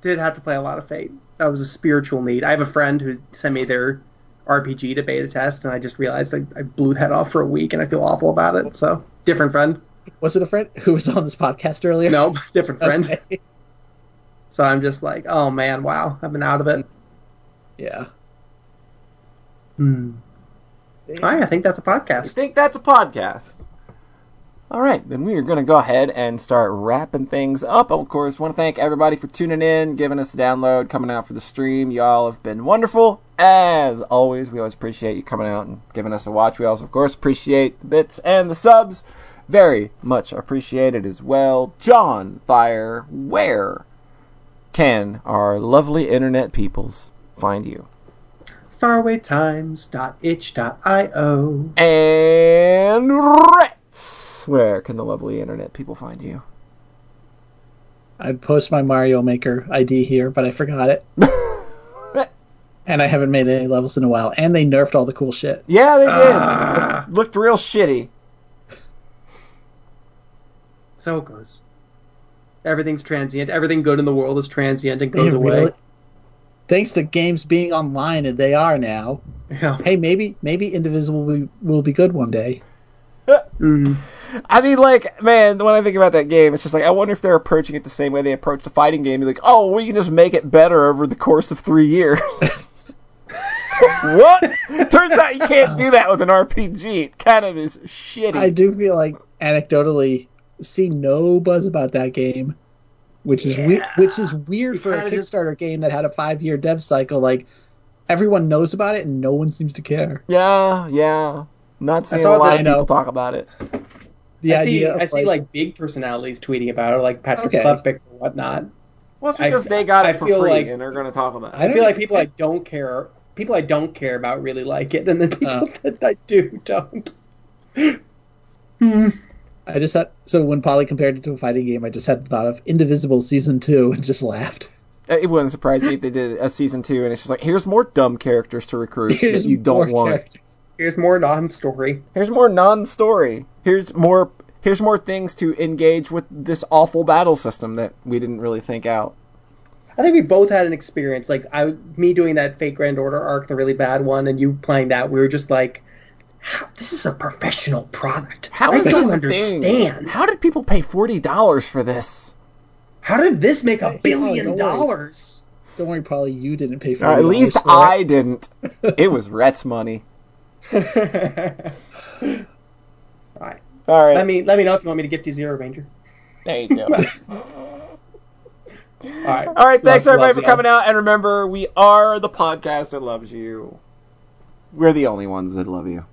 Speaker 3: Did have to play a lot of Fate. That was a spiritual need. I have a friend who sent me their RPG to beta test, and I just realized I, I blew that off for a week, and I feel awful about it. So, different friend.
Speaker 2: Was it a friend who was on this podcast earlier?
Speaker 3: No, different friend.
Speaker 2: Okay.
Speaker 3: So I'm just like, oh man, wow, I've been out of it.
Speaker 2: Yeah.
Speaker 3: Hmm. All right, I think that's a podcast.
Speaker 4: I think that's a podcast. All right, then we are going to go ahead and start wrapping things up. Of course, want to thank everybody for tuning in, giving us a download, coming out for the stream. Y'all have been wonderful. As always, we always appreciate you coming out and giving us a watch. We also, of course, appreciate the bits and the subs. Very much appreciated as well. John Thayer, where can our lovely internet peoples find you?
Speaker 3: Farawaytimes.itch.io.
Speaker 4: And Rhett, where can the lovely internet people find you?
Speaker 2: I'd post my Mario Maker ID here, but I forgot it. and I haven't made any levels in a while. And they nerfed all the cool shit.
Speaker 4: Yeah, they did. Ah. It looked real shitty.
Speaker 3: So it goes. Everything's transient. Everything good in the world is transient and goes
Speaker 2: It
Speaker 3: away.
Speaker 2: really- Thanks to games being online, and they are now.
Speaker 3: Yeah.
Speaker 2: Hey, maybe maybe Indivisible will be, will be good one day.
Speaker 3: Mm.
Speaker 4: I mean, like, man, when I think about that game, it's just like I wonder if they're approaching it the same way they approach the fighting game. You're Like, oh, we can just make it better over the course of three years. what? Turns out you can't do that with an RPG. It kind of is shitty.
Speaker 2: I do feel like anecdotally see no buzz about that game, which is we- which is weird for a
Speaker 3: kinda just-
Speaker 2: Kickstarter game that had a five year dev cycle. Like everyone knows about it and no one seems to care.
Speaker 4: yeah, yeah. Not seeing
Speaker 3: saw
Speaker 4: a lot
Speaker 3: that-
Speaker 4: of people talk about it.
Speaker 2: The
Speaker 3: I see.
Speaker 2: idea
Speaker 3: I see like, big personalities tweeting about it, like Patrick
Speaker 2: Okay.
Speaker 3: Klepek or whatnot.
Speaker 4: Well, it's
Speaker 3: I-
Speaker 4: because they got it
Speaker 3: I
Speaker 4: for
Speaker 3: feel
Speaker 4: free
Speaker 3: like-
Speaker 4: and they're going to talk about it.
Speaker 2: I
Speaker 3: I feel like people I don't care, people I don't care about really like it, and then people
Speaker 2: Oh.
Speaker 3: that I do don't. Hmm.
Speaker 2: I just thought so when Polly compared it to a fighting game, I just had the thought of Indivisible season two and just laughed.
Speaker 4: It wouldn't surprise me if they did a season two and it's just like, here's more dumb characters to recruit
Speaker 2: Here's
Speaker 4: that you don't want.
Speaker 2: characters.
Speaker 3: Here's more non-story.
Speaker 4: Here's more non-story. Here's more. Here's more things to engage with this awful battle system that we didn't really think out.
Speaker 3: I think we both had an experience. Like I, me doing that Fate Grand Order arc, the really bad one, and you playing that. We were just like, how, "This is a professional product.
Speaker 4: How
Speaker 3: I
Speaker 4: is
Speaker 3: don't
Speaker 4: this a thing?
Speaker 3: understand.
Speaker 4: How did people pay forty dollars for this?
Speaker 3: How did this make a
Speaker 2: Hey,
Speaker 3: billion
Speaker 2: don't worry.
Speaker 3: dollars?"
Speaker 2: Don't worry, probably you didn't pay for
Speaker 4: Uh, at least
Speaker 2: for it.
Speaker 4: I didn't. It was Rhett's money.
Speaker 3: All right.
Speaker 4: All right.
Speaker 3: Let me let me know if you want me to gift you Zero Ranger.
Speaker 4: there you go.
Speaker 3: All right.
Speaker 4: All right. Thanks
Speaker 2: Loves-
Speaker 4: everybody
Speaker 2: loves
Speaker 4: for
Speaker 2: you.
Speaker 4: coming out, and remember, we are the podcast that loves you. We're the only ones that love you.